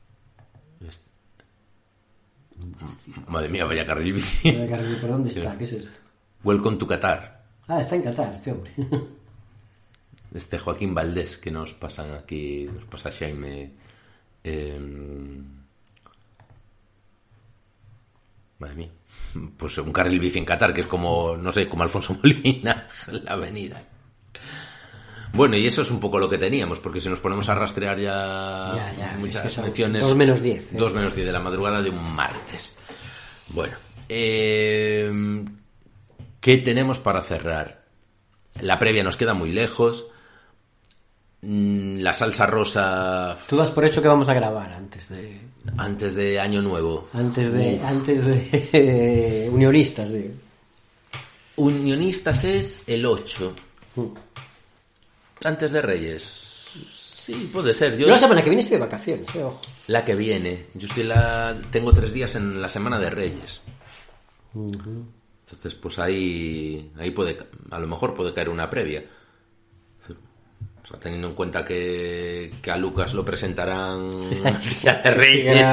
Madre mía, vaya carril bici. Voy a cargar, ¿Pero dónde está? ¿Qué es esto? Welcome to Qatar. Ah, está en Qatar, este hombre. Este Joaquín Valdés que nos pasan aquí, nos pasa Jaime. eh, madre mía. <laughs> Pues un carril bici en Qatar, que es como, no sé, como Alfonso <laughs> Molina, en la avenida. Bueno, y eso es un poco lo que teníamos, porque si nos ponemos a rastrear ya, Ya, ya, muchas es que menciones. dos menos diez, ¿eh? Dos menos diez de la madrugada de un martes. Bueno, eh, ¿qué tenemos para cerrar? La previa nos queda muy lejos. Mm, La salsa rosa Tú das por hecho que vamos a grabar antes de. antes de Año Nuevo. Antes de. Uf. Antes de. eh, unionistas, digo. Unionistas es el 8. Antes de Reyes. Sí, puede ser. Yo la semana que viene estoy de vacaciones, eh, ojo. La que viene. Yo estoy la... tengo tres días en la semana de Reyes. Entonces, pues ahí, ahí puede, a lo mejor puede caer una previa. O sea, teniendo en cuenta que, que a Lucas lo presentarán <laughs> de Reyes,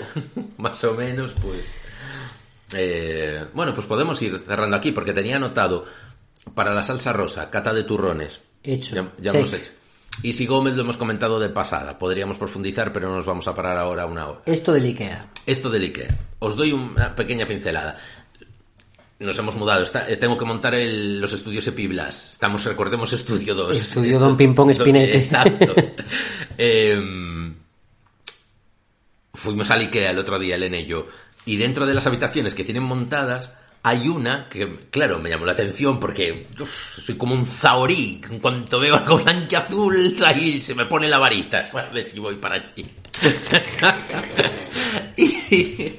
<laughs> más o menos, pues. eh, bueno, pues podemos ir cerrando aquí, porque tenía anotado para la salsa rosa, cata de turrones. Hecho. Ya, ya Sí. hemos hecho. Y si Gómez lo hemos comentado de pasada, podríamos profundizar, pero no nos vamos a parar ahora una hora. Esto del Ikea. Esto del Ikea. Os doy una pequeña pincelada. Nos hemos mudado. Está- eh, tengo que montar el- los estudios Epiblas. Estamos, recordemos, Estudio 2. Estudio Don Pimpón Espinete. Exacto. <laughs> Em, fuimos al Ikea el otro día, Elena y yo. Y dentro de las habitaciones que tienen montadas, hay una que, claro, me llamó la atención porque uf, soy como un zahorí. En cuanto veo algo blanco y azul, ahí se me pone la varita. <laughs> ¿Sabes? si voy para allí. <laughs> y,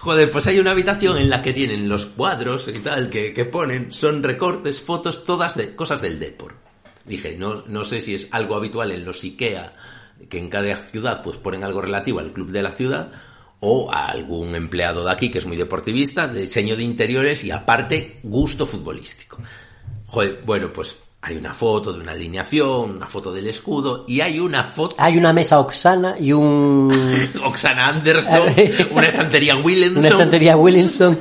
joder, pues hay una habitación en la que tienen los cuadros y tal que, ponen, son recortes, fotos, todas de cosas del Depor. Dije, no, no sé si es algo habitual en los IKEA, que en cada ciudad pues ponen algo relativo al club de la ciudad, o a algún empleado de aquí que es muy deportivista, de diseño de interiores y aparte gusto futbolístico. Joder, bueno, pues hay una foto de una alineación, una foto del escudo y hay una foto Hay una mesa Oxana y un. <laughs> Oxana Anderson, <laughs> una estantería Williamson Una estantería Williamson.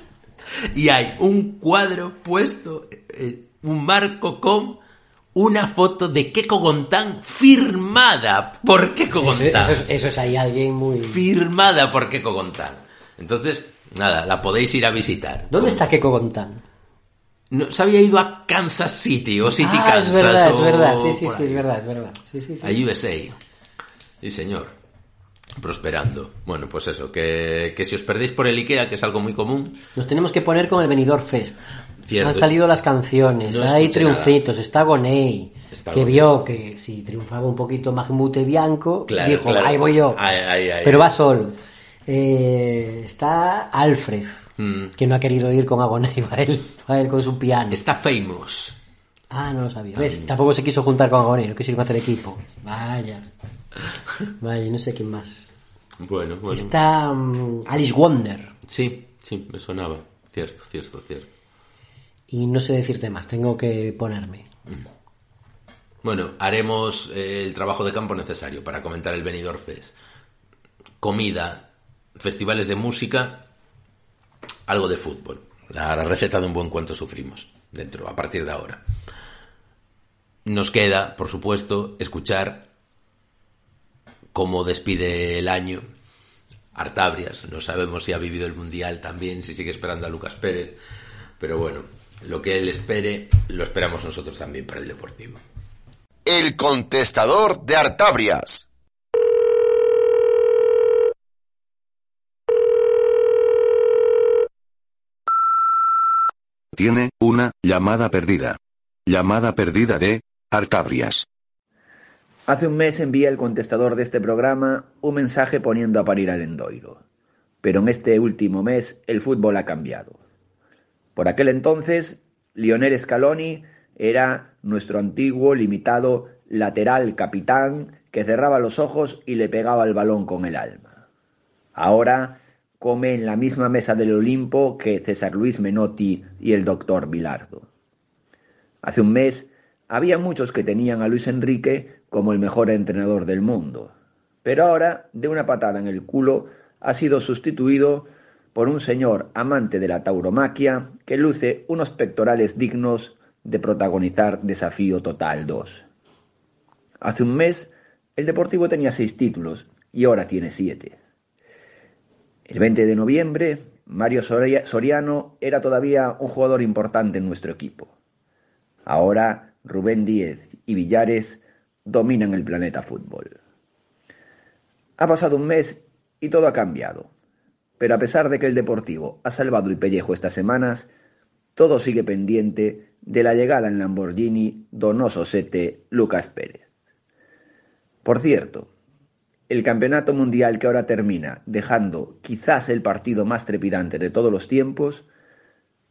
<laughs> y hay un cuadro puesto, eh, un marco con una foto de Keko Gontán firmada por Keko Gontán. eso es, eso es ahí alguien muy. Firmada por Keko Gontán. Entonces, Nada, la podéis ir a visitar. ¿Dónde está Keiko Gontán? No, se había ido a Kansas City o City ah, Kansas. es verdad, o es verdad, sí, sí, es verdad, es verdad. Sí, sí, sí. A USA. Sí, señor. Prosperando. Bueno, pues eso, que, que si os perdéis por el Ikea, que es algo muy común, Nos tenemos que poner con el Benidorm Fest. Cierto. Han salido las canciones, No hay triunfitos, está Gonei, Está que Gonei. vio que si triunfaba un poquito Mahmoud Bianco, Claro, dijo, claro. ahí voy yo. Pero va solo. Eh, está Alfred, Mm. que no ha querido ir con Agonei, <laughs> va él, va él con su piano. Está Famous. Ah, no lo sabía. ¿Ves? Tampoco se quiso juntar con Agonei, no quiso hacer equipo. Vaya. Vaya, no sé quién más. Bueno, bueno. Está mm, Alice Wonder. Sí, sí, me sonaba. Cierto, cierto, cierto. Y no sé decirte más, tengo que ponerme. Bueno, haremos eh, el trabajo de campo necesario para comentar el Benidorm Fest. Comida, festivales de música, algo de fútbol. La receta de un buen cuanto sufrimos dentro, a partir de ahora. Nos queda, por supuesto, escuchar cómo despide el año Artabrias. No sabemos si ha vivido el Mundial también, si sigue esperando a Lucas Pérez. Pero bueno, lo que él espere, lo esperamos nosotros también para el Deportivo. El contestador de Artabrias. Tiene una llamada perdida. Llamada perdida de Artabrias. Hace un mes envié al contestador de este programa un mensaje poniendo a parir al Endoiro. Pero en este último mes el fútbol ha cambiado. Por aquel entonces, Lionel Scaloni era nuestro antiguo limitado lateral capitán que cerraba los ojos y le pegaba el balón con el alma. Ahora come en la misma mesa del Olimpo que César Luis Menotti y el doctor Bilardo. Hace un mes había muchos que tenían a Luis Enrique como el mejor entrenador del mundo, pero ahora, de una patada en el culo, ha sido sustituido por un señor amante de la tauromaquia que luce unos pectorales dignos de protagonizar Desafío Total 2. Hace un mes, el Deportivo tenía seis títulos y ahora tiene siete. El 20 de noviembre, Mario Soria- Soriano era todavía un jugador importante en nuestro equipo. Ahora Rubén Díez y Villares dominan el planeta fútbol. Ha pasado un mes y todo ha cambiado. Pero a pesar de que el Deportivo ha salvado el pellejo estas semanas, todo sigue pendiente de la llegada en Lamborghini Donoso Sete Lucas Pérez. Por cierto, el campeonato mundial que ahora termina, dejando quizás el partido más trepidante de todos los tiempos,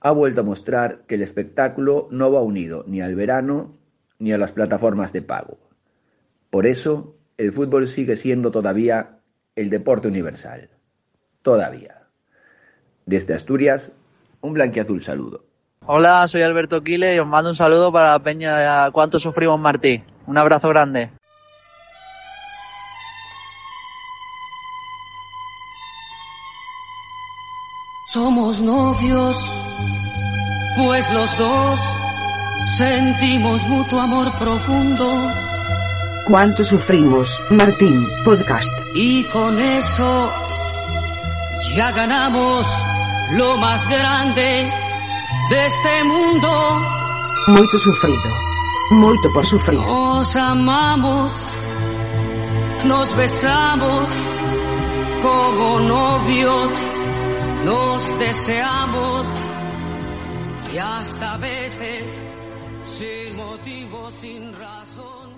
ha vuelto a mostrar que el espectáculo no va unido ni al verano ni a las plataformas de pago. Por eso, el fútbol sigue siendo todavía el deporte universal. Todavía. Desde Asturias, un blanquiazul saludo. Hola, soy Alberto Quile y os mando un saludo para la peña de Cuánto Sufrimos Martí. Un abrazo grande. Somos novios, pues los dos sentimos mutuo amor profundo ¿Cuánto sufrimos, Martín? Podcast. y con eso ya ganamos lo más grande de este mundo. Moito sufrido. Moito por sufrir. Nos amamos, nos besamos como novios, nos deseamos y hasta a veces sin motivo, sin razón.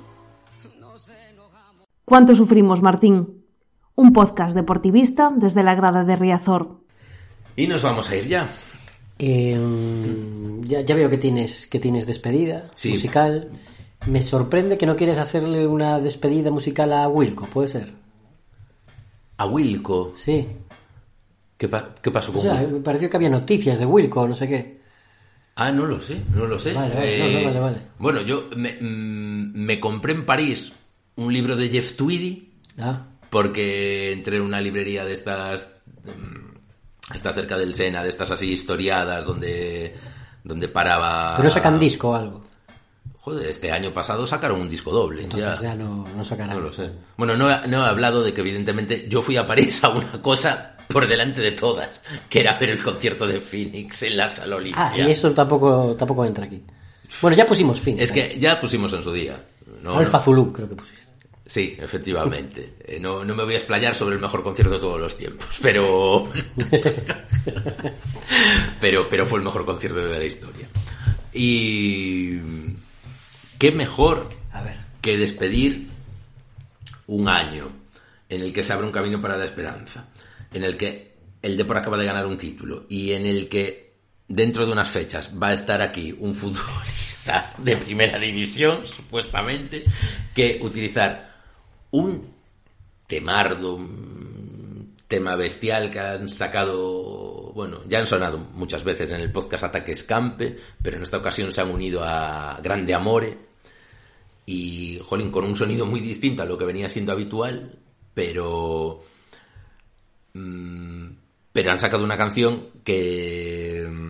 ¿Cuánto sufrimos, Martín? Un podcast deportivista desde la grada de Riazor. Y nos vamos a ir ya. Eh, ya, ya veo que tienes, que tienes despedida Sí. musical. Me sorprende que no quieres hacerle una despedida musical a Wilco, ¿puede ser? A Wilco. Sí. ¿Qué, pa- qué pasó O con sea, Wilco? me pareció que había noticias de Wilco, no sé qué. Ah, no lo sé, no lo sé. Vale, vale, Eh, no, no, vale, vale. Bueno, yo me, mm, me compré en París un libro de Jeff Tweedy Ah, porque entré en una librería de estas mm, está cerca del Sena, de estas así historiadas donde donde paraba pero sacan disco o algo. Joder, este año pasado sacaron un disco doble. Entonces ya, no, no sacarán. No lo sé. Bueno, no, he- no he hablado de que evidentemente yo fui a París a una cosa por delante de todas, que era ver el concierto de Phoenix en la sala Olimpia. Ah, y eso tampoco, tampoco entra aquí. Bueno, ya pusimos fin. Es que ya pusimos en su día. No, Alfa Zulu, creo que pusiste. Sí, efectivamente. <laughs> Eh, no, no me voy a explayar sobre el mejor concierto de todos los tiempos, pero... <laughs> <laughs> pero, pero fue el mejor concierto de la historia. Y... ¿Qué mejor A ver. que despedir un año en el que se abre un camino para la esperanza, en el que el Depor acaba de ganar un título y en el que dentro de unas fechas va a estar aquí un futbolista <laughs> de primera división, supuestamente, que utilizar un temardo, un tema bestial que han sacado, bueno, ya han sonado muchas veces en el podcast Ataques Campe, pero en esta ocasión se han unido a Grande Amore, y, jolín, con un sonido muy distinto a lo que venía siendo habitual, pero... mm, pero han sacado una canción que mm,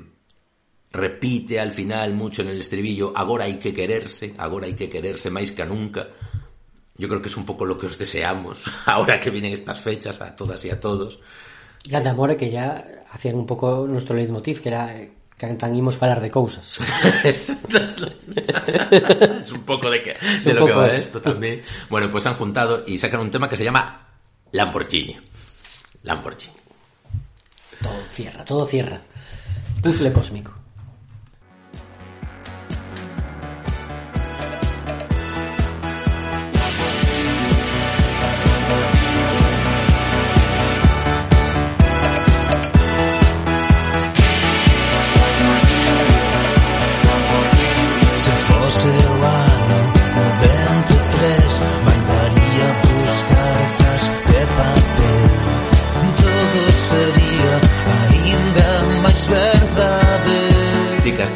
repite al final mucho en el estribillo, agora hay que quererse, agora hay que quererse máis que nunca. Yo creo que es un poco lo que os deseamos <laughs> ahora que vienen estas fechas a todas y a todos. Grande Amore que ya hacían un pouco nuestro leitmotiv, que era cantan imos falar de cousas. <laughs> es un poco de, que, de lo que va esto también. Bueno, pues han juntado y sacan un tema que se llama Lamborghini. Lamborghini. Todo cierra, todo cierra. Puzzle cósmico.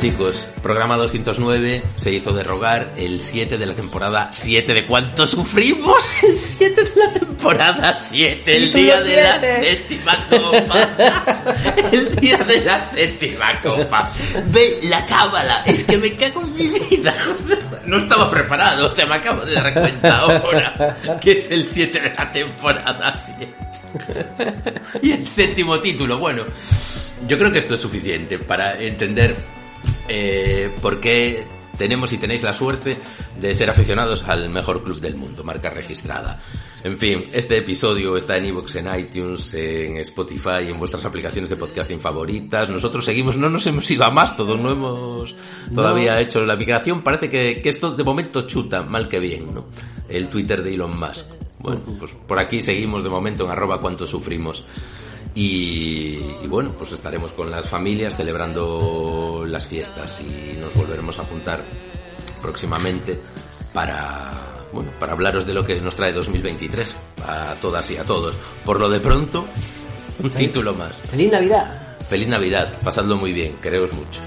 Chicos, programa 209 se hizo derrogar el 7 de la temporada 7 de cuánto sufrimos <laughs> el 7 de la temporada 7 el día de la séptima copa <laughs> el día de la séptima copa. Ve la cábala es que me cago en mi vida. <laughs> No estaba preparado se me acabo de dar cuenta ahora que es el 7 de la temporada 7 y el séptimo título. Bueno, yo creo que esto es suficiente para entender eh, por qué tenemos y tenéis la suerte de ser aficionados al mejor club del mundo, marca registrada. En fin, este episodio está en iVoox, en iTunes, en Spotify, en vuestras aplicaciones de podcasting favoritas. Nosotros seguimos, no nos hemos ido a más, todos no hemos todavía No. hecho la migración. Parece que, que esto de momento chuta, mal que bien, ¿no? El Twitter de Elon Musk. Bueno, pues por aquí seguimos de momento en arroba cuánto sufrimos. Y, y bueno, pues estaremos con las familias celebrando las fiestas y nos volveremos a juntar próximamente para, bueno, para hablaros de lo que nos trae 2023 a todas y a todos. Por lo de pronto, un título más. Feliz Navidad. Feliz Navidad, pasadlo muy bien, quereos mucho.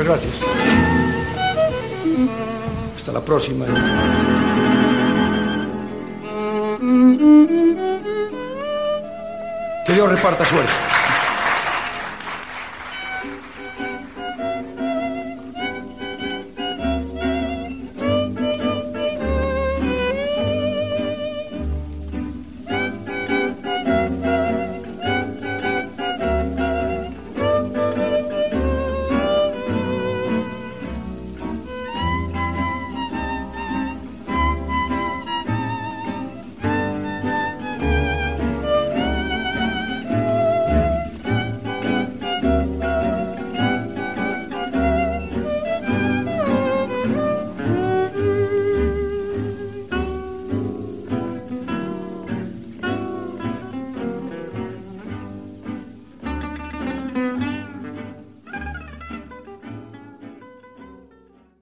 Muchas gracias. Hasta la próxima. Que Dios reparta suerte.